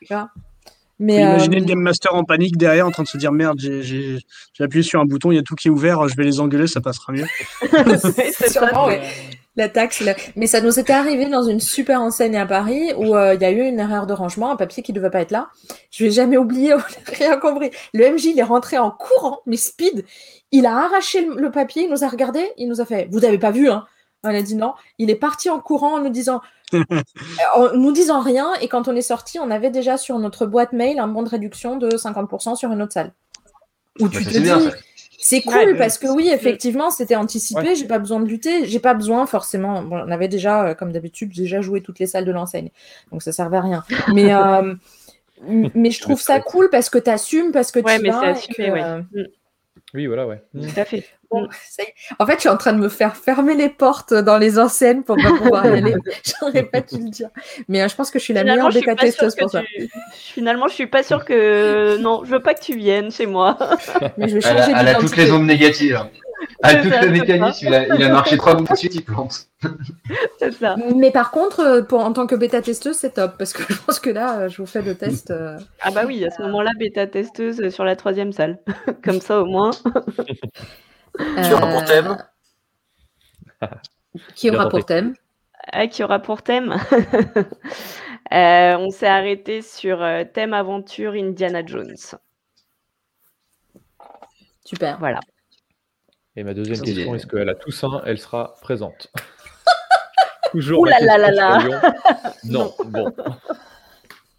Tu vois? Mais Faut imaginer euh, le Game Master en panique derrière en train de se dire merde, j'ai- j'ai j'ai appuyé sur un bouton, il y a tout qui est ouvert, je vais les engueuler, ça passera mieux. c'est ça. sûrement, ouais. La taxe, la- mais ça nous était arrivé dans une super enseigne à Paris où euh, il y a eu une erreur de rangement, un papier qui devait pas être là. Je vais jamais oublier, on n'a rien compris. Le MJ, il est rentré en courant, mais speed. Il a arraché le, le papier, il nous a regardé, il nous a fait, vous n'avez pas vu, hein? On a dit non. Il est parti en courant en nous disant, euh, en nous disant rien, et quand on est sorti, on avait déjà sur notre boîte mail un bon de réduction de 50% sur une autre salle. Où tu te dis, c'est cool Ouais, parce que oui, effectivement, c'était anticipé. Ouais. J'ai pas besoin de lutter. J'ai pas besoin forcément. Bon, on avait déjà, euh, comme d'habitude, déjà joué toutes les salles de l'enseigne, donc ça servait à rien. Mais euh, mais je trouve ça cool parce que tu assumes, parce que Ouais, tu mais vas. c'est et assumé, que, ouais. euh, Mm, Oui, voilà, ouais. Tout à fait. Bon, ça y est. En fait, je suis en train de me faire fermer les portes dans les enseignes pour pas pouvoir y aller. J'aurais pas dû le dire. Mais euh, je pense que je suis la Finalement, meilleure sûre testeuse pour ça. tu... Finalement, je suis pas sûre que... Non, je veux pas que tu viennes chez moi. Mais je vais Elle changer a, elle a toutes d'identité. les ondes négatives. Elle a C'est tout ça, le mécanisme, il a, il a marché trois minutes de suite, il plante. c'est ça. Mais par contre, euh, pour, en tant que bêta testeuse, c'est top parce que je pense que là, euh, je vous fais le test. euh, Ah bah oui, à ce moment-là, bêta testeuse sur la troisième salle. Comme ça, au moins. Tu auras pour thème Qui aura pour thème? Ah, qui aura pour thème? Euh, On s'est arrêté sur euh, thème aventure Indiana Jones. Super. Voilà. Et ma deuxième question, est-ce qu'à la Toussaint, elle sera présente Toujours Ouh là là là. Non, bon.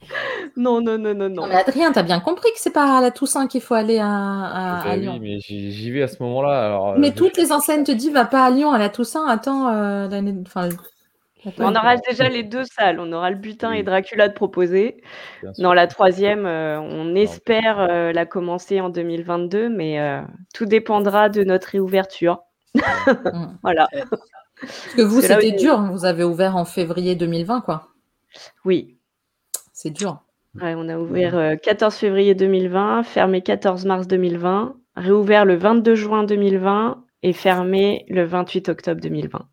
Non, non, non, non, non. Mais Adrien, t'as bien compris que c'est pas à la Toussaint qu'il faut aller à, à- Bah à oui, Lyon. mais j'y vais à ce moment-là. Alors, euh, Mais je- toutes les enseignes te disent va pas à Lyon à la Toussaint, attends euh, l'année. Enfin, On aura déjà les deux salles. On aura le butin et Oui. Dracula de proposer. Dans la troisième, euh, on espère euh, la commencer en 2022, mais euh, tout dépendra de notre réouverture. Mm. Voilà. Parce que vous, où c'était dur. Vous avez ouvert en février 2020, quoi. Oui. C'est dur. Ouais, on a ouvert euh, 14 février 2020, fermé 14 mars 2020, réouvert le 22 juin 2020 et fermé le 28 octobre 2020.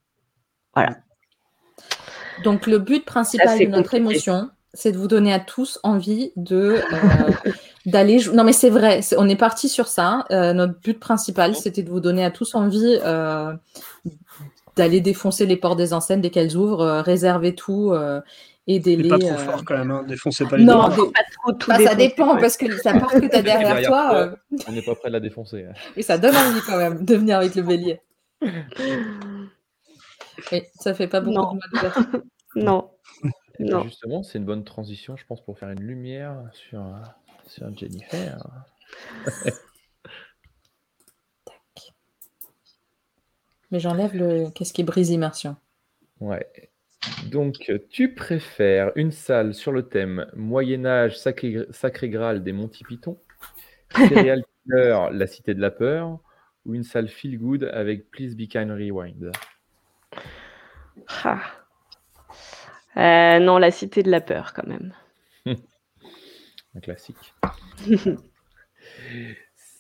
Donc, le but principal de notre compliqué. émotion, c'est de vous donner à tous envie de euh, d'aller jouer. Non, mais c'est vrai. c'est- On est parti sur ça. Euh, notre but principal, c'était de vous donner à tous envie euh, d'aller défoncer les portes des enseignes dès qu'elles ouvrent, euh, réserver tout, euh, aider C'est les. pas trop euh, fort quand même, hein. défoncez pas les Non, des- Pas trop tout ça dépend ouais. parce que la part que tu as derrière Derrière toi, toi. euh, On n'est pas prêt de la défoncer. oui, ça donne envie quand même de venir avec le bélier. Oui, ça fait pas beaucoup Non. de. Non. Non. justement, c'est une bonne transition, je pense, pour faire une lumière sur, sur Jennifer. Mais j'enlève le. Qu'est-ce qui brise l'immersion Ouais. Donc, tu préfères une salle sur le thème Moyen-Âge, sacré, sacré Graal des Monty Python, Serial Killer, La Cité de la Peur, ou une salle Feel Good avec Please Be Kind Rewind? Ah. Euh, non, la cité de la peur, quand même. Un classique.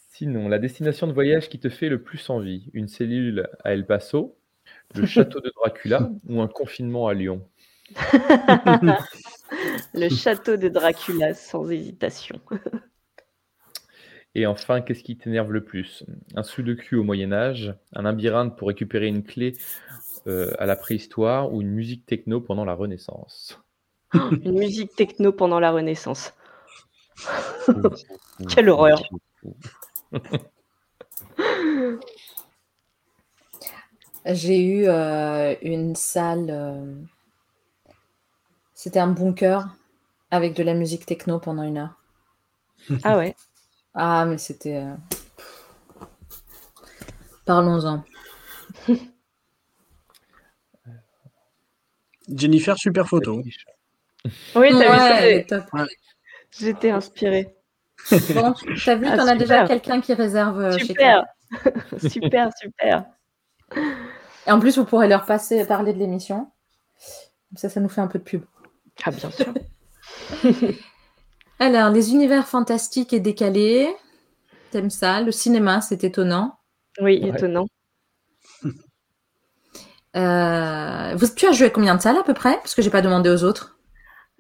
Sinon, la destination de voyage qui te fait le plus envie Une cellule à El Paso, le château de Dracula ou un confinement à Lyon Le château de Dracula, sans hésitation. Et enfin, qu'est-ce qui t'énerve le plus? Un sudoku au Moyen-Âge, un labyrinthe pour récupérer une clé euh, à la préhistoire ou une musique techno pendant la Renaissance? Une musique techno pendant la Renaissance. Quelle horreur. J'ai eu euh, une salle. euh, C'était un bunker avec de la musique techno pendant une heure. Ah ouais. Ah, mais c'était. euh, Parlons-en. Jennifer, super photo. Oui, t'as vu ça Ouais, elle j'ai- est top. J'étais inspirée. Bon, t'as vu, Ah, t'en as déjà super. quelqu'un qui réserve euh, chez Super. super, super. Et en plus, vous pourrez leur passer, parler de l'émission. Comme ça, ça nous fait un peu de pub. Ah, bien sûr. Alors, les univers fantastiques et décalés. T'aimes ça? Le cinéma, c'est étonnant. Oui, Ouais. étonnant. Euh, vous- tu as joué à combien de salles à peu près? Parce que j'ai pas demandé aux autres.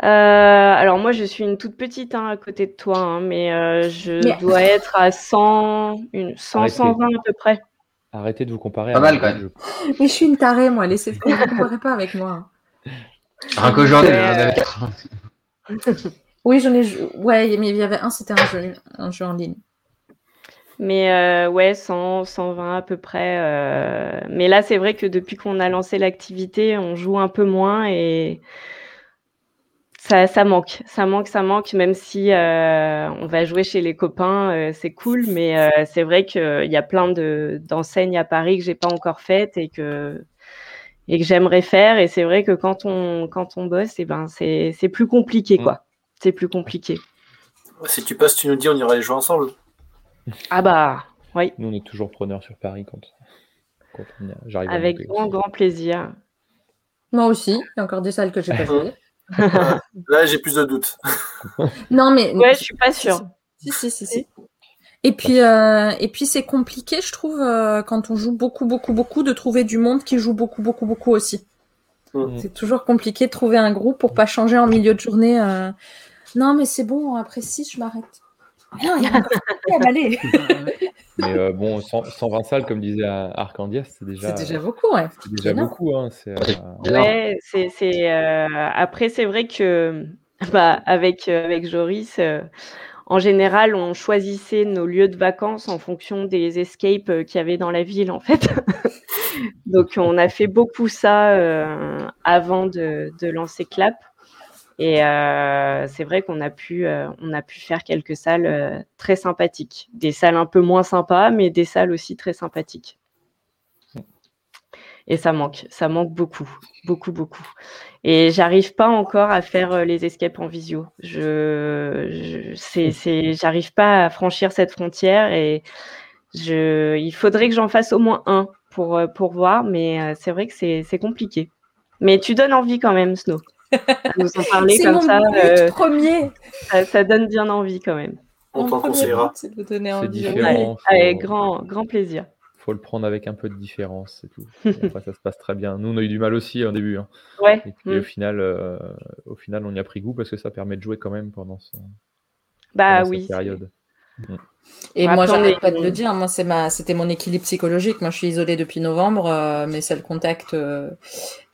Euh, alors moi, je suis une toute petite hein, à côté de toi, hein, mais euh, je Mais- dois être à 100, une, 100 Arrêtez. 120 à peu près. Arrêtez de vous comparer Pas à mal, quand même. je- Mais je suis une tarée, moi. Laissez ne vous comparez pas avec moi. Rien qu'aujourd'hui, Ouais. j'en avais quatre. Oui, j'en ai joué. Ouais, mais il y avait un, c'était un jeu, un jeu en ligne. Mais euh, ouais, 100, 120 à peu près. euh, Mais là, c'est vrai que depuis qu'on a lancé l'activité, on joue un peu moins et ça, ça manque, ça manque, ça manque. Même si euh, on va jouer chez les copains, euh, c'est cool, mais euh, c'est vrai qu'il y a plein de d'enseignes à Paris que j'ai pas encore faites et que et que j'aimerais faire. Et c'est vrai que quand on quand on bosse, et ben c'est c'est plus compliqué quoi. C'est plus compliqué. Si tu passes, tu nous dis, on ira les jouer ensemble. Ah bah oui, Nous, on est toujours preneurs sur Paris quand, quand on y a- j'arrive avec grand grand plaisir. Moi aussi. Il y a encore des salles que j'ai pas Là, j'ai plus de doutes. Non, mais. Ouais, je suis pas sûre. Si, si, si, si. Et puis, euh, et puis c'est compliqué, je trouve, euh, quand on joue beaucoup, beaucoup, beaucoup, de trouver du monde qui joue beaucoup, beaucoup, beaucoup aussi. Mm. C'est toujours compliqué de trouver un groupe pour pas changer en milieu de journée. euh, Non, mais c'est bon, après 6, je m'arrête. Ah Non, il y a encore à m'aller. Mais euh, bon, 100 120 salles, comme disait euh, Arcandias, c'est déjà, C'est déjà beaucoup, ouais. c'est déjà énorme. beaucoup. Hein, c'est, euh. Ouais, c'est, c'est, euh, Après, c'est vrai que bah, avec, euh, avec Joris, euh, en général, on choisissait nos lieux de vacances en fonction des escapes qu'il y avait dans la ville, en fait. Donc, on a fait beaucoup ça euh, avant de, de lancer Clap. Et euh, c'est vrai qu'on a pu, euh, on a pu faire quelques salles euh, très sympathiques. Des salles un peu moins sympas, mais des salles aussi très sympathiques. Et ça manque, ça manque beaucoup, beaucoup, beaucoup. Et j'arrive pas encore à faire les escapes en visio. Je, je j'arrive pas à franchir cette frontière et je, il faudrait que j'en fasse au moins un pour, pour voir, mais c'est vrai que c'est compliqué. Mais tu donnes envie quand même, Snow. Nous en parler comme mon ça, but euh, premier. ça, ça donne bien envie quand même. On t'en conseillera. c'est de donner C'est envie. différent. Ouais, avec faut- grand, grand plaisir. faut le prendre avec un peu de différence, c'est tout. Et après, ça se passe très bien. Nous, on a eu du mal aussi au début. hein. Ouais. Et puis, mm. au, final, euh, au final, on y a pris goût parce que ça permet de jouer quand même pendant, ce- Bah pendant oui. cette période. Et Après, moi, on j'arrête pas de le dire. Moi, c'est ma, c'était mon équilibre psychologique. Moi, je suis isolée depuis novembre. euh, mes seuls contacts, euh,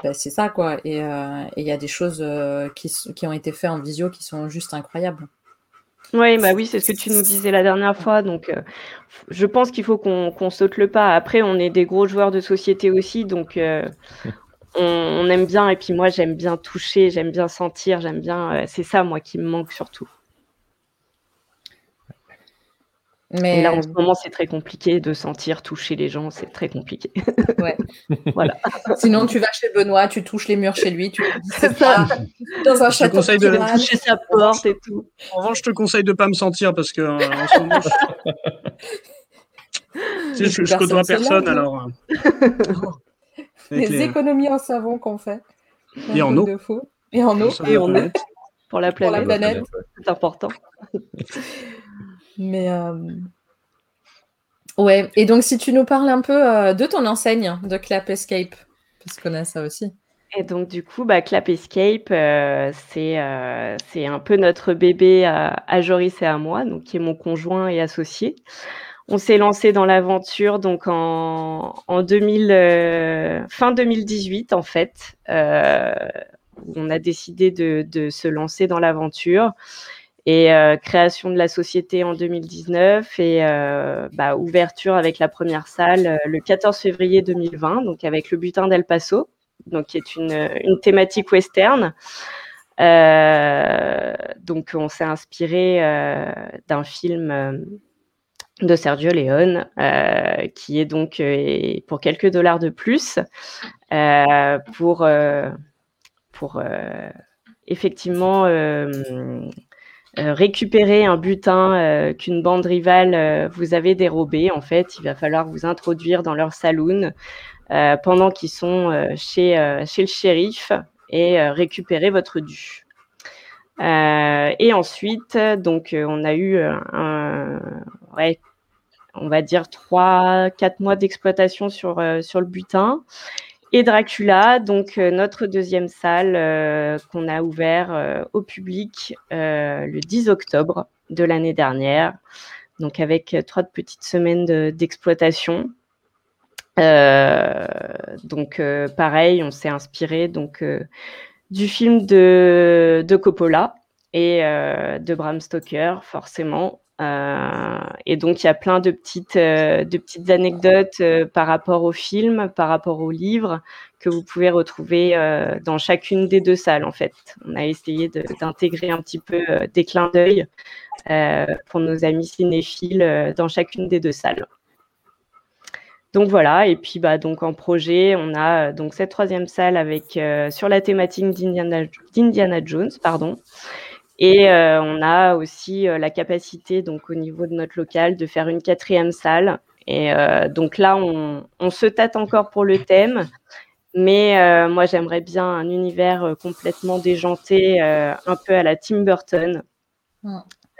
bah, c'est ça, quoi. Et euh, et il y a des choses euh, qui, ont été faites en visio qui sont juste incroyables. Oui, bah oui, c'est ce que tu nous disais la dernière fois. Donc, euh, je pense qu'il faut qu'on saute le pas. Après, on est des gros joueurs de société aussi, donc euh, on, aime bien, et puis moi j'aime bien toucher, j'aime bien sentir, j'aime bien. c'est ça, moi, qui me manque surtout. Mais et là, en ce moment, c'est très compliqué de sentir, toucher les gens, c'est très compliqué. Ouais. voilà. Sinon, tu vas chez Benoît, tu touches les murs chez lui, tu c'est ça. dans un je château conseille de toucher sa porte et tout. En revanche, je te conseille de pas me sentir parce que euh, en ce moment, je, je, je côtoie personne, alors. Euh. les, économies en savon qu'on fait. Et en eau. Et en eau. Et en eau. Pour la planète. Pour la planète. C'est important. Mais euh, ouais, et donc si tu nous parles un peu euh, de ton enseigne de Clap Escape, parce qu'on a ça aussi. Et donc du coup, bah, Clap Escape, euh, c'est c'est un peu notre bébé à, Joris et à moi, donc qui est mon conjoint et associé. On s'est lancé dans l'aventure donc en, en 2000, fin 2018 en fait. on a décidé de, de se lancer dans l'aventure et euh, création de la société en 2019 et euh, bah, ouverture avec la première salle euh, le 14 février 2020, donc avec le butin d'El Paso, donc qui est une, une thématique western. donc on s'est inspiré d'un film de Sergio Leone, qui est donc pour quelques dollars de plus pour pour effectivement euh, récupérer un butin euh, qu'une bande rivale euh, vous avait dérobé. En fait, il va falloir vous introduire dans leur saloon pendant qu'ils sont chez, le shérif et récupérer votre dû. et ensuite, donc, on a eu on va dire trois, quatre mois d'exploitation sur le butin et Dracula, donc euh, notre deuxième salle euh, qu'on a ouvert euh, au public le 10 octobre de l'année dernière, donc avec trois petites semaines d'exploitation. donc pareil, on s'est inspiré donc du film de, de Coppola et de Bram Stoker, forcément, euh, et donc, il y a plein de petites, euh, anecdotes euh, par rapport au film, par rapport au livre, que vous pouvez retrouver dans chacune des deux salles, en fait. On a essayé d'intégrer un petit peu des clins d'œil pour nos amis cinéphiles dans chacune des deux salles. Donc voilà, et puis bah, donc en projet, on a donc cette troisième salle avec sur la thématique d'Indiana Jones, pardon, et euh, on a aussi euh, la capacité, donc au niveau de notre local, de faire une quatrième salle. Et euh, donc là, on, se tâte encore pour le thème. Mais moi, j'aimerais bien un univers complètement déjanté, un peu à la Tim Burton.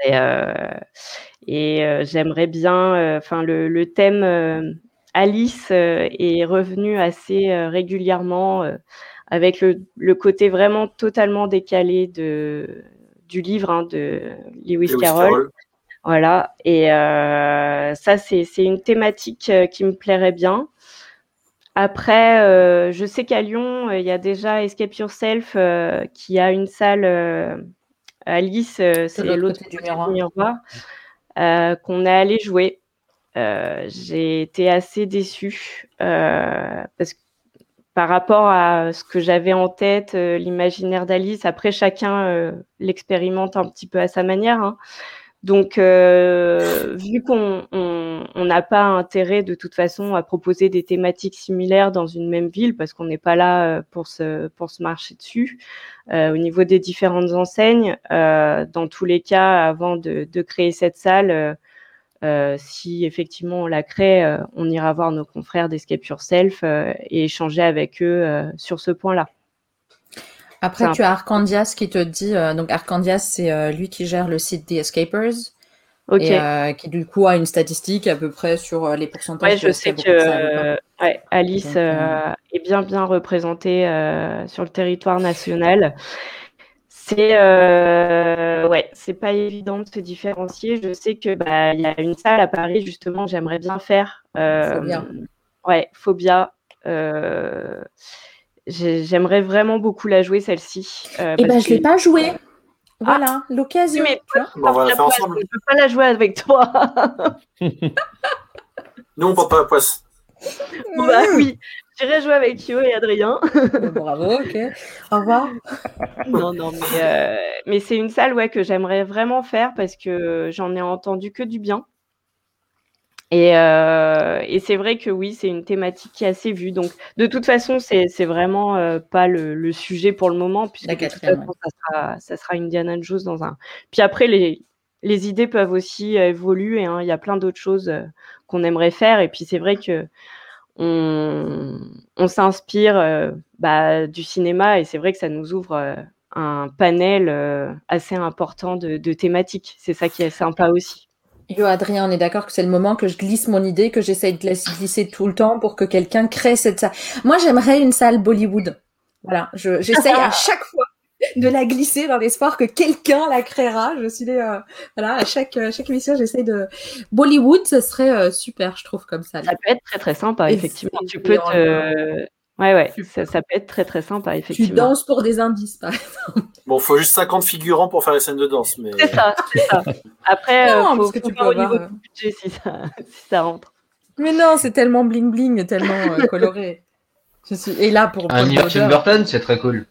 Et, j'aimerais bien, enfin, le, thème Alice est revenu assez régulièrement avec le, côté vraiment totalement décalé de, du livre hein, de Lewis, Carroll. Voilà, et euh, ça, c'est une thématique euh, qui me plairait bien. Après, euh, je sais qu'à Lyon, il y a déjà Escape Yourself qui a une salle Alice, c'est l'autre côté du miroir, qu'on est allé jouer. J'ai été assez déçue parce que par rapport à ce que j'avais en tête, euh, l'imaginaire d'Alice. Après, chacun euh, l'expérimente un petit peu à sa manière. Hein. Donc, euh, vu qu'on n'a pas intérêt de toute façon à proposer des thématiques similaires dans une même ville, parce qu'on n'est pas là pour se, pour se marcher dessus, au niveau des différentes enseignes, dans tous les cas, avant de, créer cette salle, si effectivement on la crée, euh, on ira voir nos confrères d'Escape Yourself euh, et échanger avec eux sur ce point-là. Après, tu as Arcandias qui te dit, donc Arcandias, c'est lui qui gère le site des Escapers. Et qui du coup a une statistique à peu près sur les pourcentages. Oui, je sais que Alice est bien bien représentée sur le territoire national. C'est euh, ouais, c'est pas évident de se différencier. Je sais que bah, il y a une salle à Paris justement, j'aimerais bien faire. Euh, Phobia. Ouais, Phobia. Euh, j'aimerais vraiment beaucoup la jouer celle-ci. Euh, eh ben, je l'ai pas jouée. Ah. Voilà, l'occasion. mais on va la faire ensemble. Je peux pas la jouer avec toi. Nous, on porte pas la poisse. bah oui, J'irai jouer avec Kyo et Adrien. Bravo, ok. Au revoir. non, non, mais, euh, mais c'est une salle ouais, que j'aimerais vraiment faire parce que j'en ai entendu que du bien. Et, euh, et c'est vrai que oui, c'est une thématique qui est assez vue. Donc, de toute façon, c'est vraiment euh, pas le, le sujet pour le moment, puisque de toute ça sera, ça sera Indiana Jones dans un. Puis après, les, les idées peuvent aussi évoluer. hein. Il y a plein d'autres choses qu'on aimerait faire. Et puis, c'est vrai que on, on s'inspire euh, bah, du cinéma et c'est vrai que ça nous ouvre euh, un panel euh, assez important de, de thématiques. C'est ça qui est sympa aussi. Yo, Adrien, on est d'accord que c'est le moment que je glisse mon idée, que j'essaye de la glisser tout le temps pour que quelqu'un crée cette salle. Moi, j'aimerais une salle Bollywood. Voilà, je- j'essaye à chaque fois de la glisser dans l'espoir que quelqu'un la créera. Je suis les, euh, voilà, à chaque, euh, chaque émission, j'essaye de Bollywood, ce serait euh, super, je trouve, comme ça. Ça peut être très très sympa, Et effectivement. Tu peux te... Ouais, ouais, ça, ça peut être très très sympa, Tu effectivement. danses pour des indices, par exemple. Bon, faut juste 50 figurants pour faire les scènes de danse. Mais... C'est ça, c'est ça. Après, euh, Non, faut, parce que faut tu peux au niveau avoir, du budget si ça, si ça rentre. Mais non, c'est tellement bling bling, tellement euh, coloré. Je suis... Et là, pour Un Tim Burton, c'est très cool.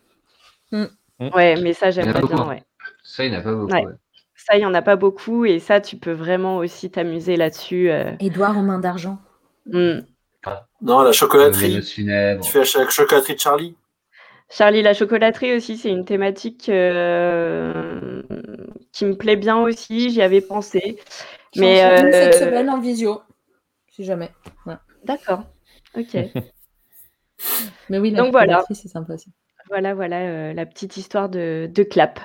Ouais, mais ça, en j'aimerais beaucoup, bien, hein. ouais. Ça, il n'y en a pas beaucoup. Ouais. ouais. Ça, il y en a pas beaucoup et ça, tu peux vraiment aussi t'amuser là-dessus. euh. Édouard aux mains d'argent. Mm. Non, la chocolaterie. Tu fais la chocolaterie de Charlie Charlie la chocolaterie aussi, c'est une thématique euh, qui me plaît bien aussi. J'y avais pensé. Mais une cette euh, semaine en visio, si jamais. Ouais. d'accord. Ok. Mais oui, la Donc voilà. chocolaterie, c'est sympa aussi. Voilà, voilà euh, la petite histoire de, de clap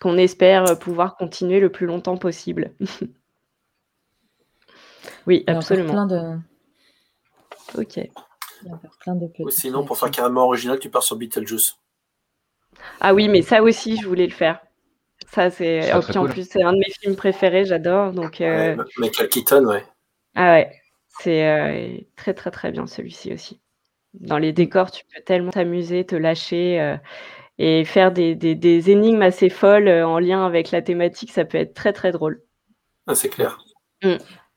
qu'on espère euh, pouvoir continuer le plus longtemps possible. oui, Il y a encore absolument. plein de, Ok. il y a encore plein de petits Ou sinon, pour faire carrément original, tu pars sur Beetlejuice. Ah oui, mais ça aussi, je voulais le faire. Ça, c'est. Oh, puis en cool. plus, c'est un de mes films préférés, j'adore. Donc, euh, Ouais, Michael Keaton, ouais. ah ouais, c'est euh, très, très, très bien celui-ci aussi. Dans les décors, tu peux tellement t'amuser, te lâcher euh, et faire des, des, des énigmes assez folles euh, en lien avec la thématique. Ça peut être très, très drôle. Ah, c'est clair.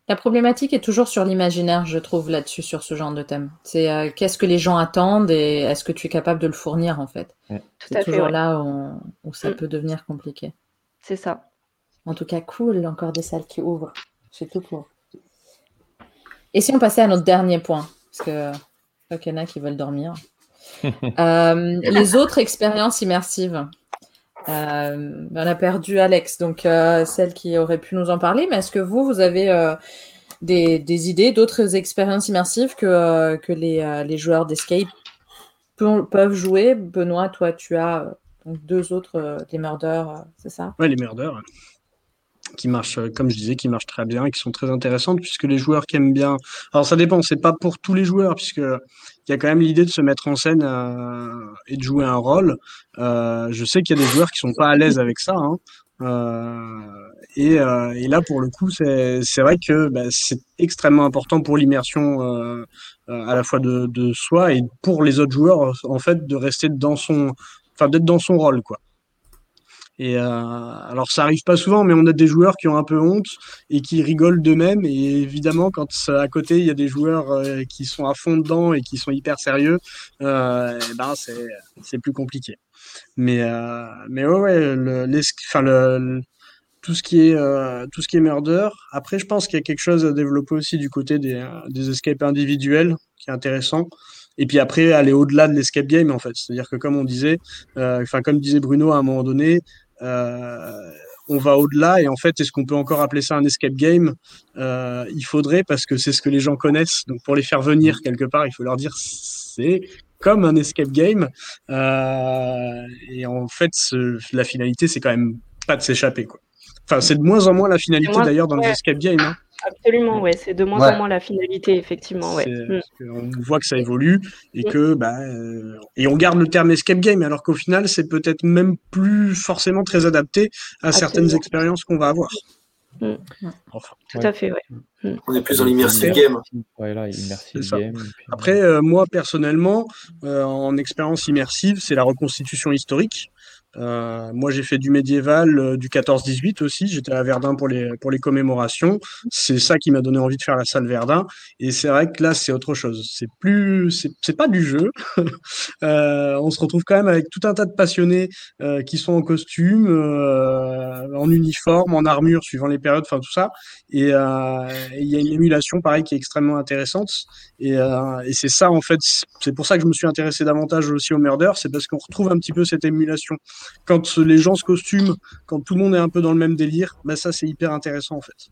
La problématique est toujours sur l'imaginaire, je trouve, là-dessus, sur ce genre de thème. C'est euh, qu'est-ce que les gens attendent et est-ce que tu es capable de le fournir, en fait? Tout C'est à fait, toujours ouais. là où, où ça Mm. peut devenir compliqué. C'est ça. En tout cas, cool, encore des salles qui ouvrent. C'est tout pour. Et si on passait à notre dernier point? Parce que crois qu'il y en a qui veulent dormir. Euh, les autres expériences immersives. Euh, on a perdu Alex, donc euh, celle qui aurait pu nous en parler. Mais est-ce que vous, vous avez euh, des, des idées d'autres expériences immersives que, euh, que les, euh, les joueurs d'Escape pe- peuvent jouer? Benoît, toi, tu as euh, donc deux autres, euh, les Murders, euh, c'est ça? Ouais, les merdeurs, qui marchent, euh, comme je disais, qui marchent très bien qui sont très intéressantes, puisque les joueurs qui aiment bien. Alors ça dépend, c'est pas pour tous les joueurs, puisque il y a quand même l'idée de se mettre en scène euh, et de jouer un rôle. Euh, je sais qu'il y a des joueurs qui sont pas à l'aise avec ça. Hein. Et, là, pour le coup, c'est vrai que bah, c'est extrêmement important pour l'immersion à la fois de, de soi et pour les autres joueurs, en fait, de rester dans son, enfin, d'être dans son rôle, quoi. Euh, alors ça arrive pas souvent, mais on a des joueurs qui ont un peu honte et qui rigolent d'eux-mêmes. Et évidemment, quand à côté il y a des joueurs euh, qui sont à fond dedans et qui sont hyper sérieux, euh, eh ben c'est plus compliqué. Mais mais ouais, le, tout ce qui est tout ce qui est murder. Après, je pense qu'il y a quelque chose à développer aussi du côté des des escapes individuels qui est intéressant. Et puis après, aller au-delà de l'escape game, en fait. C'est-à-dire que, comme on disait, enfin, comme disait Bruno à un moment donné, on va au-delà et en fait, est-ce qu'on peut encore appeler ça un escape game? Euh, Il faudrait parce que c'est ce que les gens connaissent. Donc, pour les faire venir quelque part, il faut leur dire c'est comme un escape game. Euh, et en fait, ce- la finalité, c'est quand même pas de s'échapper, quoi. Enfin, c'est de moins en moins la finalité d'ailleurs dans les escape games. Hein. Absolument, ouais. C'est de moins Ouais. en moins la finalité, effectivement, ouais. Mm. parce qu'on voit que ça évolue et Mm. que bah euh, et on garde le terme escape game alors qu'au final c'est peut-être même plus forcément très adapté à certaines expériences qu'on va avoir. Mm. Enfin, Tout Ouais. à fait, ouais. On est plus dans l'immersive game. Ouais, là, immersive C'est ça. game. et puis- Après, euh, moi personnellement, euh, en expérience immersive, c'est la reconstitution historique. Euh, moi, j'ai fait du médiéval, euh, du 14-18 aussi. J'étais à Verdun pour les pour les commémorations. C'est ça qui m'a donné envie de faire la salle Verdun. Et c'est vrai que là, c'est autre chose. C'est plus, c'est pas du jeu. Euh, on se retrouve quand même avec tout un tas de passionnés euh, qui sont en costume, euh, en uniforme, en armure, suivant les périodes, enfin tout ça. Et il y a une émulation, pareil, qui est extrêmement intéressante. Et, et c'est ça, en fait, c'est pour ça que je me suis intéressé davantage aussi au murder, c'est parce qu'on retrouve un petit peu cette émulation. Quand les gens se costument, quand tout le monde est un peu dans le même délire, bah ça, c'est hyper intéressant, en fait.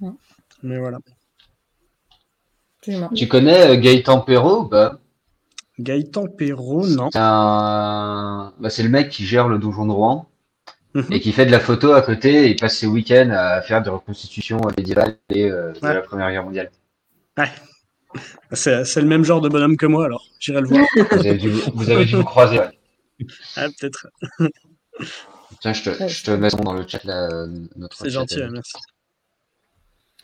Ouais. Mais voilà. Tu connais euh, Gaëtan Perrault ou pas? Gaëtan Perrault, non. C'est un... bah, c'est le mec qui gère le donjon de Rouen Mhm. et qui fait de la photo à côté et passe ses week-ends à faire des reconstitutions médiévales et euh, de Ouais. la Première Guerre mondiale. C'est c'est le même genre de bonhomme que moi, alors. J'irai le voir. Vous avez dû, vous avez dû vous croiser. ouais. Ah, peut-être. Tiens, je te, je te mets dans le chat là. Notre C'est gentil, euh. merci.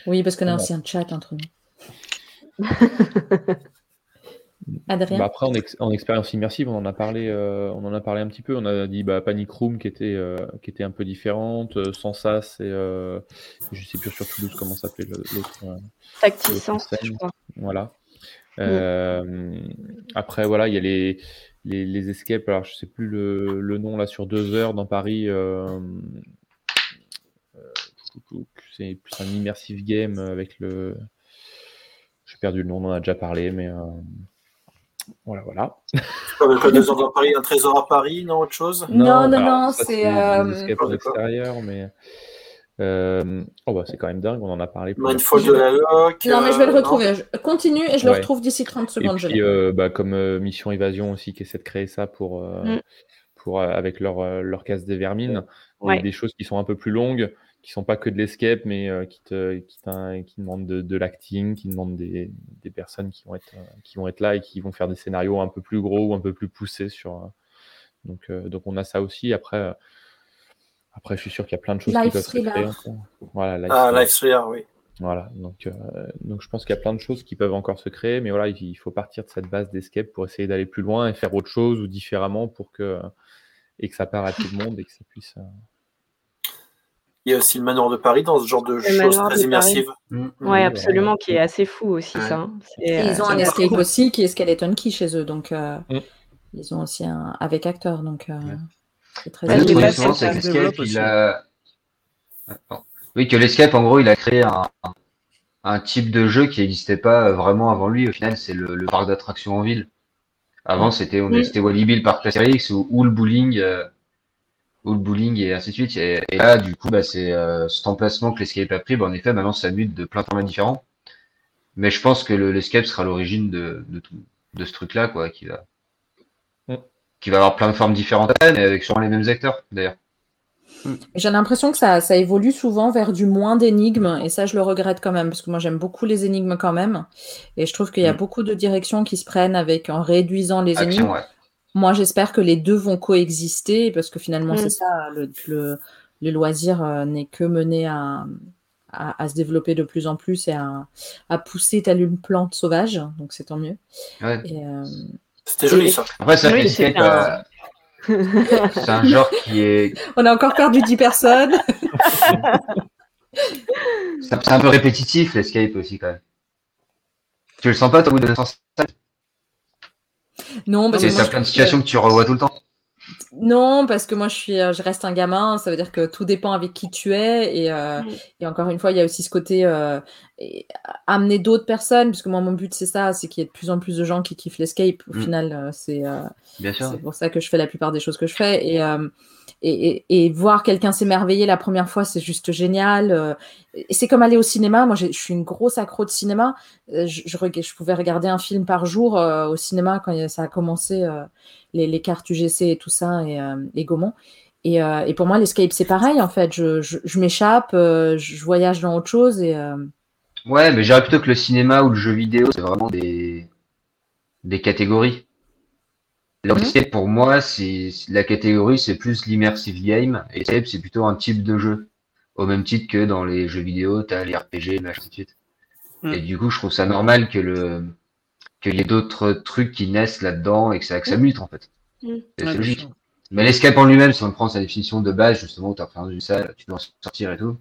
Oui, parce qu'on a aussi un chat entre nous. Adrien Bah après, en, ex- en expérience immersive, on en a parlé, euh, on en a parlé un petit peu. On a dit bah, Panic Room qui était, euh, qui était un peu différente. Euh, sans ça, c'est, euh, je sais plus sur Toulouse comment s'appelait le- l'autre. euh, L'autre je crois. Voilà. Euh, après, voilà, il y a les, les, les escapes. Alors, je sais plus le, le nom là sur deux heures dans Paris. euh, euh, c'est plus un immersive game avec le. J'ai perdu le nom, on en a déjà parlé, mais euh, voilà, voilà. Le deux heures dans Paris, un trésor à Paris, non, autre chose? Non, non, non, ça, c'est, euh, en extérieur, mais. Euh, oh, bah, c'est quand même dingue, on en a parlé. plusieurs Mindfall de la Loc. Non, mais je vais le euh, retrouver. Je continue et je le retrouve d'ici 30 Et secondes. je puis, euh, bah, comme euh, Mission Évasion aussi, qui essaie de créer ça pour, euh, Mm. pour, euh, avec leur, leur casse des vermines. Ouais. des choses qui sont un peu plus longues, qui sont pas que de l'escape, mais euh, qui, te, qui, qui demandent de, de l'acting, qui demandent des, des personnes qui vont, être, euh, qui vont être là et qui vont faire des scénarios un peu plus gros ou un peu plus poussés. Sur, euh, donc, euh, donc on a ça aussi. Après, euh, après je suis sûr qu'il y a plein de choses qui peuvent se créer thriller. encore. Voilà, life Ah. Life oui. Voilà, donc, euh, donc je pense qu'il y a plein de choses qui peuvent encore se créer, mais voilà, il faut partir de cette base d'escape pour essayer d'aller plus loin et faire autre chose ou différemment pour que et que ça parle à tout le monde et que ça puisse. euh, Il y a aussi le manoir de Paris dans ce genre de choses très immersives. Mm. Ouais, Oui, absolument, voilà. qui est assez fou aussi, Ouais. ça. hein. Et ils euh, ont un escape aussi qui est Skeleton Key chez eux, donc euh, Mm. ils ont aussi un avec acteur, donc euh, très Ah, Mais je l'ai le pas truc, souvent, fait, c'est ça que se développe l'escape, il aussi. a. Ah, pardon. Oui, que l'escape, en gros, il a créé un, un type de jeu qui n'existait pas vraiment avant lui. Au final, c'est le, le parc d'attractions en ville. Avant, c'était on- Mm. c'était Walibi, le parc Astérix, ou, ou le bowling, euh, ou le bowling et ainsi de suite. Et, et là, du coup, bah, c'est euh, cet emplacement que l'escape a pris. Bah, en effet, maintenant, ça mute de plein de formats différents. Mais je pense que le- l'escape sera l'origine de, de, tout- de ce truc-là, quoi, qui va. Qui va avoir plein de formes différentes, mais avec sûrement les mêmes acteurs, d'ailleurs. J'ai l'impression que ça, ça évolue souvent vers du moins d'énigmes, et ça, je le regrette quand même, parce que moi, j'aime beaucoup les énigmes quand même, et je trouve qu'il y a Mm. beaucoup de directions qui se prennent avec en réduisant les énigmes. Ouais. Moi, j'espère que les deux vont coexister, parce que finalement, Mm. c'est ça, le, le, le loisir euh, n'est que mené à, à, à se développer de plus en plus et à, à pousser telle une plante sauvage, donc c'est tant mieux. Ouais. Et, euh, C'était joli, ça. Après, c'est vrai Oui, c'est l'escape, un- euh, c'est un genre qui est, on a encore perdu 10 personnes. c'est c'est un peu répétitif, l'escape aussi, quand même. Tu le sens pas, toi, au bout de 905 Non, parce C'est que je plein de situations que tu revois tout le temps. Non, parce que moi je suis, euh, je reste un gamin, ça veut dire que tout dépend avec qui tu es et, euh, Mm. et encore une fois il y a aussi ce côté euh, et- amener d'autres personnes, puisque moi mon but c'est ça, c'est qu'il y ait de plus en plus de gens qui kiffent l'escape. Au Mm. final, euh, c'est euh, c'est pour ça que je fais la plupart des choses que je fais et euh, et, voir quelqu'un s'émerveiller la première fois, c'est juste génial. euh, c'est comme aller au cinéma. Moi, je suis une grosse accro de cinéma. Euh, Je, je, pouvais regarder un film par jour euh, au cinéma quand ça a commencé, les, les cartes UGC et tout ça, et, et Gaumont. Et, pour moi, l'escape, c'est pareil, en fait. Je, je, m'échappe, je voyage dans autre chose. Et, Ouais, mais je dirais plutôt que le cinéma ou le jeu vidéo, c'est vraiment des, des catégories. Donc, Mhm. l'escape, pour moi, c'est, la catégorie, c'est plus l'immersive game, et l'escape, c'est plutôt un type de jeu. Au même titre que dans les jeux vidéo, tu as les RPG, ainsi de suite. Mm. Et du coup, je trouve ça normal que le qu'il y ait d'autres trucs qui naissent là-dedans et que ça, que ça mute en fait. Mm. C'est Ouais, logique. Mais l'escape en lui-même, si on prend sa définition de base, justement, où tu as une salle, tu dois sortir et tout.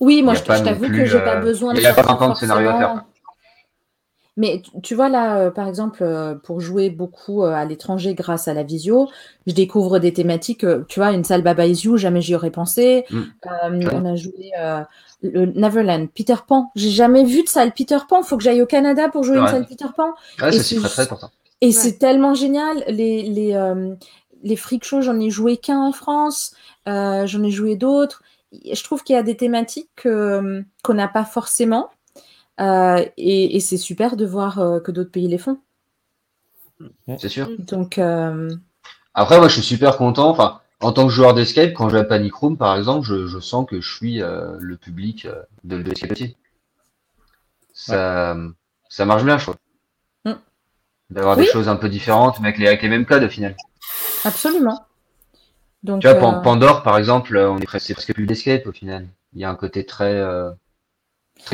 Oui, moi je, t'avoue que j'ai pas euh, besoin de il y a pas sortir 50 scénarios à faire. Mais tu- tu vois là, euh, par exemple, euh, pour jouer beaucoup euh, à l'étranger grâce à la visio, je découvre des thématiques. euh, tu vois, une salle Baba Is You, jamais j'y aurais pensé. Mm. Euh, on a joué euh, le Neverland, Peter Pan. J'ai jamais vu de salle Peter Pan. Faut que j'aille au Canada pour jouer une salle Peter Pan. Ouais, Et c'est juste- pourtant. Et c'est tellement génial. Les, les, euh, les freak shows, j'en ai joué qu'un en France. Euh, j'en ai joué d'autres. Je trouve qu'il y a des thématiques que- qu'on n'a pas forcément. Euh, et et c'est super de voir euh, que d'autres pays les font. C'est sûr. Donc, euh, Après, moi, je suis super content. Enfin, en tant que joueur d'escape, quand je vais à Panic Room, par exemple, je, je sens que je suis euh, le public euh, de, de l'escape aussi. Ça, ça marche bien, je trouve. Mm. D'avoir Oui. des choses un peu différentes, mais avec les, avec les mêmes codes au final. absolument. Donc, Tu vois, Pan- euh, Pandore, par exemple, on est presque, c'est presque plus d'escape au final. Il y a un côté très, euh,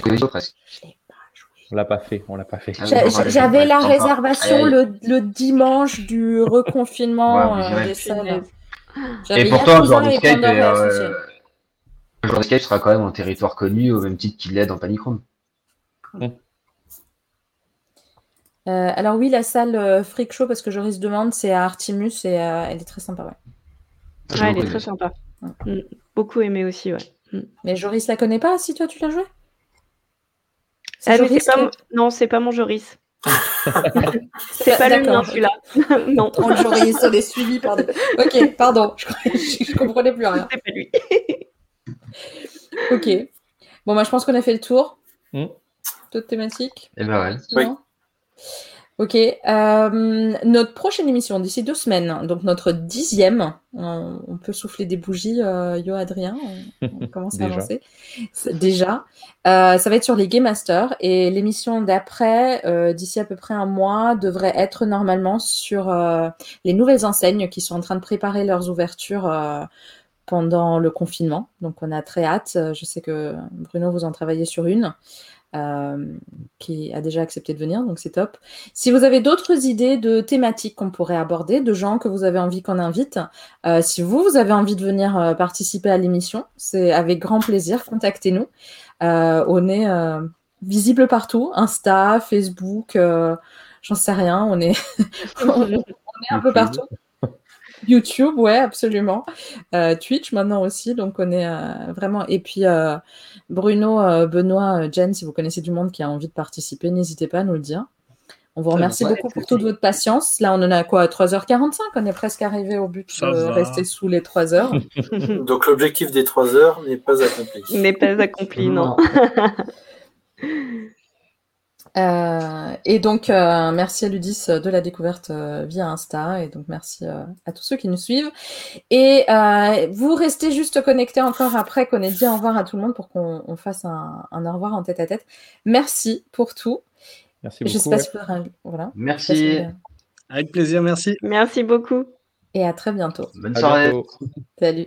très presque. je l'ai pas joué. On l'a pas fait, on l'a pas fait. Ah, J'avais la réservation aïe. le, le dimanche du reconfinement Ouais, euh, des salles. Et pourtant, le Yakuza joueur et d'escape euh, associés. le joueur d'escape sera quand même en territoire connu au même titre qu'il l'est dans Panic Room. Euh, alors oui, la salle euh, Freak Show, parce que Joris demande, c'est à Artimus et euh, elle est très sympa. Ouais. Ouais, elle est très sympa. Mm. Beaucoup aimé aussi, ouais. Mais Joris la connaît pas si toi tu l'as joué? Ah, mais Joris c'est pas. Non, c'est pas mon Joris. c'est pas le mien, celui-là. non, Oh, Joris, on est suivi par des... Ok, pardon, je, je, comprenais plus rien. c'est pas lui. Ok. Bon, moi je pense qu'on a fait le tour. Mm. D'autres thématiques? Et ben ouais. Oui. Ok. euh, notre prochaine émission d'ici deux semaines, donc notre dixième, on, on peut souffler des bougies, euh, Yo Adrien, on, on commence à avancer. Déjà. Euh, ça va être sur les Game Masters et l'émission d'après, euh, d'ici à peu près un mois, devrait être normalement sur euh, les nouvelles enseignes qui sont en train de préparer leurs ouvertures euh, pendant le confinement. Donc on a très hâte. Je sais que Bruno, vous en travaillez sur une euh, qui a déjà accepté de venir, donc c'est top. Si vous avez d'autres idées de thématiques qu'on pourrait aborder, de gens que vous avez envie qu'on invite, euh, si vous, vous avez envie de venir euh, participer à l'émission, c'est avec grand plaisir, contactez-nous. On est visible partout, Insta, Facebook, j'en sais rien, on est, on est un peu partout. YouTube, ouais, absolument. Euh, Twitch maintenant aussi, donc on est euh, vraiment. Et puis euh, Bruno, euh, Benoît, euh, Jen, si vous connaissez du monde qui a envie de participer, n'hésitez pas à nous le dire. On vous remercie beaucoup pour toute votre patience. Là, on en a quoi 3h45 On est presque arrivé au but Ça de va. rester sous les 3 heures. Donc l'objectif des trois heures n'est pas accompli. N'est pas accompli, non. Euh, et donc, euh, merci à Ludis de la découverte euh, via Insta. Et donc, merci euh, à tous ceux qui nous suivent. Et euh, vous restez juste connectés encore après qu'on ait dit au revoir à tout le monde pour qu'on on fasse un, un au revoir en tête à tête. Merci pour tout. Merci Je sais beaucoup. pas ouais. si vous aurez un- Voilà. Merci. Avec plaisir, merci. Merci beaucoup. Et à très bientôt. Bonne À soirée. bientôt. Salut.